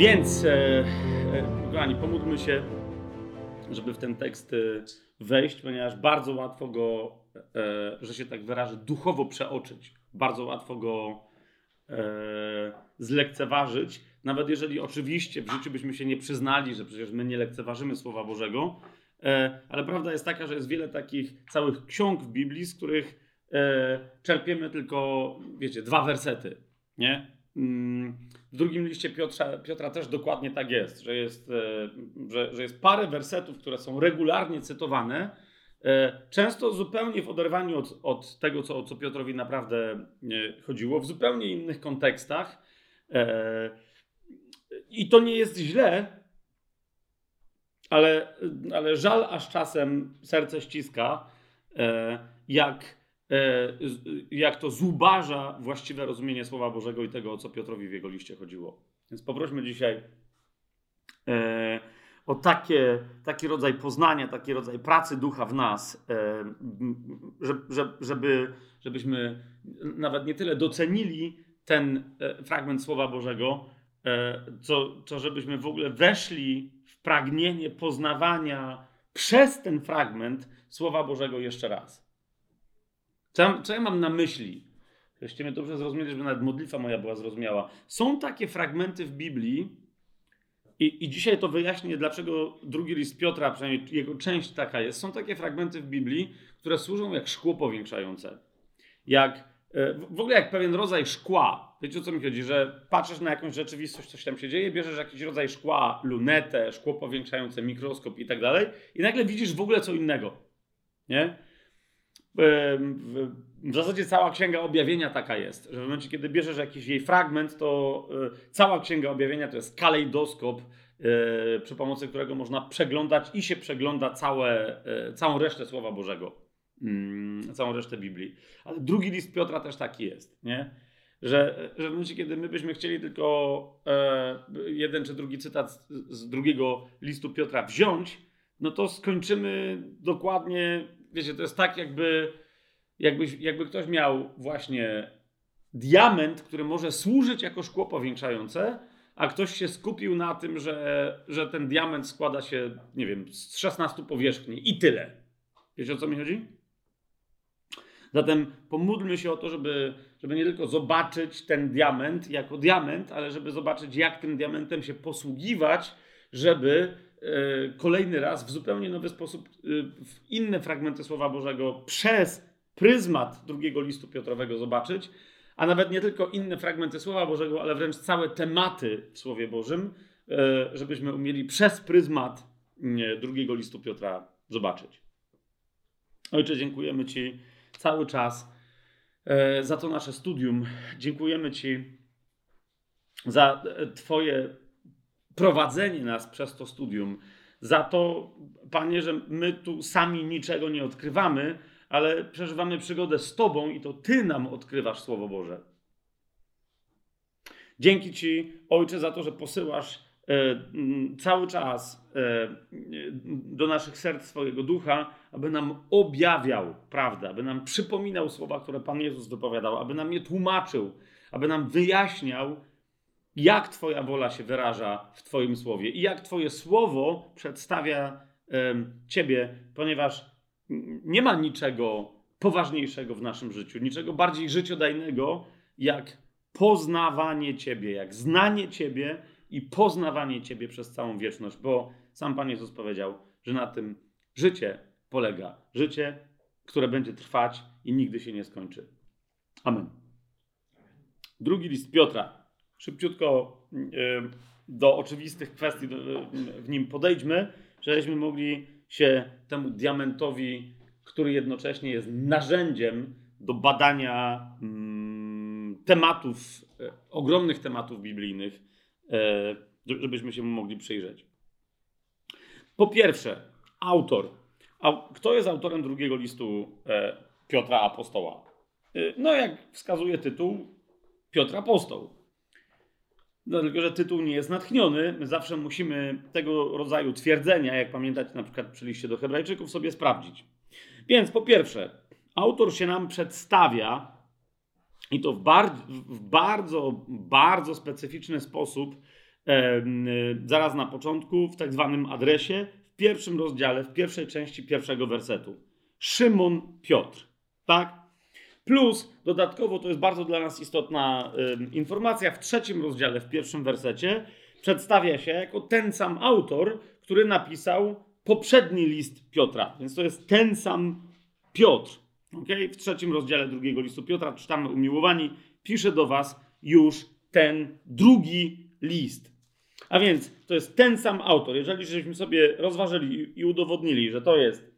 Więc, e, e, kochani, pomódlmy się, żeby w ten tekst e, wejść, ponieważ bardzo łatwo go, że się tak wyrażę, duchowo przeoczyć. Bardzo łatwo go zlekceważyć, nawet jeżeli oczywiście w życiu byśmy się nie przyznali, że przecież my nie lekceważymy Słowa Bożego, ale prawda jest taka, że jest wiele takich całych ksiąg w Biblii, z których czerpiemy tylko, wiecie, dwa wersety, nie? W drugim liście Piotra, Piotra też dokładnie tak jest, że jest, e, że, że jest parę wersetów, które są regularnie cytowane, e, często zupełnie w oderwaniu od, od tego, co, o co Piotrowi naprawdę e, chodziło, w zupełnie innych kontekstach. I to nie jest źle, ale, ale żal aż czasem serce ściska, jak jak to zubaża właściwe rozumienie Słowa Bożego i tego, o co Piotrowi w jego liście chodziło. Więc poprośmy dzisiaj e, o takie, taki rodzaj poznania, taki rodzaj pracy ducha w nas, e, żeby, żebyśmy nawet nie tyle docenili ten fragment Słowa Bożego, co, co żebyśmy w ogóle weszli w pragnienie poznawania przez ten fragment Słowa Bożego jeszcze raz. Co co ja mam na myśli? Żeście mnie dobrze zrozumieli, żeby nawet modlitwa moja była zrozumiała. Są takie fragmenty w Biblii, i, i dzisiaj to wyjaśnię, dlaczego drugi list Piotra, przynajmniej jego część taka jest. Są takie fragmenty w Biblii, które służą jak szkło powiększające. Jak e, w ogóle jak pewien rodzaj szkła. Wiecie o co mi chodzi? Że patrzysz na jakąś rzeczywistość, coś tam się dzieje, bierzesz jakiś rodzaj szkła, lunetę, szkło powiększające, mikroskop i tak dalej, i nagle widzisz w ogóle co innego. Nie? W zasadzie cała księga objawienia taka jest, że w momencie, kiedy bierzesz jakiś jej fragment, to e, cała księga objawienia to jest kalejdoskop, e, przy pomocy którego można przeglądać i się przegląda całe, e, całą resztę Słowa Bożego, mm, całą resztę Biblii. Ale drugi list Piotra też taki jest, nie? Że, że w momencie, kiedy my byśmy chcieli tylko jeden czy drugi cytat z, z drugiego listu Piotra wziąć, no to skończymy dokładnie wiecie, to jest tak jakby, jakby, ktoś miał właśnie diament, który może służyć jako szkło powiększające, a ktoś się skupił na tym, że, że ten diament składa się, nie wiem, z 16 powierzchni i tyle. Wiecie o co mi chodzi? Zatem pomódlmy się o to, żeby, żeby nie tylko zobaczyć ten diament jako diament, ale żeby zobaczyć, jak tym diamentem się posługiwać, żeby kolejny raz w zupełnie nowy sposób e, w inne fragmenty Słowa Bożego przez pryzmat drugiego listu Piotrowego zobaczyć, a nawet nie tylko inne fragmenty Słowa Bożego, ale wręcz całe tematy w Słowie Bożym, e, żebyśmy umieli przez pryzmat drugiego listu Piotra zobaczyć. Ojcze, dziękujemy Ci cały czas za to nasze studium. Dziękujemy Ci za Twoje prowadzenie nas przez to studium. Za to, Panie, że my tu sami niczego nie odkrywamy, ale przeżywamy przygodę z Tobą i to Ty nam odkrywasz Słowo Boże. Dzięki Ci, Ojcze, za to, że posyłasz e, cały czas e, do naszych serc swojego ducha, aby nam objawiał prawdę, aby nam przypominał słowa, które Pan Jezus wypowiadał, aby nam je tłumaczył, aby nam wyjaśniał, jak Twoja wola się wyraża w Twoim słowie i jak Twoje słowo przedstawia um, Ciebie, ponieważ nie ma niczego poważniejszego w naszym życiu, niczego bardziej życiodajnego, jak poznawanie Ciebie, jak znanie Ciebie i poznawanie Ciebie przez całą wieczność, bo sam Pan Jezus powiedział, że na tym życie polega. Życie, które będzie trwać i nigdy się nie skończy. Amen. Drugi list Piotra, szybciutko e, do oczywistych kwestii w nim podejdźmy, żebyśmy mogli się temu diamentowi, który jednocześnie jest narzędziem do badania mm, tematów, e, ogromnych tematów biblijnych, e, żebyśmy się mogli przyjrzeć. Po pierwsze, autor. Kto jest autorem drugiego listu Piotra Apostoła? No, jak wskazuje tytuł, Piotr Apostoł. Dlatego, że tytuł nie jest natchniony, my zawsze musimy tego rodzaju twierdzenia, jak pamiętacie na przykład przy liście do Hebrajczyków, sobie sprawdzić. Więc po pierwsze, autor się nam przedstawia i to w, bar w bardzo, bardzo specyficzny sposób zaraz na początku, w tak zwanym adresie, w pierwszym rozdziale, w pierwszej części pierwszego wersetu. Szymon Piotr, tak? Plus dodatkowo, to jest bardzo dla nas istotna informacja, w trzecim rozdziale, w pierwszym wersecie, przedstawia się jako ten sam autor, który napisał poprzedni list Piotra. Więc to jest ten sam Piotr. Okay? W trzecim rozdziale drugiego listu Piotra czytamy umiłowani, pisze do was już ten drugi list. A więc to jest ten sam autor. Jeżeli żeśmy sobie rozważyli i udowodnili, że to jest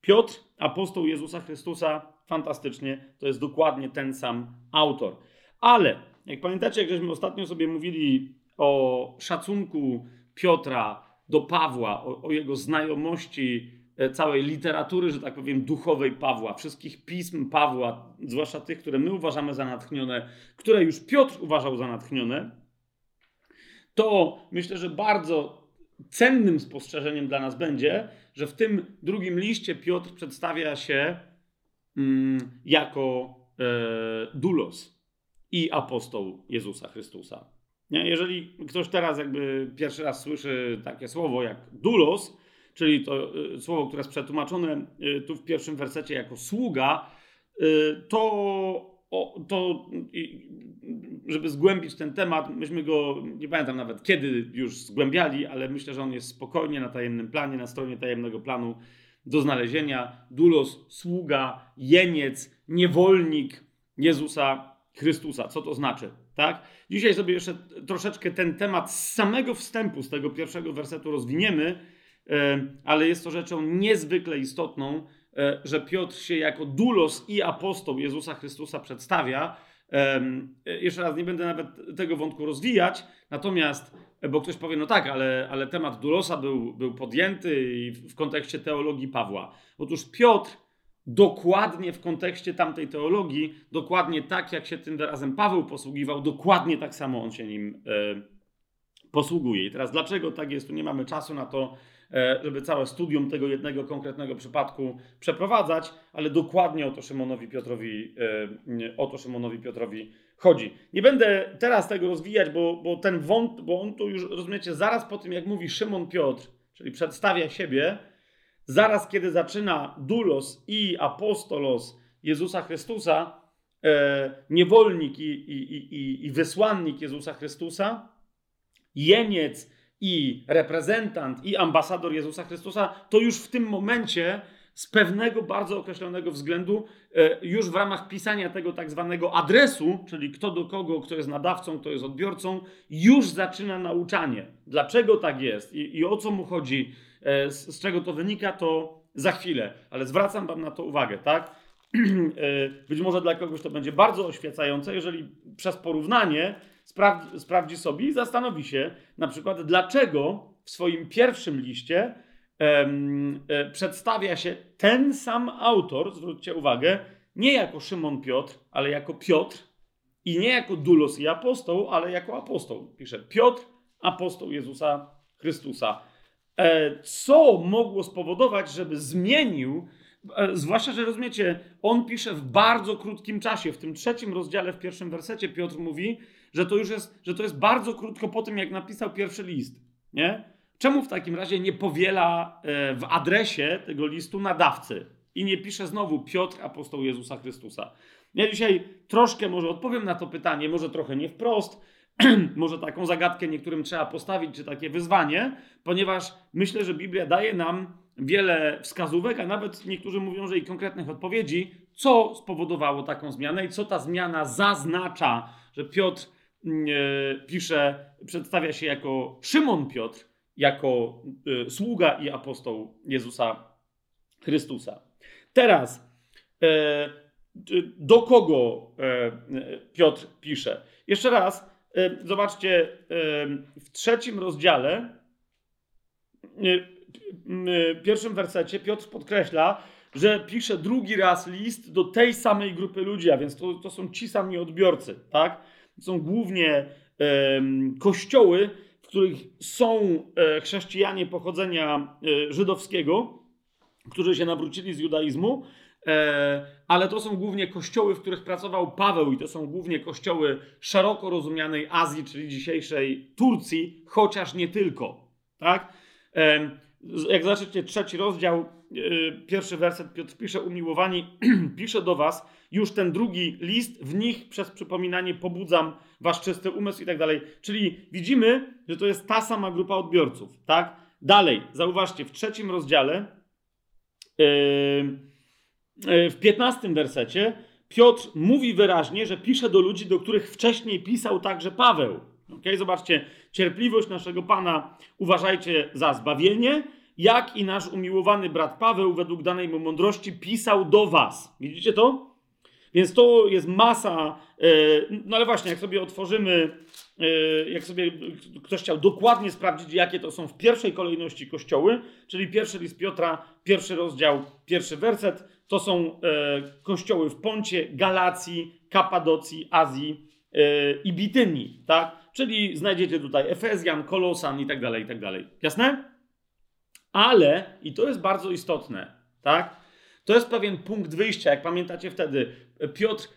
Piotr, apostoł Jezusa Chrystusa, fantastycznie, to jest dokładnie ten sam autor. Ale jak pamiętacie, jak żeśmy ostatnio sobie mówili o szacunku Piotra do Pawła, o, o jego znajomości e, całej literatury, że tak powiem, duchowej Pawła, wszystkich pism Pawła, zwłaszcza tych, które my uważamy za natchnione, które już Piotr uważał za natchnione, to myślę, że bardzo cennym spostrzeżeniem dla nas będzie, że w tym drugim liście Piotr przedstawia się jako e, dulos i apostoł Jezusa Chrystusa. Nie? Jeżeli ktoś teraz jakby pierwszy raz słyszy takie słowo jak dulos, czyli to y, słowo, które jest przetłumaczone y, tu w pierwszym wersecie jako sługa, to, to żeby zgłębić ten temat, myśmy go, nie pamiętam nawet kiedy już zgłębiali, ale myślę, że on jest spokojnie na tajemnym planie, na stronie tajemnego planu do znalezienia. Dulos, sługa, jeniec, niewolnik Jezusa Chrystusa. Co to znaczy? Tak? Dzisiaj sobie jeszcze troszeczkę ten temat z samego wstępu, z tego pierwszego wersetu rozwiniemy, e, ale jest to rzeczą niezwykle istotną, e, że Piotr się jako dulos i apostoł Jezusa Chrystusa przedstawia. E, jeszcze raz nie będę nawet tego wątku rozwijać, natomiast, bo ktoś powie, no tak, ale, ale temat dulosa był, był podjęty w kontekście teologii Pawła. Otóż Piotr dokładnie w kontekście tamtej teologii, dokładnie tak, jak się tym wyrazem Paweł posługiwał, dokładnie tak samo on się nim e, posługuje. I teraz dlaczego tak jest? Tu nie mamy czasu na to, e, żeby całe studium tego jednego konkretnego przypadku przeprowadzać, ale dokładnie o to Szymonowi Piotrowi, e, o to Szymonowi Piotrowi chodzi. Nie będę teraz tego rozwijać, bo, bo ten wąt, bo on tu już, rozumiecie, zaraz po tym, jak mówi Szymon Piotr, czyli przedstawia siebie, zaraz kiedy zaczyna dulos i apostolos Jezusa Chrystusa, e, niewolnik i, i, i, i wysłannik Jezusa Chrystusa, jeniec i reprezentant i ambasador Jezusa Chrystusa, to już w tym momencie z pewnego bardzo określonego względu, e, już w ramach pisania tego tak zwanego adresu, czyli kto do kogo, kto jest nadawcą, kto jest odbiorcą, już zaczyna nauczanie. Dlaczego tak jest i, i o co mu chodzi E, z, z czego to wynika, to za chwilę, ale zwracam Wam na to uwagę, tak? E, być może dla kogoś to będzie bardzo oświecające, jeżeli przez porównanie sprawdzi, sprawdzi sobie i zastanowi się na przykład, dlaczego w swoim pierwszym liście przedstawia się ten sam autor, zwróćcie uwagę, nie jako Szymon Piotr, ale jako Piotr i nie jako Dulos i apostoł, ale jako apostoł. Pisze Piotr, apostoł Jezusa Chrystusa. E, co mogło spowodować, żeby zmienił, e, zwłaszcza, że rozumiecie, on pisze w bardzo krótkim czasie. W tym trzecim rozdziale, w pierwszym wersecie Piotr mówi, że to już jest, że to jest bardzo krótko po tym, jak napisał pierwszy list. Nie? Czemu w takim razie nie powiela e, w adresie tego listu nadawcy i nie pisze znowu Piotr, apostoł Jezusa Chrystusa? Ja dzisiaj troszkę może odpowiem na to pytanie, może trochę nie wprost, może taką zagadkę niektórym trzeba postawić, czy takie wyzwanie, ponieważ myślę, że Biblia daje nam wiele wskazówek, a nawet niektórzy mówią, że i konkretnych odpowiedzi, co spowodowało taką zmianę i co ta zmiana zaznacza, że Piotr e, pisze, przedstawia się jako Szymon Piotr, jako e, sługa i apostoł Jezusa Chrystusa. Teraz, e, do kogo Piotr pisze? Jeszcze raz, Zobaczcie, w trzecim rozdziale, w pierwszym wersecie Piotr podkreśla, że pisze drugi raz list do tej samej grupy ludzi, a więc to, to są ci sami odbiorcy, tak? Są głównie kościoły, w których są e, chrześcijanie pochodzenia e, żydowskiego, którzy się nawrócili z judaizmu e, ale to są głównie kościoły, w których pracował Paweł i to są głównie kościoły szeroko rozumianej Azji, czyli dzisiejszej Turcji, chociaż nie tylko. Tak? Jak zobaczycie trzeci rozdział, pierwszy werset Piotr pisze, umiłowani, pisze do was, już ten drugi list, w nich przez przypominanie pobudzam wasz czysty umysł i tak dalej. Czyli widzimy, że to jest ta sama grupa odbiorców, tak? Dalej, zauważcie, w trzecim rozdziale, yy, yy, w piętnastym wersecie, Piotr mówi wyraźnie, że pisze do ludzi, do których wcześniej pisał także Paweł. Okay? Zobaczcie, cierpliwość naszego Pana uważajcie za zbawienie, jak i nasz umiłowany brat Paweł według danej mu mądrości pisał do was. Widzicie to? Więc to jest masa, e, no ale właśnie, jak sobie otworzymy, e, jak sobie ktoś chciał dokładnie sprawdzić, jakie to są w pierwszej kolejności kościoły, czyli pierwszy list Piotra, pierwszy rozdział, pierwszy werset, to są e, kościoły w Poncie, Galacji, Kapadocji, Azji i Bitynii, tak? Czyli znajdziecie tutaj Efezjan, Kolosan i tak dalej, i tak dalej. Jasne? Ale, i to jest bardzo istotne, tak? To jest pewien punkt wyjścia. Jak pamiętacie wtedy, Piotr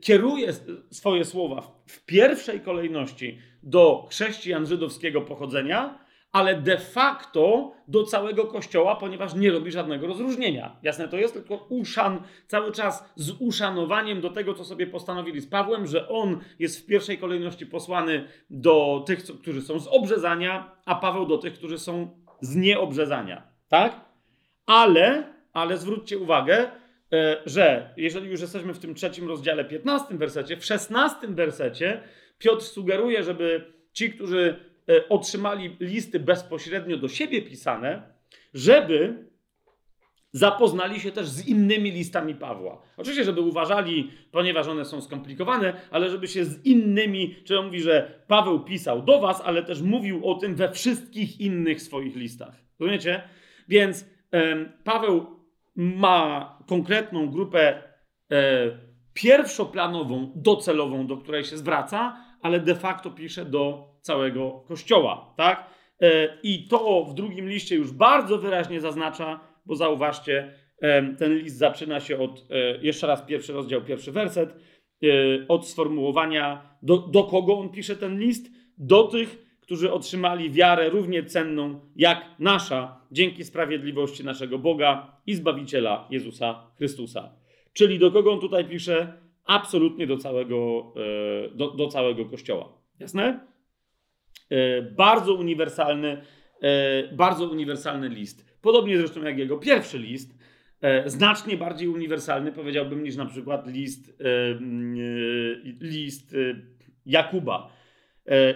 kieruje swoje słowa w pierwszej kolejności do chrześcijan żydowskiego pochodzenia, ale de facto do całego kościoła, ponieważ nie robi żadnego rozróżnienia. Jasne to jest, tylko uszan, cały czas z uszanowaniem do tego, co sobie postanowili z Pawłem, że on jest w pierwszej kolejności posłany do tych, którzy są z obrzezania, a Paweł do tych, którzy są z nieobrzezania. Tak? Ale ale zwróćcie uwagę, e, że jeżeli już jesteśmy w tym trzecim rozdziale, 15 wersecie, w 16 wersecie Piotr sugeruje, żeby ci, którzy e, otrzymali listy bezpośrednio do siebie pisane, żeby zapoznali się też z innymi listami Pawła. Oczywiście, żeby uważali, ponieważ one są skomplikowane, ale żeby się z innymi, czyli on mówi, że Paweł pisał do was, ale też mówił o tym we wszystkich innych swoich listach. Rozumiecie? Więc Paweł ma konkretną grupę e, pierwszoplanową, docelową, do której się zwraca, ale de facto pisze do całego kościoła, tak? E, I to w drugim liście już bardzo wyraźnie zaznacza, bo zauważcie, e, ten list zaczyna się od, e, jeszcze raz pierwszy rozdział, pierwszy werset, e, od sformułowania, do, do kogo on pisze ten list? Do tych, którzy otrzymali wiarę równie cenną jak nasza, dzięki sprawiedliwości naszego Boga i Zbawiciela Jezusa Chrystusa. Czyli do kogo on tutaj pisze? Absolutnie do całego, e, do, do całego Kościoła. Jasne? E, bardzo uniwersalny, e, bardzo uniwersalny list. Podobnie zresztą jak jego pierwszy list, znacznie bardziej uniwersalny, powiedziałbym, niż na przykład list, list Jakuba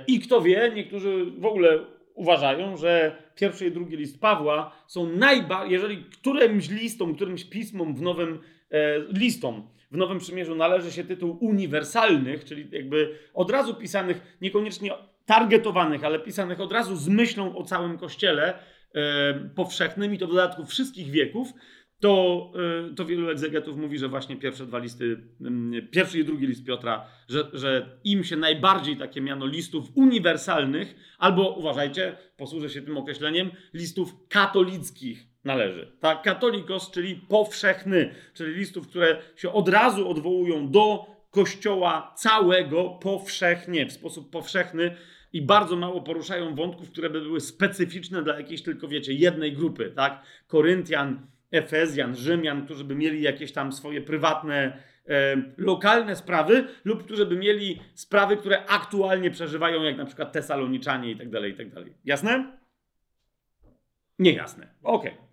I kto wie, niektórzy w ogóle uważają, że pierwszy i drugi list Pawła są najbardziej, jeżeli którymś listom, którymś pismom w nowym e, listom w Nowym Przymierzu należy się tytuł uniwersalnych, czyli jakby od razu pisanych, niekoniecznie targetowanych, ale pisanych od razu z myślą o całym Kościele e, powszechnym i to w dodatku wszystkich wieków, to, y, to wielu egzegetów mówi, że właśnie pierwsze dwa listy, mm, pierwszy i drugi list Piotra, że, że im się najbardziej takie miano listów uniwersalnych, albo uważajcie, posłużę się tym określeniem, listów katolickich należy. Tak, katolikos, czyli powszechny, czyli listów, które się od razu odwołują do kościoła całego powszechnie, w sposób powszechny i bardzo mało poruszają wątków, które by były specyficzne dla jakiejś tylko, wiecie, jednej grupy, tak? Koryntian, Efezjan, Rzymian, którzy by mieli jakieś tam swoje prywatne, e, lokalne sprawy, lub którzy by mieli sprawy, które aktualnie przeżywają, jak na przykład Tesaloniczanie i tak dalej, i tak dalej. Jasne? Niejasne. Okej. Okay.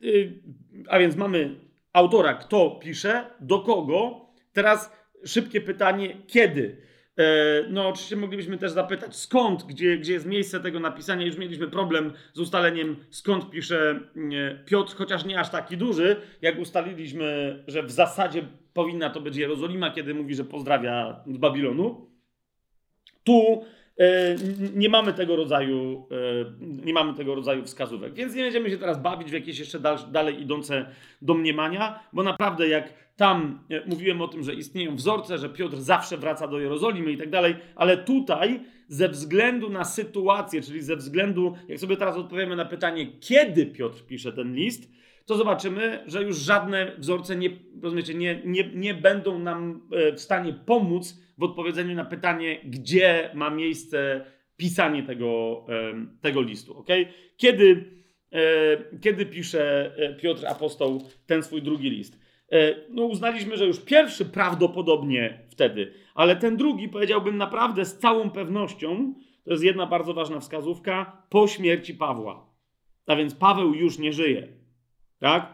Yy, a więc mamy autora, kto pisze, do kogo. Teraz szybkie pytanie, kiedy? E, no, oczywiście moglibyśmy też zapytać, skąd, gdzie, gdzie jest miejsce tego napisania. Już mieliśmy problem z ustaleniem, skąd pisze Piotr, chociaż nie aż taki duży, jak ustaliliśmy, że w zasadzie powinna to być Jerozolima, kiedy mówi, że pozdrawia z Babilonu. Tu e, nie mamy tego rodzaju, e, nie mamy tego rodzaju wskazówek. Więc nie będziemy się teraz bawić w jakieś jeszcze dalej idące domniemania, bo naprawdę jak tam e, mówiłem o tym, że istnieją wzorce, że Piotr zawsze wraca do Jerozolimy i tak dalej, ale tutaj ze względu na sytuację, czyli ze względu, jak sobie teraz odpowiemy na pytanie, kiedy Piotr pisze ten list, to zobaczymy, że już żadne wzorce nie, rozumiecie, nie, nie, nie będą nam e, w stanie pomóc w odpowiedzeniu na pytanie, gdzie ma miejsce pisanie tego, tego listu. Okay? Kiedy, e, kiedy pisze Piotr Apostoł ten swój drugi list? No uznaliśmy, że już pierwszy prawdopodobnie wtedy, ale ten drugi powiedziałbym naprawdę z całą pewnością, to jest jedna bardzo ważna wskazówka, po śmierci Pawła. A więc Paweł już nie żyje. Tak?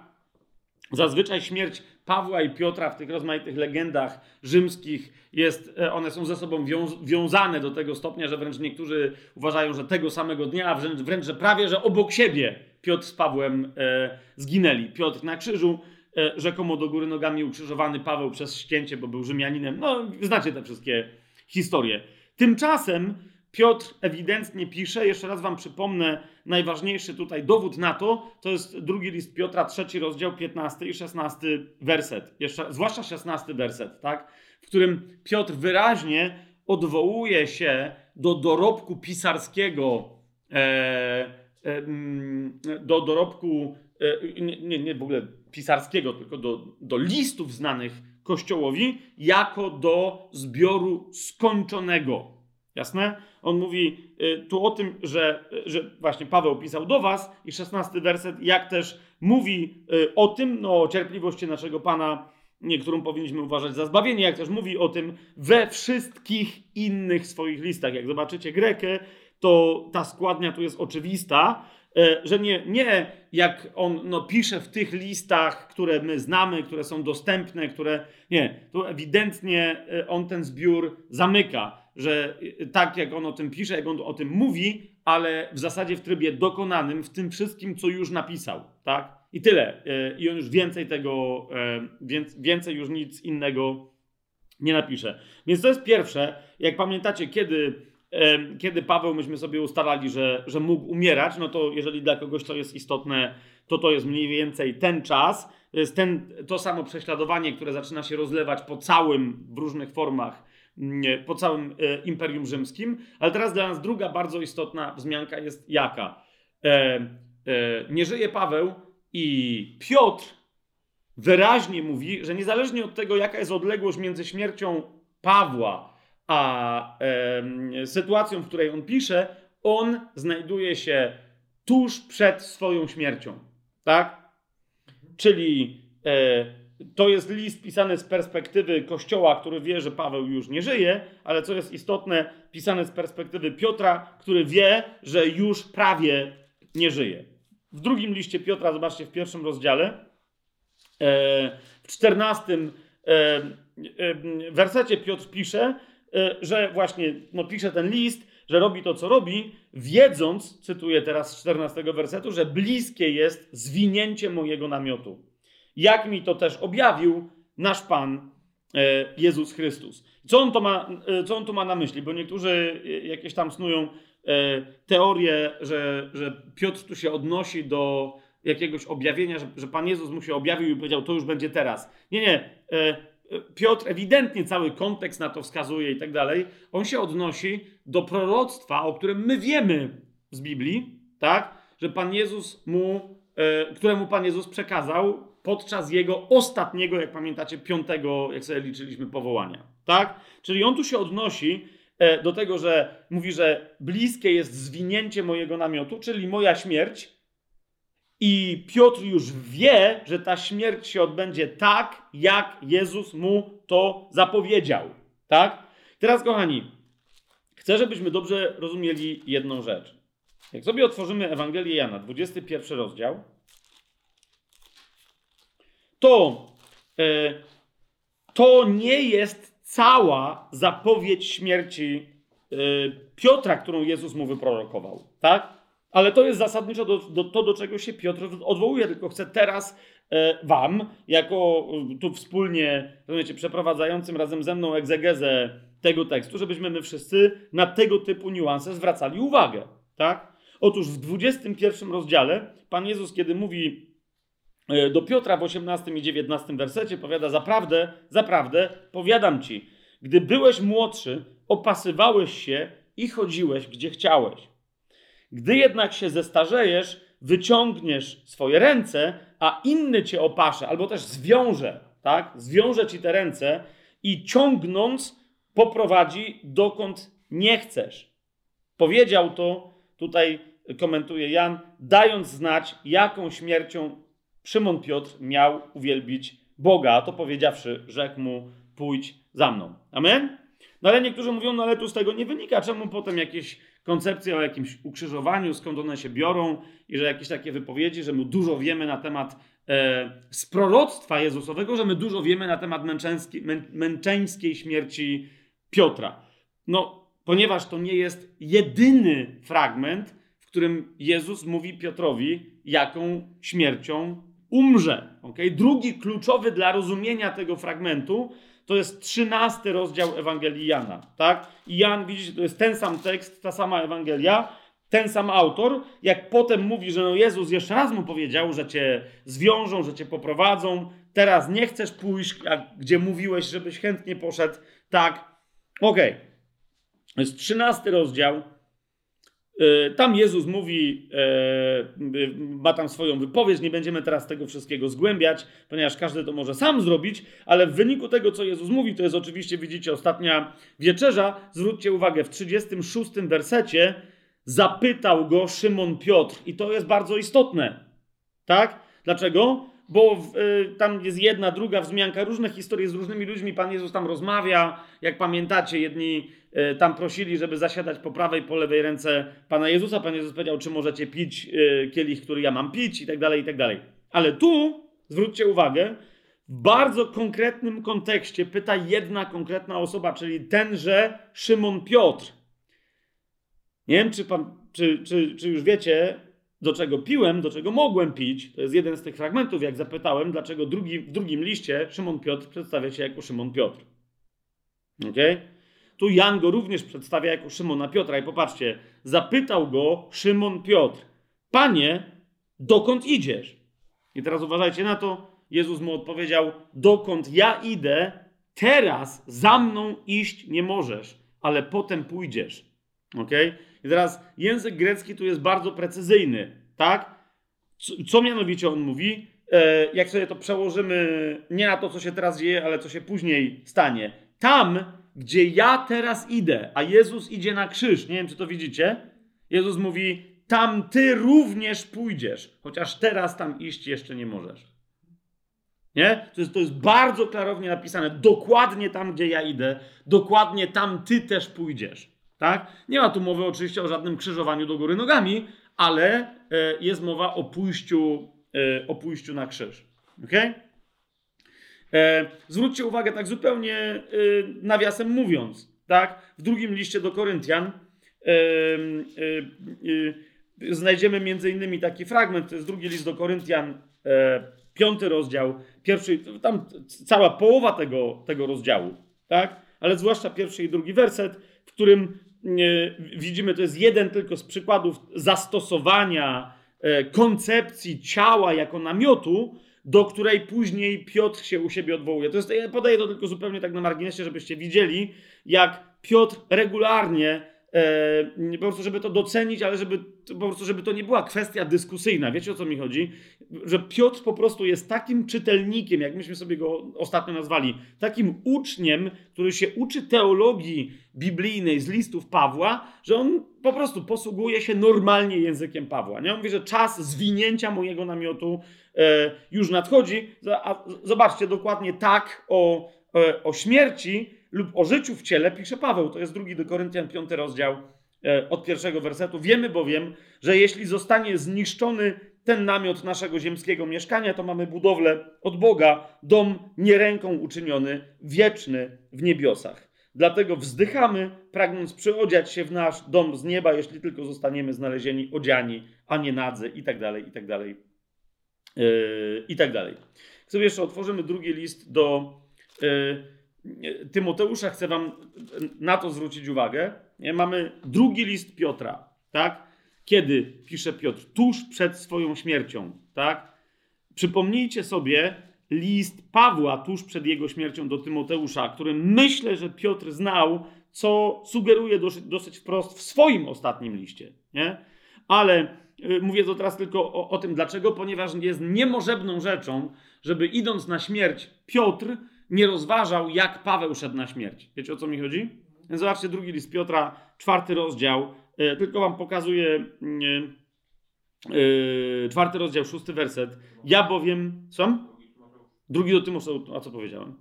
Zazwyczaj śmierć Pawła i Piotra w tych rozmaitych legendach rzymskich jest, e, one są ze sobą wiązane do tego stopnia, że wręcz niektórzy uważają, że tego samego dnia, a wręcz, wręcz że prawie, że obok siebie Piotr z Pawłem e, zginęli. Piotr na krzyżu, e, rzekomo do góry nogami ukrzyżowany, Paweł przez ścięcie, bo był Rzymianinem. No, znacie te wszystkie historie. Tymczasem Piotr ewidentnie pisze, jeszcze raz wam przypomnę, najważniejszy tutaj dowód na to, to jest drugi list Piotra, trzeci rozdział, 15 i 16 werset. Jeszcze, zwłaszcza 16 werset, tak? W którym Piotr wyraźnie odwołuje się do dorobku pisarskiego, e, e, mm, do dorobku, e, nie, nie w ogóle pisarskiego, tylko do, do listów znanych Kościołowi, jako do zbioru skończonego. Jasne? On mówi y, tu o tym, że, że właśnie Paweł pisał do was i szesnasty werset, jak też mówi y, o tym, no o cierpliwości naszego Pana, którą powinniśmy uważać za zbawienie, jak też mówi o tym we wszystkich innych swoich listach. Jak zobaczycie Grekę, to ta składnia tu jest oczywista, że nie, nie jak on no, pisze w tych listach, które my znamy, które są dostępne, które. Nie, tu ewidentnie on ten zbiór zamyka że y, tak jak on o tym pisze, jak on o tym mówi, ale w zasadzie w trybie dokonanym, w tym wszystkim, co już napisał, tak? I tyle. I on już więcej tego, więcej już nic innego nie napisze. Więc to jest pierwsze. Jak pamiętacie, kiedy, kiedy Paweł, myśmy sobie ustalali, że, że mógł umierać, no to jeżeli dla kogoś to jest istotne, to to jest mniej więcej ten czas. To jest ten, to samo prześladowanie, które zaczyna się rozlewać po całym, w różnych formach po całym e, Imperium Rzymskim. Ale teraz dla nas druga bardzo istotna wzmianka jest jaka? E, e, nie żyje Paweł i Piotr wyraźnie mówi, że niezależnie od tego, jaka jest odległość między śmiercią Pawła a e, sytuacją, w której on pisze, on znajduje się tuż przed swoją śmiercią. Tak? Czyli e, to jest list pisany z perspektywy Kościoła, który wie, że Paweł już nie żyje, ale co jest istotne, pisany z perspektywy Piotra, który wie, że już prawie nie żyje. W drugim liście Piotra, zobaczcie w pierwszym rozdziale, e, w czternastym e, e, wersecie Piotr pisze, że właśnie no, pisze ten list, że robi to, co robi, wiedząc, cytuję teraz z 14 wersetu, że bliskie jest zwinięcie mojego namiotu jak mi to też objawił nasz Pan e, Jezus Chrystus. Co on, to ma, e, co on to ma na myśli? Bo niektórzy e, jakieś tam snują teorię, że, że Piotr tu się odnosi do jakiegoś objawienia, że, że Pan Jezus mu się objawił i powiedział, to już będzie teraz. Nie, nie. Piotr ewidentnie cały kontekst na to wskazuje i tak dalej. On się odnosi do proroctwa, o którym my wiemy z Biblii, tak? Że Pan Jezus mu, któremu Pan Jezus przekazał podczas jego ostatniego, jak pamiętacie, piątego, jak sobie liczyliśmy, powołania. Tak? Czyli on tu się odnosi e, do tego, że mówi, że bliskie jest zwinięcie mojego namiotu, czyli moja śmierć. I Piotr już wie, że ta śmierć się odbędzie tak, jak Jezus mu to zapowiedział. Tak? Teraz, kochani, chcę, żebyśmy dobrze rozumieli jedną rzecz. Jak sobie otworzymy Ewangelię Jana, 21 rozdział, to e, to nie jest cała zapowiedź śmierci e, Piotra, którą Jezus mu wyprorokował, tak? Ale to jest zasadniczo do, do, to, do czego się Piotr odwołuje, tylko chcę teraz e, wam, jako tu wspólnie, rozumiecie, przeprowadzającym razem ze mną egzegezę tego tekstu, żebyśmy my wszyscy na tego typu niuanse zwracali uwagę, tak? Otóż w 21 rozdziale Pan Jezus, kiedy mówi E, do Piotra w 18 i 19 wersecie powiada: Zaprawdę, zaprawdę, powiadam ci, gdy byłeś młodszy, opasywałeś się i chodziłeś gdzie chciałeś. Gdy jednak się zestarzejesz, wyciągniesz swoje ręce, a inny cię opasze, albo też zwiąże, tak? Zwiąże ci te ręce i ciągnąc poprowadzi dokąd nie chcesz. Powiedział to, tutaj komentuje Jan, dając znać, jaką śmiercią Szymon Piotr miał uwielbić Boga. A to powiedziawszy, rzekł mu, pójdź za mną. Amen? No ale niektórzy mówią, no ale tu z tego nie wynika. Czemu potem jakieś koncepcje o jakimś ukrzyżowaniu, skąd one się biorą i że jakieś takie wypowiedzi, że my dużo wiemy na temat e, z proroctwa Jezusowego, że my dużo wiemy na temat męczeńskiej, mę, męczeńskiej śmierci Piotra. No, ponieważ to nie jest jedyny fragment, w którym Jezus mówi Piotrowi, jaką śmiercią umrze. Okay? Drugi kluczowy dla rozumienia tego fragmentu to jest trzynasty rozdział Ewangelii Jana. Tak? I Jan, widzicie, to jest ten sam tekst, ta sama Ewangelia, ten sam autor, jak potem mówi, że no Jezus jeszcze raz mu powiedział, że cię zwiążą, że cię poprowadzą, teraz nie chcesz pójść, gdzie mówiłeś, żebyś chętnie poszedł, tak, okej. Okay. To jest trzynasty rozdział, tam Jezus mówi, e, ma tam swoją wypowiedź, nie będziemy teraz tego wszystkiego zgłębiać, ponieważ każdy to może sam zrobić, ale w wyniku tego, co Jezus mówi, to jest oczywiście, widzicie, ostatnia wieczerza. Zwróćcie uwagę, w 36 wersecie zapytał go Szymon Piotr, i to jest bardzo istotne. Tak? Dlaczego? bo w, y, tam jest jedna, druga wzmianka, różne historie z różnymi ludźmi. Pan Jezus tam rozmawia. Jak pamiętacie, jedni tam prosili, żeby zasiadać po prawej, po lewej ręce Pana Jezusa. Pan Jezus powiedział, czy możecie pić y, kielich, który ja mam pić i tak dalej, i tak dalej. Ale tu, zwróćcie uwagę, w bardzo konkretnym kontekście pyta jedna konkretna osoba, czyli tenże Szymon Piotr. Nie wiem, czy, pan, czy, czy, czy już wiecie, do czego piłem, do czego mogłem pić. To jest jeden z tych fragmentów, jak zapytałem, dlaczego drugi, w drugim liście Szymon Piotr przedstawia się jako Szymon Piotr. Ok? Tu Jan go również przedstawia jako Szymona Piotra. I popatrzcie, zapytał go Szymon Piotr: Panie, dokąd idziesz? I teraz uważajcie na to. Jezus mu odpowiedział: Dokąd ja idę, teraz za mną iść nie możesz, ale potem pójdziesz. Ok? I teraz język grecki tu jest bardzo precyzyjny, tak? Co, co mianowicie on mówi? E, jak sobie to przełożymy nie na to, co się teraz dzieje, ale co się później stanie. Tam, gdzie ja teraz idę, a Jezus idzie na krzyż, nie wiem, czy to widzicie, Jezus mówi, tam ty również pójdziesz, chociaż teraz tam iść jeszcze nie możesz. Nie? To jest, to jest bardzo klarownie napisane. Dokładnie tam, gdzie ja idę, dokładnie tam ty też pójdziesz. Tak? Nie ma tu mowy oczywiście o żadnym krzyżowaniu do góry nogami, ale e, jest mowa o pójściu, e, o pójściu na krzyż. Okay? E, zwróćcie uwagę, tak zupełnie nawiasem mówiąc, tak? w drugim liście do Koryntian znajdziemy między innymi taki fragment, to jest drugi list do Koryntian, piąty rozdział, pierwszy, tam cała połowa tego, tego rozdziału, tak? ale zwłaszcza pierwszy i drugi werset, w którym widzimy, to jest jeden tylko z przykładów zastosowania e, koncepcji ciała jako namiotu, do której później Piotr się u siebie odwołuje. To jest, ja podaję to tylko zupełnie tak na marginesie, żebyście widzieli, jak Piotr regularnie E, po prostu, żeby to docenić, ale żeby po prostu, żeby to nie była kwestia dyskusyjna. Wiecie o co mi chodzi? Że Piotr po prostu jest takim czytelnikiem, jak myśmy sobie go ostatnio nazwali, takim uczniem, który się uczy teologii biblijnej z listów Pawła, że on po prostu posługuje się normalnie językiem Pawła. Nie? On mówi, że czas zwinięcia mojego namiotu już nadchodzi. A zobaczcie dokładnie tak o, e, o śmierci lub o życiu w ciele pisze Paweł. To jest drugi do Koryntian, piąty rozdział e, od pierwszego wersetu. Wiemy bowiem, że jeśli zostanie zniszczony ten namiot naszego ziemskiego mieszkania, to mamy budowlę od Boga, dom nie ręką uczyniony, wieczny w niebiosach. Dlatego wzdychamy, pragnąc przyodziać się w nasz dom z nieba, jeśli tylko zostaniemy znalezieni odziani, a nie nadzy, tak dalej, i tak dalej, yy, i tak dalej. Sobie jeszcze otworzymy drugi list do yy, Tymoteusza, chcę wam na to zwrócić uwagę. Mamy drugi list Piotra, tak? Kiedy pisze Piotr? Tuż przed swoją śmiercią, tak? Przypomnijcie sobie list Pawła tuż przed jego śmiercią do Tymoteusza, który myślę, że Piotr znał, co sugeruje dosyć, dosyć wprost w swoim ostatnim liście, nie? Ale mówię to teraz tylko o, o tym dlaczego, ponieważ jest niemożebną rzeczą, żeby idąc na śmierć Piotr nie rozważał, jak Paweł szedł na śmierć. Wiecie o co mi chodzi? Więc zobaczcie drugi list Piotra, czwarty rozdział. Y, tylko wam pokazuję yy, czwarty rozdział, szósty werset. Ja bowiem. Co? Drugi do Tymoteusza. A co powiedziałem?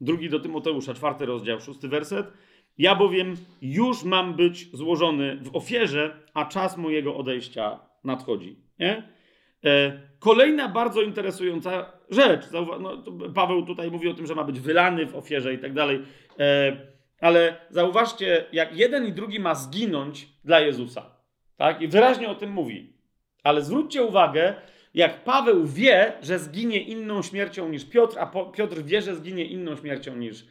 Drugi do Tymoteusza, czwarty rozdział, szósty werset. Ja bowiem już mam być złożony w ofierze, a czas mojego odejścia nadchodzi. Nie? E, kolejna bardzo interesująca rzecz. No, Paweł tutaj mówi o tym, że ma być wylany w ofierze i tak dalej. E, ale zauważcie, jak jeden i drugi ma zginąć dla Jezusa. Tak? I wyraźnie o tym mówi. Ale zwróćcie uwagę, jak Paweł wie, że zginie inną śmiercią niż Piotr, a Piotr wie, że zginie inną śmiercią niż,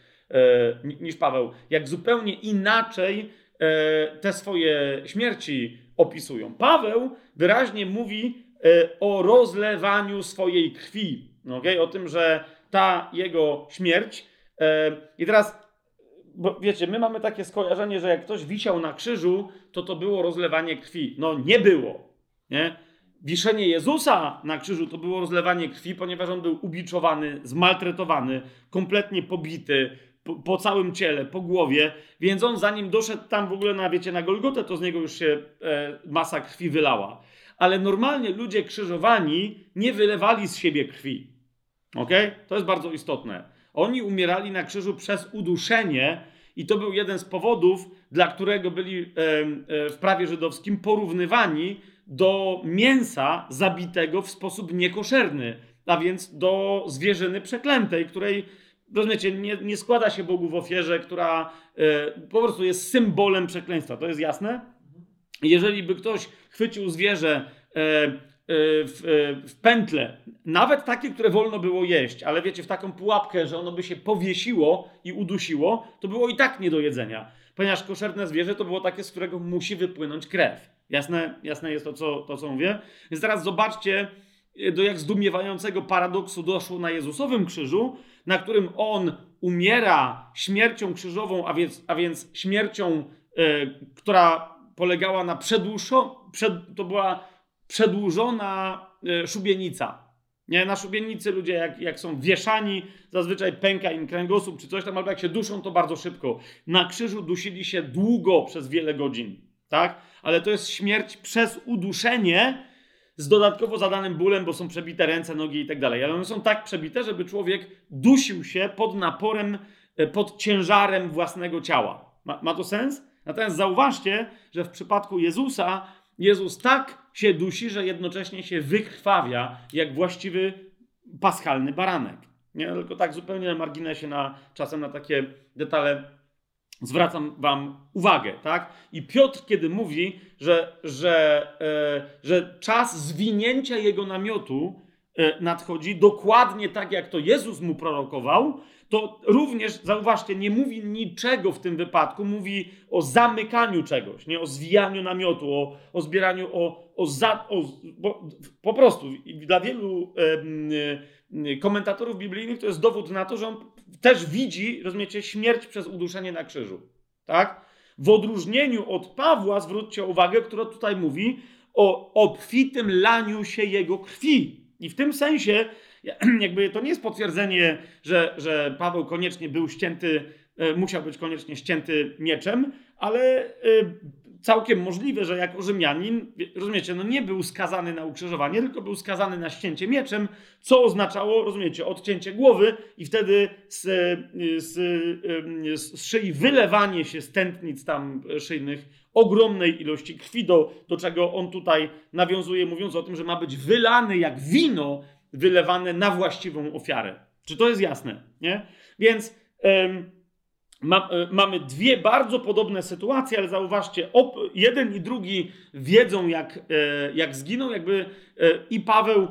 niż Paweł, jak zupełnie inaczej e, te swoje śmierci opisują. Paweł wyraźnie mówi e, o rozlewaniu swojej krwi, okay? o tym, że ta jego śmierć. E, I teraz bo wiecie, my mamy takie skojarzenie, że jak ktoś wisiał na krzyżu, to to było rozlewanie krwi. No nie było. Nie? Wiszenie Jezusa na krzyżu to było rozlewanie krwi, ponieważ on był ubiczowany, zmaltretowany, kompletnie pobity po, całym ciele, po głowie, więc on zanim doszedł tam w ogóle na, wiecie, na Golgotę, to z niego już się e, masa krwi wylała. Ale normalnie ludzie krzyżowani nie wylewali z siebie krwi. Ok? To jest bardzo istotne. Oni umierali na krzyżu przez uduszenie, i to był jeden z powodów, dla którego byli e, e, w prawie żydowskim porównywani do mięsa zabitego w sposób niekoszerny, a więc do zwierzyny przeklętej, której, rozumiecie, nie, nie składa się Bogu w ofierze, która e, po prostu jest symbolem przekleństwa. To jest jasne? Jeżeli by ktoś chwycił zwierzę e, w, w pętle, nawet takie, które wolno było jeść, ale wiecie, w taką pułapkę, że ono by się powiesiło i udusiło, to było i tak nie do jedzenia. Ponieważ koszerne zwierzę to było takie, z którego musi wypłynąć krew. Jasne, jasne jest to co, to, co mówię? Więc teraz zobaczcie, do jak zdumiewającego paradoksu doszło na Jezusowym krzyżu, na którym On umiera śmiercią krzyżową, a więc, a więc śmiercią, e, która polegała na przedłużo, przed, to była przedłużona e, szubienica. Nie, na szubienicy ludzie, jak, jak są wieszani, zazwyczaj pęka im kręgosłup czy coś tam, albo jak się duszą, to bardzo szybko. Na krzyżu dusili się długo, przez wiele godzin. Tak? ale to jest śmierć przez uduszenie z dodatkowo zadanym bólem, bo są przebite ręce, nogi i tak dalej. Ale one są tak przebite, żeby człowiek dusił się pod naporem, e, pod ciężarem własnego ciała. Ma, ma to sens? Natomiast zauważcie, że w przypadku Jezusa, Jezus tak się dusi, że jednocześnie się wykrwawia, jak właściwy paschalny baranek. Nie, tylko tak zupełnie na marginesie, na, czasem na takie detale zwracam wam uwagę, tak? I Piotr, kiedy mówi, że, że, e, że czas zwinięcia jego namiotu e, nadchodzi dokładnie tak, jak to Jezus mu prorokował, to również, zauważcie, nie mówi niczego w tym wypadku, mówi o zamykaniu czegoś, nie o zwijaniu namiotu, o, o zbieraniu, o, o, za, o bo, po prostu dla wielu e, komentatorów biblijnych to jest dowód na to, że on też widzi, rozumiecie, śmierć przez uduszenie na krzyżu. Tak? W odróżnieniu od Pawła, zwróćcie uwagę, który tutaj mówi o obfitym laniu się jego krwi. I w tym sensie, jakby to nie jest potwierdzenie, że, że Paweł koniecznie był ścięty, e, musiał być koniecznie ścięty mieczem, ale e, całkiem możliwe, że jako Rzymianin, rozumiecie, no nie był skazany na ukrzyżowanie, tylko był skazany na ścięcie mieczem, co oznaczało, rozumiecie, odcięcie głowy i wtedy z, z, z szyi wylewanie się z tętnic tam szyjnych ogromnej ilości krwi, do, do czego on tutaj nawiązuje, mówiąc o tym, że ma być wylany jak wino wylewane na właściwą ofiarę. Czy to jest jasne? Nie? Więc... ma, e, mamy dwie bardzo podobne sytuacje, ale zauważcie, op, jeden i drugi wiedzą, jak, e, jak zginą, jakby e, i Paweł,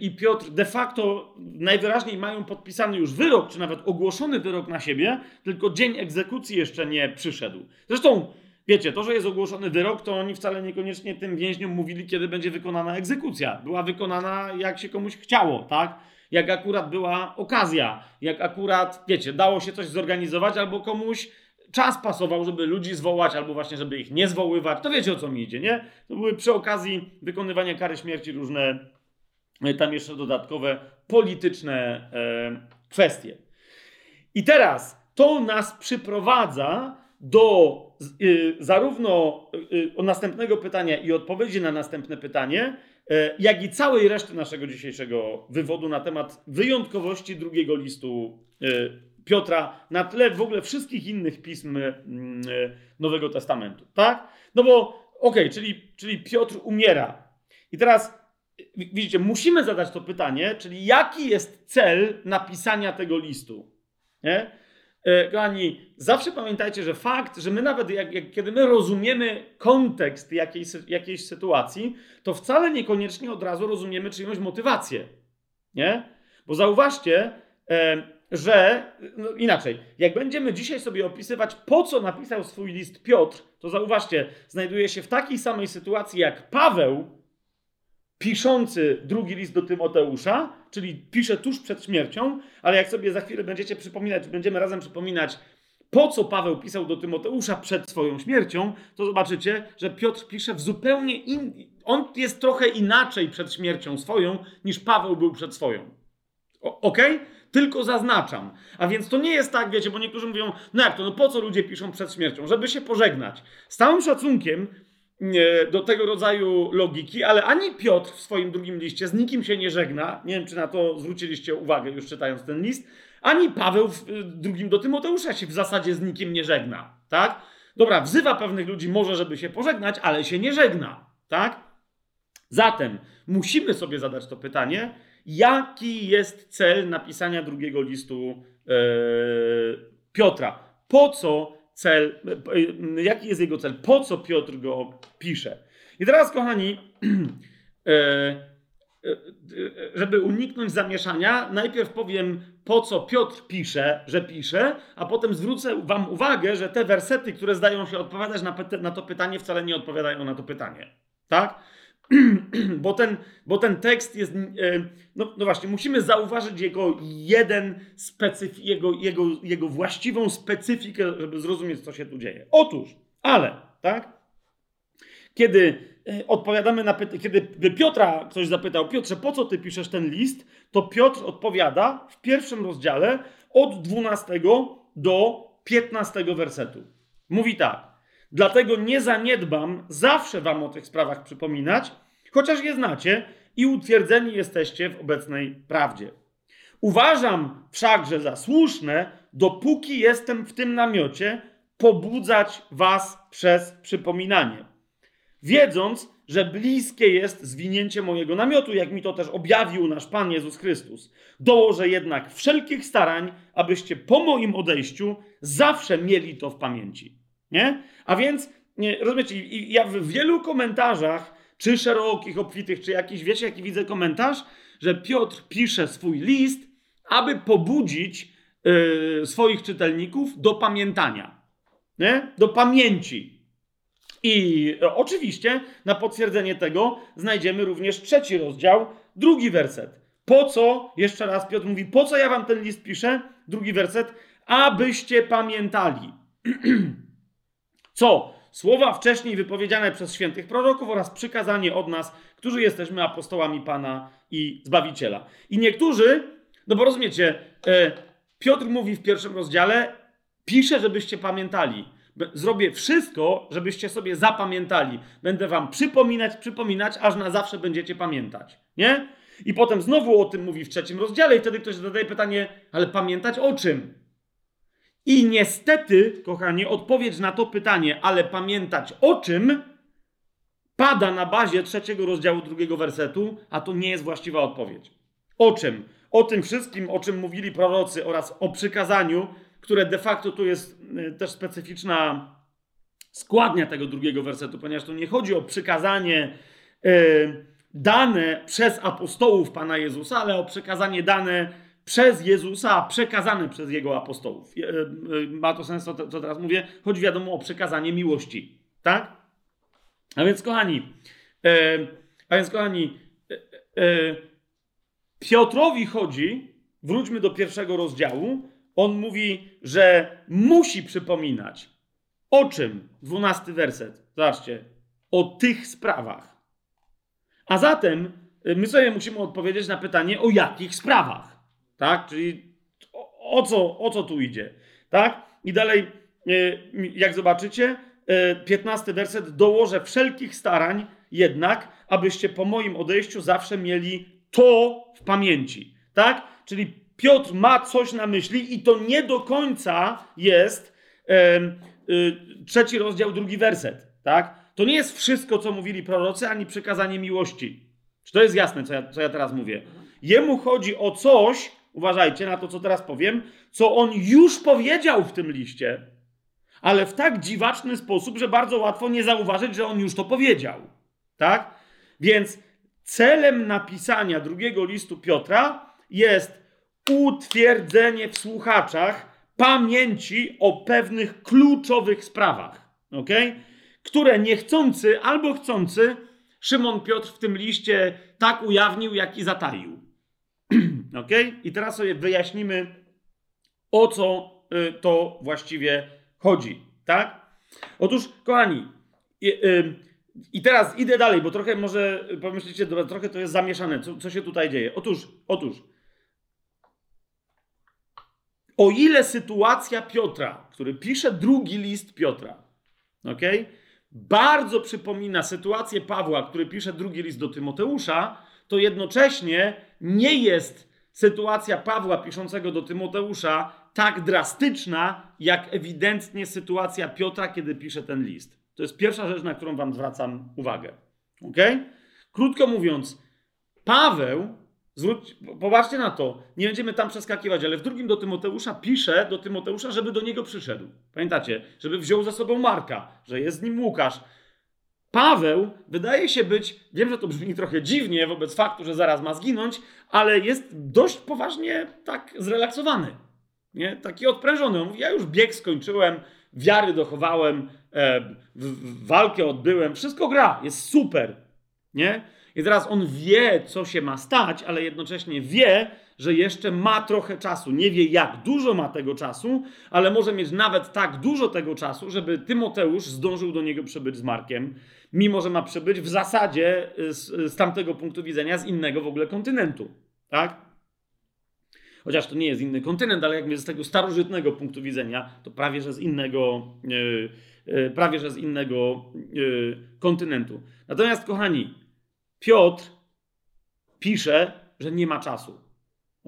i Piotr de facto najwyraźniej mają podpisany już wyrok, czy nawet ogłoszony wyrok na siebie, tylko dzień egzekucji jeszcze nie przyszedł. Zresztą, wiecie, to, że jest ogłoszony wyrok, to oni wcale niekoniecznie tym więźniom mówili, kiedy będzie wykonana egzekucja. Była wykonana, jak się komuś chciało, tak? Jak akurat była okazja, jak akurat, wiecie, dało się coś zorganizować albo komuś czas pasował, żeby ludzi zwołać, albo właśnie, żeby ich nie zwoływać. To wiecie o co mi idzie, nie? To były przy okazji wykonywania kary śmierci różne, e, tam jeszcze dodatkowe polityczne e, kwestie. I teraz to nas przyprowadza do y, zarówno y, następnego pytania i odpowiedzi na następne pytanie, y, jak i całej reszty naszego dzisiejszego wywodu na temat wyjątkowości drugiego listu y, Piotra na tle w ogóle wszystkich innych pism y, Nowego Testamentu. Tak? No bo okej, okay, czyli, czyli Piotr umiera. I teraz widzicie, musimy zadać to pytanie, czyli jaki jest cel napisania tego listu? Nie? E, kochani, zawsze pamiętajcie, że fakt, że my nawet, jak, jak, kiedy my rozumiemy kontekst jakiejś, jakiejś sytuacji, to wcale niekoniecznie od razu rozumiemy czyjąś motywację. Nie? Bo zauważcie, e, że no inaczej, jak będziemy dzisiaj sobie opisywać, po co napisał swój list Piotr, to zauważcie, znajduje się w takiej samej sytuacji jak Paweł, piszący drugi list do Tymoteusza, czyli pisze tuż przed śmiercią, ale jak sobie za chwilę będziecie przypominać, będziemy razem przypominać, po co Paweł pisał do Tymoteusza przed swoją śmiercią, to zobaczycie, że Piotr pisze w zupełnie inny. On jest trochę inaczej przed śmiercią swoją, niż Paweł był przed swoją. Ok? Tylko zaznaczam. A więc to nie jest tak, wiecie, bo niektórzy mówią, no jak to, no po co ludzie piszą przed śmiercią? Żeby się pożegnać. Z całym szacunkiem, do tego rodzaju logiki, ale ani Piotr w swoim drugim liście z nikim się nie żegna. Nie wiem, czy na to zwróciliście uwagę już czytając ten list. Ani Paweł w drugim do Tymoteusza się w zasadzie z nikim nie żegna. Tak? Dobra, wzywa pewnych ludzi może, żeby się pożegnać, ale się nie żegna. Tak? Zatem musimy sobie zadać to pytanie, jaki jest cel napisania drugiego listu yy, Piotra? Po co cel, jaki jest jego cel, po co Piotr go pisze. I teraz, kochani, e, e, żeby uniknąć zamieszania, najpierw powiem, po co Piotr pisze, że pisze, a potem zwrócę Wam uwagę, że te wersety, które zdają się odpowiadać na, na to pytanie, wcale nie odpowiadają na to pytanie. Tak? bo, ten, bo ten tekst jest. E, no, no, właśnie, musimy zauważyć jego jeden jego, jego, jego właściwą specyfikę, żeby zrozumieć, co się tu dzieje. Otóż, ale, tak? Kiedy e, odpowiadamy na pytanie, kiedy Piotra ktoś zapytał, Piotrze, po co ty piszesz ten list? To Piotr odpowiada w pierwszym rozdziale od 12 do 15 wersetu. Mówi tak. Dlatego nie zaniedbam zawsze wam o tych sprawach przypominać, chociaż je znacie i utwierdzeni jesteście w obecnej prawdzie. Uważam wszakże za słuszne, dopóki jestem w tym namiocie, pobudzać was przez przypominanie. Wiedząc, że bliskie jest zwinięcie mojego namiotu, jak mi to też objawił nasz Pan Jezus Chrystus. Dołożę jednak wszelkich starań, abyście po moim odejściu zawsze mieli to w pamięci. Nie? A więc, nie, rozumiecie, ja w wielu komentarzach, czy szerokich, obfitych, czy jakiś, wiecie, jaki widzę komentarz, że Piotr pisze swój list, aby pobudzić yy, swoich czytelników do pamiętania, nie? do pamięci. I e, oczywiście na potwierdzenie tego znajdziemy również trzeci rozdział, drugi werset. Po co, jeszcze raz Piotr mówi, po co ja wam ten list piszę? Drugi werset, abyście pamiętali. Co? Słowa wcześniej wypowiedziane przez świętych proroków oraz przykazanie od nas, którzy jesteśmy apostołami Pana i Zbawiciela. I niektórzy, no bo rozumiecie, e, Piotr mówi w pierwszym rozdziale, pisze, żebyście pamiętali. Zrobię wszystko, żebyście sobie zapamiętali. Będę wam przypominać, przypominać, aż na zawsze będziecie pamiętać. Nie? I potem znowu o tym mówi w trzecim rozdziale, i wtedy ktoś zadaje pytanie, ale pamiętać o czym? I niestety, kochani, odpowiedź na to pytanie, ale pamiętać o czym, pada na bazie trzeciego rozdziału drugiego wersetu, a to nie jest właściwa odpowiedź. O czym? O tym wszystkim, o czym mówili prorocy oraz o przykazaniu, które de facto tu jest y, też specyficzna składnia tego drugiego wersetu, ponieważ tu nie chodzi o przykazanie yy, dane przez apostołów Pana Jezusa, ale o przekazanie dane przez Jezusa, przekazany przez jego apostołów. E, e, ma to sens, co, co teraz mówię, choć wiadomo o przekazanie miłości. Tak? A więc, kochani, e, a więc, kochani, e, e, Piotrowi chodzi, wróćmy do pierwszego rozdziału, on mówi, że musi przypominać. O czym? Dwunasty werset. Zobaczcie. O tych sprawach. A zatem y, my sobie musimy odpowiedzieć na pytanie, o jakich sprawach. Tak? Czyli o, co, o co tu idzie. Tak? I dalej, y, jak zobaczycie, 15 y, werset, dołożę wszelkich starań jednak, abyście po moim odejściu zawsze mieli to w pamięci. Tak? Czyli Piotr ma coś na myśli i to nie do końca jest trzeci rozdział, drugi werset. Tak? To nie jest wszystko, co mówili prorocy, ani przekazanie miłości. Czy to jest jasne, co ja, co ja teraz mówię? Jemu chodzi o coś, uważajcie na to, co teraz powiem, co on już powiedział w tym liście, ale w tak dziwaczny sposób, że bardzo łatwo nie zauważyć, że on już to powiedział. Tak? Więc celem napisania drugiego listu Piotra jest utwierdzenie w słuchaczach pamięci o pewnych kluczowych sprawach, okay? które niechcący albo chcący Szymon Piotr w tym liście tak ujawnił, jak i zataił. ok? I teraz sobie wyjaśnimy, o co y, to właściwie chodzi. Tak? Otóż, kochani, i, y, i teraz idę dalej, bo trochę może pomyślicie, dobra, trochę to jest zamieszane. Co, co się tutaj dzieje? Otóż, otóż, o ile sytuacja Piotra, który pisze drugi list Piotra, ok? bardzo przypomina sytuację Pawła, który pisze drugi list do Tymoteusza, to jednocześnie nie jest sytuacja Pawła piszącego do Tymoteusza tak drastyczna, jak ewidentnie sytuacja Piotra, kiedy pisze ten list. To jest pierwsza rzecz, na którą Wam zwracam uwagę. Ok? Krótko mówiąc, Paweł, zwróć, popatrzcie na to, nie będziemy tam przeskakiwać, ale w drugim do Tymoteusza pisze do Tymoteusza, żeby do niego przyszedł. Pamiętacie? Żeby wziął za sobą Marka, że jest z nim Łukasz, Paweł wydaje się być, wiem, że to brzmi trochę dziwnie wobec faktu, że zaraz ma zginąć, ale jest dość poważnie tak zrelaksowany. Nie? Taki odprężony. On mówi, ja już bieg skończyłem, wiary dochowałem, e, walkę odbyłem, wszystko gra, jest super. Nie? I teraz on wie, co się ma stać, ale jednocześnie wie, że jeszcze ma trochę czasu. Nie wie, jak dużo ma tego czasu, ale może mieć nawet tak dużo tego czasu, żeby Tymoteusz zdążył do niego przybyć z Markiem, mimo że ma przybyć w zasadzie z, z tamtego punktu widzenia z innego w ogóle kontynentu. Tak? Chociaż to nie jest inny kontynent, ale jak z tego starożytnego punktu widzenia, to prawie że z innego, yy, yy, prawie że z innego yy, kontynentu. Natomiast, kochani, Piotr pisze, że nie ma czasu.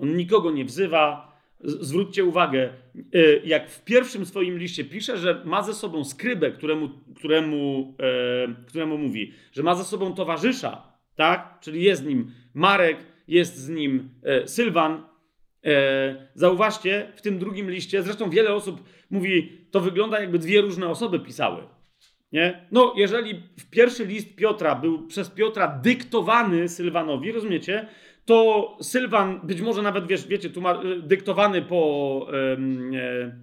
On nikogo nie wzywa. Zwróćcie uwagę, y, jak w pierwszym swoim liście pisze, że ma ze sobą skrybę, któremu, któremu, e, któremu mówi, że ma ze sobą towarzysza, tak? Czyli jest z nim Marek, jest z nim e, Sylwan. E, zauważcie, w tym drugim liście, zresztą wiele osób mówi, to wygląda jakby dwie różne osoby pisały. Nie? No, jeżeli pierwszy list Piotra był przez Piotra dyktowany Sylwanowi, rozumiecie? To Sylwan, być może nawet wiesz, wiecie, tłuma- dyktowany po e,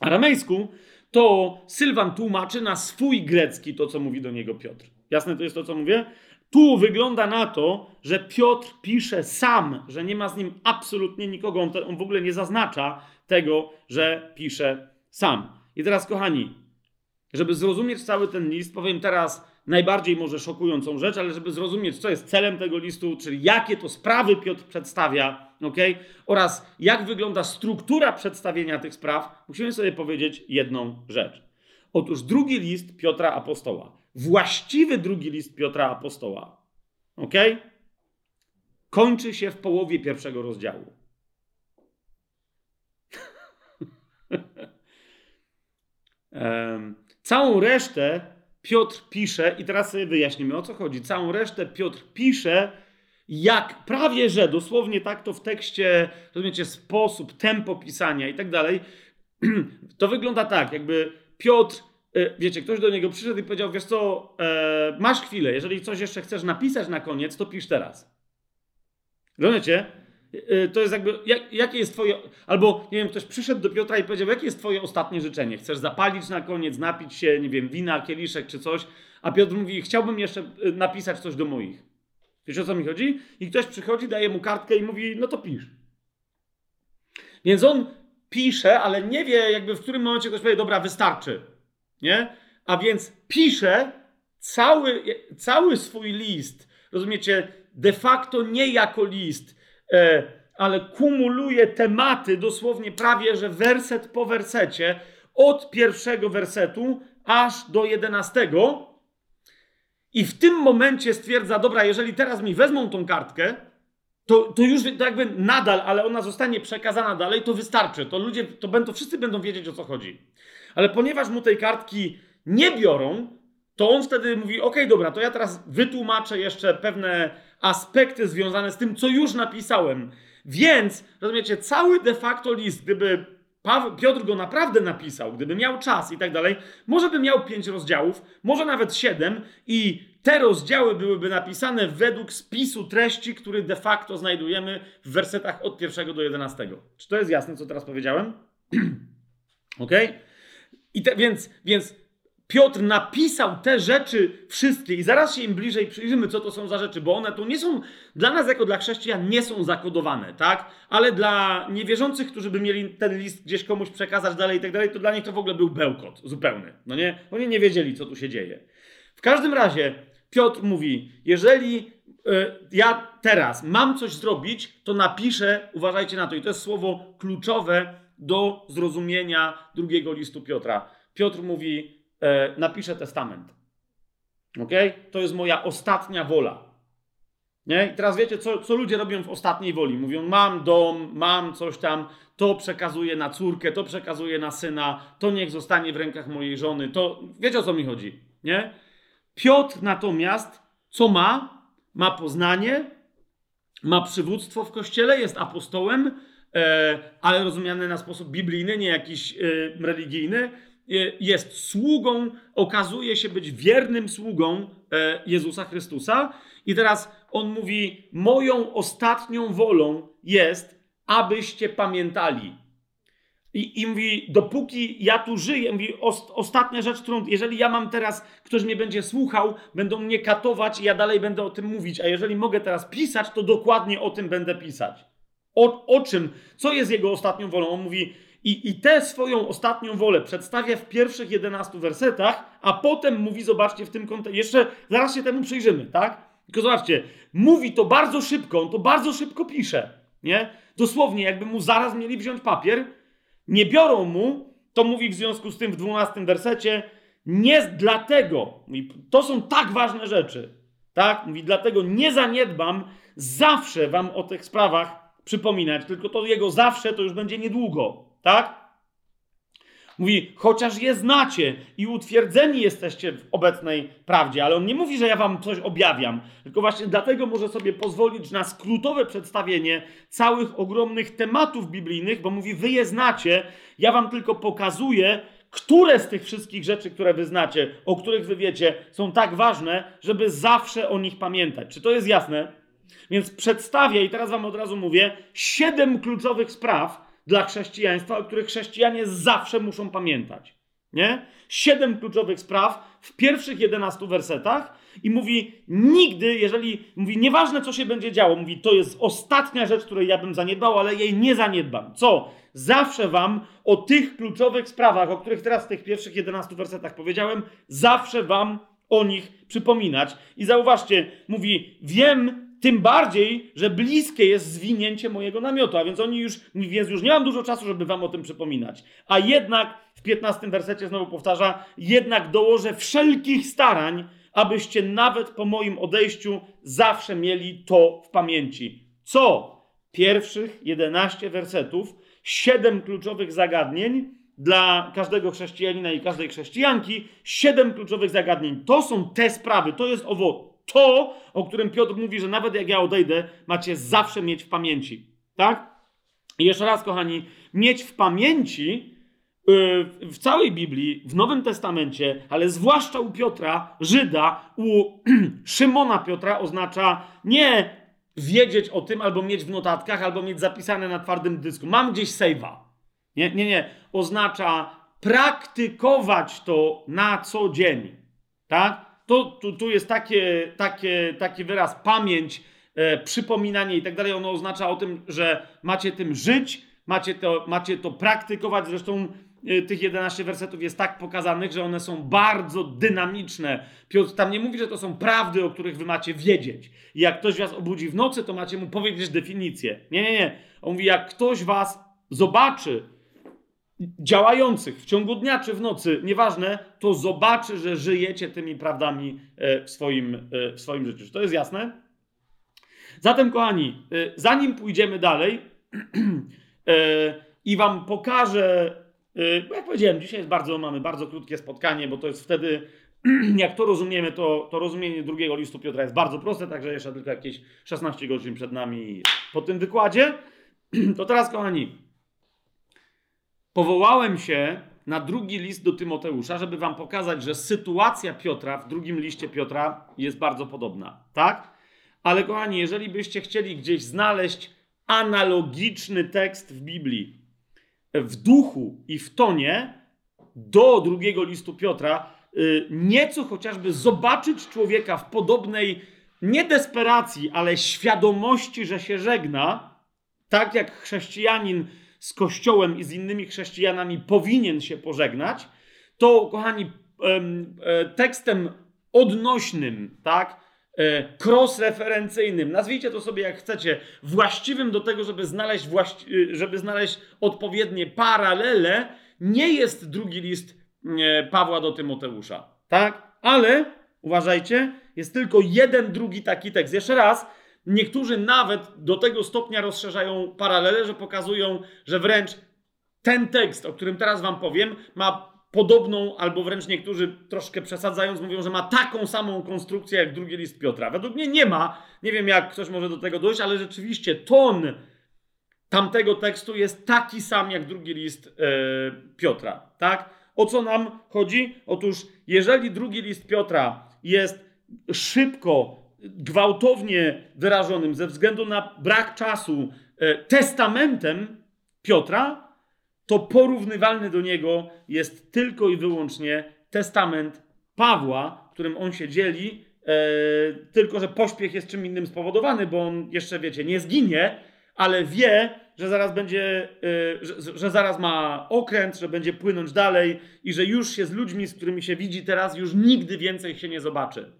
aramejsku, to Sylwan tłumaczy na swój grecki to, co mówi do niego Piotr. Jasne to jest to, co mówię? Tu wygląda na to, że Piotr pisze sam, że nie ma z nim absolutnie nikogo. On, on w ogóle nie zaznacza tego, że pisze sam. I teraz, kochani, żeby zrozumieć cały ten list, powiem teraz najbardziej może szokującą rzecz, ale żeby zrozumieć, co jest celem tego listu, czyli jakie to sprawy Piotr przedstawia, okay? oraz jak wygląda struktura przedstawienia tych spraw, musimy sobie powiedzieć jedną rzecz. Otóż drugi list Piotra Apostoła, właściwy drugi list Piotra Apostoła, ok? Kończy się w połowie pierwszego rozdziału. um, Całą resztę Piotr pisze, i teraz sobie wyjaśnimy o co chodzi. Całą resztę Piotr pisze, jak prawie że dosłownie tak to w tekście, rozumiecie, sposób, tempo pisania i tak dalej. To wygląda tak, jakby Piotr, e, wiecie, ktoś do niego przyszedł i powiedział: Wiesz co, e, masz chwilę, jeżeli coś jeszcze chcesz napisać na koniec, to pisz teraz. Rozumiecie? Y, to jest jakby, jak, jakie jest twoje, albo nie wiem, ktoś przyszedł do Piotra i powiedział, jakie jest twoje ostatnie życzenie? Chcesz zapalić na koniec, napić się, nie wiem, wina, kieliszek czy coś? A Piotr mówi, chciałbym jeszcze y, napisać coś do moich. Wiesz o co mi chodzi? I ktoś przychodzi, daje mu kartkę i mówi, no to pisz. Więc on pisze, ale nie wie jakby w którym momencie ktoś powie, dobra, wystarczy. Nie? A więc pisze cały, cały swój list, rozumiecie, de facto nie jako list, ale kumuluje tematy dosłownie prawie, że werset po wersecie, od pierwszego wersetu aż do jedenastego. I w tym momencie stwierdza, dobra, jeżeli teraz mi wezmą tą kartkę, to, to już jakby nadal, ale ona zostanie przekazana dalej, to wystarczy. To ludzie, to, będą, to wszyscy będą wiedzieć o co chodzi. Ale ponieważ mu tej kartki nie biorą, to on wtedy mówi: OK, dobra, to ja teraz wytłumaczę jeszcze pewne aspekty związane z tym, co już napisałem. Więc, rozumiecie, cały de facto list, gdyby Paweł, Piotr go naprawdę napisał, gdyby miał czas i tak dalej, może by miał pięć rozdziałów, może nawet siedem, i te rozdziały byłyby napisane według spisu treści, który de facto znajdujemy w wersetach od pierwszego do jedenastego. Czy to jest jasne, co teraz powiedziałem? ok? I te, więc, więc Piotr napisał te rzeczy wszystkie i zaraz się im bliżej przyjrzymy, co to są za rzeczy, bo one tu nie są, dla nas jako dla chrześcijan nie są zakodowane, tak? Ale dla niewierzących, którzy by mieli ten list gdzieś komuś przekazać dalej i tak dalej, to dla nich to w ogóle był bełkot zupełny, no nie? Oni nie wiedzieli, co tu się dzieje. W każdym razie Piotr mówi, jeżeli y, ja teraz mam coś zrobić, to napiszę, uważajcie na to, i to jest słowo kluczowe do zrozumienia drugiego listu Piotra. Piotr mówi, e, napiszę testament. Ok? To jest moja ostatnia wola. Nie? I teraz wiecie, co, co ludzie robią w ostatniej woli. Mówią, mam dom, mam coś tam, to przekazuję na córkę, to przekazuję na syna, to niech zostanie w rękach mojej żony. To wiecie o co mi chodzi, nie? Piotr natomiast, co ma? Ma poznanie, ma przywództwo w kościele, jest apostołem, e, ale rozumiany na sposób biblijny, nie jakiś e, religijny jest sługą, okazuje się być wiernym sługą e, Jezusa Chrystusa. I teraz on mówi: Moją ostatnią wolą jest, abyście pamiętali. I, I mówi, dopóki ja tu żyję, mówi, ostatnia rzecz, którą, jeżeli ja mam teraz, ktoś mnie będzie słuchał, będą mnie katować i ja dalej będę o tym mówić, a jeżeli mogę teraz pisać, to dokładnie o tym będę pisać. O, o czym? Co jest jego ostatnią wolą? On mówi, i, I tę swoją ostatnią wolę przedstawia w pierwszych 11 wersetach, a potem mówi, zobaczcie, w tym kontekście, jeszcze zaraz się temu przyjrzymy, tak? Tylko zobaczcie, mówi to bardzo szybko, on to bardzo szybko pisze, nie? Dosłownie, jakby mu zaraz mieli wziąć papier, nie biorą mu, to mówi w związku z tym w 12 wersecie, nie dlatego, mówi, to są tak ważne rzeczy, tak? Mówi, dlatego nie zaniedbam zawsze wam o tych sprawach przypominać, tylko to jego zawsze to już będzie niedługo. Tak? Mówi, chociaż je znacie i utwierdzeni jesteście w obecnej prawdzie, ale on nie mówi, że ja wam coś objawiam, tylko właśnie dlatego może sobie pozwolić na skrótowe przedstawienie całych ogromnych tematów biblijnych, bo mówi, wy je znacie, ja wam tylko pokazuję, które z tych wszystkich rzeczy, które wy znacie, o których wy wiecie, są tak ważne, żeby zawsze o nich pamiętać. Czy to jest jasne? Więc przedstawię, i teraz wam od razu mówię, siedem kluczowych spraw, dla chrześcijaństwa, o których chrześcijanie zawsze muszą pamiętać. Nie? Siedem kluczowych spraw w pierwszych 11 wersetach i mówi nigdy, jeżeli mówi nieważne co się będzie działo, mówi to jest ostatnia rzecz, której ja bym zaniedbał, ale jej nie zaniedbam. Co? Zawsze wam o tych kluczowych sprawach, o których teraz w tych pierwszych 11 wersetach powiedziałem, zawsze wam o nich przypominać. I zauważcie, mówi wiem, tym bardziej, że bliskie jest zwinięcie mojego namiotu, a więc oni już, więc już nie mam dużo czasu, żeby wam o tym przypominać. A jednak w 15 wersecie znowu powtarza, jednak dołożę wszelkich starań, abyście nawet po moim odejściu zawsze mieli to w pamięci. Co? Pierwszych 11 wersetów, 7 kluczowych zagadnień dla każdego chrześcijanina i każdej chrześcijanki, 7 kluczowych zagadnień. To są te sprawy, to jest owo to, o którym Piotr mówi, że nawet jak ja odejdę, macie zawsze mieć w pamięci. Tak? I jeszcze raz, kochani, mieć w pamięci yy, w całej Biblii, w Nowym Testamencie, ale zwłaszcza u Piotra, Żyda, u Szymona Piotra oznacza nie wiedzieć o tym, albo mieć w notatkach, albo mieć zapisane na twardym dysku. Mam gdzieś save'a. Nie, nie, nie. Oznacza praktykować to na co dzień. Tak? To, tu, tu jest takie, takie, taki wyraz pamięć, e, przypominanie i tak dalej. Ono oznacza o tym, że macie tym żyć, macie to, macie to praktykować. Zresztą y, tych 11 wersetów jest tak pokazanych, że one są bardzo dynamiczne. Piotr tam nie mówi, że to są prawdy, o których wy macie wiedzieć. I jak ktoś was obudzi w nocy, to macie mu powiedzieć definicję. Nie, nie, nie. On mówi, jak ktoś was zobaczy działających w ciągu dnia czy w nocy, nieważne, to zobaczy, że żyjecie tymi prawdami e, w swoim, e, w swoim życiu. Czy to jest jasne? Zatem, kochani, e, zanim pójdziemy dalej i wam pokażę, bo jak powiedziałem, dzisiaj jest bardzo, mamy bardzo krótkie spotkanie, bo to jest wtedy, jak to rozumiemy, to, to rozumienie drugiego listu Piotra jest bardzo proste, także jeszcze tylko jakieś 16 godzin przed nami po tym wykładzie. To teraz, kochani, Powołałem się na drugi list do Tymoteusza, żeby wam pokazać, że sytuacja Piotra w drugim liście Piotra jest bardzo podobna, tak? Ale kochani, jeżeli byście chcieli gdzieś znaleźć analogiczny tekst w Biblii, w duchu i w tonie do drugiego listu Piotra, y, nieco chociażby zobaczyć człowieka w podobnej nie desperacji, ale świadomości, że się żegna, tak jak chrześcijanin z Kościołem i z innymi chrześcijanami powinien się pożegnać, to, kochani, e, tekstem odnośnym, tak, e, cross-referencyjnym, nazwijcie to sobie jak chcecie, właściwym do tego, żeby znaleźć, właści- e, żeby znaleźć odpowiednie paralele, nie jest drugi list Pawła do Tymoteusza, tak? Ale, uważajcie, jest tylko jeden drugi taki tekst. Jeszcze raz, Niektórzy nawet do tego stopnia rozszerzają paralele, że pokazują, że wręcz ten tekst, o którym teraz wam powiem, ma podobną, albo wręcz niektórzy troszkę przesadzając, mówią, że ma taką samą konstrukcję jak drugi list Piotra. Według mnie nie ma. Nie wiem, jak ktoś może do tego dojść, ale rzeczywiście ton tamtego tekstu jest taki sam jak drugi list yy, Piotra. Tak? O co nam chodzi? Otóż, jeżeli drugi list Piotra jest szybko gwałtownie wyrażonym ze względu na brak czasu e, testamentem Piotra, to porównywalny do niego jest tylko i wyłącznie testament Pawła, którym on się dzieli, e, tylko że pośpiech jest czym innym spowodowany, bo on jeszcze, wiecie, nie zginie, ale wie, że zaraz będzie, e, że, że, zaraz ma okręt, że będzie płynąć dalej i że już się z ludźmi, z którymi się widzi teraz, już nigdy więcej się nie zobaczy.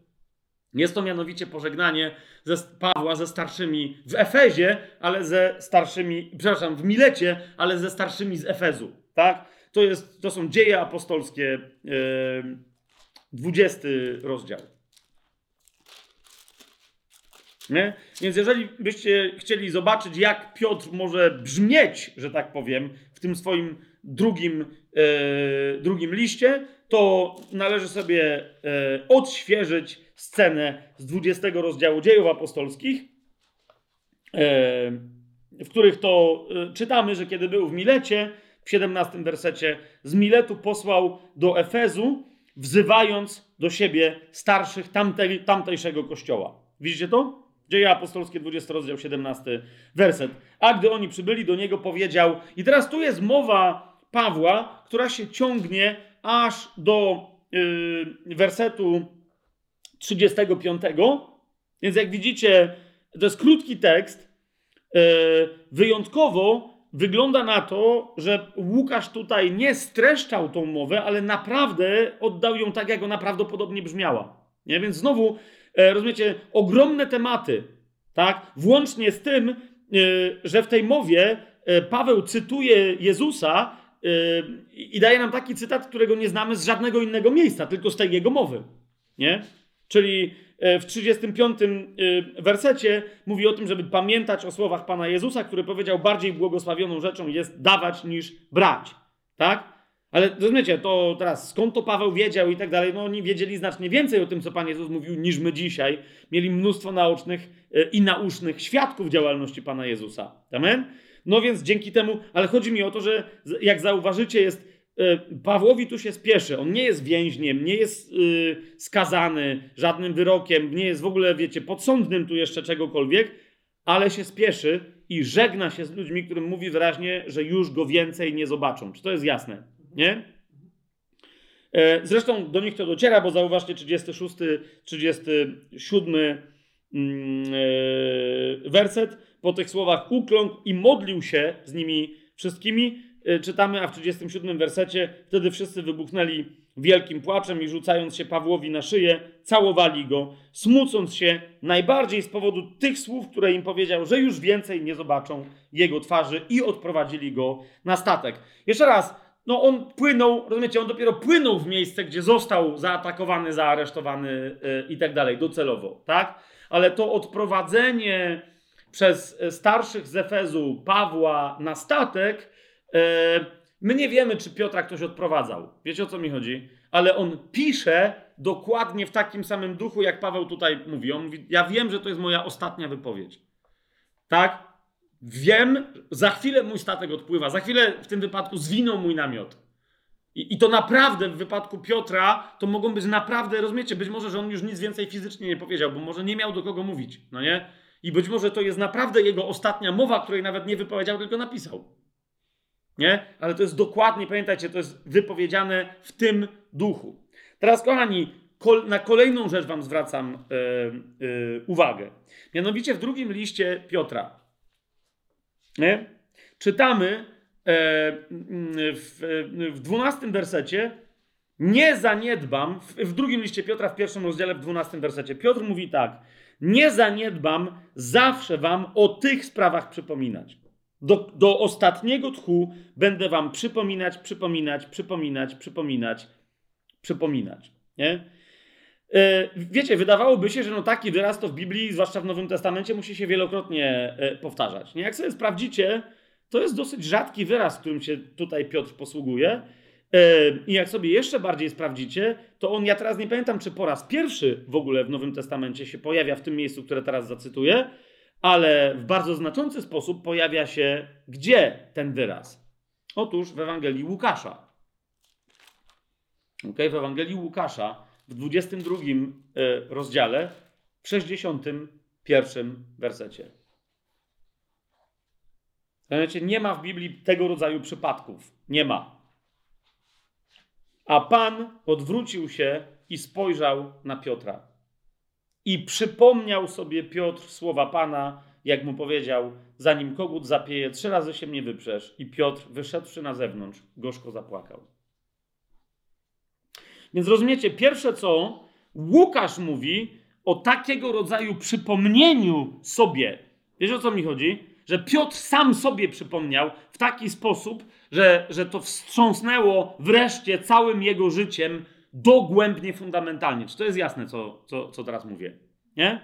Jest to mianowicie pożegnanie ze Pawła ze starszymi w Efezie, ale ze starszymi, przepraszam, w Milecie, ale ze starszymi z Efezu. Tak? To, jest, to są dzieje apostolskie, yy, 20 rozdział. Nie? Więc jeżeli byście chcieli zobaczyć, jak Piotr może brzmieć, że tak powiem, w tym swoim drugim, yy, drugim liście, to należy sobie yy, odświeżyć scenę z 20 rozdziału dziejów apostolskich, e, w których to e, czytamy, że kiedy był w Milecie, w 17 wersecie, z Miletu posłał do Efezu, wzywając do siebie starszych tamtej, tamtejszego kościoła. Widzicie to? Dzieje apostolskie, 20 rozdział, 17 werset. A gdy oni przybyli do niego, powiedział, i teraz tu jest mowa Pawła, która się ciągnie aż do yy, wersetu 35. Więc jak widzicie, to jest krótki tekst. E, wyjątkowo wygląda na to, że Łukasz tutaj nie streszczał tą mowę, ale naprawdę oddał ją tak, jak ona prawdopodobnie brzmiała. Nie? Więc znowu, e, rozumiecie, ogromne tematy, tak? Włącznie z tym, e, że w tej mowie Paweł cytuje Jezusa i daje nam taki cytat, którego nie znamy z żadnego innego miejsca, tylko z tej jego mowy. Nie? Czyli e, w 35 e, wersecie mówi o tym, żeby pamiętać o słowach Pana Jezusa, który powiedział: Bardziej błogosławioną rzeczą jest dawać niż brać. Tak? Ale rozumiecie, to teraz skąd to Paweł wiedział i tak dalej? No oni wiedzieli znacznie więcej o tym, co Pan Jezus mówił, niż my dzisiaj. Mieli mnóstwo naocznych e, i naucznych świadków działalności Pana Jezusa. Amen? No więc dzięki temu, ale chodzi mi o to, że jak zauważycie, jest Pawłowi tu się spieszy. On nie jest więźniem, nie jest yy, skazany żadnym wyrokiem, nie jest w ogóle, wiecie, podsądnym tu jeszcze czegokolwiek, ale się spieszy i żegna się z ludźmi, którym mówi wyraźnie, że już go więcej nie zobaczą. Czy to jest jasne? Nie? E, zresztą do nich to dociera, bo zauważcie 36, 37 mm, werset. Po tych słowach ukląkł i modlił się z nimi wszystkimi, y, czytamy, a w 37 wersecie, wtedy wszyscy wybuchnęli wielkim płaczem i rzucając się Pawłowi na szyję, całowali go, smucąc się najbardziej z powodu tych słów, które im powiedział, że już więcej nie zobaczą jego twarzy i odprowadzili go na statek. Jeszcze raz, no on płynął, rozumiecie, on dopiero płynął w miejsce, gdzie został zaatakowany, zaaresztowany yy, i tak dalej, docelowo, tak? Ale to odprowadzenie przez starszych z Efezu Pawła na statek, my nie wiemy, czy Piotra ktoś odprowadzał. Wiecie o co mi chodzi? Ale on pisze dokładnie w takim samym duchu, jak Paweł tutaj mówi. On mówi, ja wiem, że to jest moja ostatnia wypowiedź. Tak? Wiem, za chwilę mój statek odpływa, za chwilę w tym wypadku zwinął mój namiot. I, I, to naprawdę w wypadku Piotra to mogą być naprawdę, rozumiecie, być może, że on już nic więcej fizycznie nie powiedział, bo może nie miał do kogo mówić, no nie? I być może to jest naprawdę jego ostatnia mowa, której nawet nie wypowiedział, tylko napisał. Nie? Ale to jest dokładnie, pamiętajcie, to jest wypowiedziane w tym duchu. Teraz, kochani, kol na kolejną rzecz Wam zwracam yy, yy, uwagę. Mianowicie w drugim liście Piotra. Nie? Czytamy e, w, w 12 wersecie, nie zaniedbam, w, w drugim liście Piotra, w pierwszym rozdziale, w 12 wersecie, Piotr mówi tak, nie zaniedbam zawsze wam o tych sprawach przypominać. Do, do ostatniego tchu będę wam przypominać, przypominać, przypominać, przypominać, przypominać. Nie? Wiecie, wydawałoby się, że no taki wyraz to w Biblii, zwłaszcza w Nowym Testamencie, musi się wielokrotnie powtarzać. Nie? Jak sobie sprawdzicie, to jest dosyć rzadki wyraz, którym się tutaj Piotr posługuje. I jak sobie jeszcze bardziej sprawdzicie, to on, ja teraz nie pamiętam, czy po raz pierwszy w ogóle w Nowym Testamencie się pojawia w tym miejscu, które teraz zacytuję, ale w bardzo znaczący sposób pojawia się gdzie ten wyraz? Otóż w Ewangelii Łukasza. Okay, w Ewangelii Łukasza w 22 e, rozdziale, w 61 wersecie. Znaczy, nie ma w Biblii tego rodzaju przypadków. Nie ma. A Pan odwrócił się i spojrzał na Piotra. I przypomniał sobie Piotr słowa Pana, jak mu powiedział, zanim kogut zapieje, trzy razy się mnie wyprzesz. I Piotr, wyszedłszy na zewnątrz, gorzko zapłakał. Więc rozumiecie, pierwsze co Łukasz mówi o takiego rodzaju przypomnieniu sobie. Wiesz o co mi chodzi? Że Piotr sam sobie przypomniał w taki sposób, że, że to wstrząsnęło wreszcie całym jego życiem dogłębnie, fundamentalnie. Czy to jest jasne, co, co, co teraz mówię? Nie?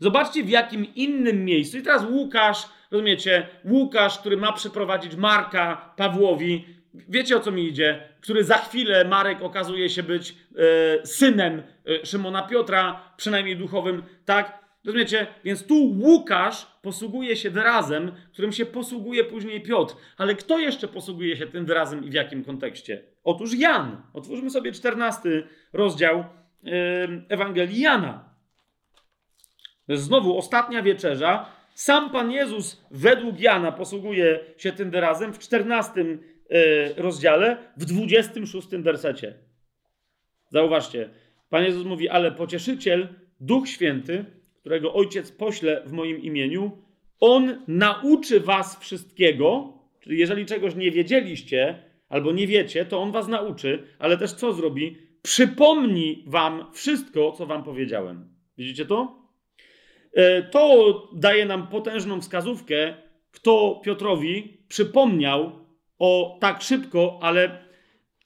Zobaczcie w jakim innym miejscu. I teraz Łukasz, rozumiecie, Łukasz, który ma przyprowadzić Marka Pawłowi, wiecie o co mi idzie, który za chwilę Marek okazuje się być e, synem e, Szymona Piotra, przynajmniej duchowym, tak? Rozumiecie? Więc tu Łukasz posługuje się wyrazem, którym się posługuje później Piotr. Ale kto jeszcze posługuje się tym wyrazem i w jakim kontekście? Otóż Jan. Otwórzmy sobie 14 rozdział Ewangelii Jana. To jest znowu ostatnia wieczerza. Sam Pan Jezus według Jana posługuje się tym wyrazem w 14 E, rozdziale, w 26 wersecie. Zauważcie, Pan Jezus mówi, ale pocieszyciel, Duch Święty, którego Ojciec pośle w moim imieniu, On nauczy was wszystkiego, czyli jeżeli czegoś nie wiedzieliście albo nie wiecie, to On was nauczy, ale też co zrobi? Przypomni wam wszystko, co wam powiedziałem. Widzicie to? E, to daje nam potężną wskazówkę, kto Piotrowi przypomniał o tak szybko, ale,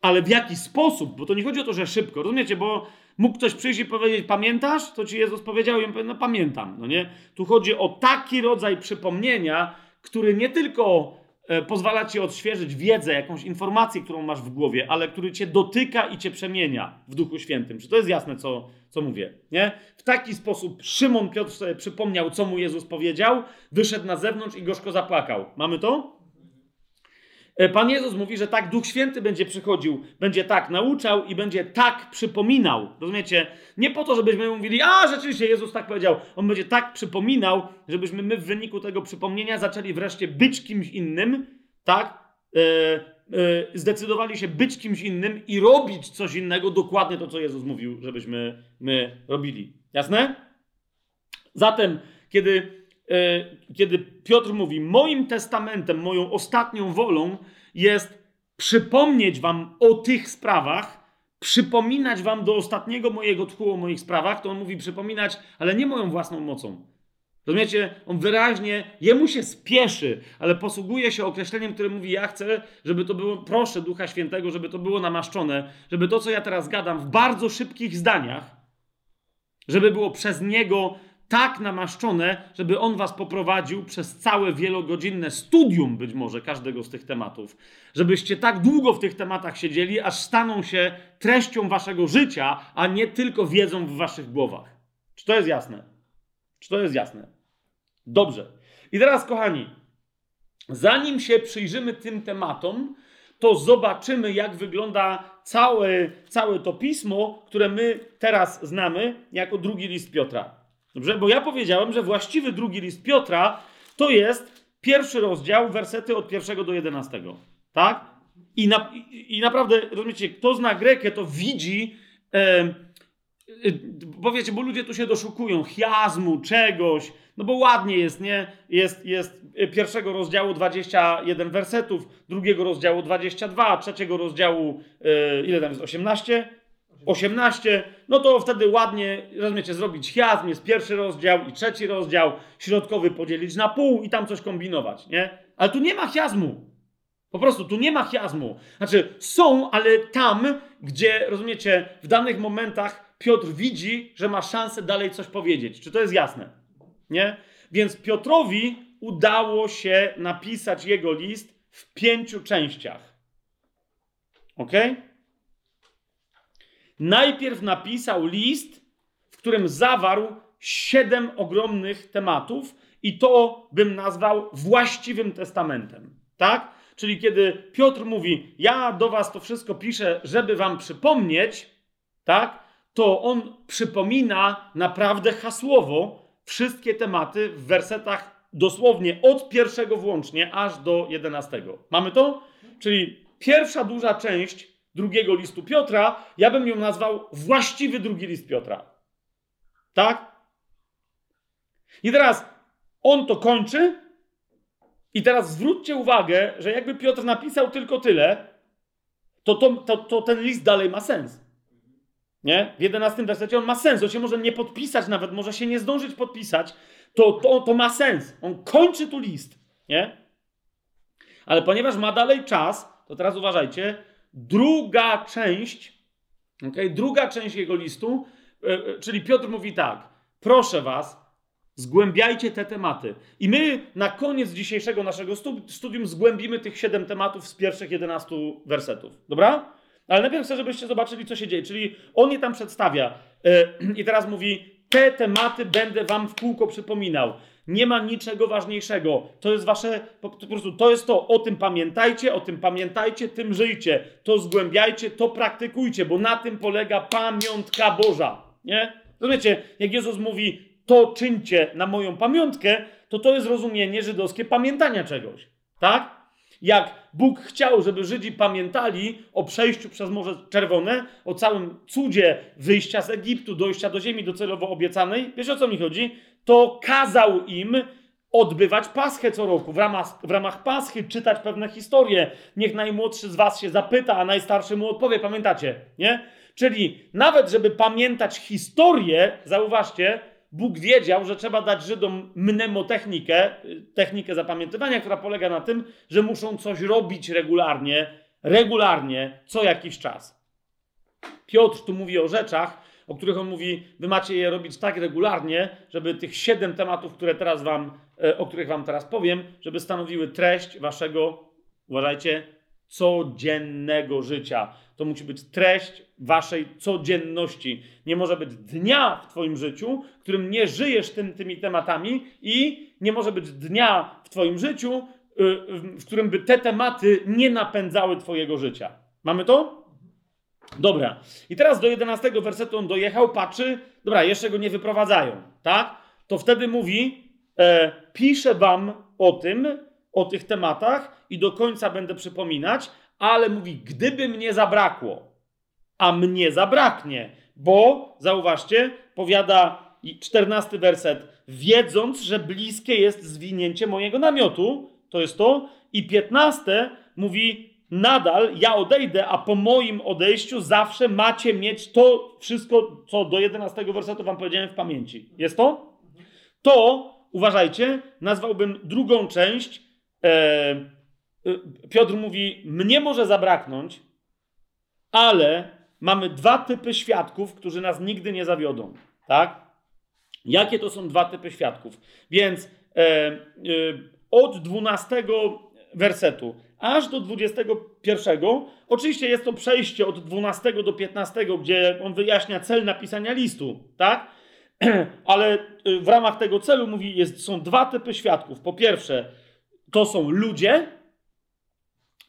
ale w jaki sposób, bo to nie chodzi o to, że szybko, rozumiecie, bo mógł ktoś przyjść i powiedzieć, pamiętasz, co ci Jezus powiedział? I on powie, no pamiętam, no nie? Tu chodzi o taki rodzaj przypomnienia, który nie tylko e, pozwala ci odświeżyć wiedzę, jakąś informację, którą masz w głowie, ale który cię dotyka i cię przemienia w Duchu Świętym. Czy to jest jasne, co, co mówię? Nie? W taki sposób Szymon Piotr sobie przypomniał, co mu Jezus powiedział, wyszedł na zewnątrz i gorzko zapłakał. Mamy to? E, Pan Jezus mówi, że tak Duch Święty będzie przychodził, będzie tak nauczał i będzie tak przypominał. Rozumiecie? Nie po to, żebyśmy mówili, a rzeczywiście Jezus tak powiedział. On będzie tak przypominał, żebyśmy my w wyniku tego przypomnienia zaczęli wreszcie być kimś innym, tak? Yy, yy, zdecydowali się być kimś innym i robić coś innego, dokładnie to, co Jezus mówił, żebyśmy my robili. Jasne? Zatem, kiedy kiedy Piotr mówi: Moim testamentem, moją ostatnią wolą jest przypomnieć wam o tych sprawach, przypominać wam do ostatniego mojego tchu o moich sprawach, to on mówi przypominać, ale nie moją własną mocą. Rozumiecie? On wyraźnie, jemu się spieszy, ale posługuje się określeniem, które mówi: Ja chcę, żeby to było, proszę Ducha Świętego, żeby to było namaszczone, żeby to, co ja teraz gadam w bardzo szybkich zdaniach, żeby było przez niego tak namaszczone, żeby on was poprowadził przez całe wielogodzinne studium, być może każdego z tych tematów. Żebyście tak długo w tych tematach siedzieli, aż staną się treścią waszego życia, a nie tylko wiedzą w waszych głowach. Czy to jest jasne? Czy to jest jasne? Dobrze. I teraz, kochani, zanim się przyjrzymy tym tematom, to zobaczymy, jak wygląda całe, całe to pismo, które my teraz znamy jako drugi list Piotra. Dobrze? Bo ja powiedziałem, że właściwy drugi list Piotra to jest pierwszy rozdział, wersety od pierwszego do jedenastego. Tak? I, na, i, i naprawdę, rozumiecie, kto zna Grekę, to widzi. E, bo wiecie, bo ludzie tu się doszukują chiazmu, czegoś, no bo ładnie jest, nie? Jest, jest pierwszego rozdziału 21 wersetów, drugiego rozdziału 22, trzeciego rozdziału, yy, ile tam jest, 18? 18, no to wtedy ładnie, rozumiecie, zrobić chiasm, jest pierwszy rozdział i trzeci rozdział, środkowy podzielić na pół i tam coś kombinować, nie? Ale tu nie ma chiasmu. Po prostu tu nie ma chiasmu. Znaczy, są, ale tam, gdzie, rozumiecie, w danych momentach Piotr widzi, że ma szansę dalej coś powiedzieć. Czy to jest jasne? Nie? Więc Piotrowi udało się napisać jego list w pięciu częściach. Ok? Najpierw napisał list, w którym zawarł siedem ogromnych tematów, i to bym nazwał właściwym testamentem. Tak? Czyli kiedy Piotr mówi: Ja do was to wszystko piszę, żeby wam przypomnieć, tak? To on przypomina naprawdę hasłowo wszystkie tematy w wersetach dosłownie od pierwszego włącznie aż do jedenastego. Mamy to? Czyli pierwsza duża część drugiego listu Piotra, ja bym ją nazwał właściwy drugi list Piotra. Tak? I teraz on to kończy. I teraz zwróćcie uwagę, że jakby Piotr napisał tylko tyle, to, to, to, to ten list dalej ma sens. Nie? W 11 wersecie on ma sens. On się może nie podpisać nawet, może się nie zdążyć podpisać. To, to, to ma sens. On kończy tu list. Nie? Ale ponieważ ma dalej czas, to teraz uważajcie, druga część, okay, druga część jego listu, yy, czyli Piotr mówi tak, proszę was, zgłębiajcie te tematy. I my na koniec dzisiejszego naszego studium zgłębimy tych siedem tematów z pierwszych 11 wersetów. Dobra? Ale najpierw chcę, żebyście zobaczyli, co się dzieje. Czyli on je tam przedstawia yy, i teraz mówi, te tematy będę wam w kółko przypominał. Nie ma niczego ważniejszego. To jest wasze, po, po prostu to jest to. O tym pamiętajcie, o tym pamiętajcie, tym żyjcie. To zgłębiajcie, to praktykujcie, bo na tym polega pamiątka Boża. Nie? Rozumiecie, jak Jezus mówi, to czyńcie na moją pamiątkę, to to jest rozumienie żydowskie pamiętania czegoś. Tak? Jak Bóg chciał, żeby Żydzi pamiętali o przejściu przez Morze Czerwone, o całym cudzie wyjścia z Egiptu, dojścia do ziemi docelowo obiecanej, wiesz o co mi chodzi? To kazał im odbywać Paschę co roku, w ramach, w ramach Paschy czytać pewne historie. Niech najmłodszy z was się zapyta, a najstarszy mu odpowie. Pamiętacie, nie? Czyli nawet, żeby pamiętać historię, zauważcie, Bóg wiedział, że trzeba dać Żydom mnemotechnikę, technikę zapamiętywania, która polega na tym, że muszą coś robić regularnie, regularnie, co jakiś czas. Piotr tu mówi o rzeczach, o których on mówi, wy macie je robić tak regularnie, żeby tych siedem tematów, które teraz wam, e, o których wam teraz powiem, żeby stanowiły treść waszego, uważajcie, codziennego życia. To musi być treść waszej codzienności. Nie może być dnia w twoim życiu, w którym nie żyjesz tym, tymi tematami i nie może być dnia w twoim życiu, y, w którym by te tematy nie napędzały twojego życia. Mamy to? Dobra. I teraz do 11 wersetu on dojechał, patrzy, dobra, jeszcze go nie wyprowadzają, tak? To wtedy mówi, e, piszę wam o tym, o tych tematach i do końca będę przypominać, ale mówi, gdyby mnie zabrakło, a mnie zabraknie, bo, zauważcie, powiada i czternasty werset, wiedząc, że bliskie jest zwinięcie mojego namiotu, to jest to, i piętnaste mówi, nadal ja odejdę, a po moim odejściu zawsze macie mieć to wszystko, co do 11 wersetu wam powiedziałem w pamięci. Jest to? To, uważajcie, nazwałbym drugą część. E, e, Piotr mówi, mnie może zabraknąć, ale mamy dwa typy świadków, którzy nas nigdy nie zawiodą. Tak? Jakie to są dwa typy świadków? Więc e, od 12 wersetu aż do 21. Oczywiście jest to przejście od 12 do 15, gdzie on wyjaśnia cel napisania listu, tak? Ale y, w ramach tego celu mówi, jest, są dwa typy świadków. Po pierwsze, to są ludzie.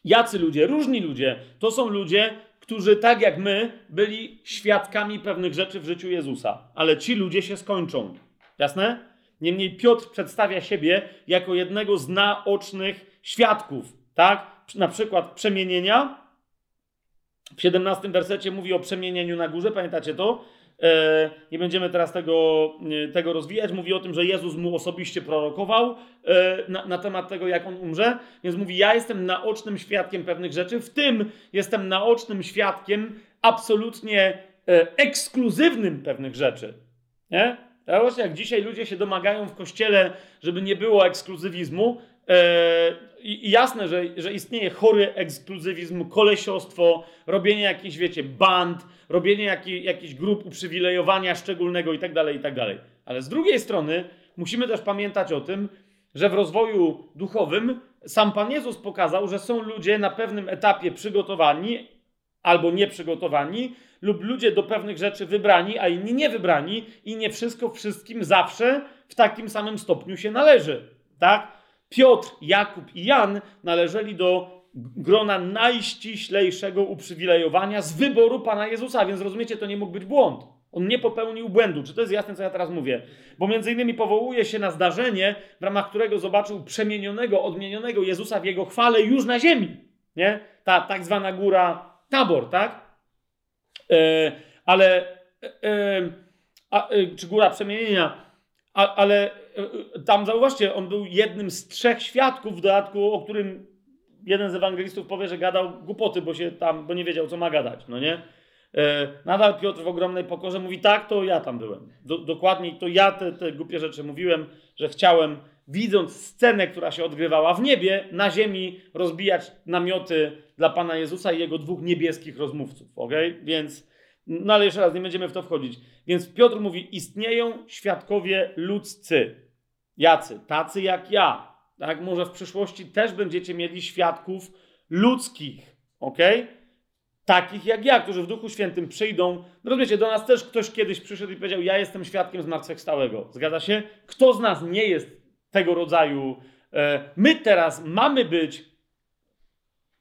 Jacy ludzie? Różni ludzie. To są ludzie, którzy tak jak my byli świadkami pewnych rzeczy w życiu Jezusa. Ale ci ludzie się skończą. Jasne? Niemniej Piotr przedstawia siebie jako jednego z naocznych świadków tak? Na przykład przemienienia. W 17 wersecie mówi o przemienieniu na górze, pamiętacie to? E, nie będziemy teraz tego, e, tego rozwijać. Mówi o tym, że Jezus mu osobiście prorokował e, na, na, temat tego, jak on umrze. Więc mówi: Ja jestem naocznym świadkiem pewnych rzeczy, w tym jestem naocznym świadkiem absolutnie ekskluzywnym pewnych rzeczy. Nie? Właśnie jak dzisiaj ludzie się domagają w kościele, żeby nie było ekskluzywizmu, i jasne, że, że istnieje chory ekskluzywizm, kolesiostwo, robienie jakichś, wiecie, band, robienie jakich, jakichś grup uprzywilejowania szczególnego itd., tak itd. Tak Ale z drugiej strony musimy też pamiętać o tym, że w rozwoju duchowym sam Pan Jezus pokazał, że są ludzie na pewnym etapie przygotowani albo nieprzygotowani, lub ludzie do pewnych rzeczy wybrani, a inni niewybrani i nie wszystko wszystkim zawsze w takim samym stopniu się należy. Tak? Piotr, Jakub i Jan należeli do grona najściślejszego uprzywilejowania z wyboru Pana Jezusa, więc rozumiecie, to nie mógł być błąd. On nie popełnił błędu. Czy to jest jasne, co ja teraz mówię? Bo między innymi powołuje się na zdarzenie, w ramach którego zobaczył przemienionego, odmienionego Jezusa w jego chwale już na ziemi. Nie? Ta tak zwana góra Tabor, tak? E, ale, e, e a, czy góra przemienienia, a, ale tam zauważcie, on był jednym z trzech świadków w dodatku, o którym jeden z ewangelistów powie, że gadał głupoty, bo się tam, bo nie wiedział, co ma gadać, no nie? E, nadal Piotr w ogromnej pokorze mówi, tak, to ja tam byłem. Do, dokładniej to ja te, te głupie rzeczy mówiłem, że chciałem, widząc scenę, która się odgrywała w niebie, na ziemi rozbijać namioty dla Pana Jezusa i jego dwóch niebieskich rozmówców, ok? Więc no ale jeszcze raz, nie będziemy w to wchodzić. Więc Piotr mówi: istnieją świadkowie ludzcy. Jacy? Tacy jak ja. Tak? Może w przyszłości też będziecie mieli świadków ludzkich. ok? Takich jak ja, którzy w Duchu Świętym przyjdą. No rozumiecie, do nas też ktoś kiedyś przyszedł i powiedział: Ja jestem świadkiem zmartwychwstałego. Zgadza się? Kto z nas nie jest tego rodzaju? E, my teraz mamy być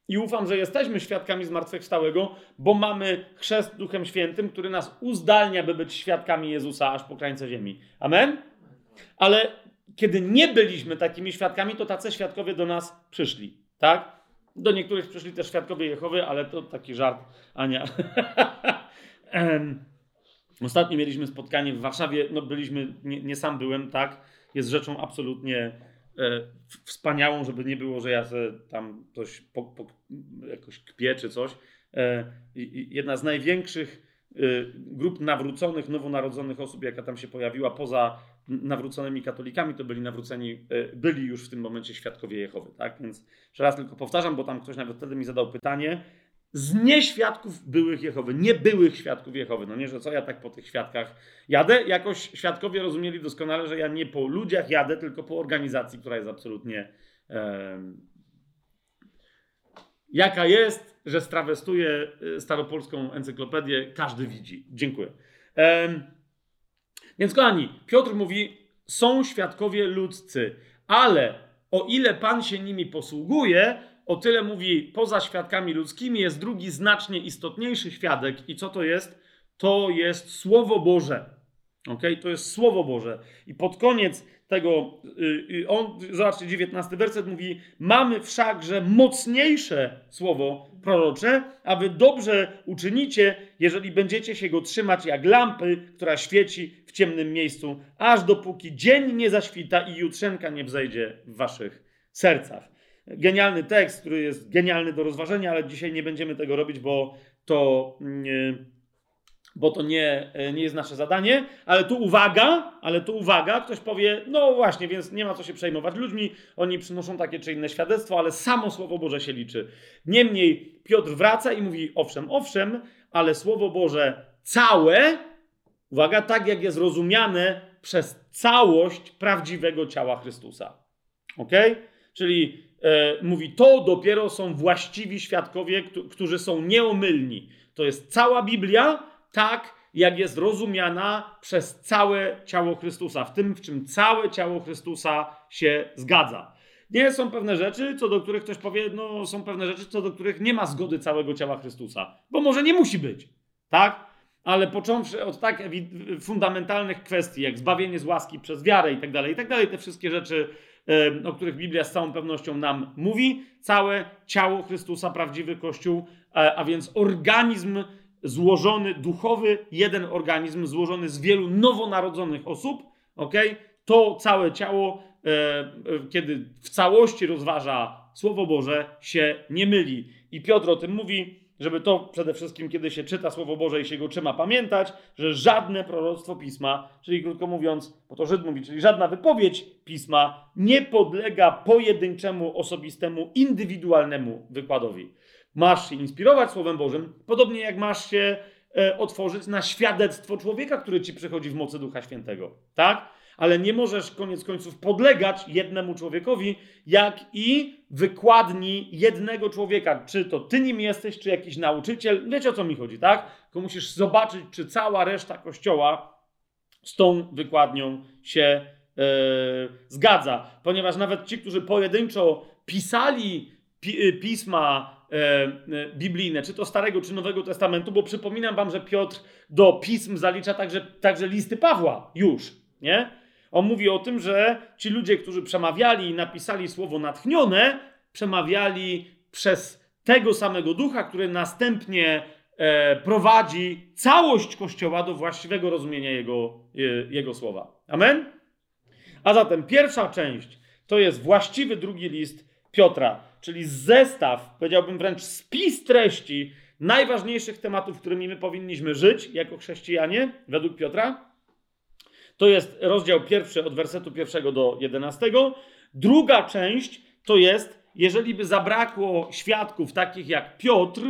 i ufam, że jesteśmy świadkami zmartwychwstałego, bo mamy chrzest Duchem Świętym, który nas uzdalnia, by być świadkami Jezusa aż po krańce ziemi. Amen? Ale kiedy nie byliśmy takimi świadkami, to tacy świadkowie do nas przyszli. Tak? Do niektórych przyszli też świadkowie Jehowy, ale to taki żart, Ania. Ostatnio mieliśmy spotkanie w Warszawie, no byliśmy, nie, nie sam byłem, tak? Jest rzeczą absolutnie e, wspaniałą, żeby nie było, że ja tam coś po, po, jakoś kpię czy coś. E, jedna z największych e, grup nawróconych, nowonarodzonych osób, jaka tam się pojawiła, poza nawróconymi katolikami, to byli nawróceni, e, byli już w tym momencie świadkowie Jehowy, tak? Więc jeszcze raz tylko powtarzam, bo tam ktoś nawet wtedy mi zadał pytanie, z nieświadków byłych Jehowy, nie byłych świadków Jehowy. No nie, że co ja tak po tych świadkach jadę? Jakoś świadkowie rozumieli doskonale, że ja nie po ludziach jadę, tylko po organizacji, która jest absolutnie e, jaka jest, że strawestuję e, staropolską encyklopedię, każdy widzi. Dziękuję. E, więc kochani, Piotr mówi, są świadkowie ludzcy, ale o ile Pan się nimi posługuje, o tyle mówi, poza świadkami ludzkimi jest drugi znacznie istotniejszy świadek. I co to jest? To jest Słowo Boże. Ok? To jest Słowo Boże. I pod koniec tego, yy, on, zobaczcie, 19 werset mówi: Mamy wszakże mocniejsze słowo prorocze, a wy dobrze uczynicie, jeżeli będziecie się go trzymać jak lampy, która świeci ciemnym miejscu, aż dopóki dzień nie zaświta i jutrzenka nie wzejdzie w waszych sercach. Genialny tekst, który jest genialny do rozważenia, ale dzisiaj nie będziemy tego robić, bo to. Yy, bo to nie, e, nie jest nasze zadanie, ale tu uwaga, ale tu uwaga, ktoś powie, no właśnie, więc nie ma co się przejmować ludźmi, oni przynoszą takie czy inne świadectwo, ale samo Słowo Boże się liczy. Niemniej Piotr wraca i mówi, owszem, owszem, ale Słowo Boże całe, uwaga, tak jak jest rozumiane przez całość prawdziwego ciała Chrystusa. Ok? Czyli e, mówi, to dopiero są właściwi świadkowie, którzy są nieomylni. To jest cała Biblia, tak, jak jest rozumiana przez całe ciało Chrystusa, w tym, w czym całe ciało Chrystusa się zgadza. Nie są pewne rzeczy, co do których ktoś powie, no są pewne rzeczy, co do których nie ma zgody całego ciała Chrystusa, bo może nie musi być, tak? Ale począwszy od tak fundamentalnych kwestii, jak zbawienie z łaski przez wiarę i tak dalej, i tak dalej, te wszystkie rzeczy, o których Biblia z całą pewnością nam mówi, całe ciało Chrystusa, prawdziwy Kościół, e, a więc organizm złożony, duchowy, jeden organizm złożony z wielu nowonarodzonych osób, ok? To całe ciało, e, e, kiedy w całości rozważa Słowo Boże, się nie myli. I Piotr o tym mówi, żeby to przede wszystkim, kiedy się czyta Słowo Boże i się go trzyma, pamiętać, że żadne proroctwo pisma, czyli krótko mówiąc, bo to Żyd mówi, czyli żadna wypowiedź pisma nie podlega pojedynczemu, osobistemu, indywidualnemu wykładowi. Masz się inspirować Słowem Bożym, podobnie jak masz się e, otworzyć na świadectwo człowieka, który ci przychodzi w mocy Ducha Świętego. Tak? Ale nie możesz koniec końców podlegać jednemu człowiekowi, jak i wykładni jednego człowieka. Czy to ty nim jesteś, czy jakiś nauczyciel. Wiecie o co mi chodzi, tak? Tylko musisz zobaczyć, czy cała reszta kościoła z tą wykładnią się yy, zgadza. Ponieważ nawet ci, którzy pojedynczo pisali pi pisma E, e, biblijne, czy to Starego, czy Nowego Testamentu, bo przypominam wam, że Piotr do pism zalicza także, także listy Pawła już, nie? On mówi o tym, że ci ludzie, którzy przemawiali i napisali słowo natchnione, przemawiali przez tego samego ducha, który następnie e, prowadzi całość Kościoła do właściwego rozumienia jego, e, jego słowa. Amen? A zatem pierwsza część to jest właściwy drugi list Piotra czyli zestaw, powiedziałbym wręcz spis treści najważniejszych tematów, którymi my powinniśmy żyć jako chrześcijanie, według Piotra. To jest rozdział pierwszy od wersetu pierwszego do jedenastego. Druga część to jest, jeżeli by zabrakło świadków takich jak Piotr,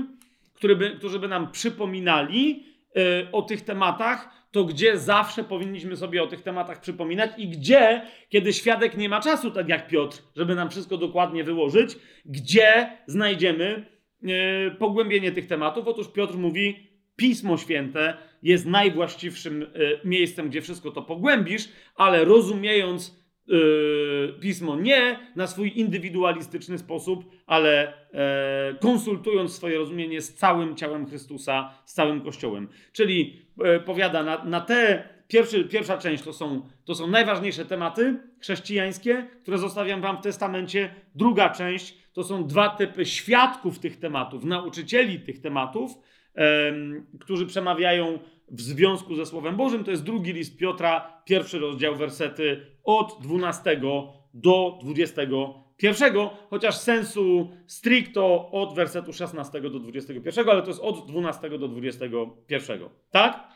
który by, którzy by nam przypominali yy, o tych tematach, to gdzie zawsze powinniśmy sobie o tych tematach przypominać i gdzie, kiedy świadek nie ma czasu, tak jak Piotr, żeby nam wszystko dokładnie wyłożyć, gdzie znajdziemy yy, pogłębienie tych tematów. Otóż Piotr mówi, Pismo Święte jest najwłaściwszym yy, miejscem, gdzie wszystko to pogłębisz, ale rozumiejąc Yy, pismo nie na swój indywidualistyczny sposób, ale e, konsultując swoje rozumienie z całym ciałem Chrystusa, z całym Kościołem. Czyli e, powiada, na, na te pierwszy, pierwsza część to są, to są najważniejsze tematy chrześcijańskie, które zostawiam wam w testamencie. Druga część to są dwa typy świadków tych tematów, nauczycieli tych tematów, którzy przemawiają w związku ze Słowem Bożym. To jest drugi list Piotra, pierwszy rozdział, wersety od 12 do 21, chociaż sensu stricto od wersetu 16 do 21, ale to jest od 12 do 21. Tak?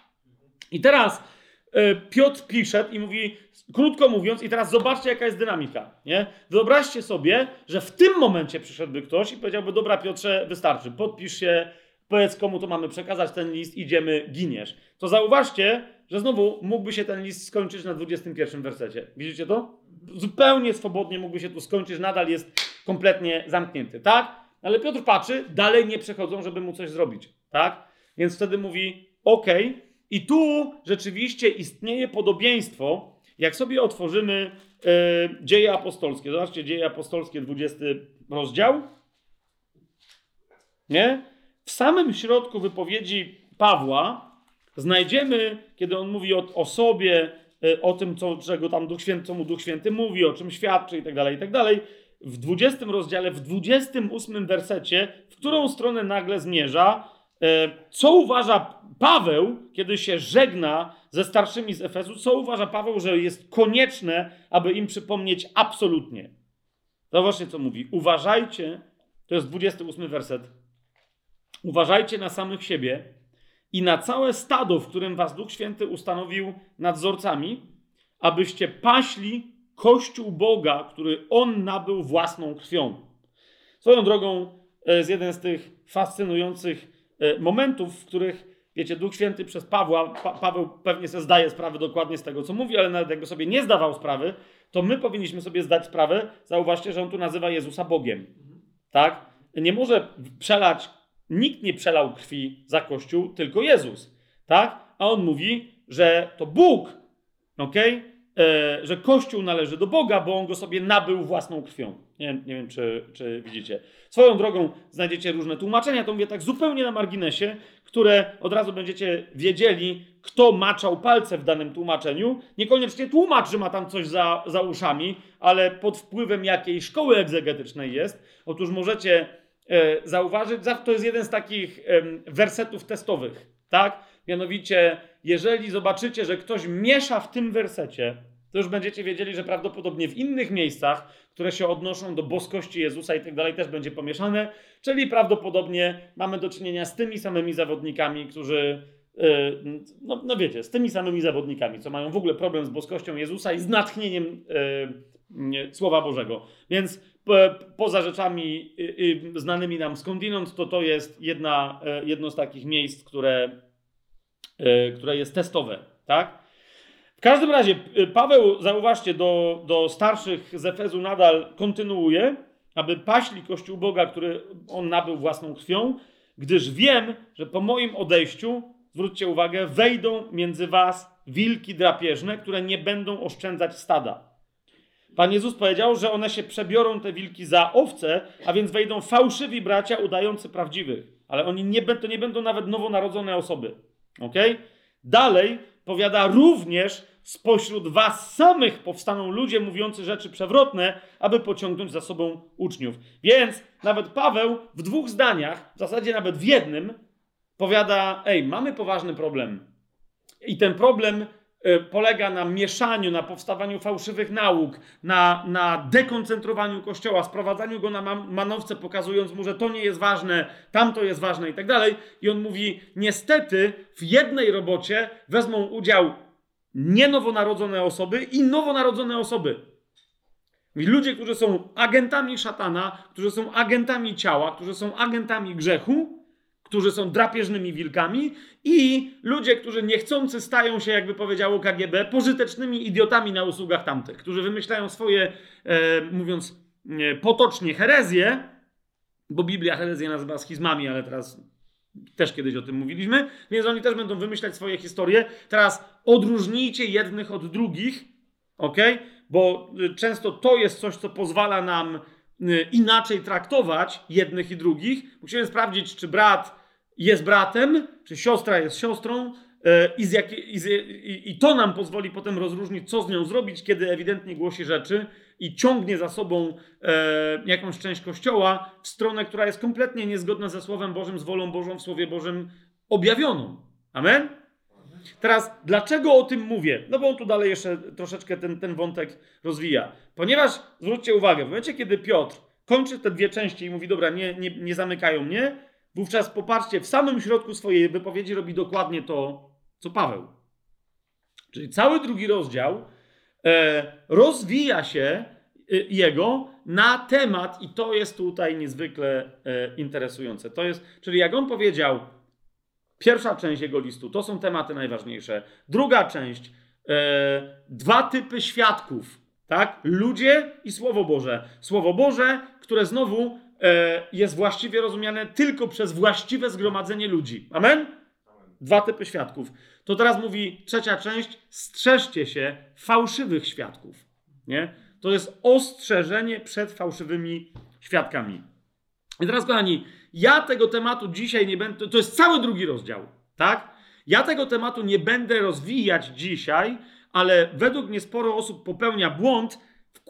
I teraz e, Piotr pisze i mówi, krótko mówiąc, i teraz zobaczcie, jaka jest dynamika. Nie? Wyobraźcie sobie, że w tym momencie przyszedłby ktoś i powiedziałby: Dobra, Piotrze, wystarczy, podpisz się, powiedz komu to mamy przekazać ten list, idziemy, giniesz. To zauważcie, że znowu mógłby się ten list skończyć na 21 wersecie. Widzicie to? Zupełnie swobodnie mógłby się tu skończyć, nadal jest kompletnie zamknięty, tak? Ale Piotr patrzy, dalej nie przechodzą, żeby mu coś zrobić, tak? Więc wtedy mówi, ok, i tu rzeczywiście istnieje podobieństwo, jak sobie otworzymy yy, dzieje apostolskie. Zobaczcie, dzieje apostolskie, 20 rozdział. Nie? W samym środku wypowiedzi Pawła znajdziemy, kiedy on mówi o, o sobie, e, o tym, co, czego tam Duch Święty, co mu Duch Święty mówi, o czym świadczy i tak dalej, i tak. W 20 rozdziale, w 28 wersecie, w którą stronę nagle zmierza, e, co uważa Paweł, kiedy się żegna ze starszymi z Efesu, co uważa Paweł, że jest konieczne, aby im przypomnieć absolutnie. Właśnie co mówi. Uważajcie, to jest 28 werset. Uważajcie na samych siebie i na całe stado, w którym was Duch Święty ustanowił nadzorcami, abyście paśli Kościół Boga, który On nabył własną krwią. Swoją drogą jest jeden z tych fascynujących e, momentów, w których, wiecie, Duch Święty przez Pawła, pa Paweł pewnie sobie zdaje sprawę dokładnie z tego, co mówi, ale nawet jakby sobie nie zdawał sprawy, to my powinniśmy sobie zdać sprawę, zauważcie, że on tu nazywa Jezusa Bogiem. Tak? Nie może przelać, nikt nie przelał krwi za Kościół, tylko Jezus. Tak? A on mówi, że to Bóg, okej? E, że Kościół należy do Boga, bo on go sobie nabył własną krwią. Nie, nie wiem, czy, czy widzicie. Swoją drogą znajdziecie różne tłumaczenia, to mówię tak zupełnie na marginesie, które od razu będziecie wiedzieli, kto maczał palce w danym tłumaczeniu. Niekoniecznie tłumacz, że ma tam coś za, za uszami, ale pod wpływem jakiej szkoły egzegetycznej jest. Otóż możecie zauważyć, to jest jeden z takich e, wersetów testowych, tak? Mianowicie, jeżeli zobaczycie, że ktoś miesza w tym wersecie, to już będziecie wiedzieli, że prawdopodobnie w innych miejscach, które się odnoszą do boskości Jezusa i tak dalej, też będzie pomieszane, czyli prawdopodobnie mamy do czynienia z tymi samymi zawodnikami, którzy, yy, no, no, wiecie, z tymi samymi zawodnikami, co mają w ogóle problem z boskością Jezusa i z natchnieniem yy, Słowa Bożego. Więc poza rzeczami yy, znanymi nam skądinąd, to to jest jedna, jedno z takich miejsc, które, które jest testowe, tak? W każdym razie y, Paweł, zauważcie, do, do starszych z Efezu nadal kontynuuje, aby paśli Kościół Boga, który on nabył własną krwią, gdyż wiem, że po moim odejściu, zwróćcie uwagę, wejdą między was wilki drapieżne, które nie będą oszczędzać stada. Pan Jezus powiedział, że one się przebiorą, te wilki, za owce, a więc wejdą fałszywi bracia udający prawdziwych. Ale oni nie, to nie będą nawet nowonarodzone osoby. ok? Dalej powiada również spośród was samych powstaną ludzie mówiący rzeczy przewrotne, aby pociągnąć za sobą uczniów. Więc nawet Paweł w dwóch zdaniach, w zasadzie nawet w jednym, powiada: Ej, mamy poważny problem. I ten problem polega na mieszaniu, na powstawaniu fałszywych nauk, na, na dekoncentrowaniu kościoła, sprowadzaniu go na manowce, pokazując mu, że to nie jest ważne, tamto jest ważne i tak dalej. I on mówi: Niestety, w jednej robocie wezmą udział nie nowonarodzone osoby i nowonarodzone osoby. Ludzie, którzy są agentami szatana, którzy są agentami ciała, którzy są agentami grzechu, którzy są drapieżnymi wilkami i ludzie, którzy niechcący stają się, jakby powiedziało KGB, pożytecznymi idiotami na usługach tamtych, którzy wymyślają swoje, e, mówiąc e, potocznie, herezje, bo Biblia herezję nazywa schizmami, ale teraz też kiedyś o tym mówiliśmy, więc oni też będą wymyślać swoje historie. Teraz odróżnijcie jednych od drugich, ok? Bo y, często to jest coś, co pozwala nam y, inaczej traktować jednych i drugich. Musimy sprawdzić, czy brat jest bratem, czy siostra jest siostrą, y, i, z i, z, i, i to nam pozwoli potem rozróżnić, co z nią zrobić, kiedy ewidentnie głosi rzeczy, i ciągnie za sobą e, jakąś część kościoła w stronę, która jest kompletnie niezgodna ze Słowem Bożym, z wolą Bożą w Słowie Bożym objawioną. Amen? Teraz, dlaczego o tym mówię? No bo on tu dalej jeszcze troszeczkę ten, ten wątek rozwija. Ponieważ, zwróćcie uwagę, w momencie, kiedy Piotr kończy te dwie części i mówi, dobra, nie, nie, nie zamykają mnie, wówczas popatrzcie, w samym środku swojej wypowiedzi robi dokładnie to, co Paweł. Czyli cały drugi rozdział E, rozwija się e, jego na temat, i to jest tutaj niezwykle e, interesujące. To jest, czyli jak on powiedział, pierwsza część jego listu, to są tematy najważniejsze. Druga część, dwa typy świadków, tak? Ludzie i Słowo Boże. Słowo Boże, które znowu jest właściwie rozumiane tylko przez właściwe zgromadzenie ludzi. Amen? Dwa typy świadków. To teraz mówi trzecia część: strzeżcie się fałszywych świadków. Nie? To jest ostrzeżenie przed fałszywymi świadkami. I teraz, kochani, ja tego tematu dzisiaj nie będę. To jest cały drugi rozdział, tak? Ja tego tematu nie będę rozwijać dzisiaj, ale według mnie sporo osób popełnia błąd,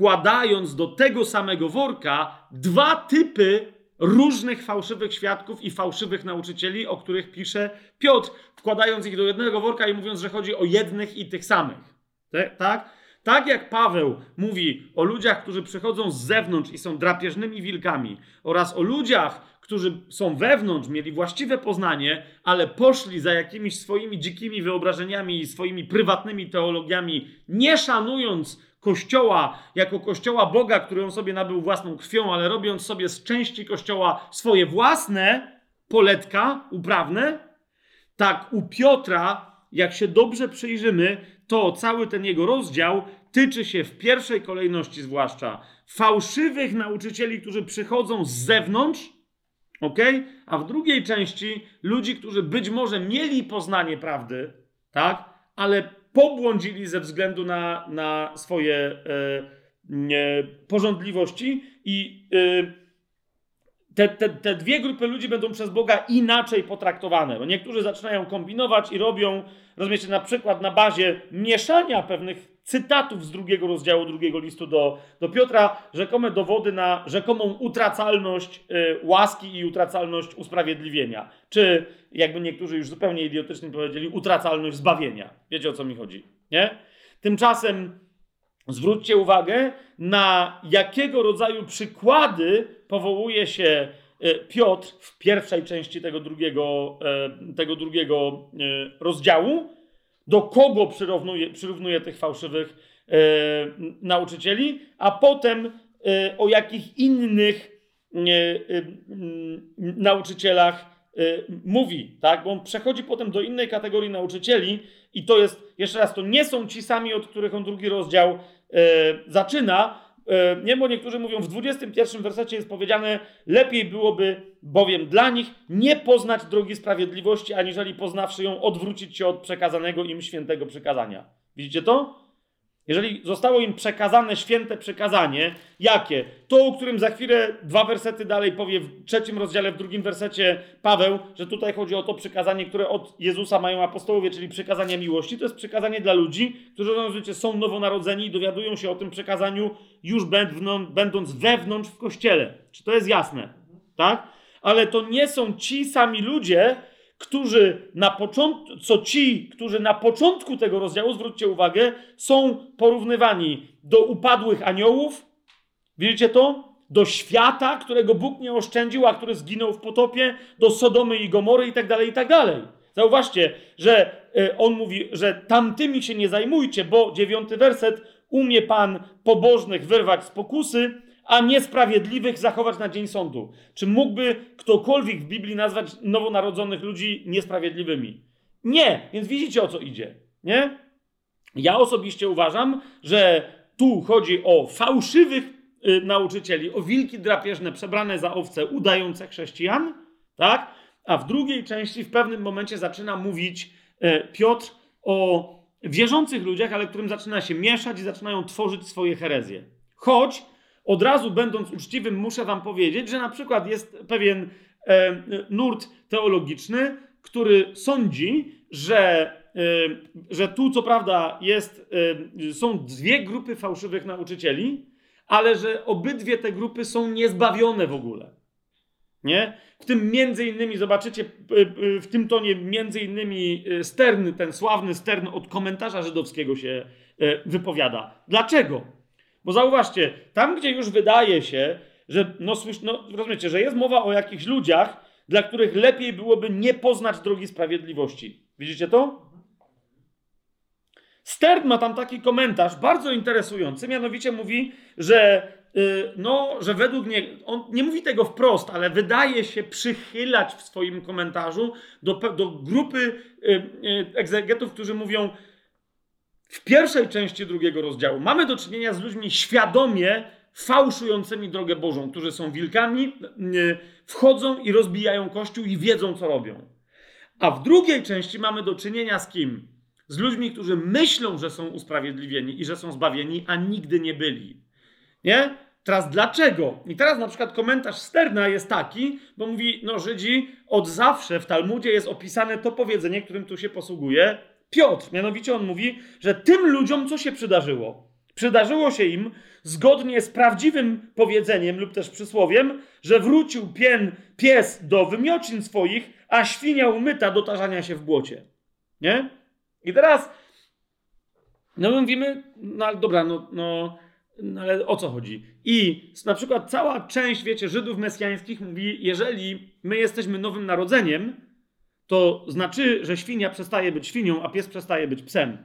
wkładając do tego samego worka dwa typy różnych fałszywych świadków i fałszywych nauczycieli, o których pisze Piotr, wkładając ich do jednego worka i mówiąc, że chodzi o jednych i tych samych. Tak? Tak jak Paweł mówi o ludziach, którzy przychodzą z zewnątrz i są drapieżnymi wilkami, oraz o ludziach, którzy są wewnątrz, mieli właściwe poznanie, ale poszli za jakimiś swoimi dzikimi wyobrażeniami i swoimi prywatnymi teologiami, nie szanując Kościoła jako Kościoła Boga, który on sobie nabył własną krwią, ale robiąc sobie z części Kościoła swoje własne poletka uprawne, tak u Piotra, jak się dobrze przyjrzymy, to cały ten jego rozdział tyczy się w pierwszej kolejności zwłaszcza fałszywych nauczycieli, którzy przychodzą z zewnątrz, ok? A w drugiej części ludzi, którzy być może mieli poznanie prawdy, tak? Ale pobłądzili ze względu na, na swoje e, porządliwości i e, te, te, te dwie grupy ludzi będą przez Boga inaczej potraktowane. Bo niektórzy zaczynają kombinować i robią, rozumiecie, na przykład na bazie mieszania pewnych cytatów z drugiego rozdziału drugiego listu do, do Piotra, rzekome dowody na rzekomą utracalność y, łaski i utracalność usprawiedliwienia. Czy, jakby niektórzy już zupełnie idiotycznie powiedzieli, utracalność zbawienia. Wiecie o co mi chodzi, nie? Tymczasem zwróćcie uwagę, na jakiego rodzaju przykłady powołuje się y, Piotr w pierwszej części tego drugiego, y, tego drugiego rozdziału do kogo przyrównuje, przyrównuje tych fałszywych e, nauczycieli, a potem e, o jakich innych e, nauczycielach mówi, tak? Bo on przechodzi potem do innej kategorii nauczycieli i to jest, jeszcze raz, to nie są ci sami, od których on drugi rozdział zaczyna, E, nie, bo niektórzy mówią, w 21 wersecie jest powiedziane, lepiej byłoby bowiem dla nich nie poznać drogi sprawiedliwości, aniżeli poznawszy ją, odwrócić się od przekazanego im świętego przykazania. Widzicie to? Jeżeli zostało im przekazane święte przekazanie, jakie? To, o którym za chwilę dwa wersety dalej powie w trzecim rozdziale, w drugim wersecie Paweł, że tutaj chodzi o to przekazanie, które od Jezusa mają apostołowie, czyli przekazanie miłości. To jest przekazanie dla ludzi, którzy rozumiecie, są nowonarodzeni i dowiadują się o tym przekazaniu już będąc wewnątrz w kościele. Czy to jest jasne? Tak? Ale to nie są ci sami ludzie, którzy na początku, co ci, którzy na początku tego rozdziału, zwróćcie uwagę, są porównywani do upadłych aniołów. Widzicie to? Do świata, którego Bóg nie oszczędził, a który zginął w potopie, do Sodomy i Gomory i tak dalej, i tak dalej. Zauważcie, że e, on mówi, że tamtymi się nie zajmujcie, bo dziewiąty werset, umie Pan pobożnych wyrwać z pokusy, a niesprawiedliwych zachować na dzień sądu. Czy mógłby ktokolwiek w Biblii nazwać nowonarodzonych ludzi niesprawiedliwymi? Nie, więc widzicie o co idzie, nie? Ja osobiście uważam, że tu chodzi o fałszywych y, nauczycieli, o wilki drapieżne przebrane za owce, udające chrześcijan, tak? A w drugiej części w pewnym momencie zaczyna mówić y, Piotr o wierzących ludziach, ale którym zaczyna się mieszać i zaczynają tworzyć swoje herezje. Choć od razu będąc uczciwym, muszę Wam powiedzieć, że na przykład jest pewien e, nurt teologiczny, który sądzi, że, e, że tu co prawda jest, e, są dwie grupy fałszywych nauczycieli, ale że obydwie te grupy są niezbawione w ogóle. Nie? W tym między innymi, zobaczycie, w tym tonie między innymi Stern, ten sławny Stern od komentarza żydowskiego się e, wypowiada. Dlaczego? Bo zauważcie, tam gdzie już wydaje się, że no, no rozumiecie, że jest mowa o jakichś ludziach, dla których lepiej byłoby nie poznać drogi sprawiedliwości. Widzicie to? Stern ma tam taki komentarz bardzo interesujący, mianowicie mówi, że yy, no, że według niego, on nie mówi tego wprost, ale wydaje się przychylać w swoim komentarzu do, do grupy yy, egzegetów, którzy mówią, w pierwszej części drugiego rozdziału mamy do czynienia z ludźmi świadomie fałszującymi drogę Bożą, którzy są wilkami, wchodzą i rozbijają kościół i wiedzą, co robią. A w drugiej części mamy do czynienia z kim? Z ludźmi, którzy myślą, że są usprawiedliwieni i że są zbawieni, a nigdy nie byli. Nie? Teraz dlaczego? I teraz na przykład komentarz Sterna jest taki, bo mówi, no Żydzi od zawsze w Talmudzie jest opisane to powiedzenie, którym tu się posługuje Piotr. Mianowicie on mówi, że tym ludziom co się przydarzyło? Przydarzyło się im, zgodnie z prawdziwym powiedzeniem lub też przysłowiem, że wrócił pien, pies do wymiocin swoich, a świnia umyta do tarzania się w błocie. Nie? I teraz, no my mówimy, no dobra, no, no, no ale o co chodzi? I na przykład cała część, wiecie, Żydów mesjańskich mówi, jeżeli my jesteśmy nowym narodzeniem, to znaczy, że świnia przestaje być świnią, a pies przestaje być psem.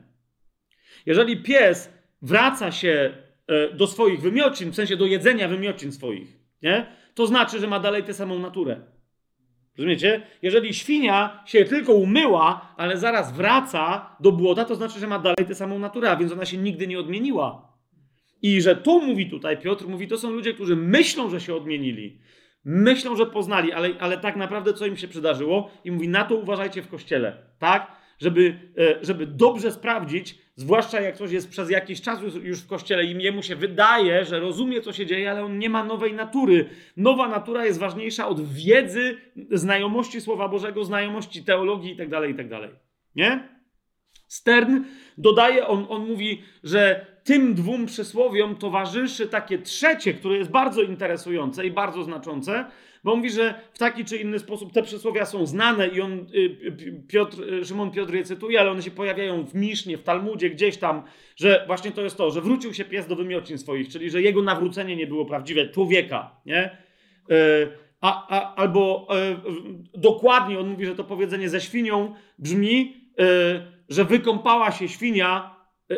Jeżeli pies wraca się e, do swoich wymiocin, w sensie do jedzenia wymiocin swoich, nie? to znaczy, że ma dalej tę samą naturę. Rozumiecie? Jeżeli świnia się tylko umyła, ale zaraz wraca do błota, to znaczy, że ma dalej tę samą naturę, a więc ona się nigdy nie odmieniła. I że tu mówi tutaj Piotr, mówi, to są ludzie, którzy myślą, że się odmienili. Myślą, że poznali, ale, ale tak naprawdę co im się przydarzyło? I mówi, na to uważajcie w kościele, tak? Żeby, e, żeby dobrze sprawdzić, zwłaszcza jak ktoś jest przez jakiś czas już w kościele i jemu się wydaje, że rozumie, co się dzieje, ale on nie ma nowej natury. Nowa natura jest ważniejsza od wiedzy, znajomości Słowa Bożego, znajomości teologii itd., tak itd. Tak nie? Stern dodaje, on, on mówi, że tym dwóm przysłowiom towarzyszy takie trzecie, które jest bardzo interesujące i bardzo znaczące, bo mówi, że w taki czy inny sposób te przysłowia są znane i on, y, y, Piotr, y, Szymon Piotr je cytuje, ale one się pojawiają w Misznie, w Talmudzie, gdzieś tam, że właśnie to jest to, że wrócił się pies do wymiocin swoich, czyli że jego nawrócenie nie było prawdziwe, człowieka, nie? A, a, albo dokładnie on mówi, że to powiedzenie ze świnią brzmi, że wykąpała się świnia,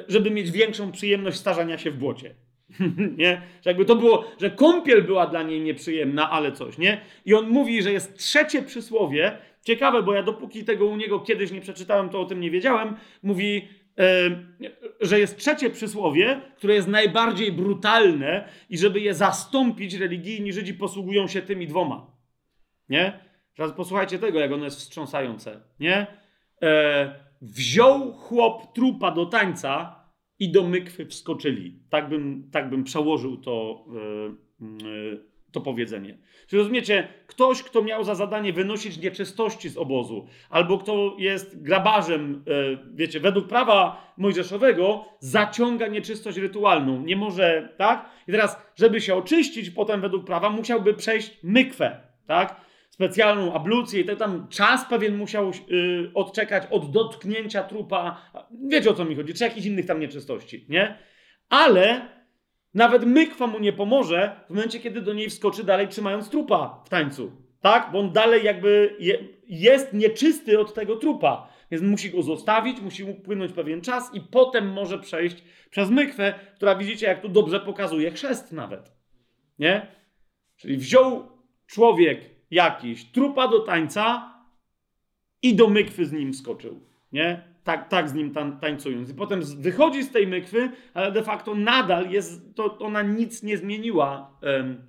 żeby mieć większą przyjemność starzania się w błocie. nie? Że jakby to było, że kąpiel była dla niej nieprzyjemna, ale coś, nie? I on mówi, że jest trzecie przysłowie. Ciekawe, bo ja dopóki tego u niego kiedyś nie przeczytałem, to o tym nie wiedziałem. Mówi, że jest trzecie przysłowie, które jest najbardziej brutalne i żeby je zastąpić, religijni Żydzi posługują się tymi dwoma. Nie? Teraz posłuchajcie tego, jak ono jest wstrząsające. Nie? E, wziął chłop trupa do tańca, i do mykwy wskoczyli. Tak bym, tak bym przełożył to, yy, to powiedzenie. Czyli rozumiecie, ktoś, kto miał za zadanie wynosić nieczystości z obozu, albo kto jest grabarzem, yy, wiecie, według prawa mojżeszowego, zaciąga nieczystość rytualną. Nie może, tak? I teraz, żeby się oczyścić potem według prawa, musiałby przejść mykwę, tak? Specjalną ablucję i tak tam czas pewien musiał yy, odczekać od dotknięcia trupa. Wiecie o co mi chodzi, czy jakichś innych tam nieczystości, nie? Ale nawet mykwa mu nie pomoże w momencie, kiedy do niej wskoczy dalej trzymając trupa w tańcu. Tak? Bo on dalej jakby je, jest nieczysty od tego trupa. Więc musi go zostawić, musi upłynąć pewien czas i potem może przejść przez mykwę, która widzicie, jak tu dobrze pokazuje chrzest nawet. Nie? Czyli wziął człowiek jakiś, trupa do tańca i do mykwy z nim skoczył. Nie? Tak, tak z nim tań, tańcując. I potem wychodzi z tej mykwy, ale de facto nadal jest, to ona nic nie zmieniła um,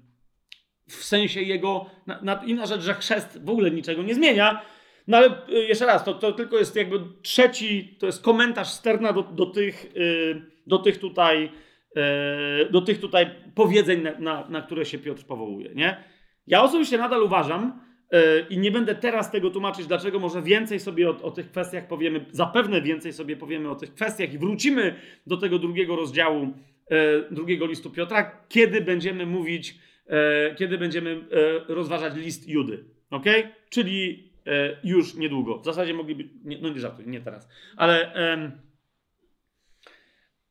w sensie jego, na, na, inna rzecz, że chrzest w ogóle niczego nie zmienia, no ale y, jeszcze raz, to, to tylko jest jakby trzeci, to jest komentarz Sterna do, do, tych, y, do tych tutaj y, do tych tutaj powiedzeń, na, na, na które się Piotr powołuje, nie? Ja osobiście nadal uważam, yy, i nie będę teraz tego tłumaczyć, dlaczego może więcej sobie o, o, tych kwestiach powiemy, zapewne więcej sobie powiemy o tych kwestiach i wrócimy do tego drugiego rozdziału, yy, drugiego listu Piotra, kiedy będziemy mówić, yy, kiedy będziemy rozważać list Judy. Ok? Czyli już niedługo. W zasadzie mogliby. No nie żartuj, nie teraz. Ale.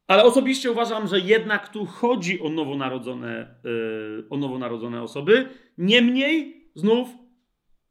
Ale osobiście uważam, że jednak tu chodzi o nowonarodzone, yy, o nowonarodzone osoby. Niemniej, znów,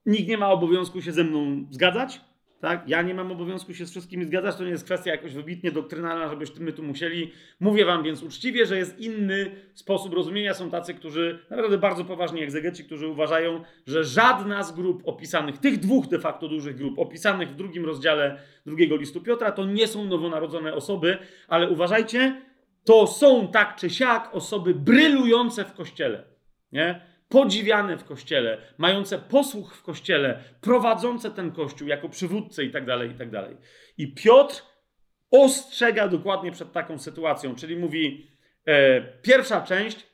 nikt nie ma obowiązku się ze mną zgadzać. Tak? Ja nie mam obowiązku się z wszystkimi zgadzać, to nie jest kwestia jakoś wybitnie doktrynalna, żebyśmy tu musieli. Mówię wam więc uczciwie, że jest inny sposób rozumienia. Są tacy, którzy, naprawdę bardzo poważni egzegeci, którzy uważają, że żadna z grup opisanych, tych dwóch de facto dużych grup, opisanych w drugim rozdziale drugiego listu Piotra, to nie są nowonarodzone osoby, ale uważajcie, to są tak czy siak osoby brylujące w kościele. Nie? Podziwiane w kościele, mające posłuch w kościele, prowadzące ten kościół jako przywódcę tak tak dalej. I Piotr ostrzega dokładnie przed taką sytuacją, czyli mówi, e, pierwsza część,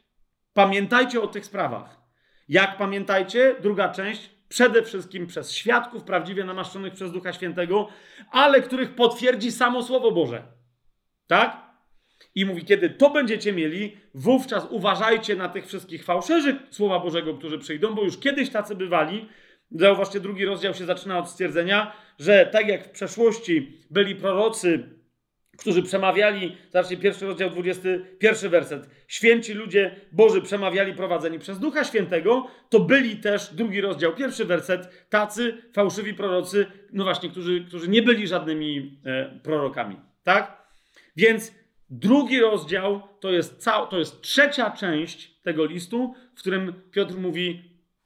Pamiętajcie o tych sprawach. Jak pamiętajcie? Druga część. Przede wszystkim przez świadków prawdziwie namaszczonych przez Ducha Świętego, ale których potwierdzi samo Słowo Boże. Tak? I mówi, kiedy to będziecie mieli, wówczas uważajcie na tych wszystkich fałszerzy Słowa Bożego, którzy przyjdą, bo już kiedyś tacy bywali. Zauważcie, drugi rozdział się zaczyna od stwierdzenia, że tak jak w przeszłości byli prorocy, którzy przemawiali, zobaczcie, pierwszy rozdział, 21 werset. Święci ludzie Boży przemawiali prowadzeni przez Ducha Świętego, to byli też, drugi rozdział, pierwszy werset, tacy fałszywi prorocy, no właśnie, którzy, którzy nie byli żadnymi e, prorokami. Tak? Więc drugi rozdział to jest, cał, to jest trzecia część tego listu, w którym Piotr mówi: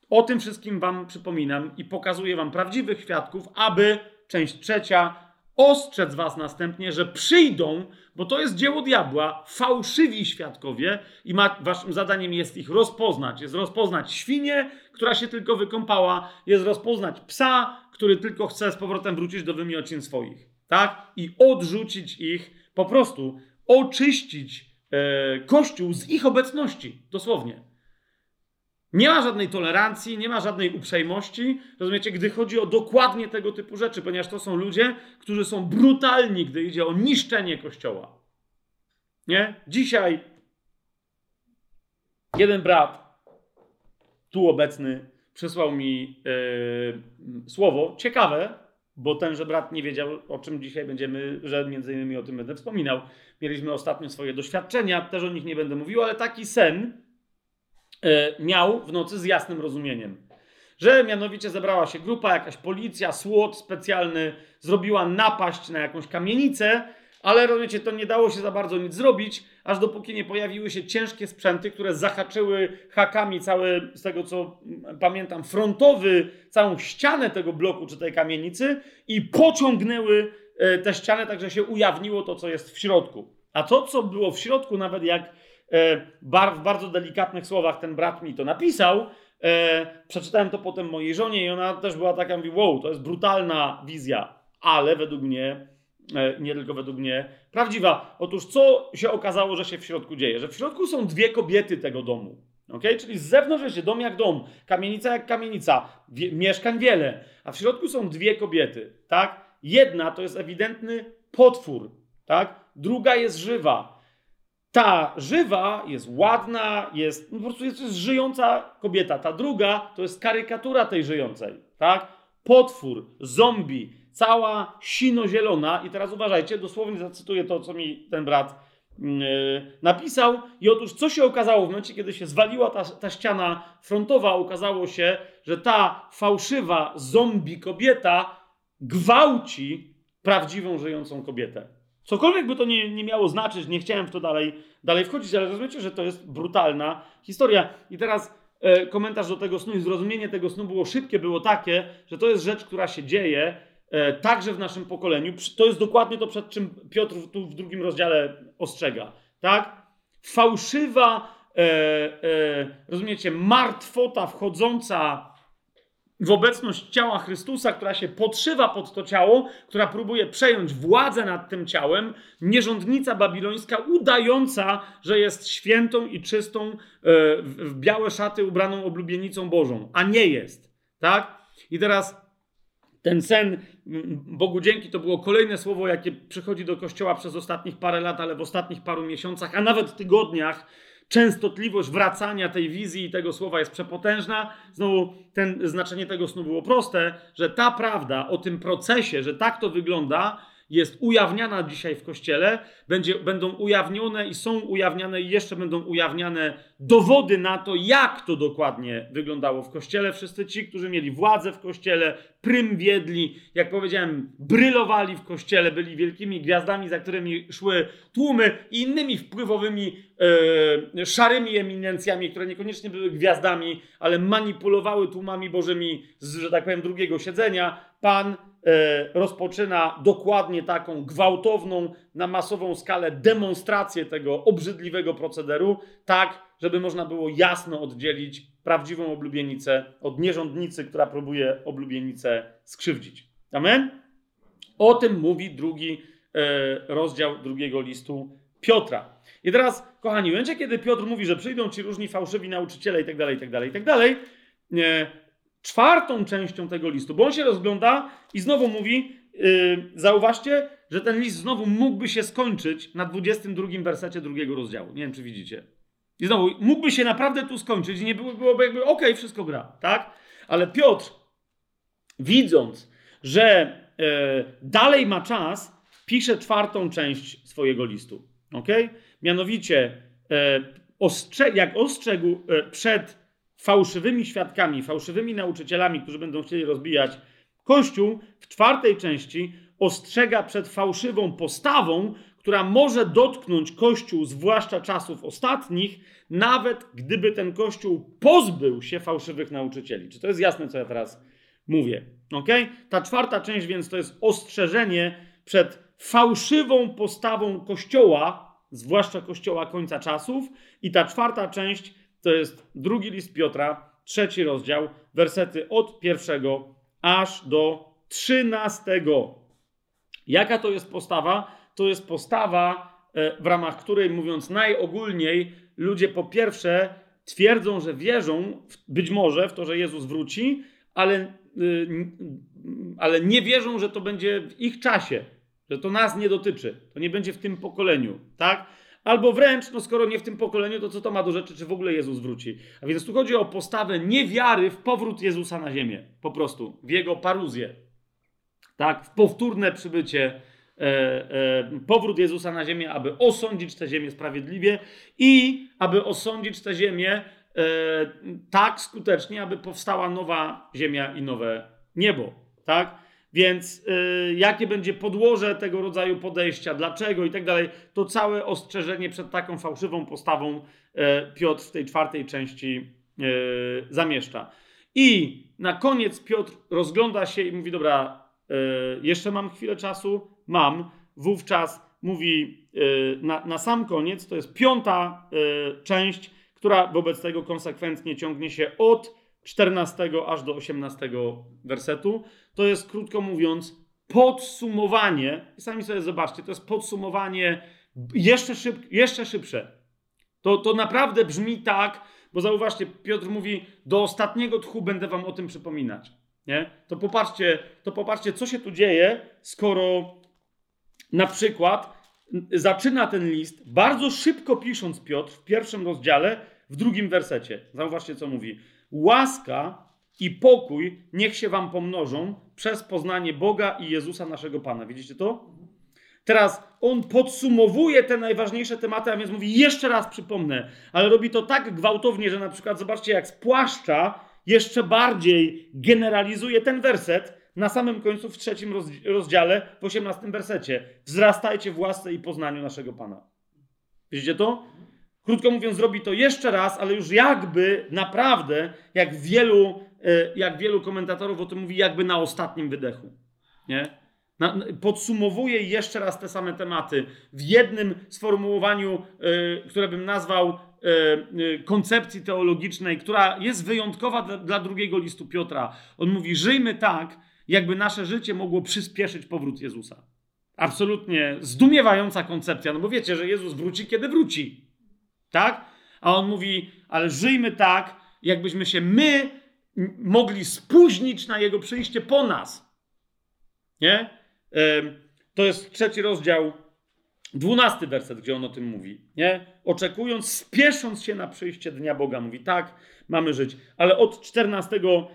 O tym wszystkim wam przypominam i pokazuję wam prawdziwych świadków, aby część trzecia ostrzec was następnie, że przyjdą, bo to jest dzieło diabła, fałszywi świadkowie i ma, waszym zadaniem jest ich rozpoznać. Jest rozpoznać świnię, która się tylko wykąpała, jest rozpoznać psa, który tylko chce z powrotem wrócić do wymiocin swoich. Tak? I odrzucić ich, po prostu oczyścić e, Kościół z ich obecności, dosłownie. Nie ma żadnej tolerancji, nie ma żadnej uprzejmości, rozumiecie, gdy chodzi o dokładnie tego typu rzeczy, ponieważ to są ludzie, którzy są brutalni, gdy idzie o niszczenie Kościoła. Nie? Dzisiaj jeden brat, tu obecny, przysłał mi yy, słowo ciekawe, bo tenże brat nie wiedział, o czym dzisiaj będziemy, że między innymi o tym będę wspominał. Mieliśmy ostatnio swoje doświadczenia, też o nich nie będę mówił, ale taki sen yy, miał w nocy z jasnym rozumieniem. Że mianowicie zebrała się grupa, jakaś policja, słod specjalny, zrobiła napaść na jakąś kamienicę, ale rozumiecie, to nie dało się za bardzo nic zrobić, aż dopóki nie pojawiły się ciężkie sprzęty, które zahaczyły hakami cały, z tego co pamiętam, frontowy, całą ścianę tego bloku czy tej kamienicy i pociągnęły e, tę ścianę, tak że się ujawniło to, co jest w środku. A to, co było w środku, nawet jak e, w bardzo delikatnych słowach ten brat mi to napisał, e, przeczytałem to potem mojej żonie i ona też była taka, mówi, wow, to jest brutalna wizja, ale według mnie E, nie tylko według mnie, prawdziwa. Otóż co się okazało, że się w środku dzieje? Że w środku są dwie kobiety tego domu. Okay? Czyli z zewnątrz jest dom jak dom, kamienica jak kamienica, wie, mieszkań wiele, a w środku są dwie kobiety. Tak? Jedna to jest ewidentny potwór, tak? druga jest żywa. Ta żywa jest ładna, jest no po prostu jest, jest żyjąca kobieta. Ta druga to jest karykatura tej żyjącej. Tak? Potwór, zombie, cała sino-zielona. I teraz uważajcie, dosłownie zacytuję to, co mi ten brat yy, napisał. I otóż, co się okazało w momencie, kiedy się zwaliła ta, ta ściana frontowa, okazało się, że ta fałszywa zombie kobieta gwałci prawdziwą, żyjącą kobietę. Cokolwiek by to nie, nie miało znaczyć, nie chciałem w to dalej, dalej wchodzić, ale rozumiecie, że to jest brutalna historia. I teraz e, komentarz do tego snu i zrozumienie tego snu było szybkie, było takie, że to jest rzecz, która się dzieje E, także w naszym pokoleniu. To jest dokładnie to, przed czym Piotr tu w drugim rozdziale ostrzega. Tak? Fałszywa, e, e, rozumiecie, martwota wchodząca w obecność ciała Chrystusa, która się podszywa pod to ciało, która próbuje przejąć władzę nad tym ciałem, nierządnica babilońska, udająca, że jest świętą i czystą, e, w białe szaty ubraną oblubienicą Bożą, a nie jest. Tak? I teraz ten sen, Bogu dzięki, to było kolejne słowo, jakie przychodzi do kościoła przez ostatnich parę lat, ale w ostatnich paru miesiącach, a nawet tygodniach. Częstotliwość wracania tej wizji i tego słowa jest przepotężna. Znowu, ten, znaczenie tego snu było proste, że ta prawda o tym procesie, że tak to wygląda, jest ujawniana dzisiaj w kościele, będzie, będą ujawnione i są ujawniane i jeszcze będą ujawniane dowody na to, jak to dokładnie wyglądało w kościele. Wszyscy ci, którzy mieli władzę w kościele, prym wiedli, jak powiedziałem, brylowali w kościele, byli wielkimi gwiazdami, za którymi szły tłumy i innymi wpływowymi, e, szarymi eminencjami, które niekoniecznie były gwiazdami, ale manipulowały tłumami bożymi z, że tak powiem, drugiego siedzenia. Pan rozpoczyna dokładnie taką gwałtowną, na masową skalę demonstrację tego obrzydliwego procederu, tak, żeby można było jasno oddzielić prawdziwą oblubienicę od nierządnicy, która próbuje oblubienicę skrzywdzić. Amen? O tym mówi drugi e, rozdział drugiego listu Piotra. I teraz, kochani, w momencie, kiedy Piotr mówi, że przyjdą ci różni fałszywi nauczyciele i tak dalej, i tak dalej, i tak dalej, e, czwartą częścią tego listu, bo on się rozgląda i znowu mówi, yy, zauważcie, że ten list znowu mógłby się skończyć na 22 wersecie drugiego rozdziału. Nie wiem, czy widzicie. I znowu, mógłby się naprawdę tu skończyć i nie było, byłoby jakby okej, okay, wszystko gra, tak? Ale Piotr, widząc, że yy, dalej ma czas, pisze czwartą część swojego listu. Ok? Mianowicie, e, ostrze jak ostrzegł e, przed fałszywymi świadkami, fałszywymi nauczycielami, którzy będą chcieli rozbijać Kościół, w czwartej części ostrzega przed fałszywą postawą, która może dotknąć Kościół, zwłaszcza czasów ostatnich, nawet gdyby ten Kościół pozbył się fałszywych nauczycieli. Czy to jest jasne, co ja teraz mówię? Ok? Ta czwarta część więc to jest ostrzeżenie przed fałszywą postawą Kościoła, zwłaszcza Kościoła końca czasów. I ta czwarta część to jest drugi list Piotra, trzeci rozdział, wersety od pierwszego aż do trzynastego. Jaka to jest postawa? To jest postawa, e, w ramach której, mówiąc najogólniej, ludzie po pierwsze twierdzą, że wierzą być może w to, że Jezus wróci, ale, y, ale nie wierzą, że to będzie w ich czasie że to nas nie dotyczy, to nie będzie w tym pokoleniu, tak? Albo wręcz, no skoro nie w tym pokoleniu, to co to ma do rzeczy, czy w ogóle Jezus wróci? A więc tu chodzi o postawę niewiary w powrót Jezusa na ziemię, po prostu, w jego paruzję, tak? W powtórne przybycie, e, e, powrót Jezusa na ziemię, aby osądzić tę ziemię sprawiedliwie i aby osądzić tę ziemię e, tak skutecznie, aby powstała nowa ziemia i nowe niebo, tak? Więc y, jakie będzie podłoże tego rodzaju podejścia, dlaczego i tak dalej, to całe ostrzeżenie przed taką fałszywą postawą y, Piotr w tej czwartej części y, zamieszcza. I na koniec Piotr rozgląda się i mówi: Dobra, y, jeszcze mam chwilę czasu, mam. Wówczas mówi na, na sam koniec, to jest piąta część, która wobec tego konsekwentnie ciągnie się od 14 aż do 18 wersetu. To jest krótko mówiąc podsumowanie. Sami sobie zobaczcie, to jest podsumowanie jeszcze, szyb, jeszcze szybsze. To, to naprawdę brzmi tak, bo zauważcie, Piotr mówi, do ostatniego tchu będę wam o tym przypominać. Nie? To, popatrzcie, to popatrzcie, co się tu dzieje, skoro na przykład zaczyna ten list, bardzo szybko pisząc Piotr w pierwszym rozdziale, w drugim wersecie. Zauważcie, co mówi. Łaska i pokój niech się wam pomnożą przez poznanie Boga i Jezusa naszego Pana. Widzicie to? Teraz on podsumowuje te najważniejsze tematy, a więc mówi jeszcze raz przypomnę, ale robi to tak gwałtownie, że na przykład zobaczcie, jak spłaszcza, jeszcze bardziej generalizuje ten werset na samym końcu w trzecim rozdziale, w osiemnastym wersecie. Wzrastajcie w łasce i poznaniu naszego Pana. Widzicie to? Krótko mówiąc, zrobi to jeszcze raz, ale już jakby naprawdę, jak wielu, e, jak wielu komentatorów o tym mówi, jakby na ostatnim wydechu. Nie? Podsumowuje jeszcze raz te same tematy w jednym sformułowaniu, y, które bym nazwał y, koncepcji teologicznej, która jest wyjątkowa dla drugiego listu Piotra. On mówi: Żyjmy tak, jakby nasze życie mogło przyspieszyć powrót Jezusa. Absolutnie zdumiewająca koncepcja, no bo wiecie, że Jezus wróci, kiedy wróci. Tak? A on mówi, ale żyjmy tak, jakbyśmy się my mogli spóźnić na jego przyjście po nas. Nie? To jest trzeci rozdział, dwunasty werset, gdzie on o tym mówi. Nie? Oczekując, spiesząc się na przyjście Dnia Boga, mówi tak, mamy żyć. Ale od czternastego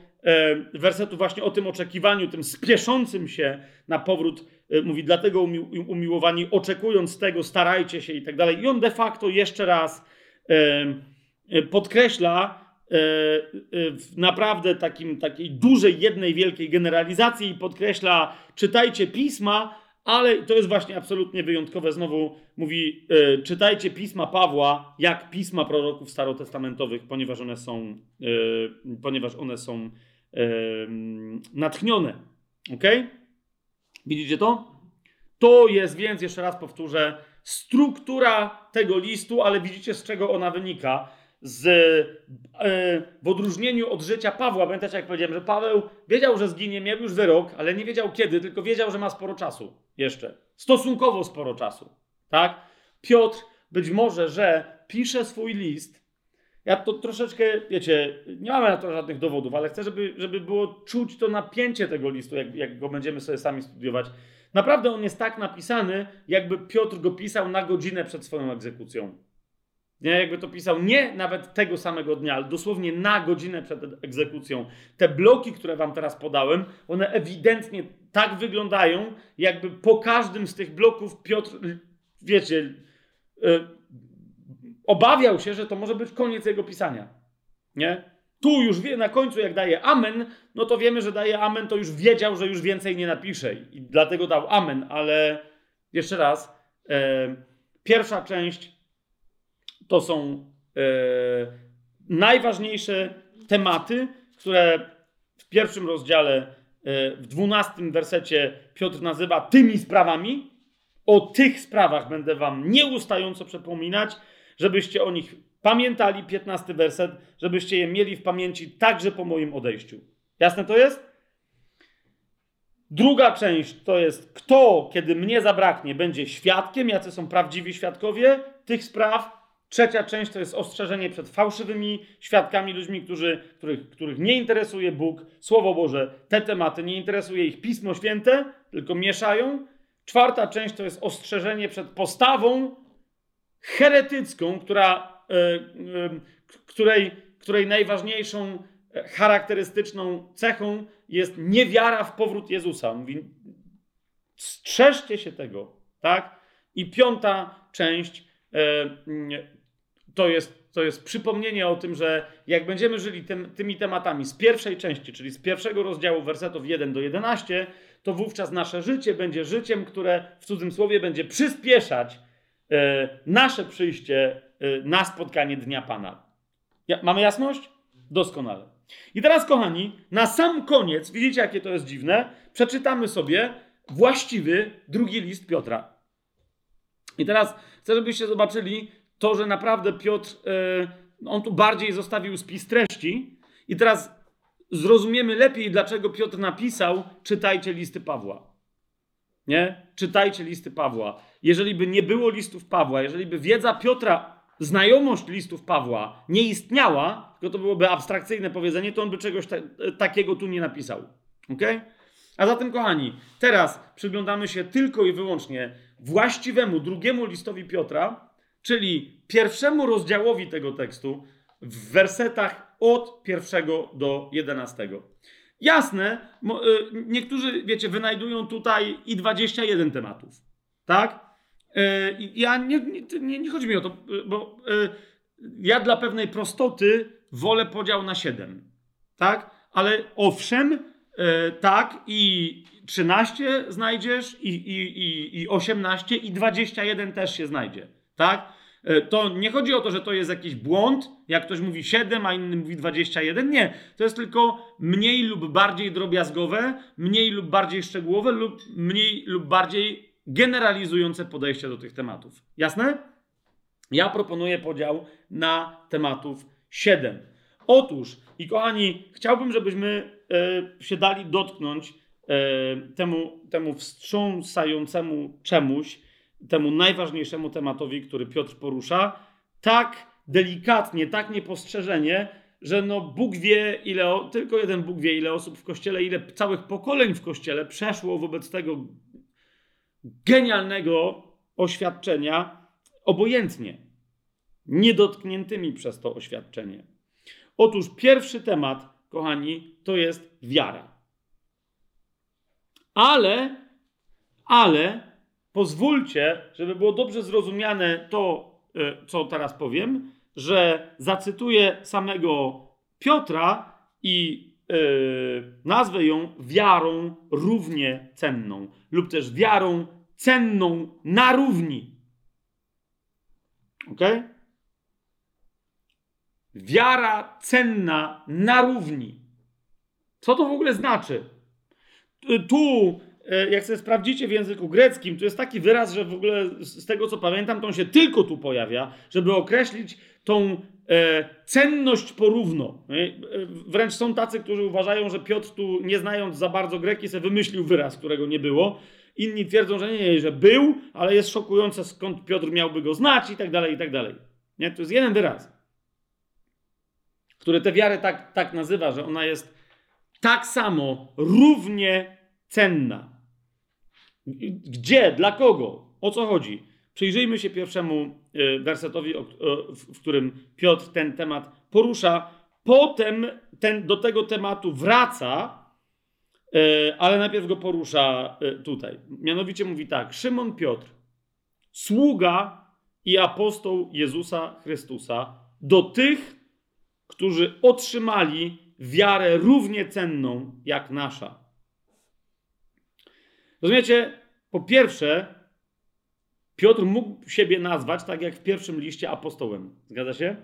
wersetu właśnie o tym oczekiwaniu, tym spieszącym się na powrót, mówi, dlatego umiłowani, oczekując tego, starajcie się i tak dalej. I on de facto jeszcze raz e, podkreśla e, w naprawdę takim, takiej dużej, jednej wielkiej generalizacji i podkreśla, czytajcie pisma, ale to jest właśnie absolutnie wyjątkowe. Znowu mówi, czytajcie pisma Pawła, jak pisma proroków starotestamentowych, ponieważ one są, ponieważ one są natchnione. Ok? Widzicie to? To jest więc, jeszcze raz powtórzę, struktura tego listu, ale widzicie z czego ona wynika. Z, e, w odróżnieniu od życia Pawła, pamiętacie jak powiedziałem, że Paweł wiedział, że zginie, miał już wyrok, ale nie wiedział kiedy, tylko wiedział, że ma sporo czasu jeszcze. Stosunkowo sporo czasu. Tak? Piotr być może, że pisze swój list. Ja to troszeczkę, wiecie, nie mamy na to żadnych dowodów, ale chcę, żeby, żeby było czuć to napięcie tego listu, jak, jak go będziemy sobie sami studiować. Naprawdę on jest tak napisany, jakby Piotr go pisał na godzinę przed swoją egzekucją. Nie, jakby to pisał nie nawet tego samego dnia, ale dosłownie na godzinę przed egzekucją. Te bloki, które wam teraz podałem, one ewidentnie tak wyglądają, jakby po każdym z tych bloków Piotr, wiecie, yy, obawiał się, że to może być koniec jego pisania. Nie? Tu już wie, na końcu jak daje amen, no to wiemy, że daje amen, to już wiedział, że już więcej nie napisze i dlatego dał amen, ale jeszcze raz, e, pierwsza część to są e, najważniejsze tematy, które w pierwszym rozdziale, e, w dwunastym wersecie Piotr nazywa tymi sprawami. O tych sprawach będę wam nieustająco przypominać, żebyście o nich pamiętali, 15 werset, żebyście je mieli w pamięci także po moim odejściu. Jasne to jest? Druga część to jest kto, kiedy mnie zabraknie, będzie świadkiem, jacy są prawdziwi świadkowie tych spraw. Trzecia część to jest ostrzeżenie przed fałszywymi świadkami, ludźmi, którzy, których, których nie interesuje Bóg, Słowo Boże, te tematy, nie interesuje ich Pismo Święte, tylko mieszają. Czwarta część to jest ostrzeżenie przed postawą heretycką, która, e, e, której, której najważniejszą e, charakterystyczną cechą jest niewiara w powrót Jezusa. Mówi, strzeżcie się tego, tak? I piąta część to jest, to jest przypomnienie o tym, że jak będziemy żyli tym, tymi tematami z pierwszej części, czyli z pierwszego rozdziału wersetów 1 do 11, to wówczas nasze życie będzie życiem, które w cudzym słowie będzie przyspieszać nasze przyjście e, na spotkanie Dnia Pana. Mamy jasność? Doskonale. I teraz, kochani, na sam koniec, widzicie, jakie to jest dziwne, przeczytamy sobie właściwy drugi list Piotra. I teraz chcę, żebyście zobaczyli, to, że naprawdę Piotr, e, on tu bardziej zostawił spis treści i teraz zrozumiemy lepiej, dlaczego Piotr napisał czytajcie listy Pawła. Nie? Czytajcie listy Pawła. Jeżeli by nie było listów Pawła, jeżeli by wiedza Piotra, znajomość listów Pawła nie istniała, tylko to byłoby abstrakcyjne powiedzenie, to on by czegoś ta takiego tu nie napisał. Ok? A zatem, kochani, teraz przyglądamy się tylko i wyłącznie właściwemu drugiemu listowi Piotra, czyli pierwszemu rozdziałowi tego tekstu w wersetach od pierwszego do jedenastego. Jasne, y, niektórzy, wiecie, wynajdują tutaj i 21 tematów, tak? Y, ja nie, nie, nie chodzi mi o to, y, bo ja dla pewnej prostoty wolę podział na 7, tak? Ale owszem, tak, i 13 znajdziesz, i, i, i, i 18, i 21 też się znajdzie tak? E, to nie chodzi o to, że to jest jakiś błąd, jak ktoś mówi 7, a inny mówi 21. Nie. To jest tylko mniej lub bardziej drobiazgowe, mniej lub bardziej szczegółowe, lub mniej lub bardziej generalizujące podejście do tych tematów. Jasne? Ja proponuję podział na tematów 7. Otóż, i kochani, chciałbym, żebyśmy e, się dali dotknąć e, temu, temu wstrząsającemu czemuś, temu najważniejszemu tematowi, który Piotr porusza, tak delikatnie, tak niepostrzeżenie, że no Bóg wie, ile, tylko jeden Bóg wie, ile osób w kościele, ile całych pokoleń w kościele przeszło wobec tego genialnego oświadczenia obojętnie, niedotkniętymi przez to oświadczenie. Otóż pierwszy temat, kochani, to jest wiara. Ale, ale pozwólcie, żeby było dobrze zrozumiane to, e, co teraz powiem, że zacytuję samego Piotra i yy, nazwę ją wiarą równie cenną, lub też wiarą cenną na równi. Ok? Wiara cenna na równi. Co to w ogóle znaczy? Tu E, jak sobie sprawdzicie w języku greckim, to jest taki wyraz, że w ogóle z tego co pamiętam, to on się tylko tu pojawia, żeby określić tą e, cenność porówno. E, wręcz są tacy, którzy uważają, że Piotr tu, nie znając za bardzo greki, sobie wymyślił wyraz, którego nie było. Inni twierdzą, że nie, nie, że był, ale jest szokujące, skąd Piotr miałby go znać i tak dalej, i tak dalej. Nie? To jest jeden wyraz, który tę wiarę tak, tak nazywa, że ona jest tak samo równie cenna. Gdzie? Dla kogo? O co chodzi? Przyjrzyjmy się pierwszemu y, wersetowi, w którym Piotr ten temat porusza. Potem ten, do tego tematu wraca, y, ale najpierw go porusza y, tutaj. Mianowicie mówi tak: Szymon Piotr, sługa i apostoł Jezusa Chrystusa, do tych, którzy otrzymali wiarę równie cenną jak nasza. Rozumiecie? Po pierwsze, Piotr mógł siebie nazwać, tak jak w pierwszym liście, apostołem. Zgadza się?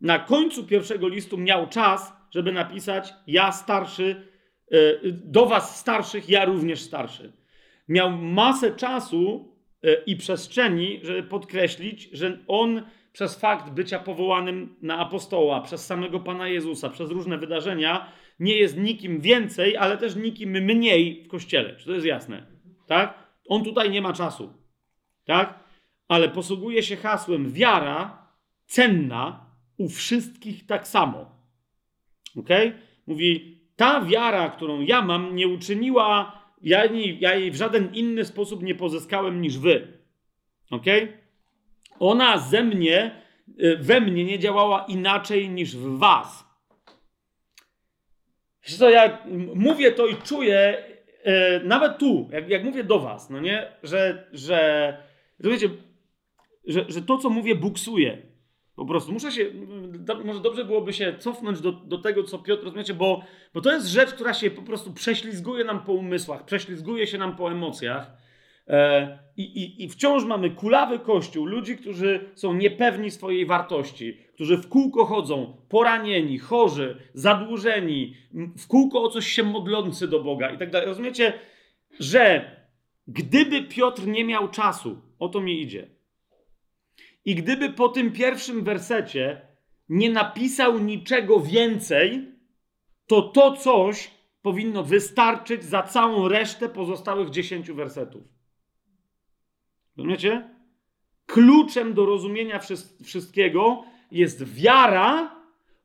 Na końcu pierwszego listu miał czas, żeby napisać: Ja starszy, e, do was starszych, ja również starszy. Miał masę czasu e, i przestrzeni, żeby podkreślić, że on przez fakt bycia powołanym na apostoła, przez samego Pana Jezusa, przez różne wydarzenia, nie jest nikim więcej, ale też nikim mniej w kościele. Czy to jest jasne? Tak? On tutaj nie ma czasu. Tak? Ale posługuje się hasłem wiara cenna u wszystkich tak samo. Ok? Mówi, ta wiara, którą ja mam, nie uczyniła, ja, ja jej w żaden inny sposób nie pozyskałem niż wy. Ok? Ona ze mnie, y, we mnie nie działała inaczej niż w was. Wiesz co, ja mówię to i czuję, y, nawet tu, jak, jak mówię do was, no nie, że, że, rozumiecie, że, że to, co mówię, buksuje. Po prostu muszę się, do, może dobrze byłoby się cofnąć do, do tego, co Piotr, rozumiecie, bo, bo to jest rzecz, która się po prostu prześlizguje nam po umysłach, prześlizguje się nam po emocjach. E, I, i, I wciąż mamy kulawy kościół, ludzi, którzy są niepewni swojej wartości, którzy w kółko chodzą, poranieni, chorzy, zadłużeni, w kółko o coś się modlący do Boga i tak dalej. Rozumiecie, że gdyby Piotr nie miał czasu, o to mi idzie, i gdyby po tym pierwszym wersecie nie napisał niczego więcej, to to coś powinno wystarczyć za całą resztę pozostałych dziesięciu wersetów. Rozumiecie? Kluczem do rozumienia wszystkiego jest wiara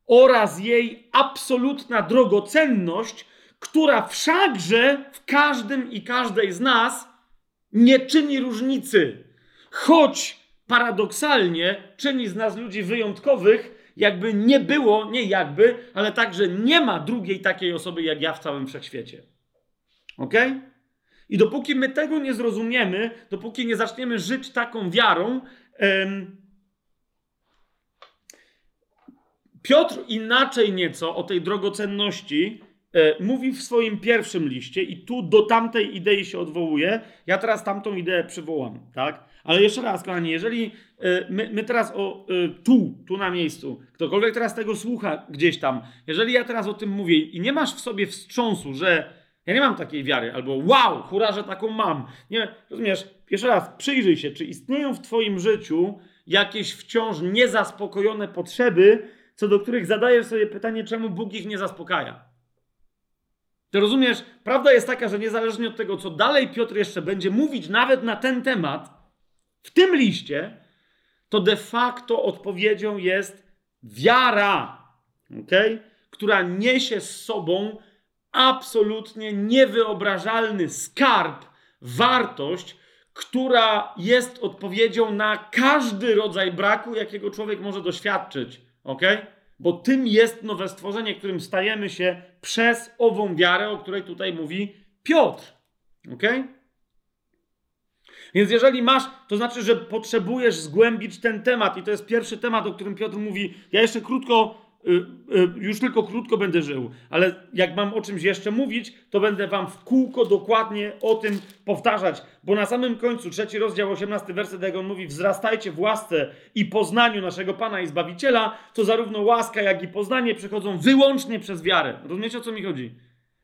oraz jej absolutna drogocenność, która wszakże w każdym i każdej z nas nie czyni różnicy. Choć paradoksalnie czyni z nas ludzi wyjątkowych, jakby nie było, nie jakby, ale także nie ma drugiej takiej osoby jak ja w całym wszechświecie. Ok? I dopóki my tego nie zrozumiemy, dopóki nie zaczniemy żyć taką wiarą, em, Piotr inaczej nieco o tej drogocenności e, mówi w swoim pierwszym liście i tu do tamtej idei się odwołuje. Ja teraz tamtą ideę przywołam, tak? Ale jeszcze raz, kochani, jeżeli e, my, my teraz o e, tu, tu na miejscu, ktokolwiek teraz tego słucha gdzieś tam, jeżeli ja teraz o tym mówię i nie masz w sobie wstrząsu, że ja nie mam takiej wiary, albo wow, hura, że taką mam. Nie, rozumiesz? Jeszcze raz, przyjrzyj się, czy istnieją w Twoim życiu jakieś wciąż niezaspokojone potrzeby, co do których zadajesz sobie pytanie, czemu Bóg ich nie zaspokaja. Ty rozumiesz? Prawda jest taka, że niezależnie od tego, co dalej Piotr jeszcze będzie mówić, nawet na ten temat, w tym liście, to de facto odpowiedzią jest wiara, okay? która niesie z sobą absolutnie niewyobrażalny skarb, wartość, która jest odpowiedzią na każdy rodzaj braku, jakiego człowiek może doświadczyć. Ok? Bo tym jest nowe stworzenie, którym stajemy się przez ową wiarę, o której tutaj mówi Piotr. Ok? Więc jeżeli masz, to znaczy, że potrzebujesz zgłębić ten temat, i to jest pierwszy temat, o którym Piotr mówi. Ja jeszcze krótko już tylko krótko będę żył, ale jak mam o czymś jeszcze mówić, to będę wam w kółko dokładnie o tym powtarzać, bo na samym końcu, trzeci rozdział, 18 werset, jak on mówi, wzrastajcie w łasce i poznaniu naszego Pana i Zbawiciela, to zarówno łaska, jak i poznanie przychodzą wyłącznie przez wiarę. Rozumiecie, o co mi chodzi?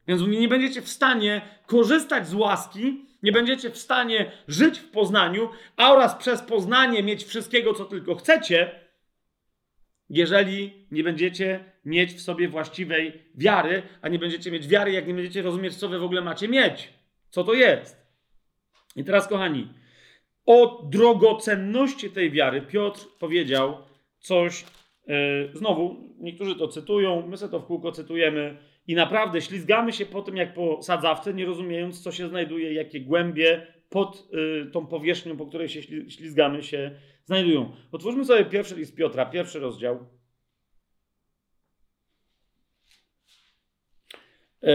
Więc nie będziecie w stanie korzystać z łaski, nie będziecie w stanie żyć w poznaniu, a oraz przez poznanie mieć wszystkiego, co tylko chcecie, jeżeli nie będziecie mieć w sobie właściwej wiary, a nie będziecie mieć wiary, jak nie będziecie rozumieć, co wy w ogóle macie mieć. Co to jest? I teraz, kochani, o drogocenności tej wiary Piotr powiedział coś, yy, znowu, niektórzy to cytują, my sobie to w kółko cytujemy i naprawdę ślizgamy się po tym jak po sadzawce, nie rozumiejąc, co się znajduje, jakie głębie pod yy, tą powierzchnią, po której się ślizgamy, się znajdują. Otwórzmy sobie pierwszy list Piotra, pierwszy rozdział. Yy,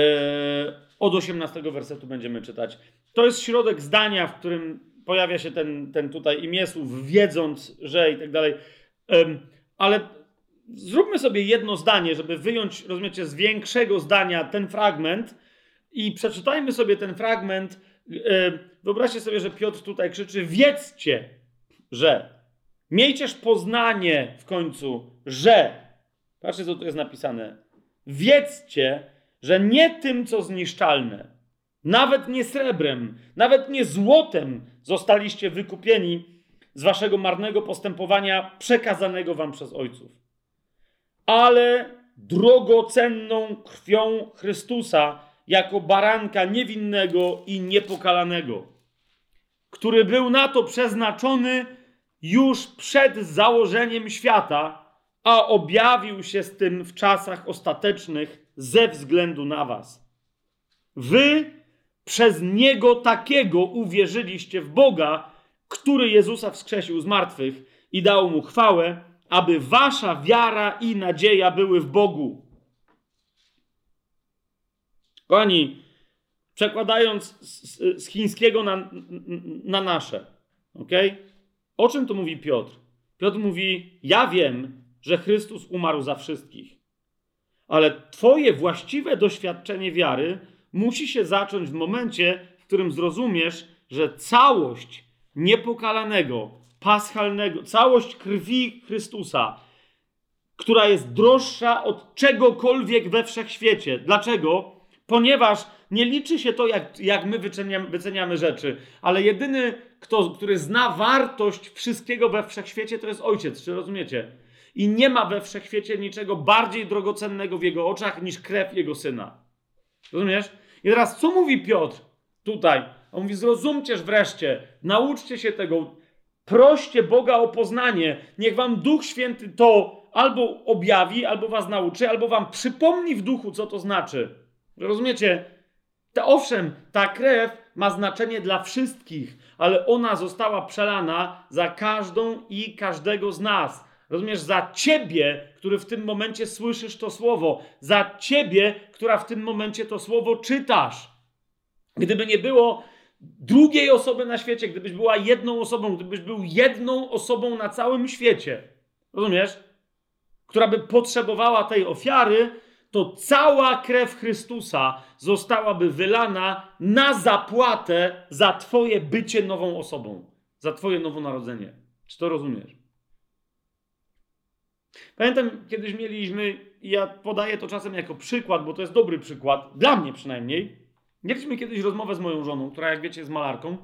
od 18 wersetu będziemy czytać. To jest środek zdania, w którym pojawia się ten, ten tutaj imię słów, wiedząc, że i tak dalej. Ale zróbmy sobie jedno zdanie, żeby wyjąć, rozumiecie, z większego zdania ten fragment i przeczytajmy sobie ten fragment. Wyobraźcie sobie, że Piotr tutaj krzyczy: Wiedzcie, że. Miejcież poznanie w końcu, że. Patrzcie, co tu jest napisane. Wiedzcie, że nie tym, co zniszczalne, nawet nie srebrem, nawet nie złotem zostaliście wykupieni z waszego marnego postępowania przekazanego wam przez ojców, ale drogocenną krwią Chrystusa jako baranka niewinnego i niepokalanego, który był na to przeznaczony już przed założeniem świata, a objawił się z tym w czasach ostatecznych ze względu na was. Wy przez niego takiego uwierzyliście w Boga, który Jezusa wskrzesił z martwych i dał mu chwałę, aby wasza wiara i nadzieja były w Bogu. Kochani, przekładając z, z chińskiego na, na nasze, ok? O czym tu mówi Piotr? Piotr mówi: Ja wiem, że Chrystus umarł za wszystkich, ale Twoje właściwe doświadczenie wiary musi się zacząć w momencie, w którym zrozumiesz, że całość niepokalanego, paschalnego, całość krwi Chrystusa, która jest droższa od czegokolwiek we wszechświecie. Dlaczego? Ponieważ nie liczy się to, jak, jak my wyceniamy, wyceniamy rzeczy, ale jedyny, kto, który zna wartość wszystkiego we wszechświecie, to jest Ojciec. Czy rozumiecie? I nie ma we wszechświecie niczego bardziej drogocennego w jego oczach niż krew jego syna. Rozumiesz? I teraz co mówi Piotr tutaj? On mówi: Zrozumcież wreszcie, nauczcie się tego, proście Boga o poznanie. Niech wam Duch Święty to albo objawi, albo was nauczy, albo wam przypomni w duchu, co to znaczy. Rozumiecie? To owszem, ta krew ma znaczenie dla wszystkich, ale ona została przelana za każdą i każdego z nas. Rozumiesz, za ciebie, który w tym momencie słyszysz to słowo, za ciebie, która w tym momencie to słowo czytasz. Gdyby nie było drugiej osoby na świecie, gdybyś była jedną osobą, gdybyś był jedną osobą na całym świecie, rozumiesz, która by potrzebowała tej ofiary, to cała krew Chrystusa zostałaby wylana na zapłatę za Twoje bycie nową osobą, za Twoje nowonarodzenie. Czy to rozumiesz? Pamiętam, kiedyś mieliśmy, ja podaję to czasem jako przykład, bo to jest dobry przykład, dla mnie przynajmniej. Mieliśmy kiedyś rozmowę z moją żoną, która, jak wiecie, jest malarką,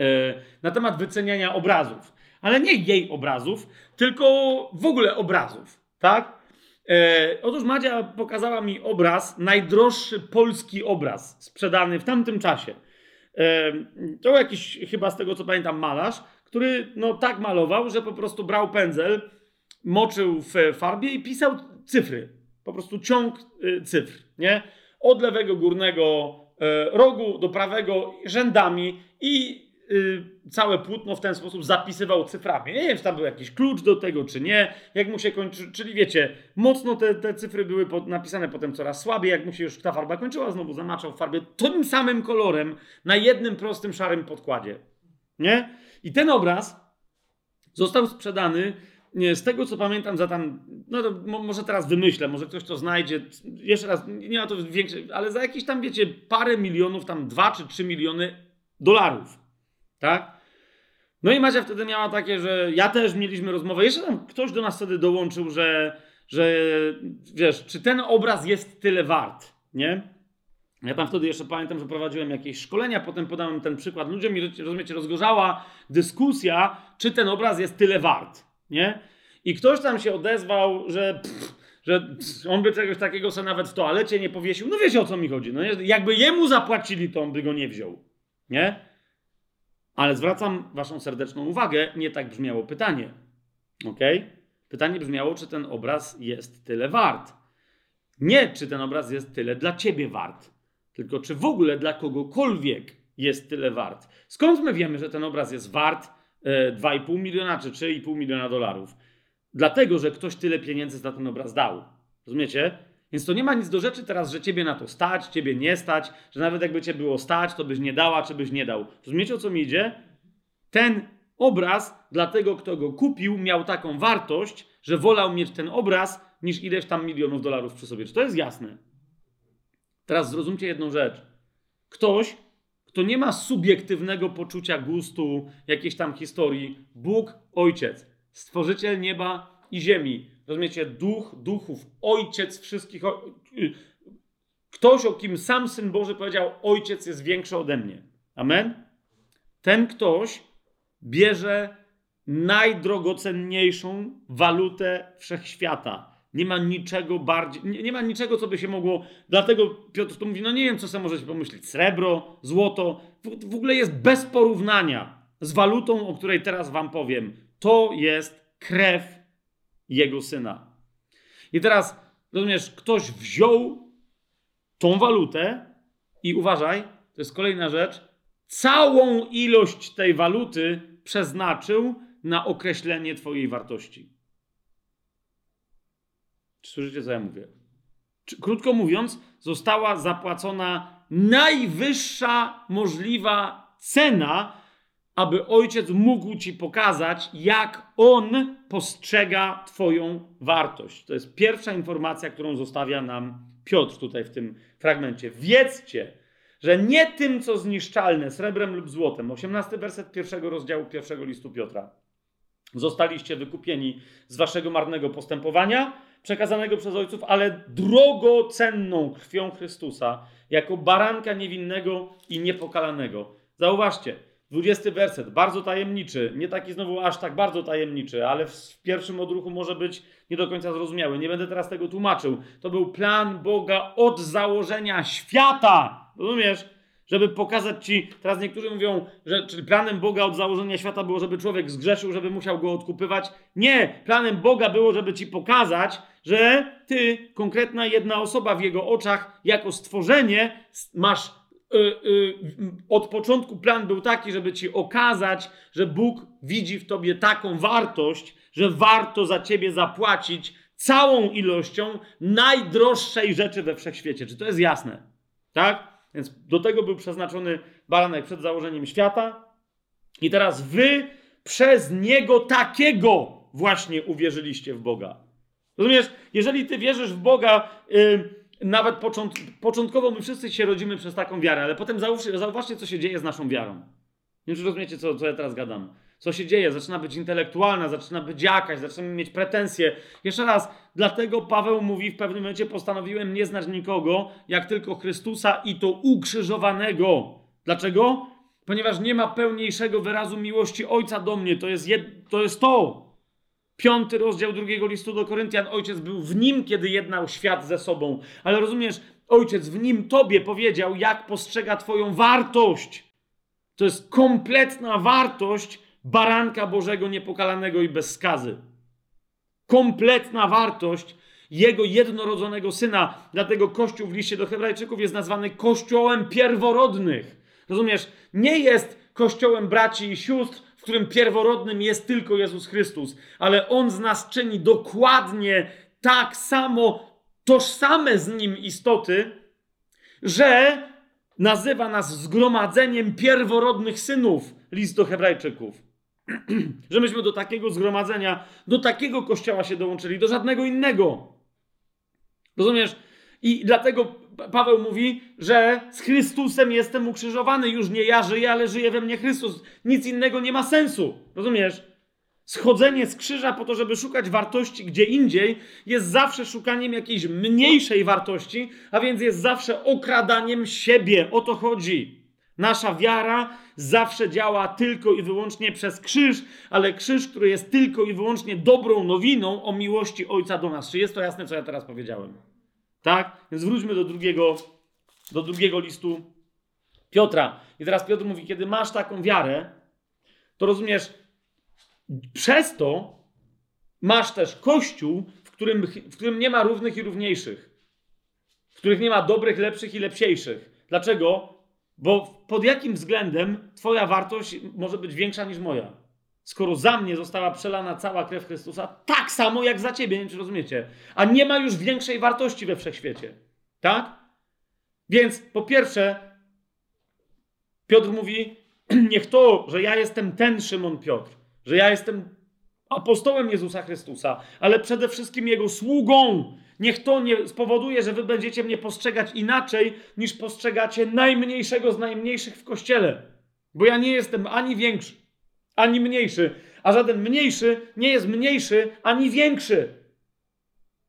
e, na temat wyceniania obrazów. Ale nie jej obrazów, tylko w ogóle obrazów, tak? E, otóż Madzia pokazała mi obraz, najdroższy polski obraz sprzedany w tamtym czasie. E, to jakiś, chyba z tego co pamiętam, malarz, który no tak malował, że po prostu brał pędzel, moczył w farbie i pisał cyfry. Po prostu ciąg y, cyfr, nie? Od lewego górnego rogu do prawego rzędami i y, całe płótno w ten sposób zapisywał cyframi. Nie wiem, czy tam był jakiś klucz do tego, czy nie. Jak mu się kończy, czyli wiecie, mocno te, te cyfry były pod, napisane potem coraz słabiej. Jak mu się już ta farba kończyła, znowu zamaczał w farbie tym samym kolorem na jednym prostym szarym podkładzie. Nie? I ten obraz został sprzedany z tego co pamiętam, za tam, no to może teraz wymyślę, może ktoś to znajdzie, jeszcze raz, nie ma to większe, ale za jakieś tam, wiecie, parę milionów, tam dwa czy trzy miliony dolarów, tak? No i Macia wtedy miała takie, że ja też mieliśmy rozmowę, jeszcze tam ktoś do nas wtedy dołączył, że, że wiesz, czy ten obraz jest tyle wart, nie? Ja tam wtedy jeszcze pamiętam, że prowadziłem jakieś szkolenia, potem podałem ten przykład. Ludziom, rozumiecie, rozgorzała dyskusja, czy ten obraz jest tyle wart nie? I ktoś tam się odezwał, że, pff, że on by czegoś takiego sobie nawet w toalecie nie powiesił. No wiecie o co mi chodzi. No, jakby jemu zapłacili, to on by go nie wziął. Nie? Ale zwracam waszą serdeczną uwagę, nie tak brzmiało pytanie. Ok? Pytanie brzmiało, czy ten obraz jest tyle wart. Nie, czy ten obraz jest tyle dla ciebie wart, tylko czy w ogóle dla kogokolwiek jest tyle wart. Skąd my wiemy, że ten obraz jest wart e, 2,5 miliona czy 3,5 miliona dolarów? Dlatego, że ktoś tyle pieniędzy za ten obraz dał. Rozumiecie? Więc to nie ma nic do rzeczy teraz, że ciebie na to stać, ciebie nie stać, że nawet jakby cię było stać, to byś nie dała, czy byś nie dał. Rozumiecie o co mi idzie? Ten obraz dla tego, kto go kupił, miał taką wartość, że wolał mieć ten obraz niż ileś tam milionów dolarów przy sobie. Czy to jest jasne? Teraz zrozumcie jedną rzecz. Ktoś, kto nie ma subiektywnego poczucia gustu, jakiejś tam historii, Bóg, Ojciec, Stworzyciel nieba i ziemi, rozumiecie, Duch, Duchów, Ojciec wszystkich, y, ktoś, o kim sam Syn Boży powiedział, Ojciec jest większy ode mnie. Amen? Ten ktoś bierze najdrogocenniejszą walutę wszechświata. Nie ma niczego bardziej, nie, nie, ma niczego, co by się mogło. Dlatego Piotr tu mówi: No nie wiem, co sobie możecie pomyśleć. Srebro, złoto, w, w ogóle jest bez porównania z walutą, o której teraz wam powiem. To jest krew jego syna. I teraz, rozumiesz, ktoś wziął tą walutę i uważaj, to jest kolejna rzecz, całą ilość tej waluty przeznaczył na określenie Twojej wartości. Czy słyszycie, co ja mówię? Krótko mówiąc, została zapłacona najwyższa możliwa cena, aby ojciec mógł ci pokazać, jak on postrzega Twoją wartość. To jest pierwsza informacja, którą zostawia nam Piotr tutaj w tym fragmencie. Wiedzcie, że nie tym, co zniszczalne, srebrem lub złotem, 18 werset pierwszego rozdziału pierwszego listu Piotra, zostaliście wykupieni z waszego marnego postępowania, przekazanego przez ojców, ale drogocenną krwią Chrystusa, jako baranka niewinnego i niepokalanego. Zauważcie, 20 werset, bardzo tajemniczy, nie taki znowu aż tak bardzo tajemniczy, ale w pierwszym odruchu może być nie do końca zrozumiały. Nie będę teraz tego tłumaczył. To był plan Boga od założenia świata. Rozumiesz? Żeby pokazać ci, teraz niektórzy mówią, że czyli planem Boga od założenia świata było, żeby człowiek zgrzeszył, żeby musiał go odkupywać. Nie, planem Boga było, żeby ci pokazać, że ty, konkretna jedna osoba w jego oczach, jako stworzenie, masz od początku plan był taki, żeby ci okazać, że Bóg widzi w tobie taką wartość, że warto za ciebie zapłacić całą ilością najdroższej rzeczy we wszechświecie. Czy to jest jasne? Tak? Więc do tego był przeznaczony baranek przed założeniem świata. I teraz wy przez niego takiego właśnie uwierzyliście w Boga. Rozumiesz? Jeżeli ty wierzysz w Boga. Yy, nawet począt, początkowo my wszyscy się rodzimy przez taką wiarę, ale potem zauważcie, co się dzieje z naszą wiarą. Nie wiem, czy rozumiecie, co, co ja teraz gadam. Co się dzieje? Zaczyna być intelektualna, zaczyna być jakaś, zaczynamy mieć pretensje. Jeszcze raz, dlatego Paweł mówi, w pewnym momencie postanowiłem nie znać nikogo, jak tylko Chrystusa i to ukrzyżowanego. Dlaczego? Ponieważ nie ma pełniejszego wyrazu miłości Ojca do mnie. To jest, jed, to, jest to. Piąty rozdział drugiego listu do Koryntian. Ojciec był w nim, kiedy jednał świat ze sobą. Ale rozumiesz, ojciec w nim tobie powiedział, jak postrzega twoją wartość. To jest kompletna wartość baranka Bożego niepokalanego i bez skazy. Kompletna wartość jego jednorodzonego syna. Dlatego Kościół w liście do Hebrajczyków jest nazwany Kościołem pierworodnych. Rozumiesz? Nie jest kościołem braci i sióstr, w którym pierworodnym jest tylko Jezus Chrystus, ale On z nas czyni dokładnie tak samo tożsame z Nim istoty, że nazywa nas zgromadzeniem pierworodnych synów, list do Hebrajczyków. że myśmy do takiego zgromadzenia, do takiego kościoła się dołączyli, do żadnego innego. Rozumiesz? I dlatego Paweł mówi, że z Chrystusem jestem ukrzyżowany. Już nie ja żyję, ale żyje we mnie Chrystus. Nic innego nie ma sensu. Rozumiesz? Schodzenie z krzyża po to, żeby szukać wartości gdzie indziej, jest zawsze szukaniem jakiejś mniejszej wartości, a więc jest zawsze okradaniem siebie. O to chodzi. Nasza wiara zawsze działa tylko i wyłącznie przez krzyż, ale krzyż, który jest tylko i wyłącznie dobrą nowiną o miłości Ojca do nas. Czy jest to jasne, co ja teraz powiedziałem? Tak? Więc wróćmy do drugiego, do drugiego listu Piotra. I teraz Piotr mówi, kiedy masz taką wiarę, to rozumiesz, przez to masz też kościół, w którym, w którym nie ma równych i równiejszych, w których nie ma dobrych, lepszych i lepsiejszych. Dlaczego? Bo pod jakim względem Twoja wartość może być większa niż moja? Skoro za mnie została przelana cała krew Chrystusa, tak samo jak za ciebie, nie czy rozumiecie. A nie ma już większej wartości we wszechświecie. Tak? Więc po pierwsze, Piotr mówi: Niech to, że ja jestem ten Szymon Piotr, że ja jestem apostołem Jezusa Chrystusa, ale przede wszystkim jego sługą. Niech to nie spowoduje, że wy będziecie mnie postrzegać inaczej, niż postrzegacie najmniejszego z najmniejszych w kościele. Bo ja nie jestem ani większy, ani mniejszy, a żaden mniejszy nie jest mniejszy ani większy.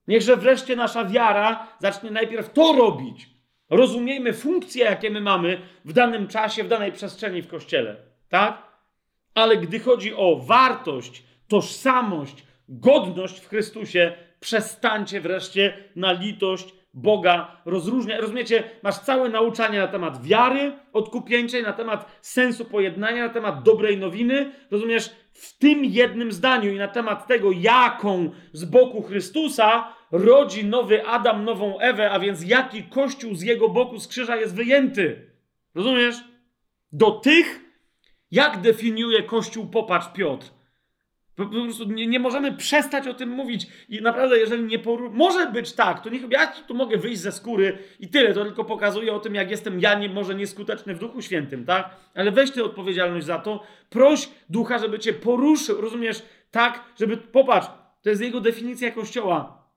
Niechże wreszcie nasza wiara zacznie najpierw to robić. Rozumiejmy funkcje, jakie my mamy w danym czasie, w danej przestrzeni w kościele. Tak? Ale gdy chodzi o wartość, tożsamość, godność w Chrystusie, przestańcie wreszcie na litość Boga rozróżniać. Rozumiecie, masz całe nauczanie na temat wiary odkupieńczej, na temat sensu pojednania, na temat dobrej nowiny. Rozumiesz, w tym jednym zdaniu i na temat tego, jaką z boku Chrystusa rodzi nowy Adam, nową Ewę, a więc jaki kościół z jego boku z krzyża jest wyjęty. Rozumiesz? Do tych, jak definiuje kościół, popatrz Piotr po, po prostu nie, nie, możemy przestać o tym mówić. I naprawdę, jeżeli nie poru... Może być tak, to niech ja tu mogę wyjść ze skóry i tyle. To tylko pokazuje o tym, jak jestem ja nie, może nieskuteczny w Duchu Świętym, tak? Ale weź ty odpowiedzialność za to. Proś Ducha, żeby cię poruszył, rozumiesz? Tak, żeby... Popatrz, to jest jego definicja Kościoła.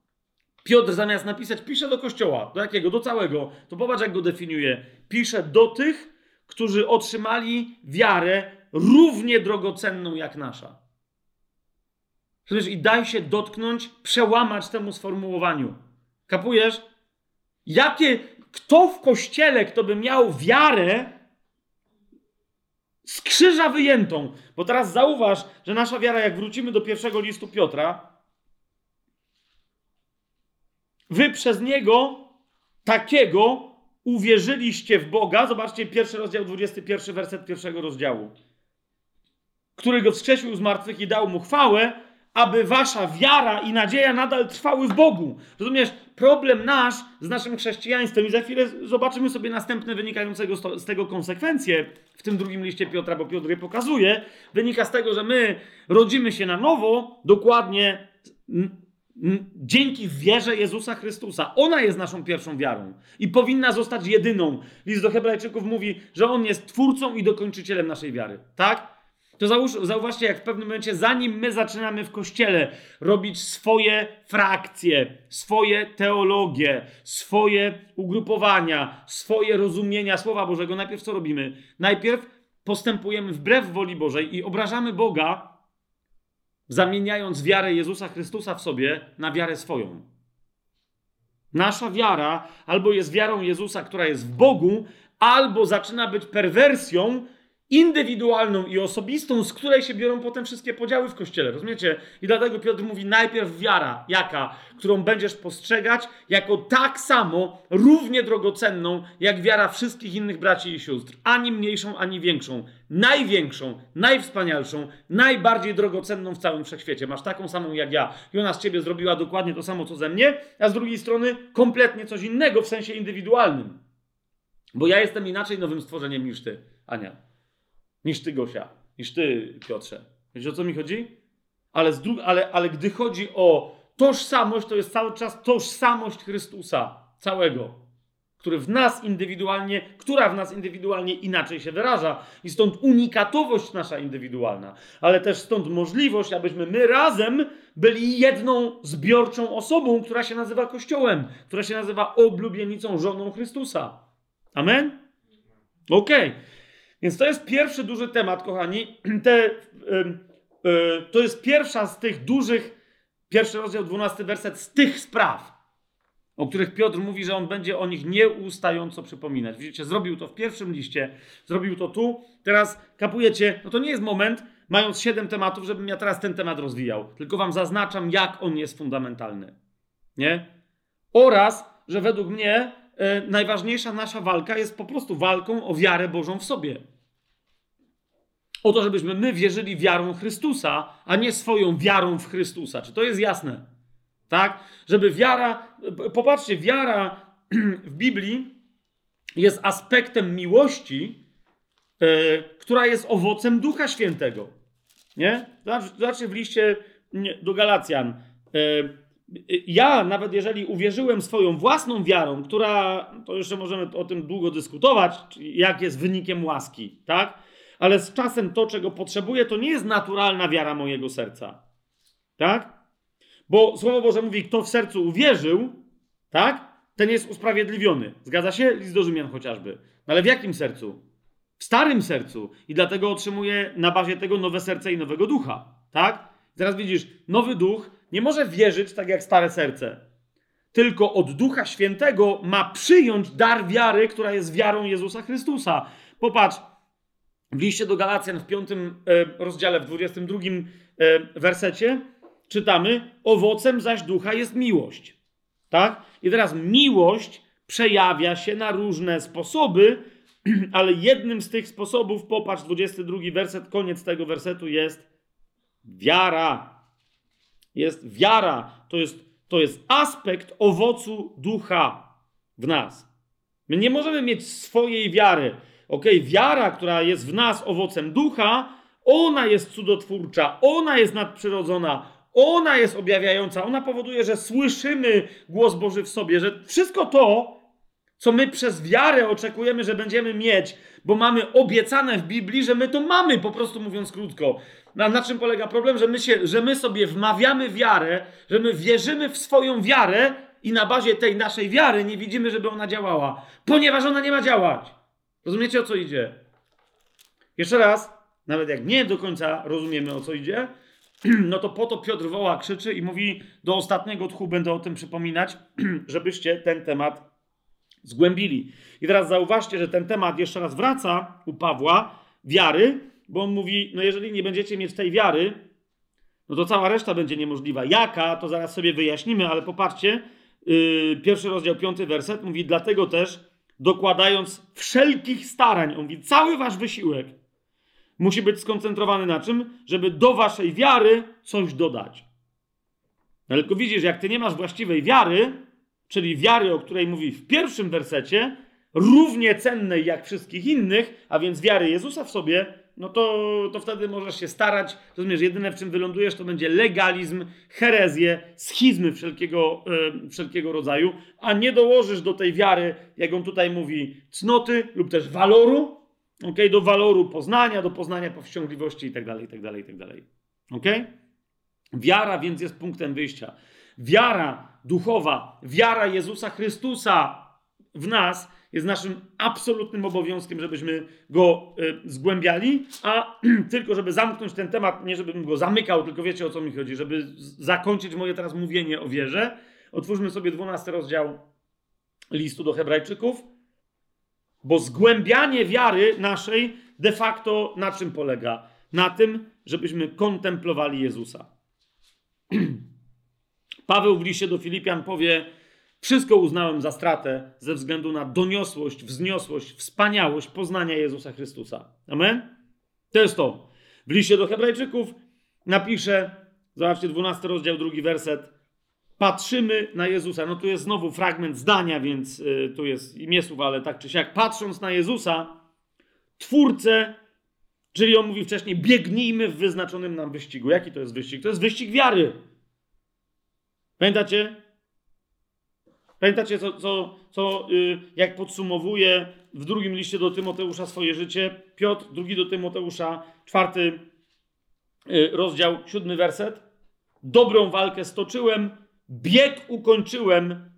Piotr zamiast napisać, pisze do Kościoła. Do jakiego? Do całego. To popatrz, jak go definiuje. Pisze do tych, którzy otrzymali wiarę równie drogocenną jak nasza. Rozumiesz? I daj się dotknąć, przełamać temu sformułowaniu. Kapujesz? Jakie, kto w kościele, kto by miał wiarę z krzyża wyjętą? Bo teraz zauważ, że nasza wiara, jak wrócimy do pierwszego listu Piotra, wy przez niego takiego uwierzyliście w Boga. Zobaczcie pierwszy rozdział, 21 werset pierwszego rozdziału. Który go wskrzesił z martwych i dał mu chwałę, aby wasza wiara i nadzieja nadal trwały w Bogu. Rozumiesz? Problem nasz z naszym chrześcijaństwem, i za chwilę zobaczymy sobie następne wynikającego z tego konsekwencje w tym drugim liście Piotra, bo Piotr je pokazuje, wynika z tego, że my rodzimy się na nowo, dokładnie dzięki wierze Jezusa Chrystusa. Ona jest naszą pierwszą wiarą i powinna zostać jedyną. List do Hebrajczyków mówi, że On jest twórcą i dokończycielem naszej wiary. Tak? To załóż, zauważcie, jak w pewnym momencie, zanim my zaczynamy w kościele robić swoje frakcje, swoje teologie, swoje ugrupowania, swoje rozumienia Słowa Bożego, najpierw co robimy? Najpierw postępujemy wbrew woli Bożej i obrażamy Boga, zamieniając wiarę Jezusa Chrystusa w sobie na wiarę swoją. Nasza wiara albo jest wiarą Jezusa, która jest w Bogu, albo zaczyna być perwersją, indywidualną i osobistą, z której się biorą potem wszystkie podziały w kościele. Rozumiecie? I dlatego Piotr mówi najpierw wiara, jaka, którą będziesz postrzegać jako tak samo, równie drogocenną, jak wiara wszystkich innych braci i sióstr. Ani mniejszą, ani większą. Największą, najwspanialszą, najbardziej drogocenną w całym wszechświecie. Masz taką samą jak ja. I ona z ciebie zrobiła dokładnie to samo, co ze mnie, a z drugiej strony kompletnie coś innego w sensie indywidualnym. Bo ja jestem inaczej nowym stworzeniem niż ty, Ania niż ty, Gosia, niż ty, Piotrze. Wiesz o co mi chodzi? Ale, dru- ale, ale gdy chodzi o tożsamość, to jest cały czas tożsamość Chrystusa całego, który w nas indywidualnie, która w nas indywidualnie inaczej się wyraża. I stąd unikatowość nasza indywidualna, ale też stąd możliwość, abyśmy my razem byli jedną zbiorczą osobą, która się nazywa Kościołem, która się nazywa oblubienicą, żoną Chrystusa. Amen? Okej. Okay. Więc to jest pierwszy duży temat, kochani. Te, to jest pierwsza z tych dużych, pierwszy rozdział, dwunasty werset, z tych spraw, o których Piotr mówi, że on będzie o nich nieustająco przypominać. Widzicie, zrobił to w pierwszym liście, zrobił to tu. Teraz kapujecie, no to nie jest moment, mając siedem tematów, żebym ja teraz ten temat rozwijał. Tylko wam zaznaczam, jak on jest fundamentalny. Nie? Oraz, że według mnie e, najważniejsza nasza walka jest po prostu walką o wiarę Bożą w sobie. O to, żebyśmy my wierzyli wiarą Chrystusa, a nie swoją wiarą w Chrystusa. Czy to jest jasne? Tak? Żeby wiara, popatrzcie, wiara w Biblii jest aspektem miłości, yy, która jest owocem Ducha Świętego. Nie? Zobaczcie w liście do Galacjan. Yy, ja, nawet jeżeli uwierzyłem swoją własną wiarą, która, to jeszcze możemy o tym długo dyskutować, jak jest wynikiem łaski, tak? Ale z czasem to, czego potrzebuję, to nie jest naturalna wiara mojego serca. Tak? Bo Słowo Boże mówi, kto w sercu uwierzył, tak? Ten jest usprawiedliwiony. Zgadza się? List do Rzymian chociażby. No ale w jakim sercu? W starym sercu. I dlatego otrzymuje na bazie tego nowe serce i nowego ducha. Tak? Teraz widzisz, nowy duch nie może wierzyć tak jak stare serce. Tylko od Ducha Świętego ma przyjąć dar wiary, która jest wiarą Jezusa Chrystusa. Popatrz, w liście do Galacjan w piątym e, rozdziale, w 22 e, wersecie czytamy: Owocem zaś ducha jest miłość. Tak? I teraz miłość przejawia się na różne sposoby, ale jednym z tych sposobów, popatrz, 22 werset, koniec tego wersetu jest wiara. Jest wiara. To jest, to jest aspekt owocu ducha w nas. My nie możemy mieć swojej wiary. Ok, wiara, która jest w nas owocem ducha, ona jest cudotwórcza, ona jest nadprzyrodzona, ona jest objawiająca, ona powoduje, że słyszymy głos Boży w sobie, że wszystko to, co my przez wiarę oczekujemy, że będziemy mieć, bo mamy obiecane w Biblii, że my to mamy, po prostu mówiąc krótko. Na, na czym polega problem? Że my, się, że my sobie wmawiamy wiarę, że my wierzymy w swoją wiarę i na bazie tej naszej wiary nie widzimy, żeby ona działała, ponieważ ona nie ma działać. Rozumiecie o co idzie? Jeszcze raz, nawet jak nie do końca rozumiemy o co idzie, no to po to Piotr woła, krzyczy i mówi: Do ostatniego tchu będę o tym przypominać, żebyście ten temat zgłębili. I teraz zauważcie, że ten temat jeszcze raz wraca u Pawła wiary, bo on mówi: No, jeżeli nie będziecie mieć tej wiary, no to cała reszta będzie niemożliwa. Jaka, to zaraz sobie wyjaśnimy, ale popatrzcie, yy, pierwszy rozdział, piąty werset mówi: Dlatego też dokładając wszelkich starań, on mówi, cały wasz wysiłek musi być skoncentrowany na czym? Żeby do waszej wiary coś dodać. No, tylko widzisz, jak ty nie masz właściwej wiary, czyli wiary, o której mówi w pierwszym wersecie, równie cennej jak wszystkich innych, a więc wiary Jezusa w sobie, no to, to wtedy możesz się starać. Rozumiesz, jedyne w czym wylądujesz to będzie legalizm, herezję, schizmy wszelkiego, yy, wszelkiego rodzaju, a nie dołożysz do tej wiary, jak on tutaj mówi, cnoty lub też waloru, okay? do waloru poznania, do poznania powściągliwości itd., itd., itd. Okay? Wiara więc jest punktem wyjścia. Wiara duchowa, wiara Jezusa Chrystusa w nas jest naszym absolutnym obowiązkiem, żebyśmy go y, zgłębiali, a tylko żeby zamknąć ten temat, nie żebym go zamykał, tylko wiecie o co mi chodzi, żeby zakończyć moje teraz mówienie o wierze. Otwórzmy sobie 12 rozdział listu do Hebrajczyków, bo zgłębianie wiary naszej de facto na czym polega? Na tym, żebyśmy kontemplowali Jezusa. Paweł w liście do Filipian powie, wszystko uznałem za stratę ze względu na doniosłość, wzniosłość, wspaniałość poznania Jezusa Chrystusa. Amen? To jest to. W liście do Hebrajczyków napisze, zobaczcie, 12 rozdział, drugi werset. Patrzymy na Jezusa. No tu jest znowu fragment zdania, więc y, tu jest imię słów, ale tak czy siak. Patrząc na Jezusa, twórcę, czyli on mówi wcześniej, biegnijmy w wyznaczonym nam wyścigu. Jaki to jest wyścig? To jest wyścig wiary. Pamiętacie? Pamiętacie, co, co, co yy, jak podsumowuje w drugim liście do Tymoteusza swoje życie? Piotr, drugi do Tymoteusza, czwarty yy, rozdział, siódmy werset. Dobrą walkę stoczyłem, bieg ukończyłem,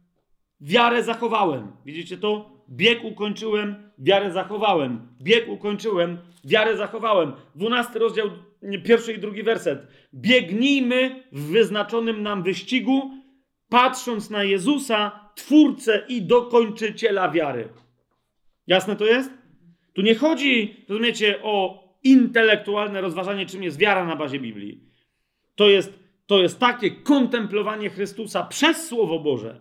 wiarę zachowałem. Widzicie to? Bieg ukończyłem, wiarę zachowałem. Bieg ukończyłem, wiarę zachowałem. Dwunasty rozdział, pierwszy i drugi werset. Biegnijmy w wyznaczonym nam wyścigu, patrząc na Jezusa, twórcę i dokończyciela wiary. Jasne to jest? Tu nie chodzi, rozumiecie, o intelektualne rozważanie, czym jest wiara na bazie Biblii. To jest, to jest takie kontemplowanie Chrystusa przez Słowo Boże,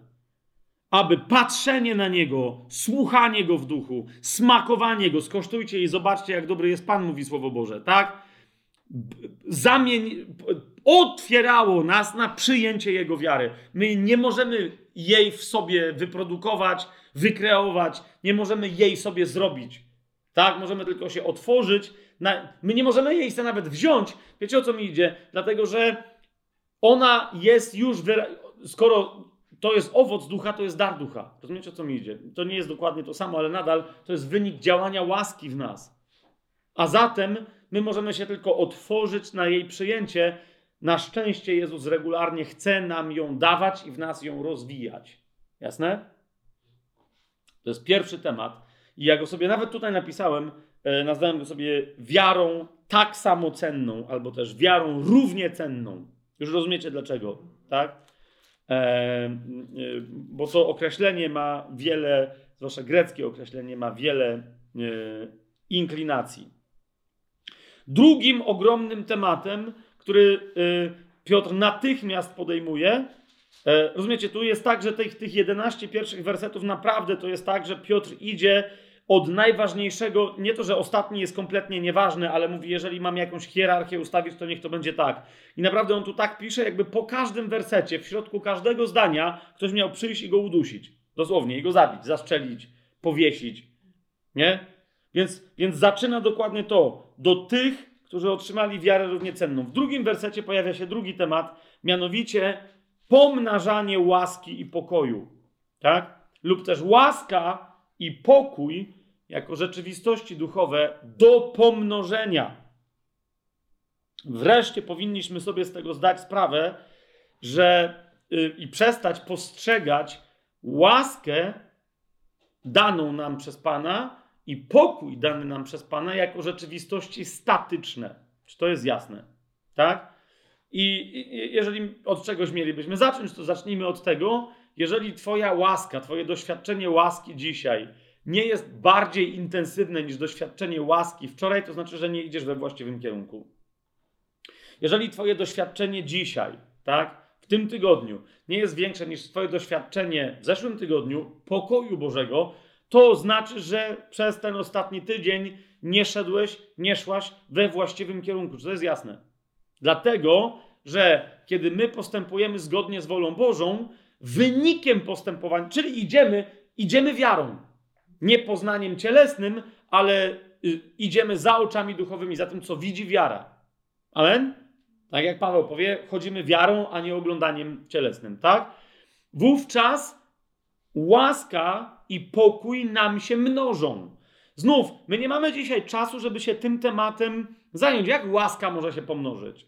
aby patrzenie na Niego, słuchanie Go w duchu, smakowanie Go, skosztujcie i zobaczcie, jak dobry jest Pan, mówi Słowo Boże, tak? Zamień, otwierało nas na przyjęcie Jego wiary. My nie możemy jej w sobie wyprodukować, wykreować, nie możemy jej sobie zrobić. Tak? Możemy tylko się otworzyć. My nie możemy jej nawet wziąć. Wiecie o co mi idzie? Dlatego, że ona jest już, wyra... skoro to jest owoc ducha, to jest dar ducha. Rozumiecie o co mi idzie? To nie jest dokładnie to samo, ale nadal to jest wynik działania łaski w nas. A zatem my możemy się tylko otworzyć na jej przyjęcie. Na szczęście Jezus regularnie chce nam ją dawać i w nas ją rozwijać. Jasne? To jest pierwszy temat. I ja go sobie nawet tutaj napisałem, e, nazwałem go sobie wiarą tak samo cenną, albo też wiarą równie cenną. Już rozumiecie dlaczego, tak? E, e, bo to określenie ma wiele, zwłaszcza greckie określenie ma wiele e, inklinacji. Drugim ogromnym tematem, który e, Piotr natychmiast podejmuje, e, rozumiecie, tu jest tak, że tych, tych 11 pierwszych wersetów naprawdę to jest tak, że Piotr idzie od najważniejszego, nie to, że ostatni jest kompletnie nieważny, ale mówi, jeżeli mam jakąś hierarchię ustawić, to niech to będzie tak. I naprawdę on tu tak pisze, jakby po każdym wersecie, w środku każdego zdania, ktoś miał przyjść i go udusić. Dosłownie, i go zabić, zastrzelić, powiesić. Nie? Więc, więc zaczyna dokładnie to. Do tych, którzy otrzymali wiarę równie cenną. W drugim wersecie pojawia się drugi temat, mianowicie pomnażanie łaski i pokoju. Tak? Lub też łaska i pokój jako rzeczywistości duchowe do pomnożenia. Wreszcie powinniśmy sobie z tego zdać sprawę, że yy, i przestać postrzegać łaskę daną nam przez Pana i pokój dany nam przez Pana jako rzeczywistości statyczne. Czy to jest jasne? Tak? I jeżeli od czegoś mielibyśmy zacząć, to zacznijmy od tego, jeżeli Twoja łaska, Twoje doświadczenie łaski dzisiaj nie jest bardziej intensywne niż doświadczenie łaski wczoraj, to znaczy, że nie idziesz we właściwym kierunku. Jeżeli Twoje doświadczenie dzisiaj, tak, w tym tygodniu nie jest większe niż Twoje doświadczenie w zeszłym tygodniu pokoju Bożego, to znaczy, że przez ten ostatni tydzień nie szedłeś, nie szłaś we właściwym kierunku. Czy to jest jasne? Dlatego, że kiedy my postępujemy zgodnie z wolą Bożą, wynikiem postępowania, czyli idziemy, idziemy wiarą, nie poznaniem cielesnym, ale y, idziemy za oczami duchowymi, za tym, co widzi wiara. Amen? Tak jak Paweł powie, chodzimy wiarą, a nie oglądaniem cielesnym, tak? Wówczas łaska i pokój nam się mnożą. Znów, my nie mamy dzisiaj czasu, żeby się tym tematem zająć. Jak łaska może się pomnożyć?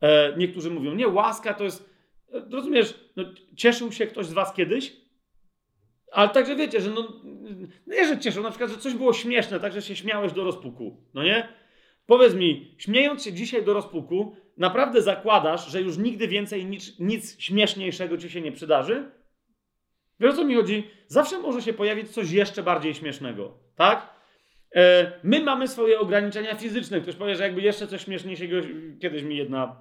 E, niektórzy mówią, nie, łaska to jest, e, rozumiesz, no, cieszył się ktoś z was kiedyś? Ale także wiecie, że no, nie, że cieszył, na przykład, że coś było śmieszne, tak, że się śmiałeś do rozpuku, no nie? Powiedz mi, śmiejąc się dzisiaj do rozpuku, naprawdę zakładasz, że już nigdy więcej nic, nic śmieszniejszego ci się nie przydarzy? Wiesz o co mi chodzi? Zawsze może się pojawić coś jeszcze bardziej śmiesznego, tak? E, my mamy swoje ograniczenia fizyczne. Ktoś powie, że jakby jeszcze coś śmieszniejszego, kiedyś mi jedna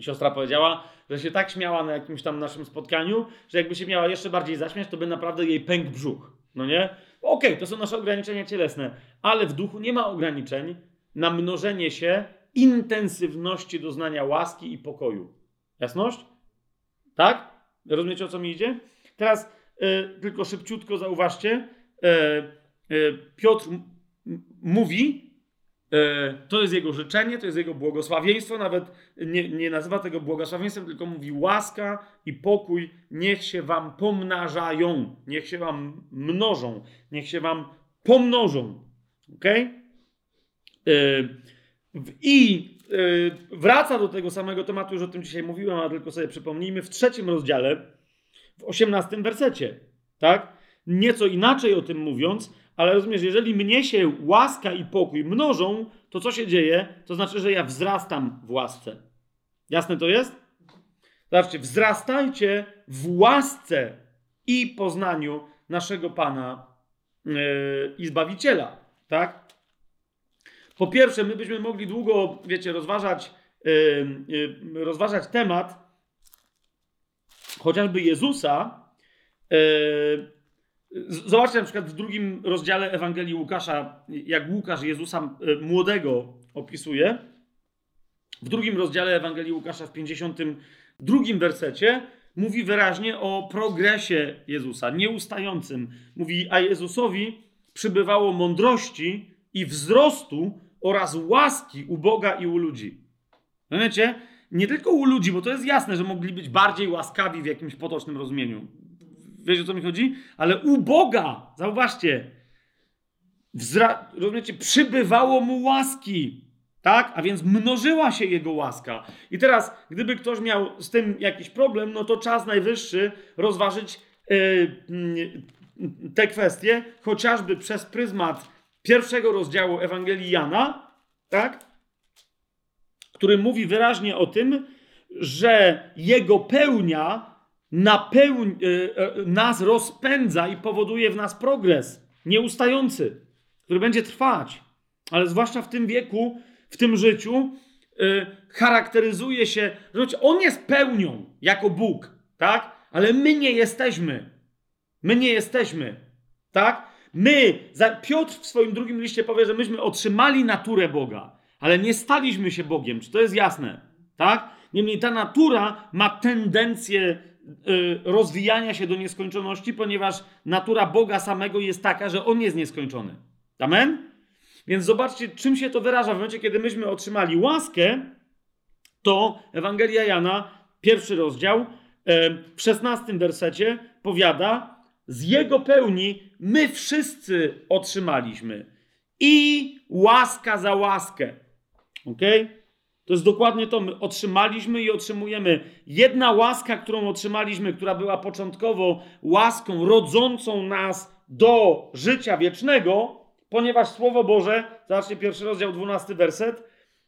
siostra powiedziała, że się tak śmiała na jakimś tam naszym spotkaniu, że jakby się miała jeszcze bardziej zaśmiać, to by naprawdę jej pękł brzuch. No nie? Okej, okay, to są nasze ograniczenia cielesne, ale w duchu nie ma ograniczeń na mnożenie się intensywności doznania łaski i pokoju. Jasność? Tak? Rozumiecie o co mi idzie? Teraz tylko szybciutko zauważcie. Y, y, Piotr mówi, to jest jego życzenie, to jest jego błogosławieństwo, nawet nie, nie nazywa tego błogosławieństwem, tylko mówi łaska i pokój niech się wam pomnażają, niech się wam mnożą, niech się wam pomnożą. Ok? I wraca do tego samego tematu, już o tym dzisiaj mówiłem, a tylko sobie przypomnijmy, w trzecim rozdziale w 18 wersecie, tak? Nieco inaczej o tym mówiąc, ale rozumiesz, jeżeli mnie się łaska i pokój mnożą, to co się dzieje? To znaczy, że ja wzrastam w łasce. Jasne to jest? Zobaczcie, wzrastajcie w łasce i poznaniu naszego Pana yy, i Zbawiciela, tak? Po pierwsze, my byśmy mogli długo, wiecie, rozważać, yy, yy, rozważać temat, chociażby Jezusa, Zobaczcie na przykład w drugim rozdziale Ewangelii Łukasza, jak Łukasz Jezusa młodego opisuje. W drugim rozdziale Ewangelii Łukasza w 52 wersecie mówi wyraźnie o progresie Jezusa, nieustającym. Mówi, a Jezusowi przybywało mądrości i wzrostu oraz łaski u Boga i u ludzi. Wiecie? Nie tylko u ludzi, bo to jest jasne, że mogli być bardziej łaskawi w jakimś potocznym rozumieniu. Wiecie o co mi chodzi? Ale u Boga, zauważcie, wzra- rozumiecie, przybywało mu łaski. Tak? A więc mnożyła się jego łaska. I teraz, gdyby ktoś miał z tym jakiś problem, no to czas najwyższy rozważyć yy, te kwestie, chociażby przez pryzmat pierwszego rozdziału Ewangelii Jana, tak? Który mówi wyraźnie o tym, że jego pełnia napełni, yy, nas rozpędza i powoduje w nas progres nieustający, który będzie trwać. Ale zwłaszcza w tym wieku, w tym życiu yy, charakteryzuje się, że on jest pełnią jako Bóg, tak? Ale my nie jesteśmy. My nie jesteśmy, tak? My, Piotr w swoim drugim liście powie, że myśmy otrzymali naturę Boga, ale nie staliśmy się Bogiem. Czy to jest jasne? Tak? Niemniej ta natura ma tendencję y, rozwijania się do nieskończoności, ponieważ natura Boga samego jest taka, że On jest nieskończony. Amen? Więc zobaczcie, czym się to wyraża. W momencie, kiedy myśmy otrzymali łaskę, to Ewangelia Jana, pierwszy rozdział, w szesnastym wersecie powiada, z Jego pełni my wszyscy otrzymaliśmy. I łaska za łaskę. Ok? To jest dokładnie to. My otrzymaliśmy i otrzymujemy. Jedna łaska, którą otrzymaliśmy, która była początkowo łaską rodzącą nas do życia wiecznego, ponieważ Słowo Boże, zobaczcie pierwszy rozdział, dwunasty werset,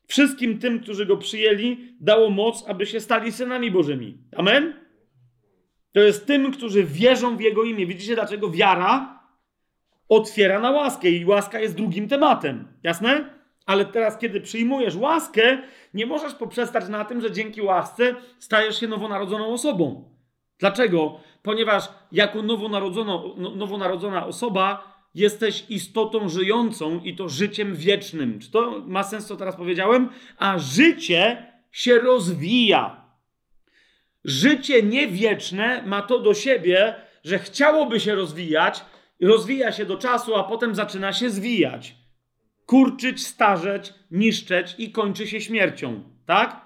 wszystkim tym, którzy go przyjęli, dało moc, aby się stali synami Bożymi. Amen? To jest tym, którzy wierzą w Jego imię. Widzicie, dlaczego wiara otwiera na łaskę i łaska jest drugim tematem. Jasne? Ale teraz, kiedy przyjmujesz łaskę, nie możesz poprzestać na tym, że dzięki łasce stajesz się nowonarodzoną osobą. Dlaczego? Ponieważ jako nowonarodzona osoba jesteś istotą żyjącą i to życiem wiecznym. Czy to ma sens, co teraz powiedziałem? A życie się rozwija. Życie niewieczne ma to do siebie, że chciałoby się rozwijać, rozwija się do czasu, a potem zaczyna się zwijać. Kurczyć, starzeć, niszczeć i kończy się śmiercią. Tak?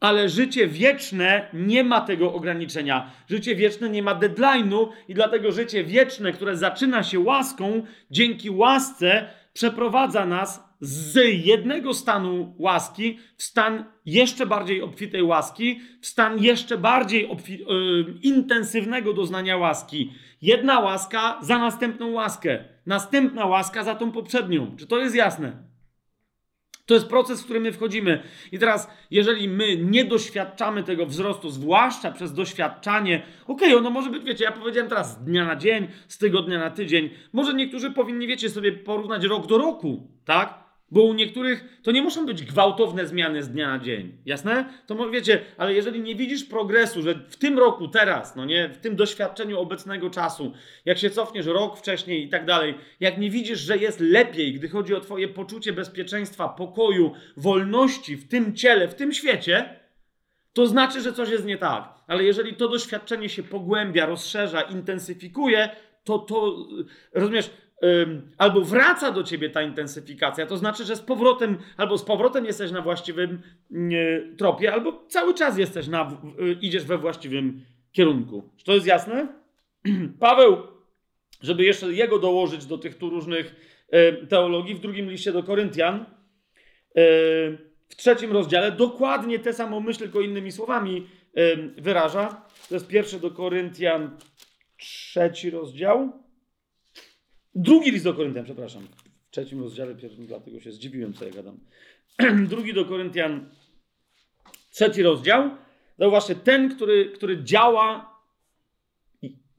Ale życie wieczne nie ma tego ograniczenia. Życie wieczne nie ma deadline'u i dlatego życie wieczne, które zaczyna się łaską, dzięki łasce przeprowadza nas z jednego stanu łaski w stan jeszcze bardziej obfitej łaski, w stan jeszcze bardziej obfi- yy, intensywnego doznania łaski. Jedna łaska za następną łaskę, następna łaska za tą poprzednią. Czy to jest jasne? To jest proces, w który my wchodzimy. I teraz, jeżeli my nie doświadczamy tego wzrostu, zwłaszcza przez doświadczanie, okej, okay, ono może być, wiecie, ja powiedziałem teraz z dnia na dzień, z tygodnia na tydzień. Może niektórzy powinni, wiecie, sobie porównać rok do roku, tak? Bo u niektórych to nie muszą być gwałtowne zmiany z dnia na dzień. Jasne? To wiecie, ale jeżeli nie widzisz progresu, że w tym roku, teraz, no nie, w tym doświadczeniu obecnego czasu, jak się cofniesz rok wcześniej i tak dalej, jak nie widzisz, że jest lepiej, gdy chodzi o Twoje poczucie bezpieczeństwa, pokoju, wolności w tym ciele, w tym świecie, to znaczy, że coś jest nie tak. Ale jeżeli to doświadczenie się pogłębia, rozszerza, intensyfikuje, to to, rozumiesz, albo wraca do ciebie ta intensyfikacja, to znaczy, że z powrotem, albo z powrotem jesteś na właściwym tropie, albo cały czas jesteś na, y, idziesz we właściwym kierunku. Czy to jest jasne? Paweł, żeby jeszcze jego dołożyć do tych tu różnych teologii, w drugim liście do Koryntian, w trzecim rozdziale, dokładnie te samą myśl, tylko innymi słowami wyraża. To jest pierwszy do Koryntian, trzeci rozdział. Drugi list do Koryntian, przepraszam. W trzecim rozdziale pierwszym, dlatego się zdziwiłem, co ja gadam. Drugi do Koryntian, trzeci rozdział. Zauważcie, ten, który, który działa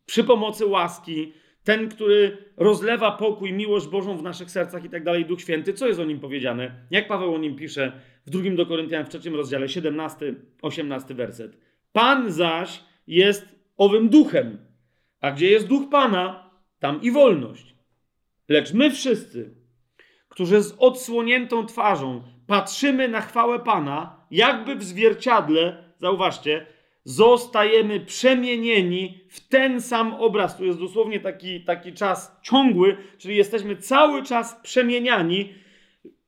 przy pomocy łaski, ten, który rozlewa pokój, miłość Bożą w naszych sercach i tak dalej, Duch Święty, co jest o nim powiedziane? Jak Paweł o nim pisze w drugim do Koryntian, w trzecim rozdziale, 17, 18 werset. Pan zaś jest owym duchem, A gdzie jest duch Pana, tam i wolność. Lecz my wszyscy, którzy z odsłoniętą twarzą patrzymy na chwałę Pana, jakby w zwierciadle, zauważcie, zostajemy przemienieni w ten sam obraz. Tu jest dosłownie taki, taki czas ciągły, czyli jesteśmy cały czas przemieniani,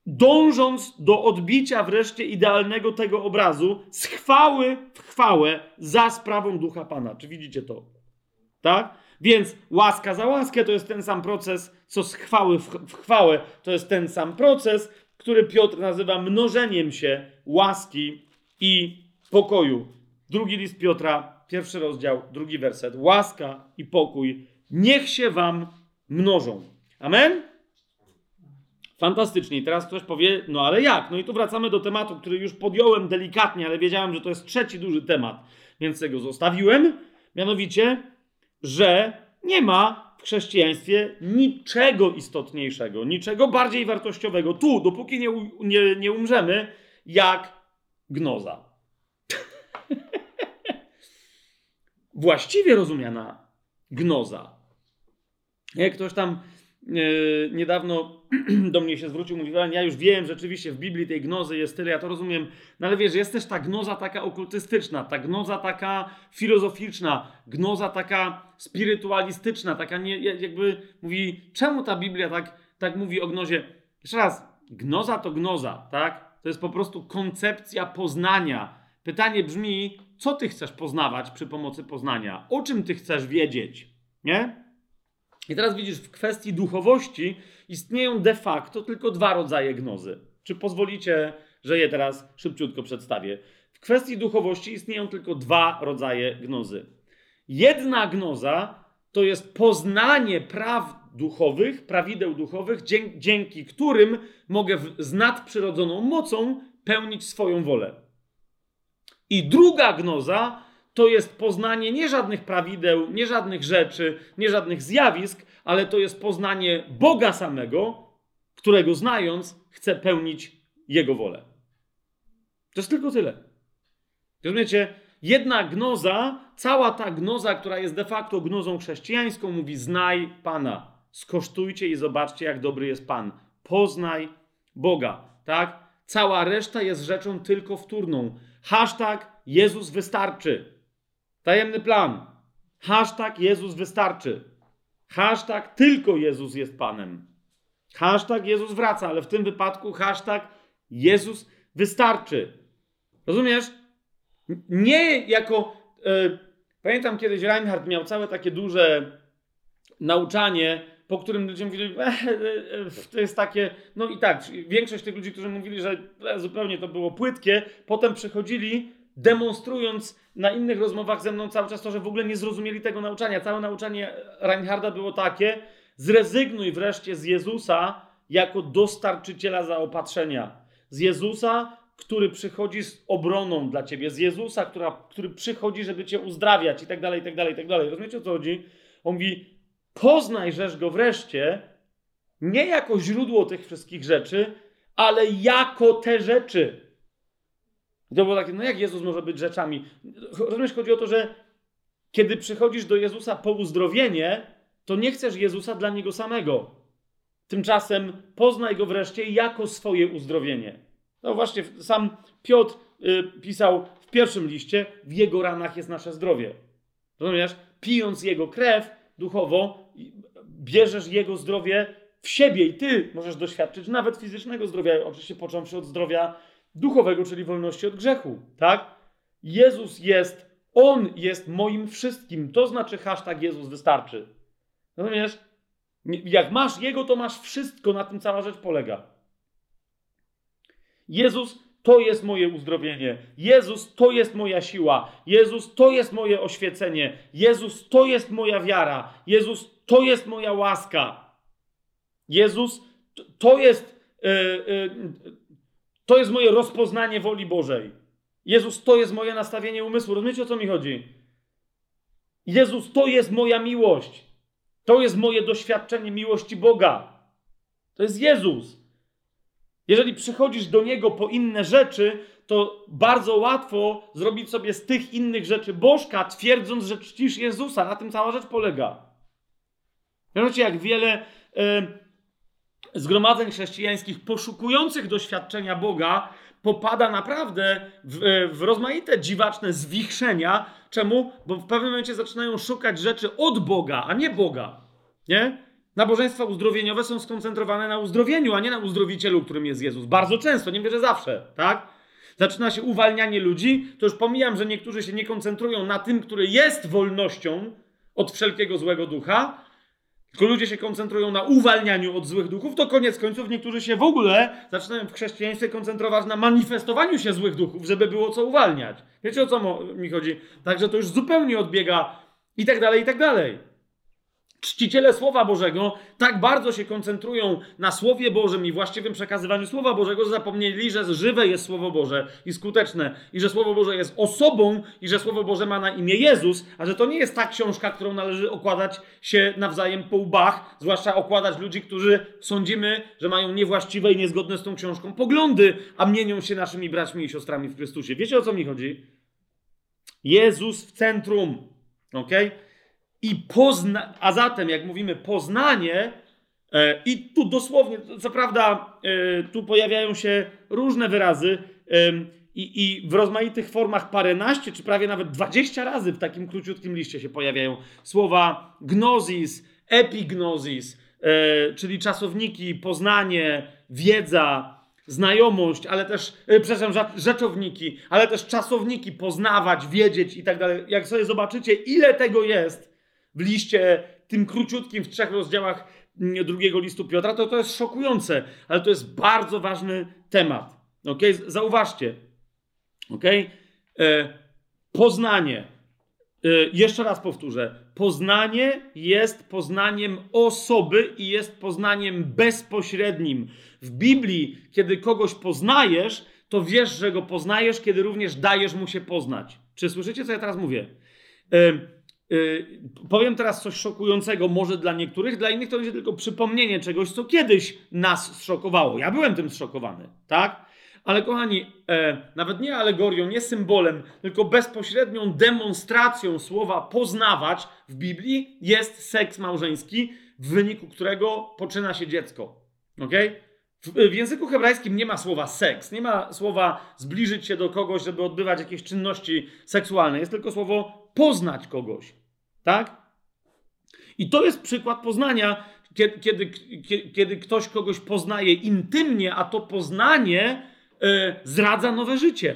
dążąc do odbicia wreszcie idealnego tego obrazu z chwały w chwałę za sprawą Ducha Pana. Czy widzicie to? Tak? Więc łaska za łaskę to jest ten sam proces, co z chwały w chwałę to jest ten sam proces, który Piotr nazywa mnożeniem się łaski i pokoju. Drugi list Piotra, pierwszy rozdział, drugi werset. Łaska i pokój niech się wam mnożą. Amen? Fantastycznie. I teraz ktoś powie, no ale jak? No i tu wracamy do tematu, który już podjąłem delikatnie, ale wiedziałem, że to jest trzeci duży temat, więc tego zostawiłem. Mianowicie, że nie ma w chrześcijaństwie niczego istotniejszego, niczego bardziej wartościowego tu, dopóki nie, nie, nie umrzemy, jak gnoza. Właściwie rozumiana gnoza. Jak ktoś tam niedawno do mnie się zwrócił, mówił, ja już wiem, rzeczywiście w Biblii tej gnozy jest tyle, ja to rozumiem, no ale wiesz, jest też ta gnoza taka okultystyczna, ta gnoza taka filozoficzna, gnoza taka spirytualistyczna, taka nie, jakby mówi, czemu ta Biblia tak, tak mówi o gnozie? Jeszcze raz, gnoza to gnoza, tak? To jest po prostu koncepcja poznania. Pytanie brzmi, co ty chcesz poznawać przy pomocy poznania? O czym ty chcesz wiedzieć? Nie? I teraz widzisz, w kwestii duchowości istnieją de facto tylko dwa rodzaje gnozy. Czy pozwolicie, że je teraz szybciutko przedstawię? W kwestii duchowości istnieją tylko dwa rodzaje gnozy. Jedna gnoza to jest poznanie praw duchowych, prawideł duchowych, dzięki, dzięki którym mogę z nadprzyrodzoną mocą pełnić swoją wolę. I druga gnoza to jest poznanie nie żadnych prawideł, nie żadnych rzeczy, nie żadnych zjawisk, ale to jest poznanie Boga samego, którego znając chcę pełnić Jego wolę. To jest tylko tyle. Rozumiecie? Jedna gnoza, cała ta gnoza, która jest de facto gnozą chrześcijańską, mówi: Znaj Pana, skosztujcie i zobaczcie, jak dobry jest Pan. Poznaj Boga, tak? Cała reszta jest rzeczą tylko wtórną. Hashtag Jezus wystarczy. Tajemny plan. Hashtag Jezus wystarczy. Hashtag tylko Jezus jest Panem. Hashtag Jezus wraca, ale w tym wypadku hashtag Jezus wystarczy. Rozumiesz? Nie jako. Yy, pamiętam kiedyś Reinhardt miał całe takie duże nauczanie, po którym ludzie mówili, e, e, to jest takie. No i tak, większość tych ludzi, którzy mówili, że zupełnie to było płytkie, potem przychodzili demonstrując na innych rozmowach ze mną cały czas to, że w ogóle nie zrozumieli tego nauczania. Całe nauczanie Reinharda było takie: zrezygnuj wreszcie z Jezusa jako dostarczyciela zaopatrzenia. Z Jezusa, który przychodzi z obroną dla ciebie, z Jezusa, która, który przychodzi, żeby cię uzdrawiać i tak dalej, i tak dalej, i tak dalej. Rozumiecie o co chodzi? On mówi, poznaj rzecz go wreszcie, nie jako źródło tych wszystkich rzeczy, ale jako te rzeczy. I to było takie, no jak Jezus może być rzeczami? Rozumiesz, chodzi o to, że kiedy przychodzisz do Jezusa po uzdrowienie, to nie chcesz Jezusa dla Niego samego. Tymczasem poznaj Go wreszcie jako swoje uzdrowienie. No właśnie, sam Piotr y, pisał w pierwszym liście, w Jego ranach jest nasze zdrowie. Rozumiesz? Pijąc Jego krew duchowo, bierzesz Jego zdrowie w siebie i Ty możesz doświadczyć nawet fizycznego zdrowia, oczywiście począwszy od zdrowia duchowego, czyli wolności od grzechu, tak? Jezus jest, On jest moim wszystkim. To znaczy hashtag Jezus wystarczy. Rozumiesz? Jak masz Jego, to masz wszystko, na tym cała rzecz polega. Jezus to jest moje uzdrowienie. Jezus to jest moja siła. Jezus to jest moje oświecenie. Jezus to jest moja wiara. Jezus to jest moja łaska. Jezus to jest. Yy, yy, to jest moje rozpoznanie woli Bożej. Jezus, to jest moje nastawienie umysłu. Rozumiecie, o co mi chodzi? Jezus, to jest moja miłość. To jest moje doświadczenie miłości Boga. To jest Jezus. Jeżeli przychodzisz do Niego po inne rzeczy, to bardzo łatwo zrobić sobie z tych innych rzeczy bożka, twierdząc, że czcisz Jezusa. Na tym cała rzecz polega. Wiecie, jak wiele zgromadzeń chrześcijańskich poszukujących doświadczenia Boga popada naprawdę w, w rozmaite dziwaczne zwichrzenia. Czemu? Bo w pewnym momencie zaczynają szukać rzeczy od Boga, a nie Boga. Nie? Nabożeństwa uzdrowieniowe są skoncentrowane na uzdrowieniu, a nie na uzdrowicielu, którym jest Jezus. Bardzo często, nie wierzę zawsze, tak? Zaczyna się uwalnianie ludzi, to już pomijam, że niektórzy się nie koncentrują na tym, który jest wolnością od wszelkiego złego ducha, tylko ludzie się koncentrują na uwalnianiu od złych duchów, to koniec końców niektórzy się w ogóle zaczynają w chrześcijaństwie koncentrować na manifestowaniu się złych duchów, żeby było co uwalniać. Wiecie o co mi chodzi? Także to już zupełnie odbiega i tak dalej, i tak dalej czciciele Słowa Bożego tak bardzo się koncentrują na Słowie Bożym i właściwym przekazywaniu Słowa Bożego, że zapomnieli, że żywe jest Słowo Boże i skuteczne, i że Słowo Boże jest osobą, i że Słowo Boże ma na imię Jezus, a że to nie jest ta książka, którą należy okładać się nawzajem po łbach, zwłaszcza okładać ludzi, którzy sądzimy, że mają niewłaściwe i niezgodne z tą książką poglądy, a mienią się naszymi braćmi i siostrami w Chrystusie. Wiecie o co mi chodzi? Jezus w centrum. Okej? Okay? I pozna, a zatem, jak mówimy poznanie, e, i tu dosłownie, co prawda, e, tu pojawiają się różne wyrazy e, i, i w rozmaitych formach paręnaście, czy prawie nawet dwadzieścia razy w takim króciutkim liście się pojawiają słowa gnosis, epignosis, e, czyli czasowniki, poznanie, wiedza, znajomość, ale też, e, przepraszam, rzeczowniki, ale też czasowniki, poznawać, wiedzieć i tak dalej. Jak sobie zobaczycie, ile tego jest, w liście tym króciutkim w trzech rozdziałach mm, drugiego listu Piotra, to to jest szokujące, ale to jest bardzo ważny temat. Ok? Zauważcie. Ok? E, poznanie. E, jeszcze raz powtórzę. Poznanie jest poznaniem osoby i jest poznaniem bezpośrednim. W Biblii, kiedy kogoś poznajesz, to wiesz, że go poznajesz, kiedy również dajesz mu się poznać. Czy słyszycie, co ja teraz mówię? Yy, powiem teraz coś szokującego, może dla niektórych, dla innych to będzie tylko przypomnienie czegoś, co kiedyś nas zszokowało. Ja byłem tym zszokowany, tak? Ale kochani, e, nawet nie alegorią, nie symbolem, tylko bezpośrednią demonstracją słowa poznawać w Biblii jest seks małżeński, w wyniku którego poczyna się dziecko. Ok? W, w języku hebrajskim nie ma słowa seks, nie ma słowa zbliżyć się do kogoś, żeby odbywać jakieś czynności seksualne. Jest tylko słowo poznać kogoś. Tak? I to jest przykład poznania, kiedy, kiedy, kiedy ktoś kogoś poznaje intymnie, a to poznanie yy, zdradza nowe życie.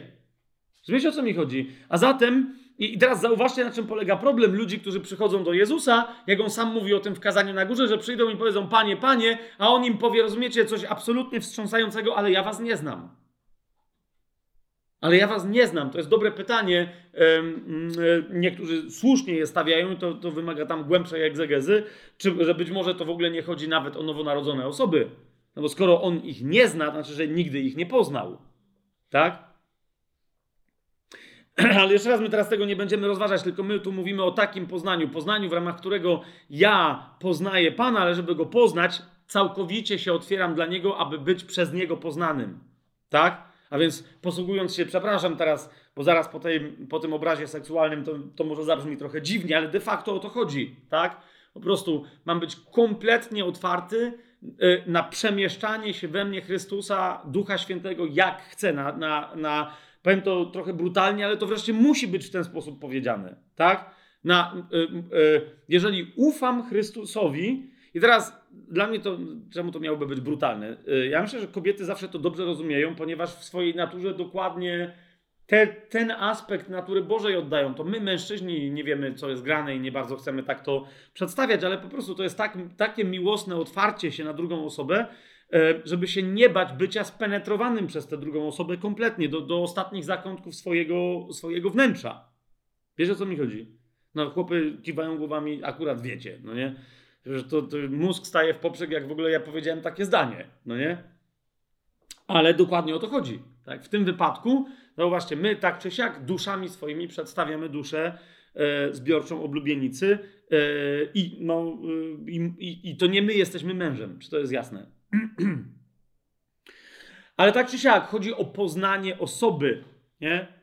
Wiecie o co mi chodzi? A zatem, i teraz zauważcie, na czym polega problem ludzi, którzy przychodzą do Jezusa, jak on sam mówi o tym w kazaniu na górze, że przyjdą i powiedzą, panie, panie, a on im powie, rozumiecie, coś absolutnie wstrząsającego, ale ja was nie znam. Ale ja was nie znam. To jest dobre pytanie. Mm, e, niektórzy słusznie je stawiają, to, to wymaga tam głębszej egzegezy, czy, że być może to w ogóle nie chodzi nawet o nowonarodzone osoby. No bo skoro on ich nie zna, to znaczy, że nigdy ich nie poznał. Tak? Ale jeszcze raz, my teraz tego nie będziemy rozważać, tylko my tu mówimy o takim poznaniu. Poznaniu, w ramach którego ja poznaję Pana, ale żeby go poznać, całkowicie się otwieram dla niego, aby być przez niego poznanym. Tak? A więc posługując się, przepraszam teraz, bo zaraz po, tej, po tym obrazie seksualnym to, to może zabrzmi trochę dziwnie, ale de facto o to chodzi, tak? Po prostu mam być kompletnie otwarty y, na przemieszczanie się we mnie Chrystusa, Ducha Świętego, jak chcę, na, na, na powiem to trochę brutalnie, ale to wreszcie musi być w ten sposób powiedziane, tak? Na, y, y, jeżeli ufam Chrystusowi, i teraz dla mnie to, czemu to miałoby być brutalne? Y, ja myślę, że kobiety zawsze to dobrze rozumieją, ponieważ w swojej naturze dokładnie te, ten aspekt natury Bożej oddają. To my, mężczyźni, nie wiemy, co jest grane i nie bardzo chcemy tak to przedstawiać, ale po prostu to jest tak, takie miłosne otwarcie się na drugą osobę, e, żeby się nie bać bycia spenetrowanym przez tę drugą osobę kompletnie, do, do ostatnich zakątków swojego, swojego wnętrza. Wiesz o co mi chodzi? No, chłopy kiwają głowami, akurat wiecie, no nie? Że to, to mózg staje w poprzek, jak w ogóle ja powiedziałem takie zdanie, no nie? Ale dokładnie o to chodzi. Tak? W tym wypadku, zauważcie, my tak czy siak duszami swoimi przedstawiamy duszę e, zbiorczą oblubienicy e, i, no, e, i, i to nie my jesteśmy mężem, czy to jest jasne? Ale tak czy siak, chodzi o poznanie osoby, nie?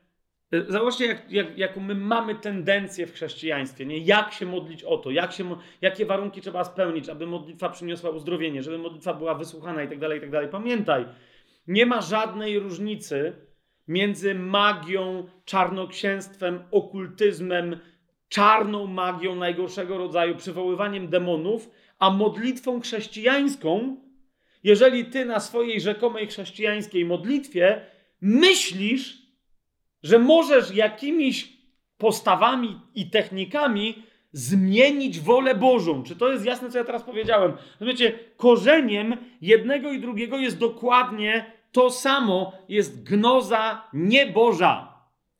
Zobaczcie, jak, jak, jaką my mamy tendencję w chrześcijaństwie, nie? Jak się modlić o to, jak się, jakie warunki trzeba spełnić, aby modlitwa przyniosła uzdrowienie, żeby modlitwa była wysłuchana i tak dalej, i tak. Pamiętaj, nie ma żadnej różnicy między magią, czarnoksięstwem, okultyzmem, czarną magią najgorszego rodzaju, przywoływaniem demonów, a modlitwą chrześcijańską, jeżeli ty na swojej rzekomej chrześcijańskiej modlitwie myślisz, że możesz jakimiś postawami i technikami zmienić wolę Bożą. Czy to jest jasne, co ja teraz powiedziałem? Rozumiecie, korzeniem jednego i drugiego jest dokładnie to samo, jest gnoza nieboża.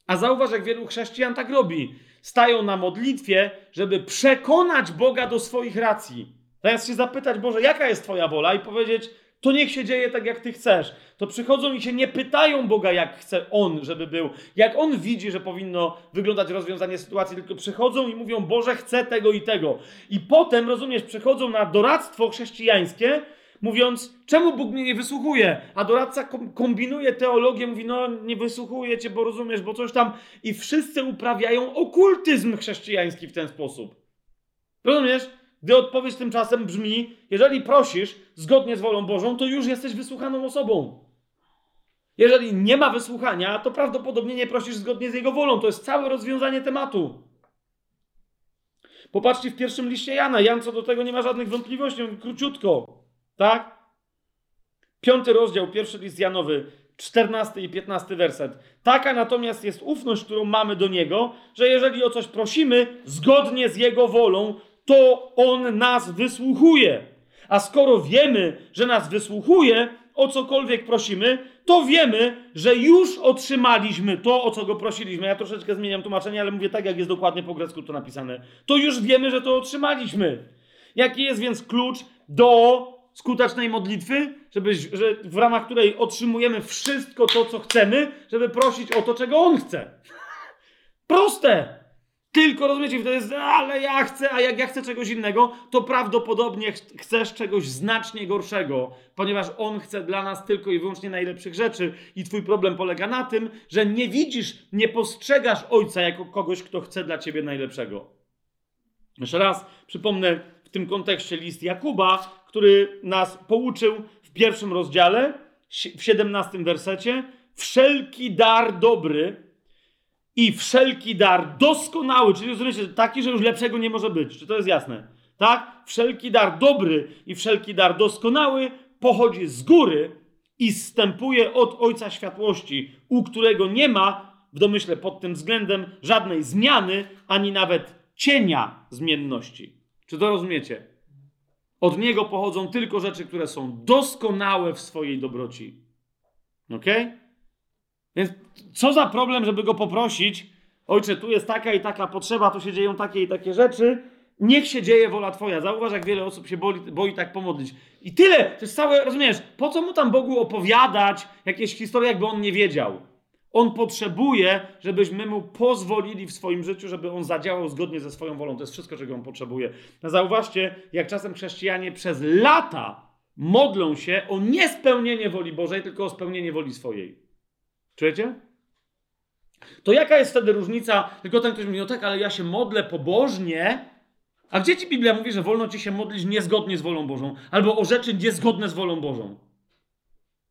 A zauważ, jak wielu chrześcijan tak robi. Stają na modlitwie, żeby przekonać Boga do swoich racji. Zamiast się zapytać, Boże, jaka jest Twoja wola? I powiedzieć, to niech się dzieje tak, jak Ty chcesz. To przychodzą i się nie pytają Boga, jak chce On, żeby był, jak On widzi, że powinno wyglądać rozwiązanie sytuacji, tylko przychodzą i mówią, Boże, chcę tego i tego. I potem, rozumiesz, przychodzą na doradztwo chrześcijańskie, mówiąc, czemu Bóg mnie nie wysłuchuje? A doradca kombinuje teologię, mówi, no nie wysłuchuje cię, bo rozumiesz, bo coś tam. I wszyscy uprawiają okultyzm chrześcijański w ten sposób. Rozumiesz? Gdy odpowiedź tymczasem brzmi: Jeżeli prosisz zgodnie z wolą Bożą, to już jesteś wysłuchaną osobą. Jeżeli nie ma wysłuchania, to prawdopodobnie nie prosisz zgodnie z Jego wolą. To jest całe rozwiązanie tematu. Popatrzcie w pierwszym liście Jana. Jan co do tego nie ma żadnych wątpliwości. Mówi króciutko. Tak? Piąty rozdział, pierwszy list Janowy, czternasty i piętnasty werset. Taka natomiast jest ufność, którą mamy do Niego, że jeżeli o coś prosimy, zgodnie z Jego wolą, to On nas wysłuchuje. A skoro wiemy, że nas wysłuchuje, o cokolwiek prosimy, to wiemy, że już otrzymaliśmy to, o co go prosiliśmy. Ja troszeczkę zmieniam tłumaczenie, ale mówię tak, jak jest dokładnie po grecku to napisane. To już wiemy, że to otrzymaliśmy. Jaki jest więc klucz do skutecznej modlitwy, żeby, że w ramach której otrzymujemy wszystko to, co chcemy, żeby prosić o to, czego On chce? Proste! Tylko rozumiecie, wtedy jest, ale ja chcę, a jak ja chcę czegoś innego, to prawdopodobnie chcesz czegoś znacznie gorszego, ponieważ on chce dla nas tylko i wyłącznie najlepszych rzeczy. I twój problem polega na tym, że nie widzisz, nie postrzegasz ojca jako kogoś, kto chce dla ciebie najlepszego. Jeszcze raz przypomnę w tym kontekście list Jakuba, który nas pouczył w pierwszym rozdziale, w 17 wersecie. Wszelki dar dobry i wszelki dar doskonały, czyli rozumiecie, taki, że już lepszego nie może być. Czy to jest jasne? Tak? Wszelki dar dobry i wszelki dar doskonały pochodzi z góry i zstępuje od Ojca Światłości, u którego nie ma, w domyśle pod tym względem, żadnej zmiany, ani nawet cienia zmienności. Czy to rozumiecie? Od Niego pochodzą tylko rzeczy, które są doskonałe w swojej dobroci. Okej? Okay? Więc co za problem, żeby go poprosić, ojcze, tu jest taka i taka potrzeba, tu się dzieją takie i takie rzeczy, niech się dzieje wola Twoja. Zauważ, jak wiele osób się boi, boi tak pomodlić. I tyle, to jest całe, rozumiesz, po co mu tam Bogu opowiadać jakieś historie, jakby on nie wiedział. On potrzebuje, żebyśmy mu pozwolili w swoim życiu, żeby on zadziałał zgodnie ze swoją wolą. To jest wszystko, czego on potrzebuje. No zauważcie, jak czasem chrześcijanie przez lata modlą się o niespełnienie woli Bożej, tylko o spełnienie woli swojej. Czujecie? To jaka jest wtedy różnica? Tylko ten ktoś mówi, no tak, ale ja się modlę pobożnie. A gdzie ci Biblia mówi, że wolno ci się modlić niezgodnie z wolą Bożą? Albo o rzeczy niezgodne z wolą Bożą?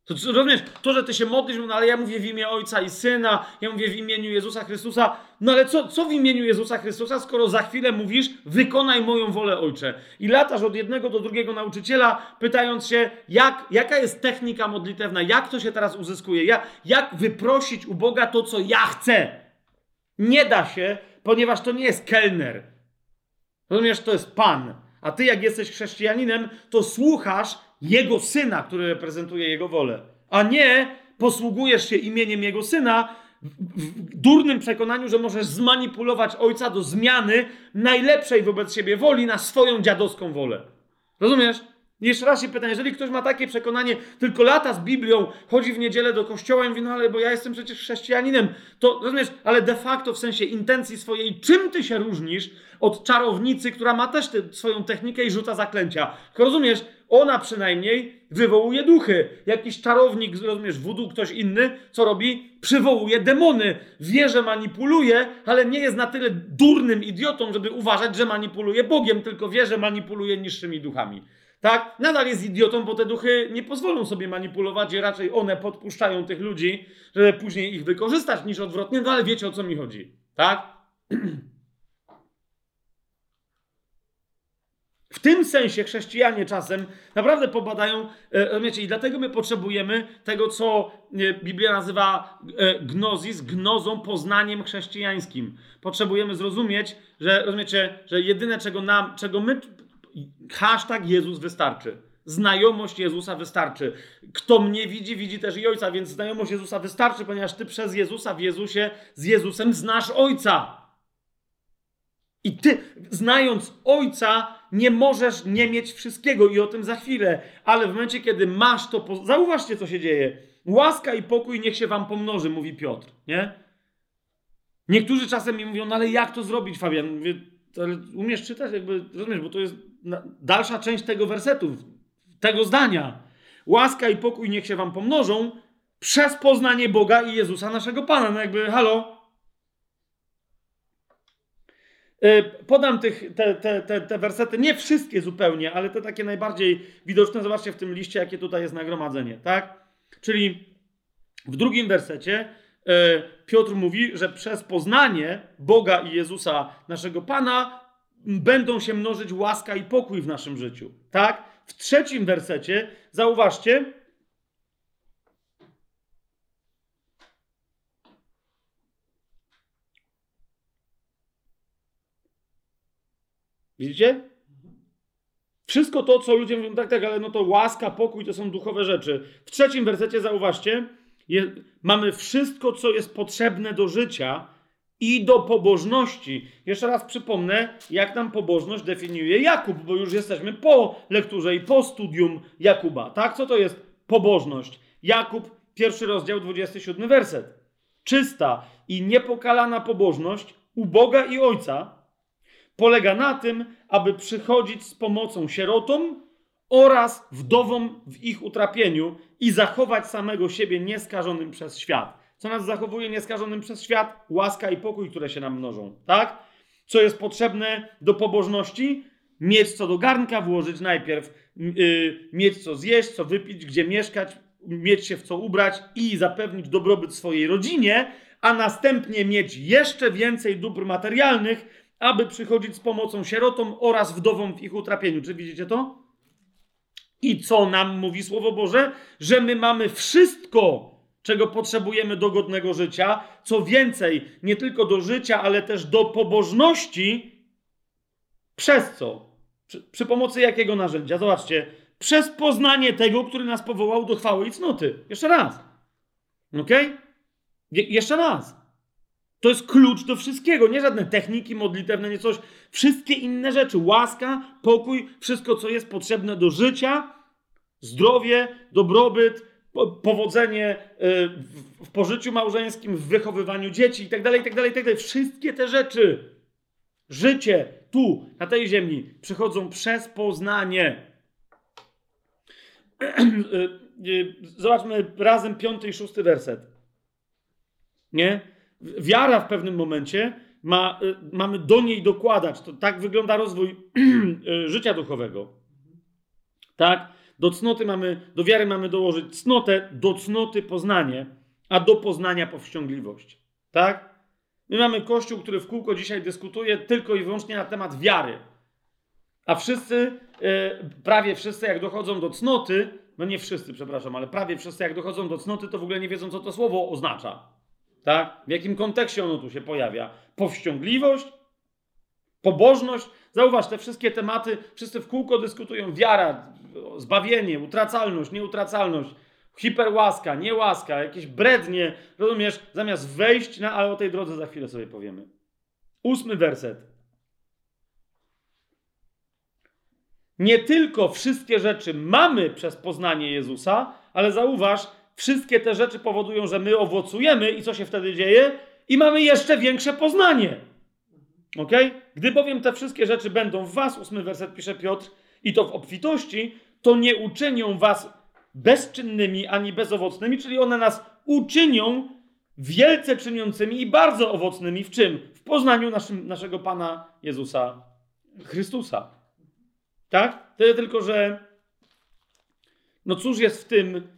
To, rozumiesz, to, że ty się modlisz, no ale ja mówię w imię Ojca i Syna, ja mówię w imieniu Jezusa Chrystusa, no ale co, co w imieniu Jezusa Chrystusa, skoro za chwilę mówisz, wykonaj moją wolę, Ojcze. I latasz od jednego do drugiego nauczyciela, pytając się, jak, jaka jest technika modlitewna, jak to się teraz uzyskuje, jak, jak wyprosić u Boga to, co ja chcę. Nie da się, ponieważ to nie jest kelner. Rozumiesz, to jest Pan. A ty, jak jesteś chrześcijaninem, to słuchasz jego syna, który reprezentuje jego wolę, a nie posługujesz się imieniem jego syna w durnym przekonaniu, że możesz zmanipulować ojca do zmiany najlepszej wobec siebie woli na swoją dziadowską wolę. Rozumiesz? Jeszcze raz się pytam, jeżeli ktoś ma takie przekonanie, tylko lata z Biblią, chodzi w niedzielę do kościoła i mówi, no ale bo ja jestem przecież chrześcijaninem, to rozumiesz, ale de facto w sensie intencji swojej, czym ty się różnisz od czarownicy, która ma też swoją technikę i rzuca zaklęcia? Tylko rozumiesz, Ona przynajmniej wywołuje duchy. Jakiś czarownik, rozumiesz, wudu, ktoś inny, co robi? Przywołuje demony. Wie, że manipuluje, ale nie jest na tyle durnym idiotą, żeby uważać, że manipuluje Bogiem, tylko wie, że manipuluje niższymi duchami. Tak? Nadal jest idiotą, bo te duchy nie pozwolą sobie manipulować i raczej one podpuszczają tych ludzi, żeby później ich wykorzystać niż odwrotnie, no ale wiecie o co mi chodzi. Tak? W tym sensie chrześcijanie czasem naprawdę pobadają, e, rozumiecie, i dlatego my potrzebujemy tego, co e, Biblia nazywa e, gnozis, gnozą, poznaniem chrześcijańskim. Potrzebujemy zrozumieć, że, rozumiecie, że jedyne, czego nam, czego my, hashtag Jezus wystarczy. Znajomość Jezusa wystarczy. Kto mnie widzi, widzi też i Ojca, więc znajomość Jezusa wystarczy, ponieważ ty przez Jezusa w Jezusie, z Jezusem znasz Ojca. I ty, znając Ojca, nie możesz nie mieć wszystkiego i o tym za chwilę. Ale w momencie, kiedy masz to, zauważcie, co się dzieje. Łaska i pokój niech się wam pomnoży, mówi Piotr, nie? Niektórzy czasem mi mówią, no ale jak to zrobić, Fabian? Mówię, ale umiesz czytać, jakby, rozumiesz, bo to jest dalsza część tego wersetu, tego zdania. Łaska i pokój niech się wam pomnożą przez poznanie Boga i Jezusa naszego Pana. No jakby, halo, E, podam tych, te, te, te, te wersety, nie wszystkie zupełnie, ale te takie najbardziej widoczne. Zobaczcie w tym liście, jakie tutaj jest nagromadzenie, tak? Czyli w drugim wersecie e, Piotr mówi, że przez poznanie Boga i Jezusa, naszego Pana, będą się mnożyć łaska i pokój w naszym życiu, tak? W trzecim wersecie, zauważcie, Widzicie? Wszystko to, co ludzie mówią, tak, tak, ale no to łaska, pokój to są duchowe rzeczy. W trzecim wersecie zauważcie, je, mamy wszystko, co jest potrzebne do życia i do pobożności. Jeszcze raz przypomnę, jak nam pobożność definiuje Jakub, bo już jesteśmy po lekturze i po studium Jakuba. Tak? Co to jest pobożność? Jakub, pierwszy rozdział, 27 werset. Czysta i niepokalana pobożność u Boga i Ojca polega na tym, aby przychodzić z pomocą sierotom oraz wdowom w ich utrapieniu i zachować samego siebie nieskażonym przez świat. Co nas zachowuje nieskażonym przez świat? Łaska i pokój, które się nam mnożą, tak? Co jest potrzebne do pobożności? Mieć co do garnka włożyć najpierw, yy, mieć co zjeść, co wypić, gdzie mieszkać, mieć się w co ubrać i zapewnić dobrobyt swojej rodzinie, a następnie mieć jeszcze więcej dóbr materialnych, aby przychodzić z pomocą sierotom oraz wdowom w ich utrapieniu. Czy widzicie to? I co nam mówi Słowo Boże? Że my mamy wszystko, czego potrzebujemy do godnego życia. Co więcej, nie tylko do życia, ale też do pobożności. Przez co? Przy, przy pomocy jakiego narzędzia? Zobaczcie. Przez poznanie tego, który nas powołał do chwały i cnoty. Jeszcze raz. Ok? Je jeszcze raz. To jest klucz do wszystkiego, nie żadne techniki modlitewne, nie coś. Wszystkie inne rzeczy, łaska, pokój, wszystko, co jest potrzebne do życia, zdrowie, dobrobyt, powodzenie y, w pożyciu małżeńskim, w wychowywaniu dzieci itd., itd., itd. Wszystkie te rzeczy, życie tu, na tej ziemi, przychodzą przez poznanie. Y, y, zobaczmy razem piąty i szósty werset. Nie? Wiara w pewnym momencie ma, y, mamy do niej dokładać. To tak wygląda rozwój y, życia duchowego. Tak? Do cnoty mamy, do wiary mamy dołożyć cnotę, do cnoty poznanie, a do poznania powściągliwość. Tak? My mamy kościół, który w kółko dzisiaj dyskutuje tylko i wyłącznie na temat wiary. A wszyscy, yy, prawie wszyscy, jak dochodzą do cnoty, no nie wszyscy, przepraszam, ale prawie wszyscy, jak dochodzą do cnoty, to w ogóle nie wiedzą, co to słowo oznacza. Tak? W jakim kontekście ono tu się pojawia? Powściągliwość? Pobożność? Zauważ, te wszystkie tematy, wszyscy w kółko dyskutują. Wiara, zbawienie, utracalność, nieutracalność, hiperłaska, niełaska, jakieś brednie, rozumiesz? Zamiast wejść na, ale o tej drodze za chwilę sobie powiemy. Ósmy werset. Nie tylko wszystkie rzeczy mamy przez poznanie Jezusa, ale zauważ, wszystkie te rzeczy powodują, że my owocujemy i co się wtedy dzieje? I mamy jeszcze większe poznanie. Ok? Gdy bowiem te wszystkie rzeczy będą w was, ósmy werset pisze Piotr, i to w obfitości, to nie uczynią was bezczynnymi ani bezowocnymi, czyli one nas uczynią wielce czyniącymi i bardzo owocnymi w czym? W poznaniu naszym, naszego Pana Jezusa Chrystusa. Tak? Tyle tylko, że no cóż jest w tym,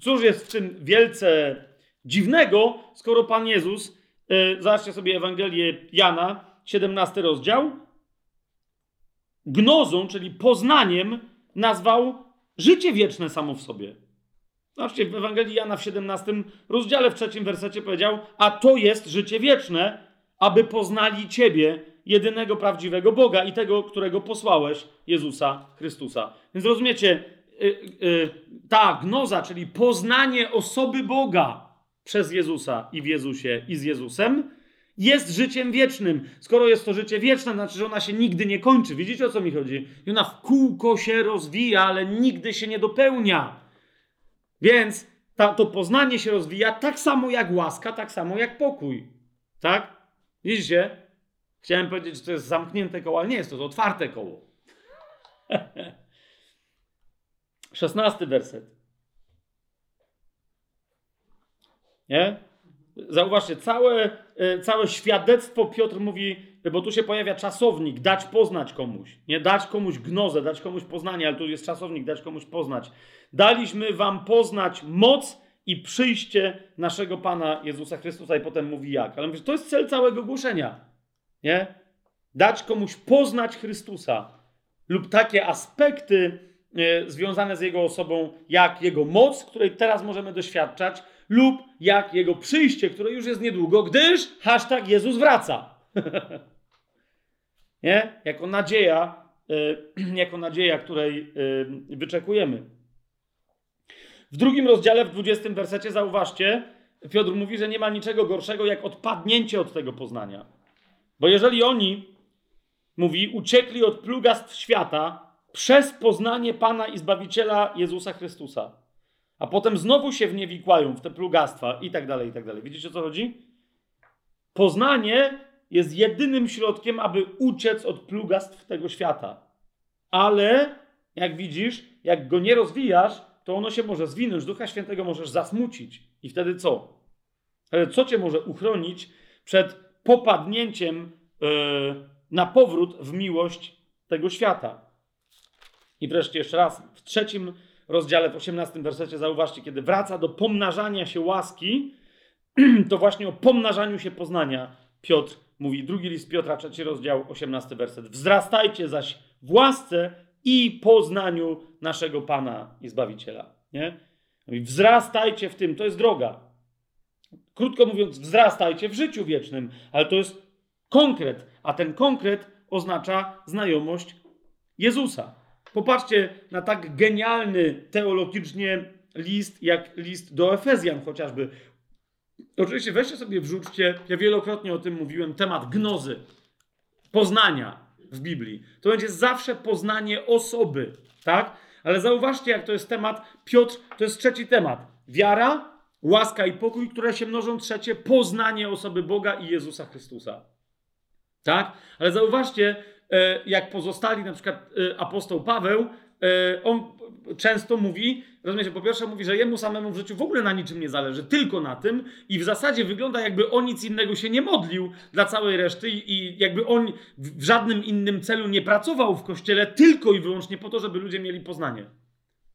cóż jest w tym wielce dziwnego, skoro Pan Jezus, yy, zobaczcie sobie Ewangelię Jana, 17 rozdział, gnozą, czyli poznaniem, nazwał życie wieczne samo w sobie. Zobaczcie, w Ewangelii Jana w 17 rozdziale, w trzecim wersecie powiedział, a to jest życie wieczne, aby poznali Ciebie, jedynego prawdziwego Boga i tego, którego posłałeś, Jezusa Chrystusa. Więc rozumiecie, ta gnoza, czyli poznanie osoby Boga przez Jezusa i w Jezusie i z Jezusem, jest życiem wiecznym. Skoro jest to życie wieczne, znaczy, że ona się nigdy nie kończy. Widzicie o co mi chodzi? I ona w kółko się rozwija, ale nigdy się nie dopełnia. Więc ta, to poznanie się rozwija tak samo jak łaska, tak samo jak pokój. Tak? Widzicie? Chciałem powiedzieć, że to jest zamknięte koło, ale nie jest to, to otwarte koło. Szesnasty werset. Nie? Zauważcie, całe, e, całe świadectwo Piotr mówi, bo tu się pojawia czasownik, dać poznać komuś. Nie dać komuś gnozę, dać komuś poznanie, ale tu jest czasownik, dać komuś poznać. Daliśmy wam poznać moc i przyjście naszego Pana Jezusa Chrystusa i potem mówi jak. Ale mówię, to jest cel całego głoszenia. Nie? Dać komuś poznać Chrystusa lub takie aspekty związane z Jego osobą, jak Jego moc, której teraz możemy doświadczać, lub jak Jego przyjście, które już jest niedługo, gdyż hashtag Jezus wraca. Nie? Jako nadzieja, e, jako nadzieja, której e, wyczekujemy. W drugim rozdziale, w 20 wersecie, zauważcie, Piotr mówi, że nie ma niczego gorszego jak odpadnięcie od tego poznania. Bo jeżeli oni, mówi, uciekli od plugastw świata przez poznanie Pana i Zbawiciela Jezusa Chrystusa, a potem znowu się wniewikłają w te plugastwa i tak dalej, i tak dalej. Widzicie o co chodzi? Poznanie jest jedynym środkiem, aby uciec od plugastw tego świata. Ale, jak widzisz, jak go nie rozwijasz, to ono się może zwinąć. Ducha Świętego możesz zasmucić. I wtedy co? Ale co cię może uchronić przed popadnięciem yy, na powrót w miłość tego świata? I wreszcie jeszcze raz, w trzecim rozdziale, w osiemnastym wersecie, zauważcie, kiedy wraca do pomnażania się łaski, to właśnie o pomnażaniu się poznania Piotr mówi. Drugi list Piotra, trzeci rozdział, osiemnasty werset. Wzrastajcie zaś w łasce i poznaniu naszego Pana i Zbawiciela. Nie? Wzrastajcie w tym, to jest droga. Krótko mówiąc, wzrastajcie w życiu wiecznym, ale to jest konkret, a ten konkret oznacza znajomość Jezusa. Popatrzcie na tak genialny teologicznie list, jak list do Efezjan chociażby. Oczywiście weźcie sobie, wrzućcie, ja wielokrotnie o tym mówiłem, temat gnozy, poznania w Biblii. To będzie zawsze poznanie osoby, tak? Ale zauważcie, jak to jest temat. Piotr, to jest trzeci temat. Wiara, łaska i pokój, które się mnożą. Trzecie, poznanie osoby Boga i Jezusa Chrystusa. Tak? Ale zauważcie, jak pozostali, na przykład e, apostoł Paweł, e, on często mówi, rozumiecie, po pierwsze mówi, że jemu samemu w życiu w ogóle na niczym nie zależy, tylko na tym i w zasadzie wygląda jakby o nic innego się nie modlił dla całej reszty i jakby on w żadnym innym celu nie pracował w kościele tylko i wyłącznie po to, żeby ludzie mieli poznanie.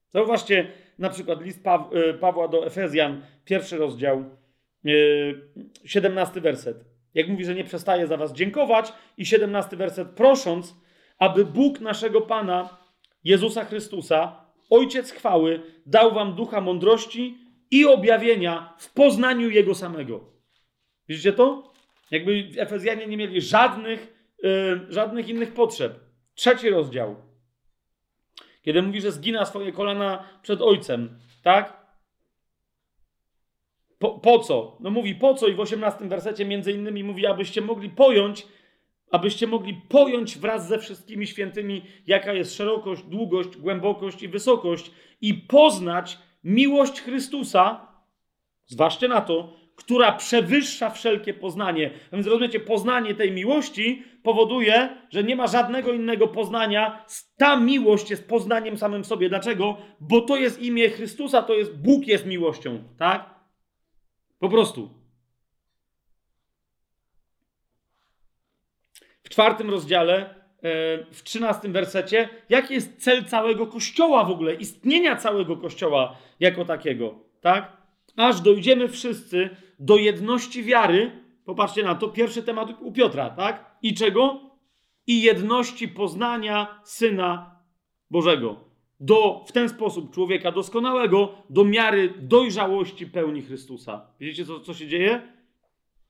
Zauważcie na przykład list Paw Pawła do Efezjan, pierwszy rozdział, 17 werset. Jak mówi, że nie przestaje za was dziękować i 17 werset, prosząc, aby Bóg naszego Pana Jezusa Chrystusa, Ojciec chwały, dał wam ducha mądrości i objawienia w poznaniu Jego samego. Widzicie to? Jakby Efezjanie nie mieli żadnych, yy, żadnych innych potrzeb. Trzeci rozdział. Kiedy mówi, że zgina swoje kolana przed Ojcem, tak? Po, po co? No mówi po co i w 18 wersecie między innymi mówi, abyście mogli pojąć, abyście mogli pojąć wraz ze wszystkimi świętymi, jaka jest szerokość, długość, głębokość i wysokość i poznać miłość Chrystusa, zważcie na to, która przewyższa wszelkie poznanie. A więc rozumiecie, poznanie tej miłości powoduje, że nie ma żadnego innego poznania. Ta miłość jest poznaniem samym sobie. Dlaczego? Bo to jest imię Chrystusa, to jest Bóg jest miłością, tak? Po prostu. W czwartym rozdziale, e, w trzynastym wersecie, jaki jest cel całego Kościoła w ogóle, istnienia całego Kościoła jako takiego, tak? Aż dojdziemy wszyscy do jedności wiary. Popatrzcie na to, pierwszy temat u Piotra, tak? I czego? I jedności poznania Syna Bożego. Do, w ten sposób człowieka doskonałego, do miary dojrzałości pełni Chrystusa. Widzicie, co, co się dzieje?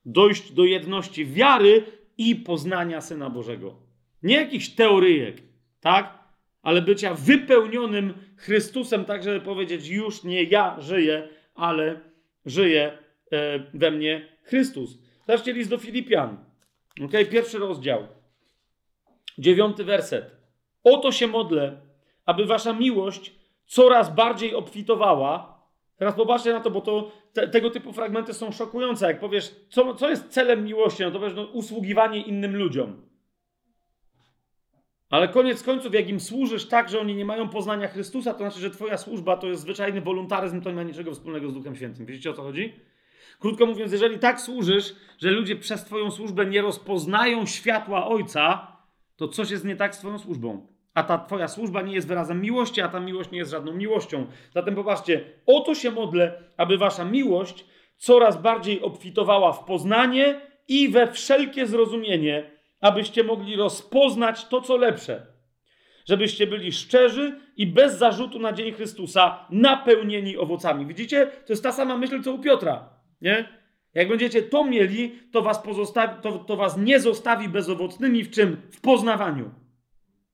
Dojść do jedności wiary i poznania Syna Bożego. Nie jakichś teoryjek, tak? Ale bycia wypełnionym Chrystusem, tak żeby powiedzieć, już nie ja żyję, ale żyje e, we mnie Chrystus. Zobaczcie list do Filipian. Okay? Pierwszy rozdział. Dziewiąty werset. Oto się modlę, aby wasza miłość coraz bardziej obfitowała. Teraz popatrzcie na to, bo to, te, tego typu fragmenty są szokujące. Jak powiesz, co, co jest celem miłości, no to powiesz, no, usługiwanie innym ludziom. Ale koniec końców, jak im służysz tak, że oni nie mają poznania Chrystusa, to znaczy, że Twoja służba to jest zwyczajny wolontaryzm, to nie ma niczego wspólnego z Duchem Świętym. Wiecie o co chodzi? Krótko mówiąc, jeżeli tak służysz, że ludzie przez Twoją służbę nie rozpoznają światła Ojca, to coś jest nie tak z Twoją służbą. A ta Twoja służba nie jest wyrazem miłości, a ta miłość nie jest żadną miłością. Zatem popatrzcie, o to się modlę, aby Wasza miłość coraz bardziej obfitowała w poznanie i we wszelkie zrozumienie abyście mogli rozpoznać to, co lepsze. Żebyście byli szczerzy i bez zarzutu na dzień Chrystusa, napełnieni owocami. Widzicie? To jest ta sama myśl, co u Piotra. Nie? Jak będziecie to mieli, to was, pozostawi, to, to was nie zostawi bezowocnymi w czym? W poznawaniu.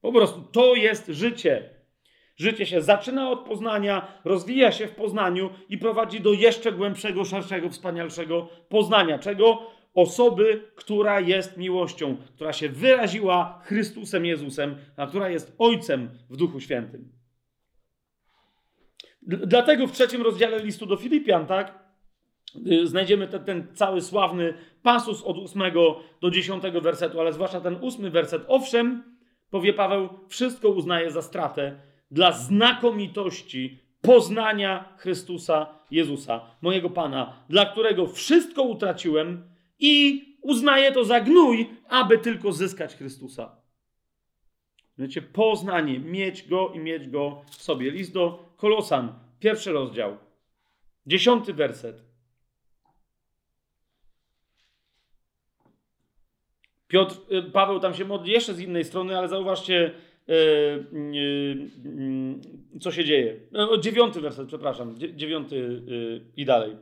Po prostu to jest życie. Życie się zaczyna od poznania, rozwija się w poznaniu i prowadzi do jeszcze głębszego, szerszego, wspanialszego poznania. Czego? osoby, która jest miłością, która się wyraziła Chrystusem Jezusem, a która jest Ojcem w Duchu Świętym. Dlatego w trzecim rozdziale listu do Filipian, tak, y, znajdziemy ten, ten cały sławny pasus od ósmego do dziesiątego wersetu, ale zwłaszcza ten ósmy werset. Owszem, powie Paweł, wszystko uznaje za stratę dla znakomitości poznania Chrystusa Jezusa, mojego Pana, dla którego wszystko utraciłem, i uznaje to za gnój, aby tylko zyskać Chrystusa. Wiecie, poznanie, mieć go i mieć go w sobie. List do Kolosan, pierwszy rozdział, dziesiąty werset. Piotr, y, Paweł tam się modli jeszcze z innej strony, ale zauważcie, yy, yy, co się dzieje. No, dziewiąty werset, przepraszam, dziewiąty i dalej.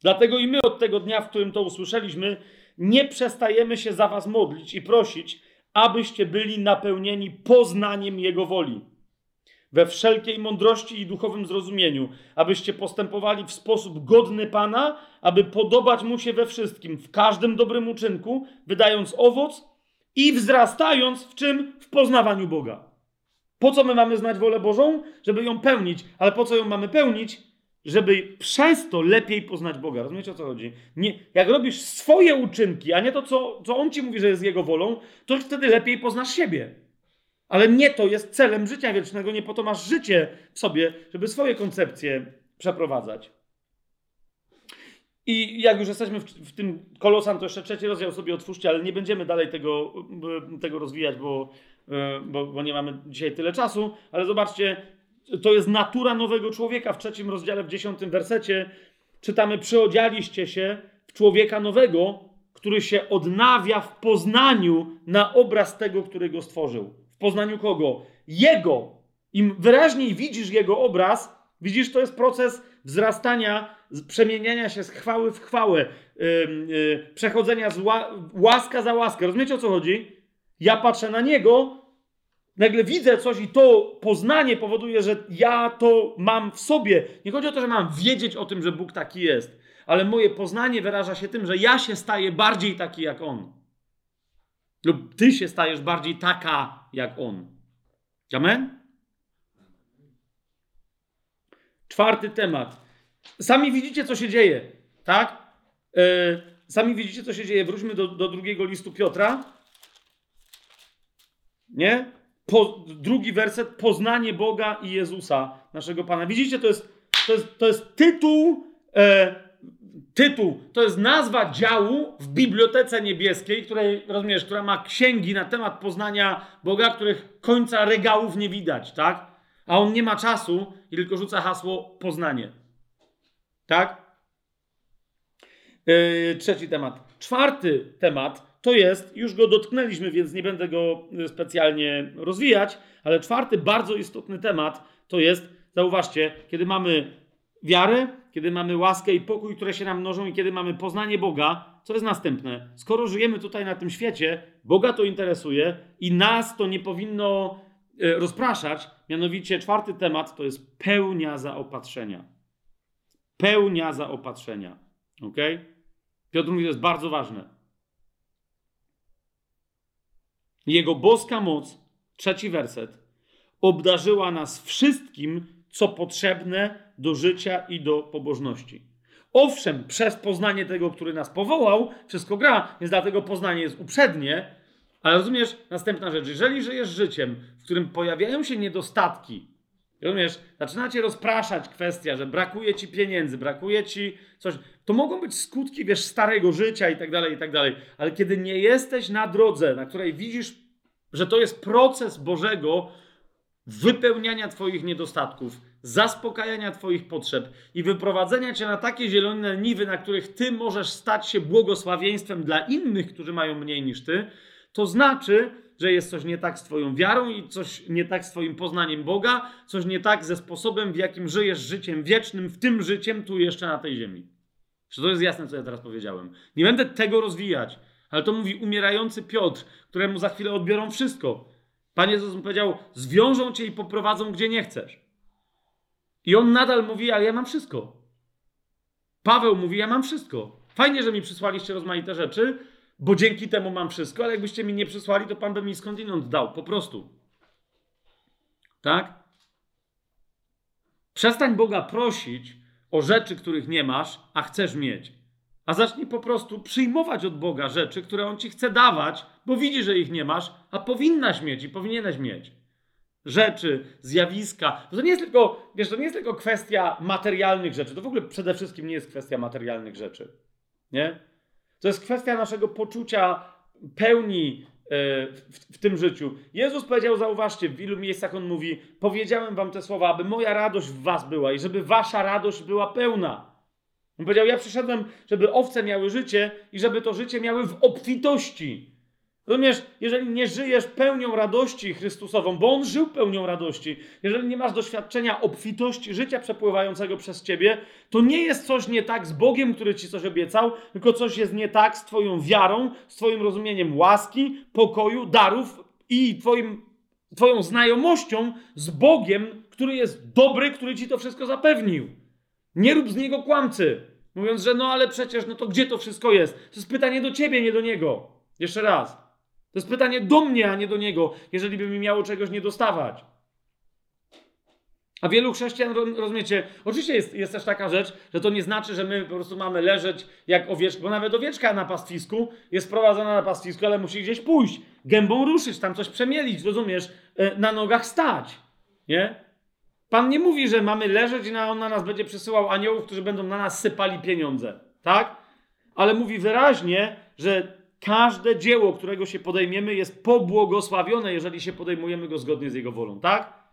Dlatego i my od tego dnia, w którym to usłyszeliśmy, nie przestajemy się za Was modlić i prosić, abyście byli napełnieni poznaniem Jego woli. We wszelkiej mądrości i duchowym zrozumieniu, abyście postępowali w sposób godny Pana, aby podobać Mu się we wszystkim, w każdym dobrym uczynku, wydając owoc i wzrastając w czym? W poznawaniu Boga. Po co my mamy znać wolę Bożą? Żeby ją pełnić. Ale po co ją mamy pełnić? żeby przez to lepiej poznać Boga. Rozumiecie o co chodzi? Nie, jak robisz swoje uczynki, a nie to, co, co On ci mówi, że jest Jego wolą, to wtedy lepiej poznasz siebie. Ale nie to jest celem życia wiecznego, nie po to masz życie w sobie, żeby swoje koncepcje przeprowadzać. I jak już jesteśmy w, w, tym kolosan, to jeszcze trzeci rozdział sobie otwórzcie, ale nie będziemy dalej tego, tego rozwijać, bo, bo, bo nie mamy dzisiaj tyle czasu. Ale zobaczcie, to jest natura nowego człowieka. W trzecim rozdziale, w dziesiątym wersecie czytamy: Przyodzialiście się w człowieka nowego, który się odnawia w poznaniu na obraz tego, który go stworzył. Poznaniu kogo? Jego. Im wyraźniej widzisz jego obraz, widzisz, to jest proces wzrastania, przemieniania się z chwały w chwałę, yy, yy, przechodzenia z ła łaska za łaskę. Rozumiecie o co chodzi? Ja patrzę na niego nagle widzę coś i to poznanie powoduje, że ja to mam w sobie. Nie chodzi o to, że mam wiedzieć o tym, że Bóg taki jest, ale moje poznanie wyraża się tym, że ja się staję bardziej taki jak On. Lub ty się stajesz bardziej taka jak On. Amen? Czwarty temat. Sami widzicie, co się dzieje, tak? E, sami widzicie, co się dzieje. Wróćmy do, do drugiego listu Piotra. Nie? Po, drugi werset. Poznanie Boga i Jezusa, naszego Pana. Widzicie, to jest, to jest, to jest tytuł. E, tytuł, to jest nazwa działu w Bibliotece Niebieskiej, której, rozumiesz, która ma księgi na temat poznania Boga, których końca regałów nie widać, tak? A on nie ma czasu i tylko rzuca hasło poznanie. Tak? Yy, trzeci temat. Czwarty temat to jest, już go dotknęliśmy, więc nie będę go specjalnie rozwijać, ale czwarty bardzo istotny temat to jest, zauważcie, kiedy mamy wiarę, kiedy mamy łaskę i pokój, które się nam mnożą i kiedy mamy poznanie Boga, co jest następne? Skoro żyjemy tutaj na tym świecie, Boga to interesuje i nas to nie powinno e, rozpraszać, mianowicie czwarty temat to jest pełnia zaopatrzenia. Pełnia zaopatrzenia. Ok? Piotr mówi, to jest bardzo ważne. Jego boska moc, trzeci werset, obdarzyła nas wszystkim, co potrzebne do życia i do pobożności. Owszem, przez poznanie tego, który nas powołał, wszystko gra, więc dlatego poznanie jest uprzednie, ale rozumiesz, następna rzecz, jeżeli żyjesz życiem, w którym pojawiają się niedostatki, rozumiesz, zaczyna cię rozpraszać kwestia, że brakuje ci pieniędzy, brakuje ci coś, to mogą być skutki, wiesz, starego życia i tak dalej, i tak dalej, ale kiedy nie jesteś na drodze, na której widzisz, że to jest proces Bożego, wypełniania Twoich niedostatków, zaspokajania Twoich potrzeb i wyprowadzenia Cię na takie zielone niwy, na których Ty możesz stać się błogosławieństwem dla innych, którzy mają mniej niż Ty, to znaczy, że jest coś nie tak z Twoją wiarą i coś nie tak z Twoim poznaniem Boga, coś nie tak ze sposobem, w jakim żyjesz życiem wiecznym, w tym życiem tu jeszcze na tej ziemi. Czy to jest jasne, co ja teraz powiedziałem? Nie będę tego rozwijać, ale to mówi umierający Piotr, któremu za chwilę odbiorą wszystko Pan Jezus mu powiedział: Zwiążą cię i poprowadzą gdzie nie chcesz. I on nadal mówi: Ale ja mam wszystko. Paweł mówi: Ja mam wszystko. Fajnie, że mi przysłaliście rozmaite rzeczy, bo dzięki temu mam wszystko, ale jakbyście mi nie przysłali, to Pan by mi skądinąd dał. Po prostu. Tak? Przestań Boga prosić o rzeczy, których nie masz, a chcesz mieć. A zacznij po prostu przyjmować od Boga rzeczy, które On ci chce dawać, bo widzi, że ich nie masz, a powinnaś mieć i powinieneś mieć. Rzeczy, zjawiska. To nie jest tylko, wiesz, to nie jest tylko kwestia materialnych rzeczy. To w ogóle przede wszystkim nie jest kwestia materialnych rzeczy. Nie? To jest kwestia naszego poczucia pełni e, w, w, tym życiu. Jezus powiedział, zauważcie, w wielu miejscach on mówi: Powiedziałem wam te słowa, aby moja radość w was była i żeby wasza radość była pełna. On powiedział: Ja przyszedłem, żeby owce miały życie i żeby to życie miały w obfitości. Rozumiesz, jeżeli nie żyjesz pełnią radości Chrystusową, bo On żył pełnią radości, jeżeli nie masz doświadczenia obfitości życia przepływającego przez Ciebie, to nie jest coś nie tak z Bogiem, który Ci coś obiecał, tylko coś jest nie tak z Twoją wiarą, z Twoim rozumieniem łaski, pokoju, darów i twoim, Twoją znajomością z Bogiem, który jest dobry, który Ci to wszystko zapewnił. Nie rób z niego kłamcy, mówiąc, że no ale przecież, no to gdzie to wszystko jest? To jest pytanie do ciebie, nie do niego. Jeszcze raz. To jest pytanie do mnie, a nie do niego, jeżeli by mi miało czegoś nie dostawać. A wielu chrześcijan, rozumiecie, oczywiście jest, jest też taka rzecz, że to nie znaczy, że my po prostu mamy leżeć jak owieczka, bo nawet owieczka na pastwisku jest prowadzona na pastwisku, ale musi gdzieś pójść, gębą ruszyć, tam coś przemielić, rozumiesz, e, na nogach stać, nie? Pan nie mówi, że mamy leżeć i on na nas będzie przysyłał aniołów, którzy będą na nas sypali pieniądze. Tak? Ale mówi wyraźnie, że każde dzieło, którego się podejmiemy, jest pobłogosławione, jeżeli się podejmujemy go zgodnie z Jego wolą. Tak?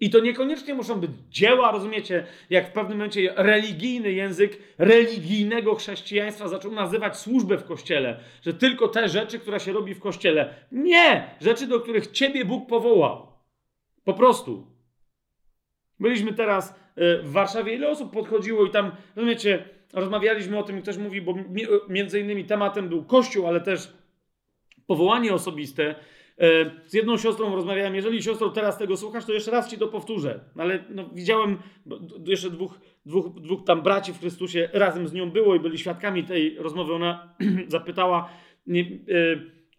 I to niekoniecznie muszą być dzieła, rozumiecie, jak w pewnym momencie religijny język religijnego chrześcijaństwa zaczął nazywać służbę w kościele, że tylko te rzeczy, które się robi w kościele. Nie! Rzeczy, do których ciebie Bóg powołał. Po prostu. Byliśmy teraz e, w Warszawie, ile osób podchodziło i tam, rozumiecie, rozmawialiśmy o tym, ktoś mówi, bo między innymi tematem był Kościół, ale też powołanie osobiste. E, z jedną siostrą rozmawiałem, jeżeli siostro teraz tego słuchasz, to jeszcze raz ci to powtórzę. Ale no, widziałem jeszcze dwóch, dwóch, dwóch tam braci w Chrystusie razem z nią było i byli świadkami tej rozmowy. Ona zapytała e,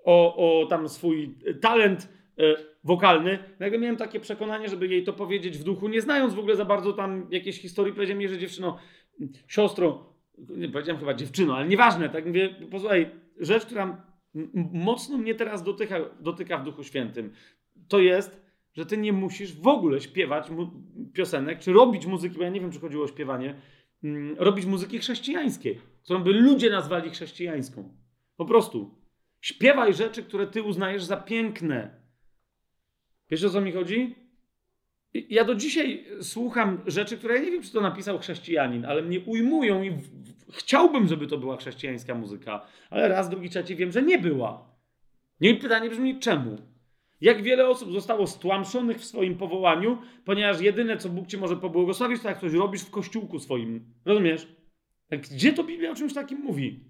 o, o tam swój talent wokalny. Nagle miałem takie przekonanie, żeby jej to powiedzieć w duchu, nie znając w ogóle za bardzo tam jakiejś historii. Powiedziałem jej, że dziewczyno, siostro, nie powiedziałem chyba dziewczyno, ale nieważne, tak mówię, posłuchaj, rzecz, która mocno mnie teraz dotyka, dotyka w Duchu Świętym, to jest, że ty nie musisz w ogóle śpiewać piosenek, czy robić muzyki, bo ja nie wiem, czy chodziło o śpiewanie, mm, robić muzyki chrześcijańskiej, którą by ludzie nazwali chrześcijańską. Po prostu. Śpiewaj rzeczy, które ty uznajesz za piękne. Wiesz o co mi chodzi? Ja do dzisiaj słucham rzeczy, które ja nie wiem, czy to napisał chrześcijanin, ale mnie ujmują i chciałbym, żeby to była chrześcijańska muzyka, ale raz, drugi, trzeci wiem, że nie była. Nie pytanie brzmi czemu? Jak wiele osób zostało stłamszonych w swoim powołaniu, ponieważ jedyne, co Bóg ci może pobłogosławić, to jak coś robisz w kościółku swoim. Rozumiesz? Gdzie to Biblia o czymś takim mówi?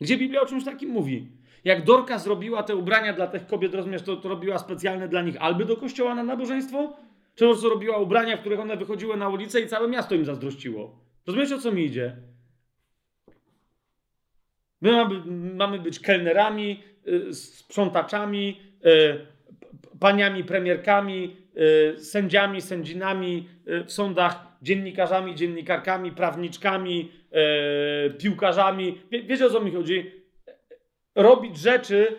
Gdzie Biblia o czymś takim mówi? Jak Dorka zrobiła te ubrania dla tych kobiet, rozumiesz, to, to robiła specjalne dla nich alby do kościoła na nabożeństwo, czy po prostu robiła ubrania, w których one wychodziły na ulicę i całe miasto im zazdrościło. Rozumiesz, o co mi idzie? My mamy, mamy być kelnerami, y, sprzątaczami, y, paniami premierkami, y, sędziami, sędzinami w sądach, dziennikarzami, dziennikarkami, prawniczkami, piłkarzami. wiecie o co mi chodzi? Robić rzeczy,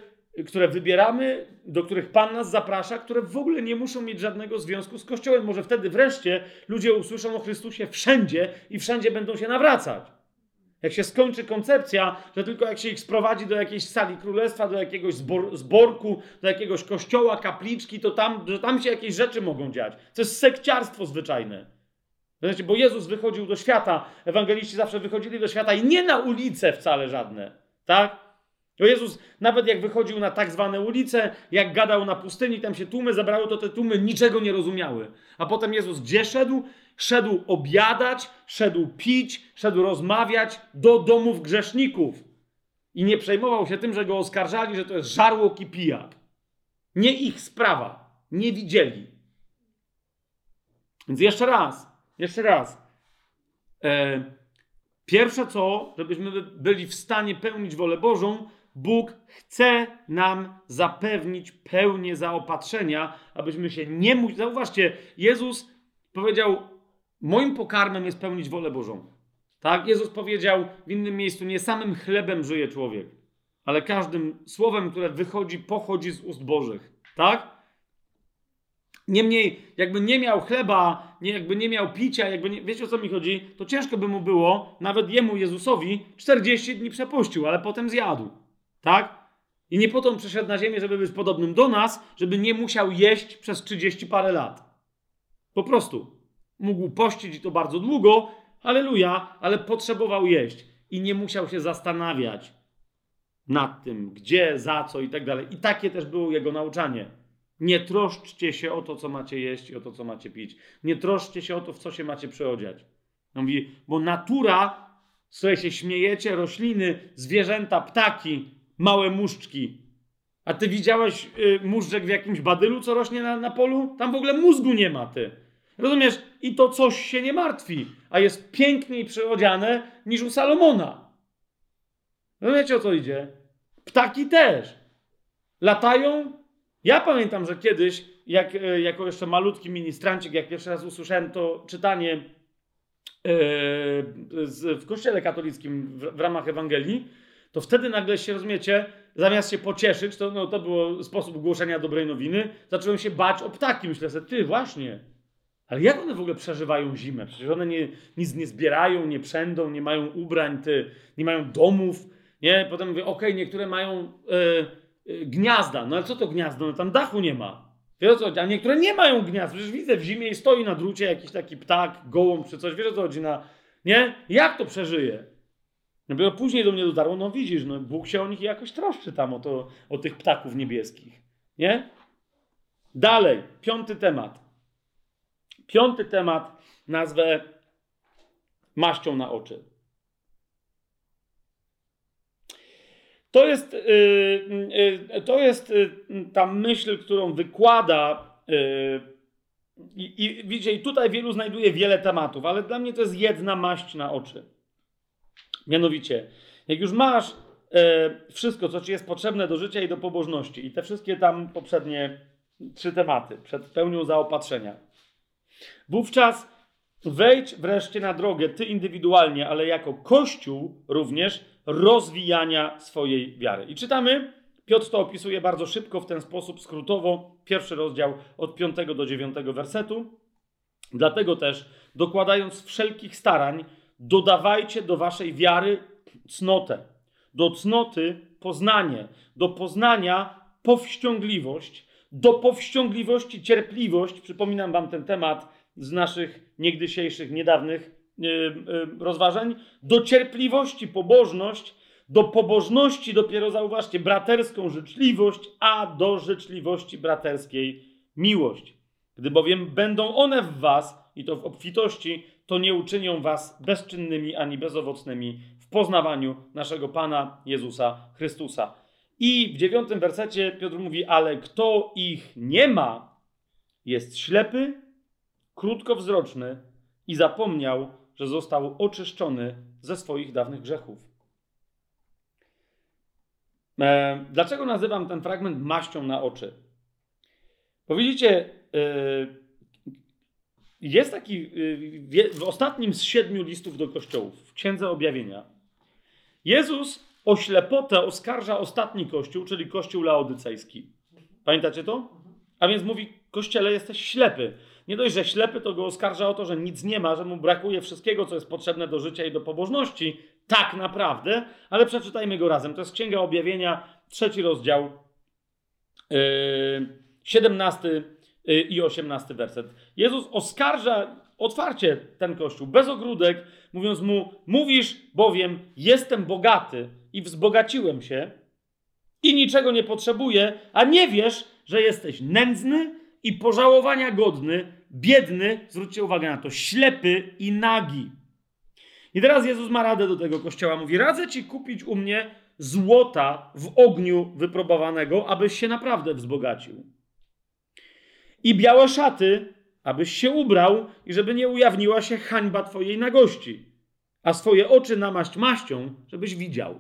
które wybieramy, do których Pan nas zaprasza, które w ogóle nie muszą mieć żadnego związku z Kościołem. Może wtedy wreszcie ludzie usłyszą o Chrystusie wszędzie i wszędzie będą się nawracać. Jak się skończy koncepcja, że tylko jak się ich sprowadzi do jakiejś sali królestwa, do jakiegoś zbor, zborku, do jakiegoś kościoła, kapliczki, to tam, że tam się jakieś rzeczy mogą dziać. To jest sekciarstwo zwyczajne. Znaczy, bo Jezus wychodził do świata, ewangeliści zawsze wychodzili do świata i nie na ulice wcale żadne, tak? To Jezus, nawet jak wychodził na tak zwane ulice, jak gadał na pustyni, tam się tłumy zabrały, to te tłumy niczego nie rozumiały. A potem Jezus gdzie szedł? Szedł obiadać, szedł pić, szedł rozmawiać do domów grzeszników. I nie przejmował się tym, że go oskarżali, że to jest żarłok i pijak. Nie ich sprawa. Nie widzieli. Więc jeszcze raz, jeszcze raz. E, pierwsze co, żebyśmy byli w stanie pełnić wolę Bożą, Bóg chce nam zapewnić pełnię zaopatrzenia, abyśmy się nie musieli. Zauważcie, Jezus powiedział: Moim pokarmem jest pełnić wolę Bożą. Tak? Jezus powiedział w innym miejscu: Nie samym chlebem żyje człowiek, ale każdym słowem, które wychodzi, pochodzi z ust Bożych. Tak? Niemniej, jakby nie miał chleba, nie, jakby nie miał picia, jakby nie, wiecie o co mi chodzi, to ciężko by mu było, nawet jemu, Jezusowi, 40 dni przepuścił, ale potem zjadł. Tak? I nie po to on przyszedł na ziemię, żeby być podobnym do nas, żeby nie musiał jeść przez 30 parę lat. Po prostu. Mógł pościć i to bardzo długo, aleluja, ale potrzebował jeść. I nie musiał się zastanawiać nad tym, gdzie, za co i tak dalej. I takie też było jego nauczanie. Nie troszczcie się o to, co macie jeść i o to, co macie pić. Nie troszczcie się o to, w co się macie przyodziać. On mówi, bo natura, z się śmiejecie, rośliny, zwierzęta, ptaki, małe muszczki. A ty widziałeś y, muszczek w jakimś badylu, co rośnie na, na polu? Tam w ogóle mózgu nie ma, ty. Rozumiesz? I to coś się nie martwi, a jest piękniej przyodziane niż u Salomona. Rozumiecie o co idzie? Ptaki też. Latają. Ja pamiętam, że kiedyś, jak, y, jako jeszcze malutki ministrancik, jak pierwszy raz usłyszałem to czytanie z, w kościele katolickim w ramach Ewangelii, to wtedy nagle się, rozumiecie, zamiast się pocieszyć, to, no, to było sposób głoszenia dobrej nowiny, zacząłem się bać o ptaki. Myślę sobie, ty właśnie, ale jak one w ogóle przeżywają zimę? Przecież one nie, nic nie zbierają, nie przędą, nie mają ubrań, ty, nie mają domów, nie? Potem mówię, okej, okay, niektóre mają e, e, gniazda, no ale co to gniazdo? No tam dachu nie ma. Wiesz o co chodzi? A niektóre nie mają gniazd. Przecież widzę w zimie i stoi na drucie jakiś taki ptak, gołąb czy coś. Wiesz o co chodzi? Na, nie? Jak to przeżyje? Dopiero później do mnie dotarło, no widzisz, no Bóg się o nich jakoś troszczy tam, o, to, o tych ptaków niebieskich. Nie? Dalej, piąty temat. Piąty temat nazwę maścią na oczy. To jest, yy, yy, to jest yy, ta myśl, którą wykłada. I, I i tutaj wielu znajduje wiele tematów, ale dla mnie to jest jedna maść na oczy. Mianowicie, jak już masz e, wszystko, co ci jest potrzebne do życia i do pobożności, i te wszystkie tam poprzednie trzy tematy, przed pełnią zaopatrzenia, wówczas wejdź wreszcie na drogę, ty indywidualnie, ale jako Kościół również rozwijania swojej wiary. I czytamy, Piotr to opisuje bardzo szybko, w ten sposób skrótowo, pierwszy rozdział od 5 do 9 wersetu. Dlatego też, dokładając wszelkich starań, dodawajcie do waszej wiary cnotę, do cnoty poznanie, do poznania powściągliwość, do powściągliwości cierpliwość. Przypominam wam ten temat z naszych niegdysiejszych, niedawnych yy, yy, rozważań. Do cierpliwości pobożność, do pobożności dopiero zauważcie braterską życzliwość, a do życzliwości braterskiej miłość. Gdy bowiem będą one w was, i to w obfitości, to nie uczynią was bezczynnymi ani bezowocnymi w poznawaniu naszego Pana Jezusa Chrystusa. I w dziewiątym wersecie Piotr mówi, ale kto ich nie ma, jest ślepy, krótkowzroczny i zapomniał, że został oczyszczony ze swoich dawnych grzechów. E, dlaczego nazywam ten fragment maścią na oczy? Bo widzicie, e, jest taki e, w ostatnim z siedmiu listów do kościołów, w Księdze Objawienia. Jezus o ślepotę oskarża ostatni kościół, czyli kościół laodycejski. Pamiętacie to? A więc mówi, kościele jesteś ślepy. Nie dość, że ślepy, to go oskarża o to, że nic nie ma, że mu brakuje wszystkiego, co jest potrzebne do życia i do pobożności. Tak naprawdę, ale przeczytajmy go razem. To jest Księga Objawienia, trzeci rozdział, yy, 17 yy, i 18 werset. Jezus oskarża otwarcie ten kościół, bez ogródek, mówiąc mu: Mówisz bowiem, jestem bogaty i wzbogaciłem się i niczego nie potrzebuję, a nie wiesz, że jesteś nędzny i pożałowania godny, biedny, zwróćcie uwagę na to, ślepy i nagi. I teraz Jezus ma radę do tego kościoła. Mówi: Radzę ci kupić u mnie złota w ogniu wypróbowanego, abyś się naprawdę wzbogacił. I białe szaty, abyś się ubrał i żeby nie ujawniła się hańba twojej nagości, a swoje oczy namaść maścią, żebyś widział.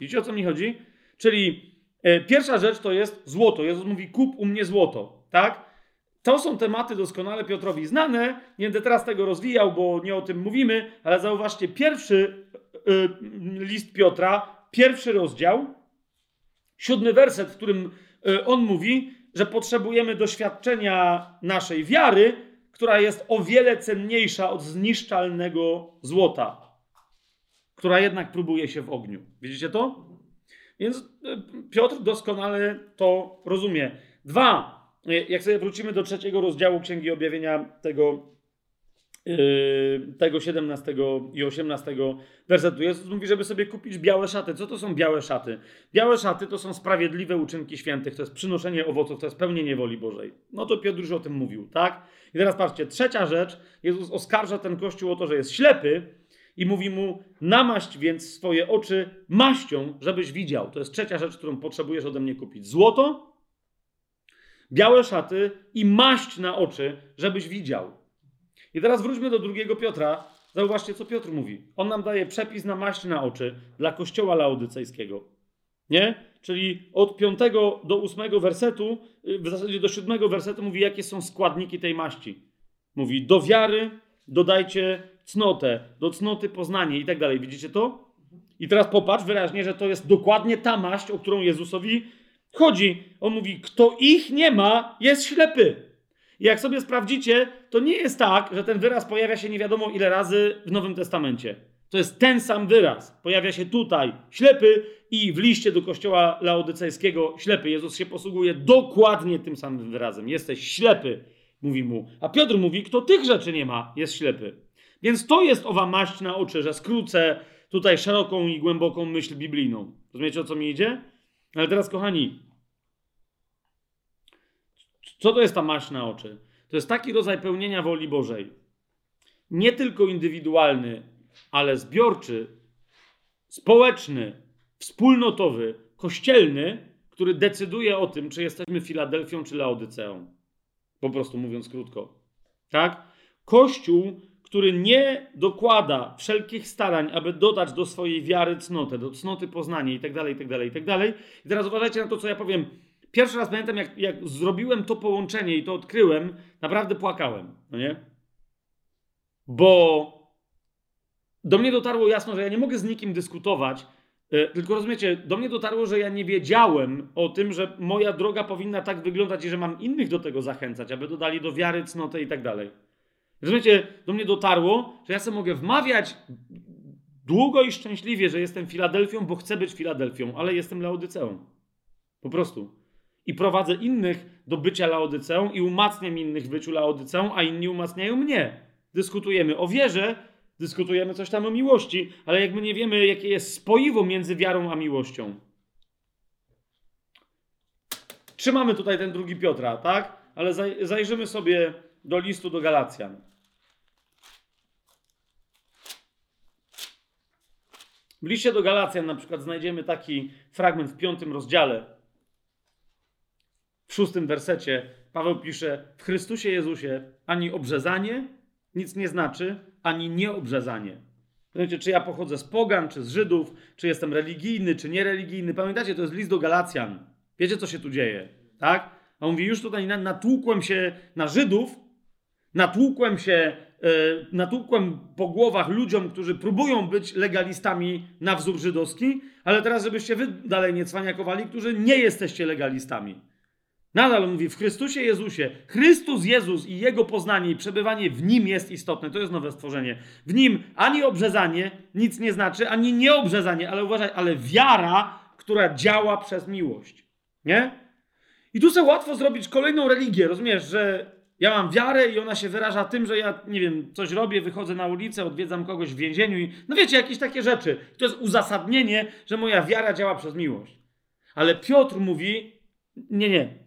Widzicie o co mi chodzi? Czyli e, pierwsza rzecz to jest złoto. Jezus mówi: kup u mnie złoto, tak? To są tematy doskonale Piotrowi znane. Nie będę teraz tego rozwijał, bo nie o tym mówimy, ale zauważcie, pierwszy y, list Piotra, pierwszy rozdział, siódmy werset, w którym y, on mówi, że potrzebujemy doświadczenia naszej wiary, która jest o wiele cenniejsza od zniszczalnego złota, która jednak próbuje się w ogniu. Widzicie to? Więc y, Piotr doskonale to rozumie. Dwa, y, jak sobie wrócimy do trzeciego rozdziału Księgi Objawienia tego tego 17 i 18 wersetu. Jezus mówi, żeby sobie kupić białe szaty. Co to są białe szaty? Białe szaty to są sprawiedliwe uczynki świętych, to jest przynoszenie owoców, to jest pełnienie woli Bożej. No to Piotr już o tym mówił, tak? I teraz patrzcie, trzecia rzecz. Jezus oskarża ten kościół o to, że jest ślepy i mówi mu, namaść więc swoje oczy maścią, żebyś widział. To jest trzecia rzecz, którą potrzebujesz ode mnie kupić. Złoto, białe szaty i maść na oczy, żebyś widział. I teraz wróćmy do drugiego Piotra. Zauważcie, co Piotr mówi. On nam daje przepis na maść na oczy dla kościoła laodycejskiego. Nie? Czyli od 5 do 8 wersetu, y, w zasadzie do 7 wersetu mówi, jakie są składniki tej maści. Mówi, do wiary dodajcie cnotę, do cnoty poznanie i tak dalej. Widzicie to? I teraz popatrz wyraźnie, że to jest dokładnie ta maść, o którą Jezusowi chodzi. On mówi, kto ich nie ma, jest ślepy. I jak sobie sprawdzicie, to nie jest tak, że ten wyraz pojawia się nie wiadomo ile razy w Nowym Testamencie. To jest ten sam wyraz. Pojawia się tutaj ślepy i w liście do kościoła laodycejskiego ślepy. Jezus się posługuje dokładnie tym samym wyrazem. Jesteś ślepy, mówi mu. A Piotr mówi, kto tych rzeczy nie ma, jest ślepy. Więc to jest owa maść na oczy, że skrócę tutaj szeroką i głęboką myśl biblijną. Rozumiecie o co mi idzie? Ale teraz, kochani, co to jest ta maść na oczy? To jest taki rodzaj pełnienia woli Bożej. Nie tylko indywidualny, ale zbiorczy, społeczny, wspólnotowy, kościelny, który decyduje o tym, czy jesteśmy Filadelfią czy Laodyceą. Po prostu mówiąc krótko. Tak? Kościół, który nie dokłada wszelkich starań, aby dodać do swojej wiary cnotę, do cnoty poznanie itd., itd., itd. I teraz uważajcie na to, co ja powiem Pierwszy raz pamiętam, jak, jak zrobiłem to połączenie i to odkryłem, naprawdę płakałem, no nie? Bo do mnie dotarło jasno, że ja nie mogę z nikim dyskutować, e, tylko rozumiecie, do mnie dotarło, że ja nie wiedziałem o tym, że moja droga powinna tak wyglądać i że mam innych do tego zachęcać, aby dodali do wiary, cnotę i tak dalej. Rozumiecie, do mnie dotarło, że ja sobie mogę wmawiać długo i szczęśliwie, że jestem Filadelfią, bo chcę być Filadelfią, ale jestem Laodyceą. Po prostu. I prowadzę innych do bycia Laodyceą i umacniam innych w byciu Laodyceą, a inni umacniają mnie. Dyskutujemy o wierze, dyskutujemy coś tam o miłości, ale jak my nie wiemy, jakie jest spoiwo między wiarą a miłością. Trzymamy tutaj ten drugi Piotra, tak? Ale zajrzymy sobie do listu do Galacjan. W liście do Galacjan na przykład znajdziemy taki fragment w piątym rozdziale. W szóstym wersecie Paweł pisze: W Chrystusie Jezusie ani obrzezanie nic nie znaczy, ani nieobrzezanie. Pamiętacie, czy ja pochodzę z pogan, czy z Żydów, czy jestem religijny, czy niereligijny. Pamiętacie, to jest list do Galacjan. Wiecie, co się tu dzieje, tak? A on mówi, już tutaj natłukłem się na Żydów, natłukłem się E, natłukłem po głowach ludziom, którzy próbują być legalistami na wzór żydowski, ale teraz, żebyście wy dalej nie cwaniakowali, którzy nie jesteście legalistami. Nadal mówi w Chrystusie Jezusie. Chrystus Jezus i Jego poznanie i przebywanie w Nim jest istotne. To jest nowe stworzenie. W Nim ani obrzezanie nic nie znaczy, ani nieobrzezanie, ale uważaj, ale wiara, która działa przez miłość. Nie? I tu sobie łatwo zrobić kolejną religię. Rozumiesz, że ja mam wiarę i ona się wyraża tym, że ja, nie wiem, coś robię, wychodzę na ulicę, odwiedzam kogoś w więzieniu i, no wiecie, jakieś takie rzeczy. To jest uzasadnienie, że moja wiara działa przez miłość. Ale Piotr mówi, nie, nie.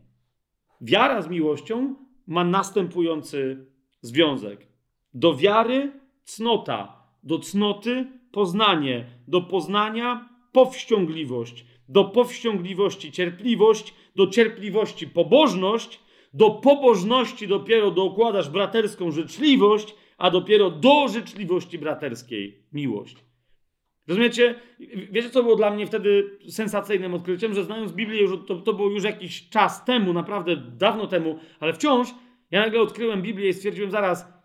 Wiara z miłością ma następujący związek. Do wiary cnota, do cnoty poznanie, do poznania powściągliwość, do powściągliwości cierpliwość, do cierpliwości pobożność, do pobożności dopiero dokładasz braterską życzliwość, a dopiero do życzliwości braterskiej miłość. Rozumiecie? Wiecie, co było dla mnie wtedy sensacyjnym odkryciem? Że znając Biblię, już, to, to już jakiś czas temu, naprawdę dawno temu, ale wciąż ja nagle odkryłem Biblię i stwierdziłem zaraz,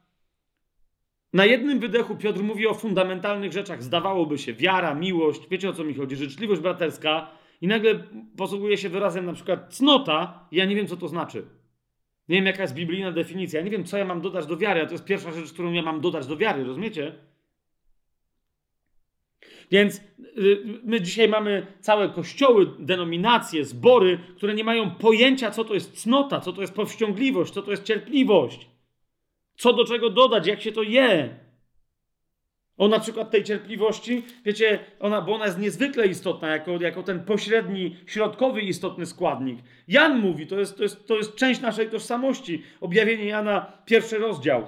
na jednym wydechu Piotr mówi o fundamentalnych rzeczach. Zdawałoby się wiara, miłość, wiecie o co mi chodzi, życzliwość braterska i nagle posługuje się wyrazem na przykład cnota ja nie wiem, co to znaczy. Nie wiem, jaka jest biblijna definicja. Ja nie wiem, co ja mam dodać do wiary, a to jest pierwsza rzecz, którą ja mam dodać do wiary, rozumiecie? Więc y, my dzisiaj mamy całe kościoły, denominacje, zbory, które nie mają pojęcia, co to jest cnota, co to jest powściągliwość, co to jest cierpliwość, co do czego dodać, jak się to je. O na przykład tej cierpliwości, wiecie, ona, bo ona jest niezwykle istotna, jako, jako ten pośredni, środkowy istotny składnik. Jan mówi, to jest, to, jest, to jest część naszej tożsamości. Objawienie Jana, pierwszy rozdział,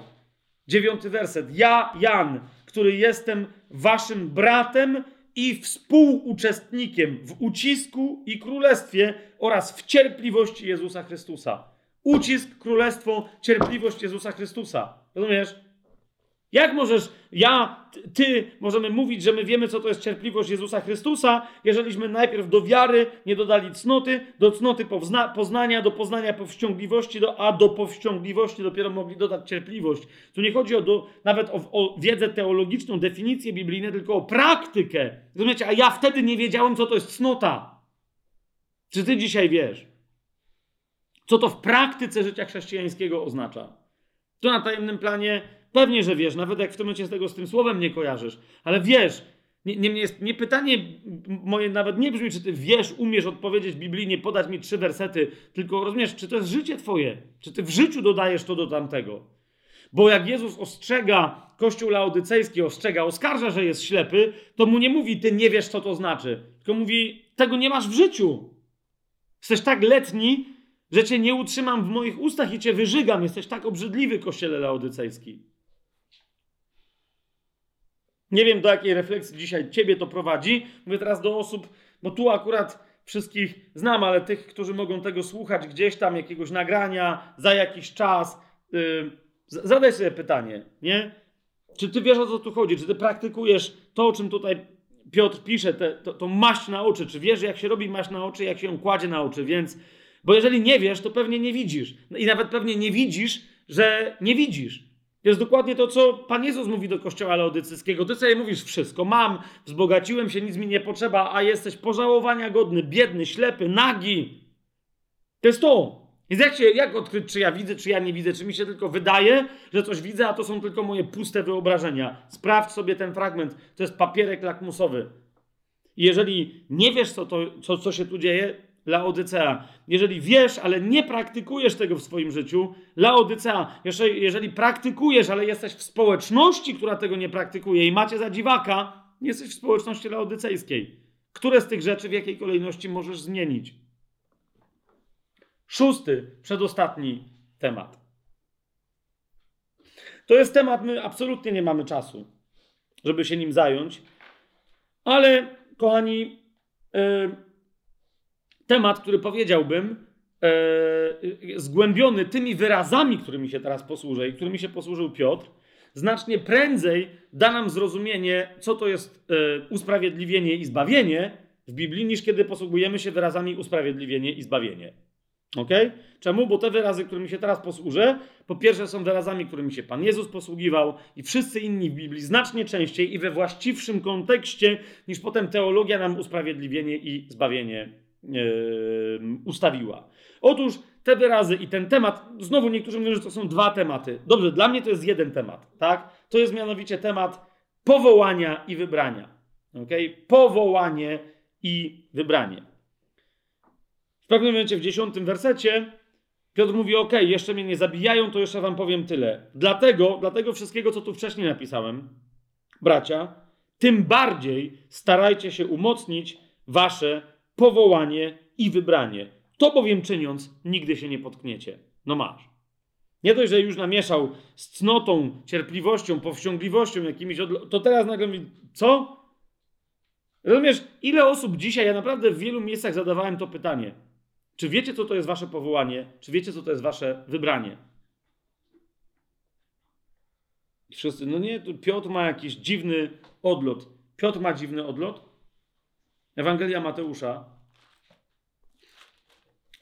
dziewiąty werset. Ja, Jan, który jestem waszym bratem i współuczestnikiem w ucisku i królestwie oraz w cierpliwości Jezusa Chrystusa. Ucisk, królestwo, cierpliwość Jezusa Chrystusa. Rozumiesz? Jak możesz, ja, ty, możemy mówić, że my wiemy, co to jest cierpliwość Jezusa Chrystusa, jeżeliśmy najpierw do wiary nie dodali cnoty, do cnoty pozna, poznania, do poznania powściągliwości, do, a do powściągliwości dopiero mogli dodać cierpliwość. Tu nie chodzi o do, nawet o, o wiedzę teologiczną, definicję biblijną, tylko o praktykę. Rozumiecie? A ja wtedy nie wiedziałem, co to jest cnota. Czy ty dzisiaj wiesz? Co to w praktyce życia chrześcijańskiego oznacza? To na tajemnym planie Pewnie, że wiesz, nawet jak w tym momencie z tego z tym słowem nie kojarzysz, ale wiesz. Nie, nie, nie, nie pytanie moje nawet nie brzmi, czy ty wiesz, umiesz odpowiedzieć biblijnie, podać mi trzy wersety, tylko rozumiesz, czy to jest życie twoje, czy ty w życiu dodajesz to do tamtego. Bo jak Jezus ostrzega Kościół laodycejski, ostrzega, oskarża, że jest ślepy, to mu nie mówi, ty nie wiesz, co to znaczy. Tylko mówi, tego nie masz w życiu. Jesteś tak letni, że cię nie utrzymam w moich ustach i cię wyżygam. Jesteś tak obrzydliwy, kościele laodycejski. Nie wiem, do jakiej refleksji dzisiaj ciebie to prowadzi. Mówię teraz do osób, bo tu akurat wszystkich znam, ale tych, którzy mogą tego słuchać gdzieś tam, jakiegoś nagrania, za jakiś czas. Yy, zadaj sobie pytanie, nie? Czy ty wiesz, o co tu chodzi? Czy ty praktykujesz to, o czym tutaj Piotr pisze, te, to, to maść na oczy? Czy wiesz, jak się robi maść na oczy, jak się ją kładzie na oczy? Więc, bo jeżeli nie wiesz, to pewnie nie widzisz. I nawet pewnie nie widzisz, że nie widzisz. To jest dokładnie to, co Pan Jezus mówi do kościoła laodycyjskiego. Ty sobie mówisz wszystko, mam, wzbogaciłem się, nic mi nie potrzeba, a jesteś pożałowania godny, biedny, ślepy, nagi. To jest to. Więc jak, się, jak odkryć, czy ja widzę, czy ja nie widzę, czy mi się tylko wydaje, że coś widzę, a to są tylko moje puste wyobrażenia. Sprawdź sobie ten fragment. To jest papierek lakmusowy. I jeżeli nie wiesz, co, to, co, co się tu dzieje, Laodycea. Jeżeli wiesz, ale nie praktykujesz tego w swoim życiu, Laodycea. Jeżeli, jeżeli praktykujesz, ale jesteś w społeczności, która tego nie praktykuje i macie za dziwaka, jesteś w społeczności laodycejskiej. Które z tych rzeczy w jakiej kolejności możesz zmienić? Szósty, przedostatni temat. To jest temat, my absolutnie nie mamy czasu, żeby się nim zająć, ale kochani, yy, temat, który powiedziałbym, yy, zgłębiony tymi wyrazami, którymi się teraz posłużę i którymi się posłużył Piotr, znacznie prędzej da nam zrozumienie, co to jest yy, usprawiedliwienie i zbawienie w Biblii, niż kiedy posługujemy się wyrazami usprawiedliwienie i zbawienie. Ok? Czemu? Bo te wyrazy, którymi się teraz posłużę, po pierwsze są wyrazami, którymi się Pan Jezus posługiwał i wszyscy inni w Biblii znacznie częściej i we właściwszym kontekście, niż potem teologia nam usprawiedliwienie i zbawienie ustawiła. Otóż te wyrazy i ten temat, znowu niektórzy mówią, że to są dwa tematy. Dobrze, dla mnie to jest jeden temat, tak? To jest mianowicie temat powołania i wybrania. Ok? Powołanie i wybranie. W pewnym momencie w dziesiątym wersecie Piotr mówi: OK, jeszcze mnie nie zabijają, to jeszcze wam powiem tyle. Dlatego, dlatego wszystkiego, co tu wcześniej napisałem, bracia, tym bardziej starajcie się umocnić wasze powołanie i wybranie. To bowiem czyniąc, nigdy się nie potkniecie. No masz. Nie dość, że już namieszał z cnotą, cierpliwością, powściągliwością, jakimiś odlo- to teraz nagle mówi, co? Rozumiesz, ile osób dzisiaj, ja naprawdę w wielu miejscach zadawałem to pytanie. Czy wiecie, co to jest wasze powołanie? Czy wiecie, co to jest wasze wybranie? I wszyscy, no nie, Piotr ma jakiś dziwny odlot. Piotr ma dziwny odlot? Ewangelia Mateusza,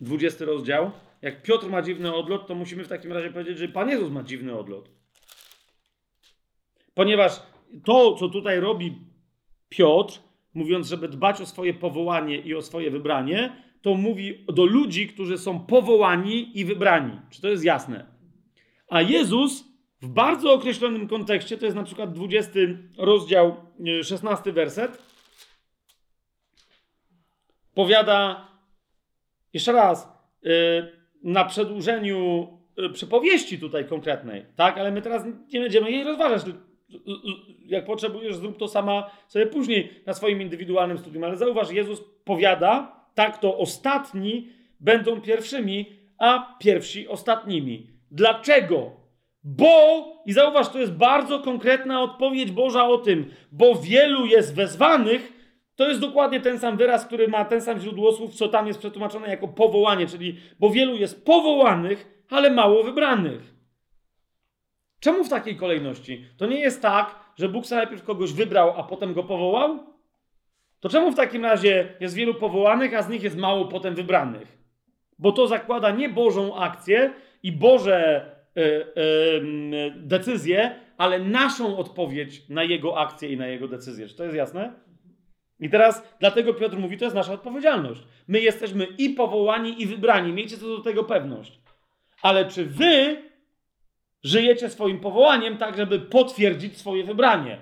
20 rozdział. Jak Piotr ma dziwny odlot, to musimy w takim razie powiedzieć, że Pan Jezus ma dziwny odlot. Ponieważ to, co tutaj robi Piotr, mówiąc, żeby dbać o swoje powołanie i o swoje wybranie, to mówi do ludzi, którzy są powołani i wybrani. Czy to jest jasne? A Jezus w bardzo określonym kontekście, to jest na przykład 20 rozdział, 16 werset, powiada jeszcze raz na przedłużeniu przypowieści tutaj konkretnej, tak? Ale my teraz nie będziemy jej rozważać. Jak potrzebujesz, zrób to sama sobie później na swoim indywidualnym studium. Ale zauważ, Jezus powiada, tak to ostatni będą pierwszymi, a pierwsi ostatnimi. Dlaczego? Bo, i zauważ, to jest bardzo konkretna odpowiedź Boża o tym, bo wielu jest wezwanych, to jest dokładnie ten sam wyraz, który ma ten sam źródło słów, co tam jest przetłumaczone jako powołanie, czyli bo wielu jest powołanych, ale mało wybranych. Czemu w takiej kolejności? To nie jest tak, że Bóg sobie najpierw kogoś wybrał, a potem go powołał? To czemu w takim razie jest wielu powołanych, a z nich jest mało potem wybranych? Bo to zakłada nie Bożą akcję i Boże y, y, ale naszą odpowiedź na Jego akcję i na Jego decyzję. Czy to jest jasne? I teraz dlatego Piotr mówi, to jest nasza odpowiedzialność. My jesteśmy i powołani, i wybrani. Miejcie co do tego pewność. Ale czy wy żyjecie swoim powołaniem tak, żeby potwierdzić swoje wybranie?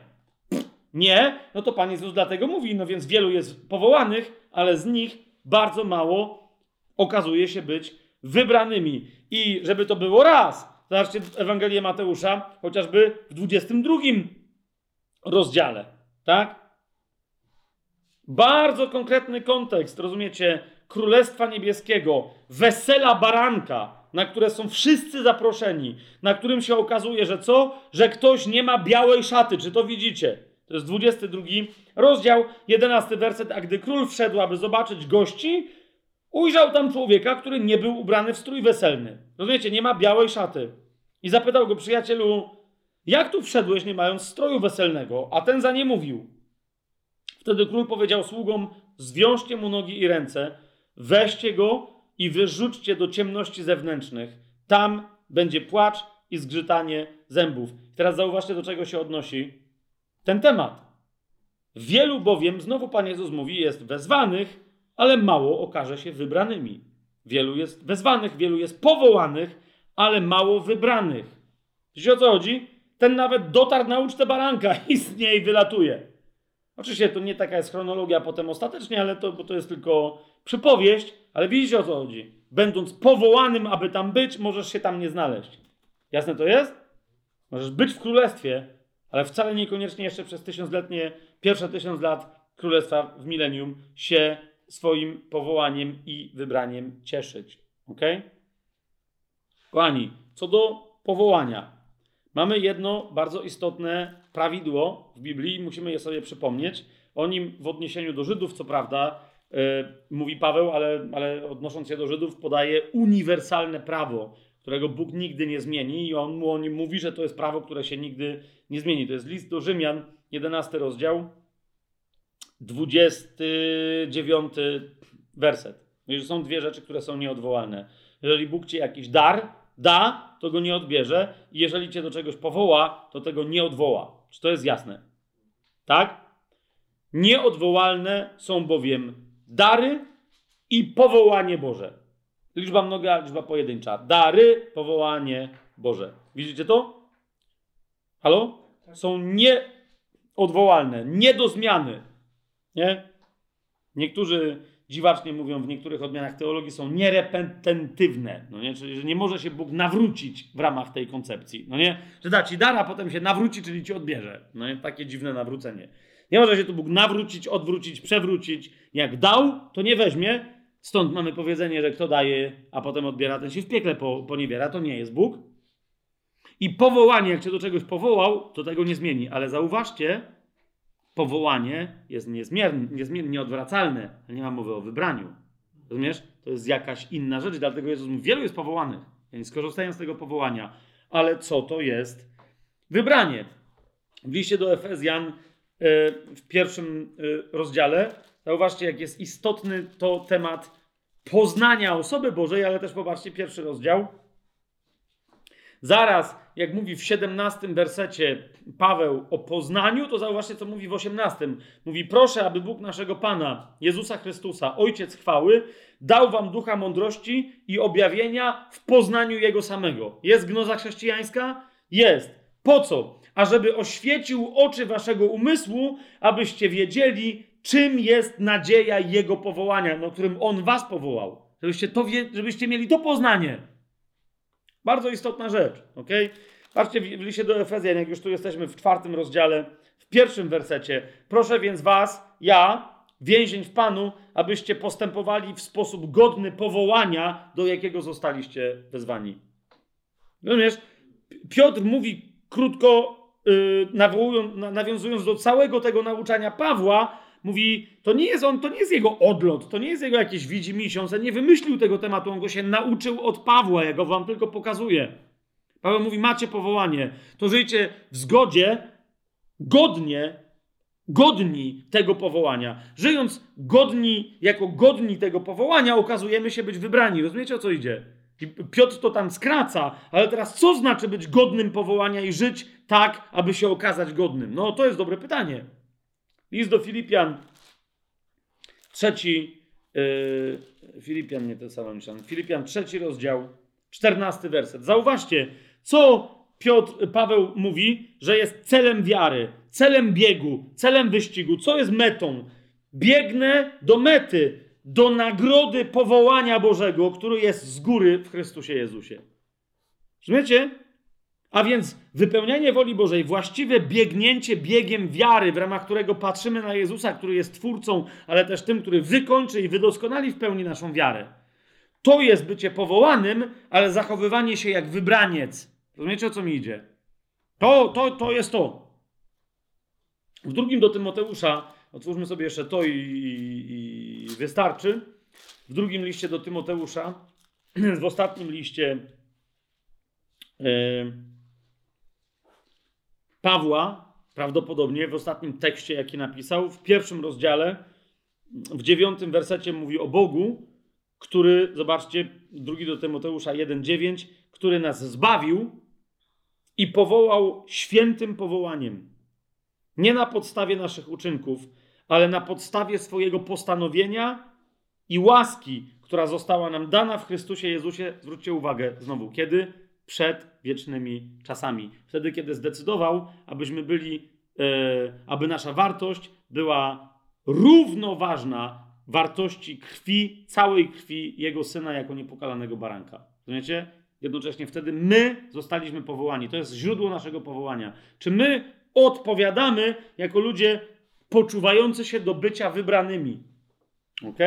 Nie, no to Pan Jezus dlatego mówi, no więc wielu jest powołanych, ale z nich bardzo mało okazuje się być wybranymi. I żeby to było raz, zobaczcie Ewangelię Mateusza, chociażby w 22 rozdziale, tak? Bardzo konkretny kontekst, rozumiecie? Królestwa Niebieskiego, wesela baranka, na które są wszyscy zaproszeni, na którym się okazuje, że co? Że ktoś nie ma białej szaty. Czy to widzicie? To jest 22 rozdział, 11 werset. A gdy król wszedł, aby zobaczyć gości, ujrzał tam człowieka, który nie był ubrany w strój weselny. Rozumiecie, nie ma białej szaty. I zapytał go, przyjacielu, jak tu wszedłeś, nie mając stroju weselnego? A ten za nie mówił. Wtedy król powiedział sługom, zwiążcie mu nogi i ręce, weźcie go i wyrzućcie do ciemności zewnętrznych. Tam będzie płacz i zgrzytanie zębów. Teraz zauważcie, do czego się odnosi ten temat. Wielu bowiem, znowu Pan Jezus mówi, jest wezwanych, ale mało okaże się wybranymi. Wielu jest wezwanych, wielu jest powołanych, ale mało wybranych. Wiecie o co chodzi? Ten nawet dotarł na ucztę baranka i z niej wylatuje. Oczywiście to nie taka jest chronologia potem ostatecznie, ale to, bo to jest tylko przypowieść, ale widzicie o co chodzi. Będąc powołanym, aby tam być, możesz się tam nie znaleźć. Jasne to jest? Możesz być w królestwie, ale wcale niekoniecznie jeszcze przez tysiącletnie, pierwsze tysiąc lat królestwa w milenium się swoim powołaniem i wybraniem cieszyć. Ok? Kochani, co do powołania. Mamy jedno bardzo istotne prawidło w Biblii, musimy je sobie przypomnieć. O nim w odniesieniu do Żydów, co prawda, yy, mówi Paweł, ale, ale odnosząc się do Żydów, podaje uniwersalne prawo, którego Bóg nigdy nie zmieni, i on mu o nim mówi, że to jest prawo, które się nigdy nie zmieni. To jest list do Rzymian, 11 rozdział, 29 werset. Że są dwie rzeczy, które są nieodwołalne. Jeżeli Bóg ci jakiś dar da, to go nie odbierze, i jeżeli cię do czegoś powoła, to tego nie odwoła. Czy to jest jasne? Tak? Nieodwołalne są bowiem dary i powołanie Boże. Liczba mnoga, liczba pojedyncza. Dary, powołanie Boże. Widzicie to? Halo? Są nieodwołalne, nie do zmiany. Nie? Niektórzy dziwacznie mówią w niektórych odmianach teologii, są nierepetentywne. No nie? Czyli, że nie może się Bóg nawrócić w ramach tej koncepcji. No nie? Że da ci dar, a potem się nawróci, czyli ci odbierze. No nie? Takie dziwne nawrócenie. Nie może się tu Bóg nawrócić, odwrócić, przewrócić. Jak dał, to nie weźmie. Stąd mamy powiedzenie, że kto daje, a potem odbiera, ten się w piekle po, poniewiera. To nie jest Bóg. I powołanie, jak cię do czegoś powołał, to tego nie zmieni. Ale zauważcie, powołanie jest niezmiernie, niezmiernie nieodwracalne, nie ma mowy o wybraniu. Rozumiesz? To jest jakaś inna rzecz, dlatego Jezus mówi, wielu jest powołanych, więc korzystają z tego powołania. Ale co to jest wybranie? W liście do Efezjan e, w pierwszym e, rozdziale zauważcie, jak jest istotny to temat poznania osoby Bożej, ale też popatrzcie, pierwszy rozdział, Zaraz, jak mówi w 17 wersecie Paweł o poznaniu, to zauważcie, co mówi w 18. Mówi: Proszę, aby Bóg naszego Pana, Jezusa Chrystusa, Ojciec chwały, dał wam ducha mądrości i objawienia w poznaniu Jego samego. Jest gnoza chrześcijańska? Jest. Po co? Ażeby oświecił oczy waszego umysłu, abyście wiedzieli, czym jest nadzieja Jego powołania, no, którym On was powołał. Żebyście, to wie, żebyście mieli to poznanie. Bardzo istotna rzecz, ok? Patrzcie w liście do Efezjan, jak już tu jesteśmy w czwartym rozdziale, w pierwszym wersecie. Proszę więc was, ja, więzień w Panu, abyście postępowali w sposób godny powołania, do jakiego zostaliście wezwani. Rozumiesz? Piotr mówi krótko, yy, nawiązując do całego tego nauczania Pawła, mówi, to nie jest on, to nie jest jego odlot, to nie jest jego jakieś widzi miesiąc, on nie wymyślił tego tematu, on go się nauczył od Pawła, ja go wam tylko pokazuję. Paweł mówi, macie powołanie, to żyjcie w zgodzie, godnie, godni tego powołania. Żyjąc godni, jako godni tego powołania, okazujemy się być wybrani. Rozumiecie, o co idzie? Piotr to tam skraca, ale teraz co znaczy być godnym powołania i żyć tak, aby się okazać godnym? No to jest dobre pytanie. List do Filipian, trzeci, yy, Filipian nie myślałem, Filipian trzeci rozdział, czternasty werset. Zauważcie, co Piotr, Paweł mówi, że jest celem wiary, celem biegu, celem wyścigu. Co jest metą? Biegnę do mety, do nagrody powołania Bożego, który jest z góry w Chrystusie Jezusie. Rozumiecie? A więc wypełnianie woli Bożej, właściwe biegnięcie biegiem wiary, w ramach którego patrzymy na Jezusa, który jest Twórcą, ale też tym, który wykończy i wydoskonali w pełni naszą wiarę. To jest bycie powołanym, ale zachowywanie się jak wybraniec. Rozumiecie, o co mi idzie? To, to, to jest to. W drugim do Tymoteusza, otwórzmy sobie jeszcze to i, i, i wystarczy. W drugim liście do Tymoteusza, w ostatnim liście. Yy, Pawła, prawdopodobnie w ostatnim tekście, jaki napisał, w pierwszym rozdziale, w dziewiątym wersecie mówi o Bogu, który, zobaczcie, drugi do Tymoteusza 1,9, który nas zbawił i powołał świętym powołaniem. Nie na podstawie naszych uczynków, ale na podstawie swojego postanowienia i łaski, która została nam dana w Chrystusie Jezusie. Zwróćcie uwagę znowu, kiedy? Przed wiecznymi czasami. Wtedy, kiedy zdecydował, abyśmy byli, e, aby nasza wartość była równoważna wartości krwi, całej krwi Jego Syna jako niepokalanego baranka. Rozumiecie? Jednocześnie wtedy my zostaliśmy powołani. To jest źródło naszego powołania. Czy my odpowiadamy jako ludzie poczuwający się do bycia wybranymi? Ok?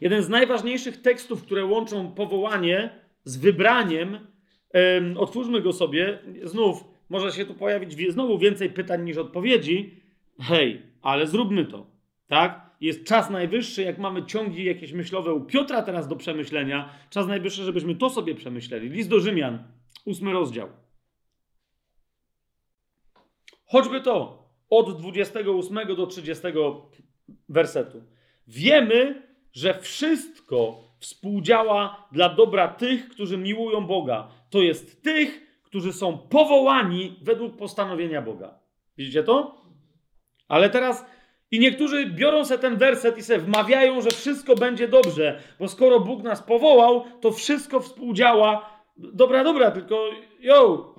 Jeden z najważniejszych tekstów, które łączą powołanie z wybraniem, otwórzmy go sobie. Znów może się tu pojawić znowu więcej pytań niż odpowiedzi. Hej, ale zróbmy to. Tak? Jest czas najwyższy, jak mamy ciągi jakieś myślowe u Piotra teraz do przemyślenia, czas najwyższy, żebyśmy to sobie przemyśleli. List do Rzymian, ósmy rozdział. Choćby to od 28 do 30 wersetu. Wiemy, że wszystko współdziała dla dobra tych, którzy miłują Boga. To jest tych, którzy są powołani według postanowienia Boga. Widzicie to? Ale teraz i niektórzy biorą sobie ten werset i sobie wmawiają, że wszystko będzie dobrze, bo skoro Bóg nas powołał, to wszystko współdziała. Dobra, dobra, tylko yo,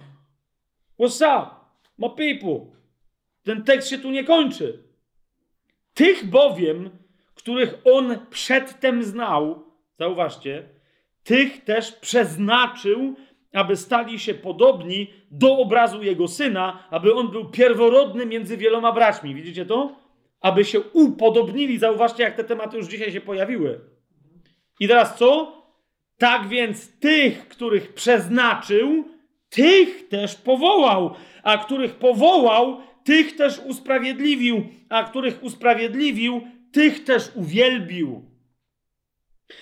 what's up, my people? Ten tekst się tu nie kończy. Tych bowiem, których On przedtem znał, zauważcie, tych też przeznaczył, aby stali się podobni do obrazu Jego Syna, aby On był pierworodny między wieloma braćmi. Widzicie to? Aby się upodobnili. Zauważcie, jak te tematy już dzisiaj się pojawiły. I teraz co? Tak więc tych, których przeznaczył, tych też powołał, a których powołał, tych też usprawiedliwił, a których usprawiedliwił, tych też uwielbił.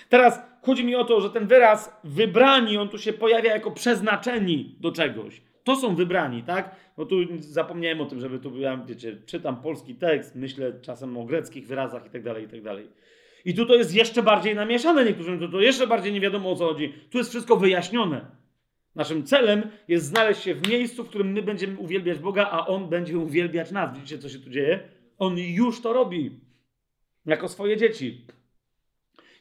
Teraz chodzi mi o to, że ten wyraz wybrani, on tu się pojawia jako przeznaczeni do czegoś. To są wybrani, tak? No tu zapomniałem o tym, żeby tu, ja, wiecie, czytam polski tekst, myślę czasem o greckich wyrazach i tak dalej, i tak dalej. I tu to jest jeszcze bardziej namieszane, niektórzy to, to jeszcze bardziej nie wiadomo o co chodzi. Tu jest wszystko wyjaśnione. Naszym celem jest znaleźć się w miejscu, w którym my będziemy uwielbiać Boga, a On będzie uwielbiać nas. Widzicie, co się tu dzieje? On już to robi. Jako swoje dzieci.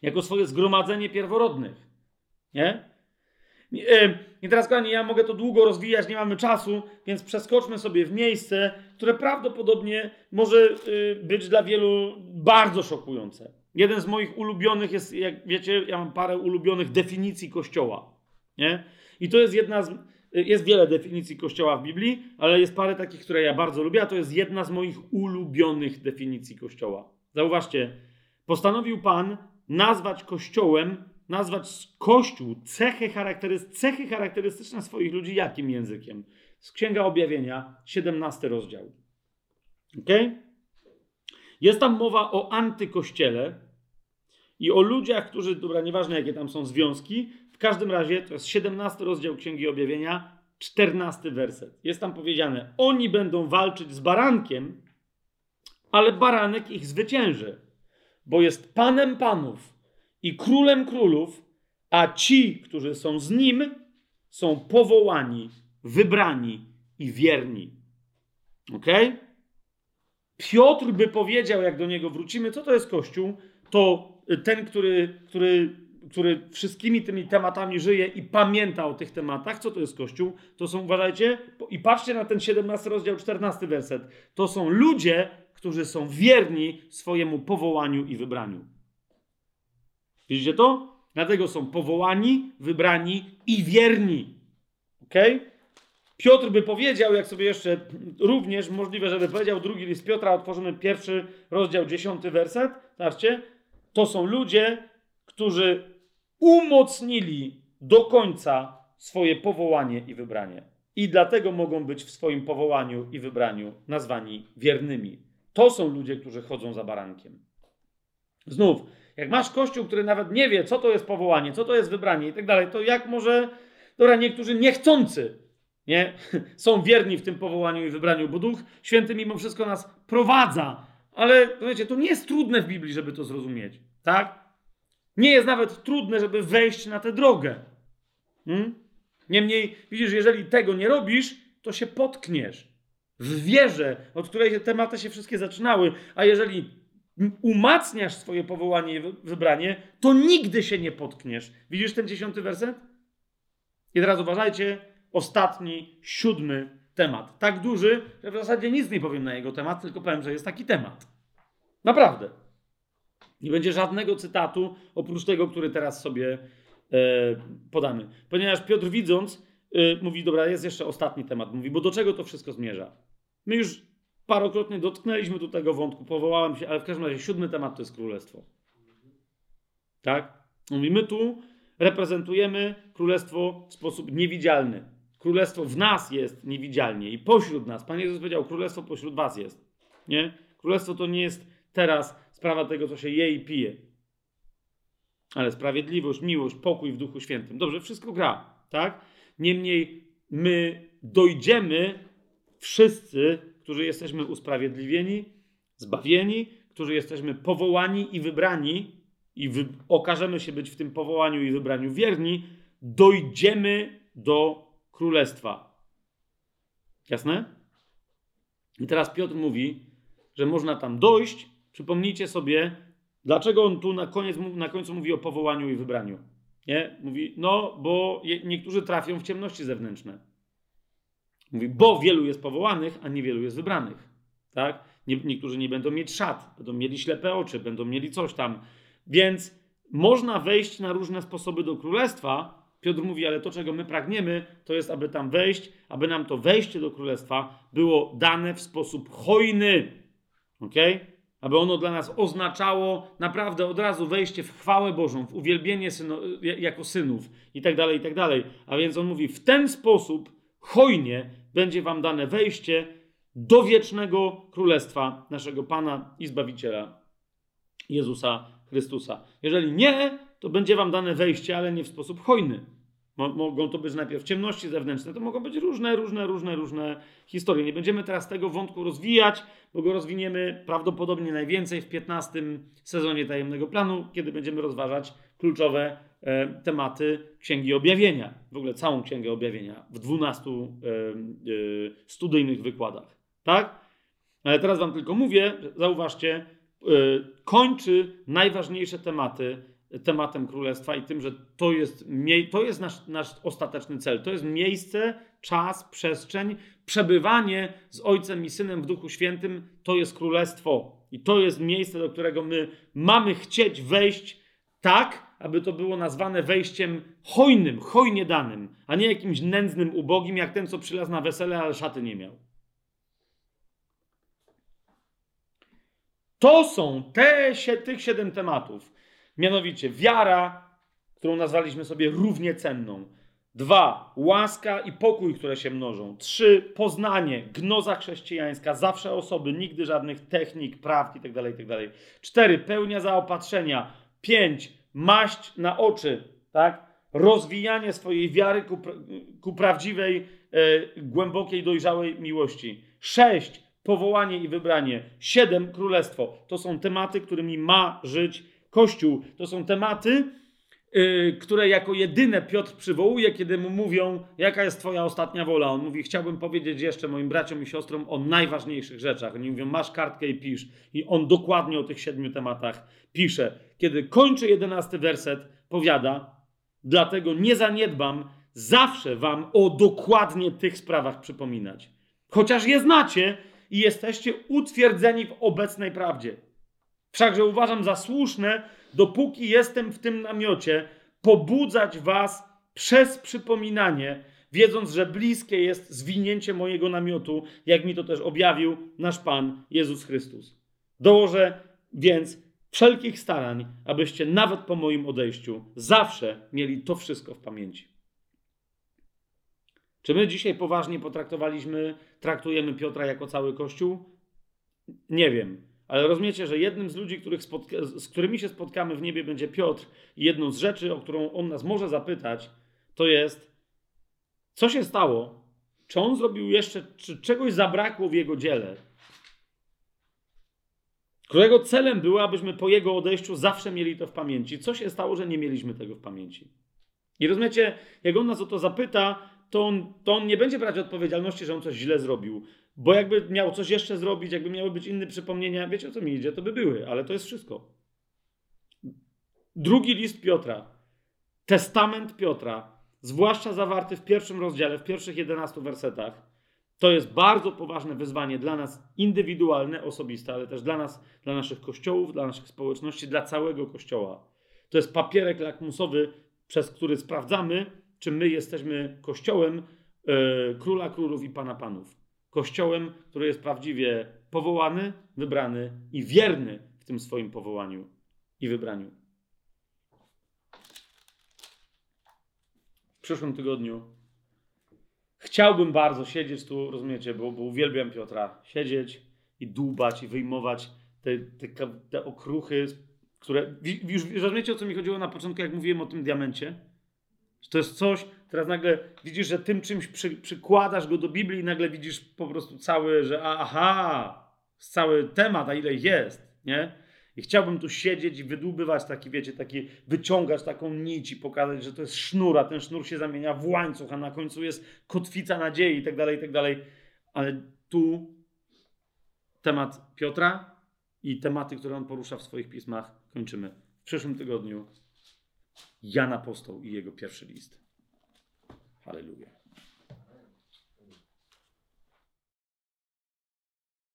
Jako swoje zgromadzenie pierworodnych. Nie? E, I teraz, kochani, ja mogę to długo rozwijać, nie mamy czasu, więc przeskoczmy sobie w miejsce, które prawdopodobnie może y, być dla wielu bardzo szokujące. Jeden z moich ulubionych jest, jak wiecie, ja mam parę ulubionych definicji Kościoła. Nie? I to jest jedna z. Jest wiele definicji Kościoła w Biblii, ale jest parę takich, które ja bardzo lubię, a to jest jedna z moich ulubionych definicji Kościoła. Zauważcie, postanowił Pan nazwać Kościołem, nazwać Kościół, cechy, cechy charakterystyczne swoich ludzi jakim językiem? Z Księga Objawienia, 17 rozdział. Ok? Jest tam mowa o antykościele i o ludziach, którzy, dobra, nieważne jakie tam są związki, w każdym razie to jest 17 rozdział Księgi Objawienia, 14 werset. Jest tam powiedziane: Oni będą walczyć z barankiem, ale baranek ich zwycięży, bo jest panem panów i królem królów, a ci, którzy są z nim, są powołani, wybrani i wierni. Ok? Piotr by powiedział, jak do niego wrócimy, co to jest Kościół, to ten, który, który który wszystkimi tymi tematami żyje i pamięta o tych tematach, co to jest Kościół, to są, uważajcie, i patrzcie na ten 17 rozdział, 14 werset. To są ludzie, którzy są wierni swojemu powołaniu i wybraniu. Widzicie to? Dlatego są powołani, wybrani i wierni. Ok? Piotr by powiedział, jak sobie jeszcze również możliwe, żeby powiedział drugi list Piotra, otworzymy pierwszy rozdział, dziesiąty werset. Zobaczcie, to są ludzie, którzy umocnili do końca swoje powołanie i wybranie. I dlatego mogą być w swoim powołaniu i wybraniu nazwani wiernymi. To są ludzie, którzy chodzą za barankiem. Znów, jak masz kościół, który nawet nie wie, co to jest powołanie, co to jest wybranie i tak dalej, to jak może, dobra, niektórzy niechcący, nie, są wierni w tym powołaniu i wybraniu, bo Duch Święty mimo wszystko nas prowadza. Ale wiecie, to nie jest trudne w Biblii, żeby to zrozumieć, tak? Nie jest nawet trudne, żeby wejść na tę drogę. Hmm? Niemniej, widzisz, jeżeli tego nie robisz, to się potkniesz. W wierze, od której te tematy się wszystkie zaczynały, a jeżeli umacniasz swoje powołanie i wybranie, to nigdy się nie potkniesz. Widzisz ten dziesiąty werset? I teraz uważajcie, ostatni, siódmy temat. Tak duży, że w zasadzie nic nie powiem na jego temat, tylko powiem, że jest taki temat. Naprawdę. Nie będzie żadnego cytatu oprócz tego, który teraz sobie e, podamy. Ponieważ Piotr widząc, e, mówi, dobra, jest jeszcze ostatni temat. Mówi, bo do czego to wszystko zmierza? My już parokrotnie dotknęliśmy tu tego wątku, powołałem się, ale w każdym razie siódmy temat to jest królestwo. Tak? Mówi, my tu reprezentujemy królestwo w sposób niewidzialny. Królestwo w nas jest niewidzialnie i pośród nas. Pan Jezus powiedział, królestwo pośród was jest. Nie? Królestwo to nie jest teraz sprawa tego, co się je i pije. Ale sprawiedliwość, miłość, pokój w Duchu Świętym. Dobrze, wszystko gra, tak? Niemniej my dojdziemy wszyscy, którzy jesteśmy usprawiedliwieni, zbawieni, którzy jesteśmy powołani i wybrani i wy okażemy się być w tym powołaniu i wybraniu wierni, dojdziemy do królestwa. Jasne? I teraz Piotr mówi, że można tam dojść. Przypomnijcie sobie, dlaczego on tu na, koniec, na końcu mówi o powołaniu i wybraniu. Nie? Mówi, no, bo niektórzy trafią w ciemności zewnętrzne. Mówi, bo wielu jest powołanych, a niewielu jest wybranych. Tak? Nie, niektórzy nie będą mieć szat, będą mieli ślepe oczy, będą mieli coś tam. Więc można wejść na różne sposoby do królestwa. Piotr mówi, ale to, czego my pragniemy, to jest, aby tam wejść, aby nam to wejście do królestwa było dane w sposób hojny. ok? Aby ono dla nas oznaczało naprawdę od razu wejście w chwałę Bożą, w uwielbienie syno, jako synów i tak dalej, i tak dalej. A więc on mówi, w ten sposób hojnie będzie wam dane wejście do wiecznego królestwa naszego Pana i Zbawiciela Jezusa Chrystusa. Jeżeli nie, to będzie wam dane wejście, ale nie w sposób hojny. Mogą to być najpierw ciemności zewnętrzne, to mogą być różne, różne, różne, różne historie. Nie będziemy teraz tego wątku rozwijać, bo go rozwiniemy prawdopodobnie najwięcej w 15 sezonie Tajemnego Planu, kiedy będziemy rozważać kluczowe tematy Księgi Objawienia. W ogóle całą Księgę Objawienia w 12 e, e, studyjnych wykładach. Tak? Ale teraz wam tylko mówię, zauważcie, e, kończy najważniejsze tematy tematem królestwa i tym, że to jest, to jest nasz, nasz ostateczny cel. To jest miejsce, czas, przestrzeń, przebywanie z Ojcem i Synem w Duchu Świętym. To jest królestwo. I to jest miejsce, do którego my mamy chcieć wejść tak, aby to było nazwane wejściem hojnym, hojnie danym, a nie jakimś nędznym, ubogim, jak ten, co przylazł na wesele, ale szaty nie miał. To są te, tych siedem tematów. Mianowicie wiara, którą nazwaliśmy sobie równie cenną. Dwa, łaska i pokój, które się mnożą. Trzy, poznanie, gnoza chrześcijańska, zawsze osoby, nigdy żadnych technik, prawd itd. Tak itd. Tak Cztery, pełnia zaopatrzenia. Pięć, maść na oczy, tak? Rozwijanie swojej wiary ku, ku prawdziwej, e, głębokiej, dojrzałej miłości. Sześć, powołanie i wybranie. Siedem, królestwo. To są tematy, którymi ma żyć Kościół. To są tematy, które jako jedyne Piotr przywołuje, kiedy mu mówią, jaka jest Twoja ostatnia wola. On mówi, chciałbym powiedzieć jeszcze moim braciom i siostrom o najważniejszych rzeczach. Oni mówią, masz kartkę i pisz. I on dokładnie o tych siedmiu tematach pisze. Kiedy kończy jedenasty werset, powiada, dlatego nie zaniedbam zawsze Wam o dokładnie tych sprawach przypominać. Chociaż je znacie i jesteście utwierdzeni w obecnej prawdzie. Wszakże uważam za słuszne, dopóki jestem w tym namiocie, pobudzać was przez przypominanie, wiedząc, że bliskie jest zwinięcie mojego namiotu, jak mi to też objawił nasz Pan Jezus Chrystus. Dołożę więc wszelkich starań, abyście nawet po moim odejściu zawsze mieli to wszystko w pamięci. Czy my dzisiaj poważnie potraktowaliśmy, traktujemy Piotra jako cały Kościół? Nie wiem. Ale rozumiecie, że jednym z ludzi, spotka- z którymi się spotkamy w niebie, będzie Piotr, i jedną z rzeczy, o którą on nas może zapytać, to jest, co się stało? Czy on zrobił jeszcze, czy czegoś zabrakło w jego dziele? Którego celem było, abyśmy po jego odejściu zawsze mieli to w pamięci. Co się stało, że nie mieliśmy tego w pamięci? I rozumiecie, jak on nas o to zapyta, to on, to on nie będzie brać odpowiedzialności, że on coś źle zrobił. Bo jakby miał coś jeszcze zrobić, jakby miały być inne przypomnienia, wiecie o co mi idzie, to by były, ale to jest wszystko. Drugi list Piotra, testament Piotra, zwłaszcza zawarty w pierwszym rozdziale, w pierwszych 11 wersetach, to jest bardzo poważne wyzwanie dla nas indywidualne, osobiste, ale też dla nas, dla naszych kościołów, dla naszych społeczności, dla całego kościoła. To jest papierek lakmusowy, przez który sprawdzamy, czy my jesteśmy kościołem e, króla królów i pana panów. Kościołem, który jest prawdziwie powołany, wybrany i wierny w tym swoim powołaniu i wybraniu. W przyszłym tygodniu chciałbym bardzo siedzieć tu, rozumiecie, bo, bo uwielbiam Piotra, siedzieć i dłubać i wyjmować te, te, te okruchy, które. Już rozumiecie, o co mi chodziło na początku, jak mówiłem o tym diamencie? Że to jest coś, teraz nagle widzisz, że tym czymś przy, przykładasz go do Biblii i nagle widzisz po prostu cały, że aha, cały temat, a ile jest, nie? I chciałbym tu siedzieć i wydłubywać taki, wiecie, taki, wyciągać taką nić i pokazać, że to jest sznur, a ten sznur się zamienia w łańcuch, a na końcu jest kotwica nadziei i tak dalej, i tak dalej. Ale tu temat Piotra i tematy, które on porusza w swoich pismach, kończymy. W przyszłym tygodniu Jan Apostoł i jego pierwszy list. Hallelujah.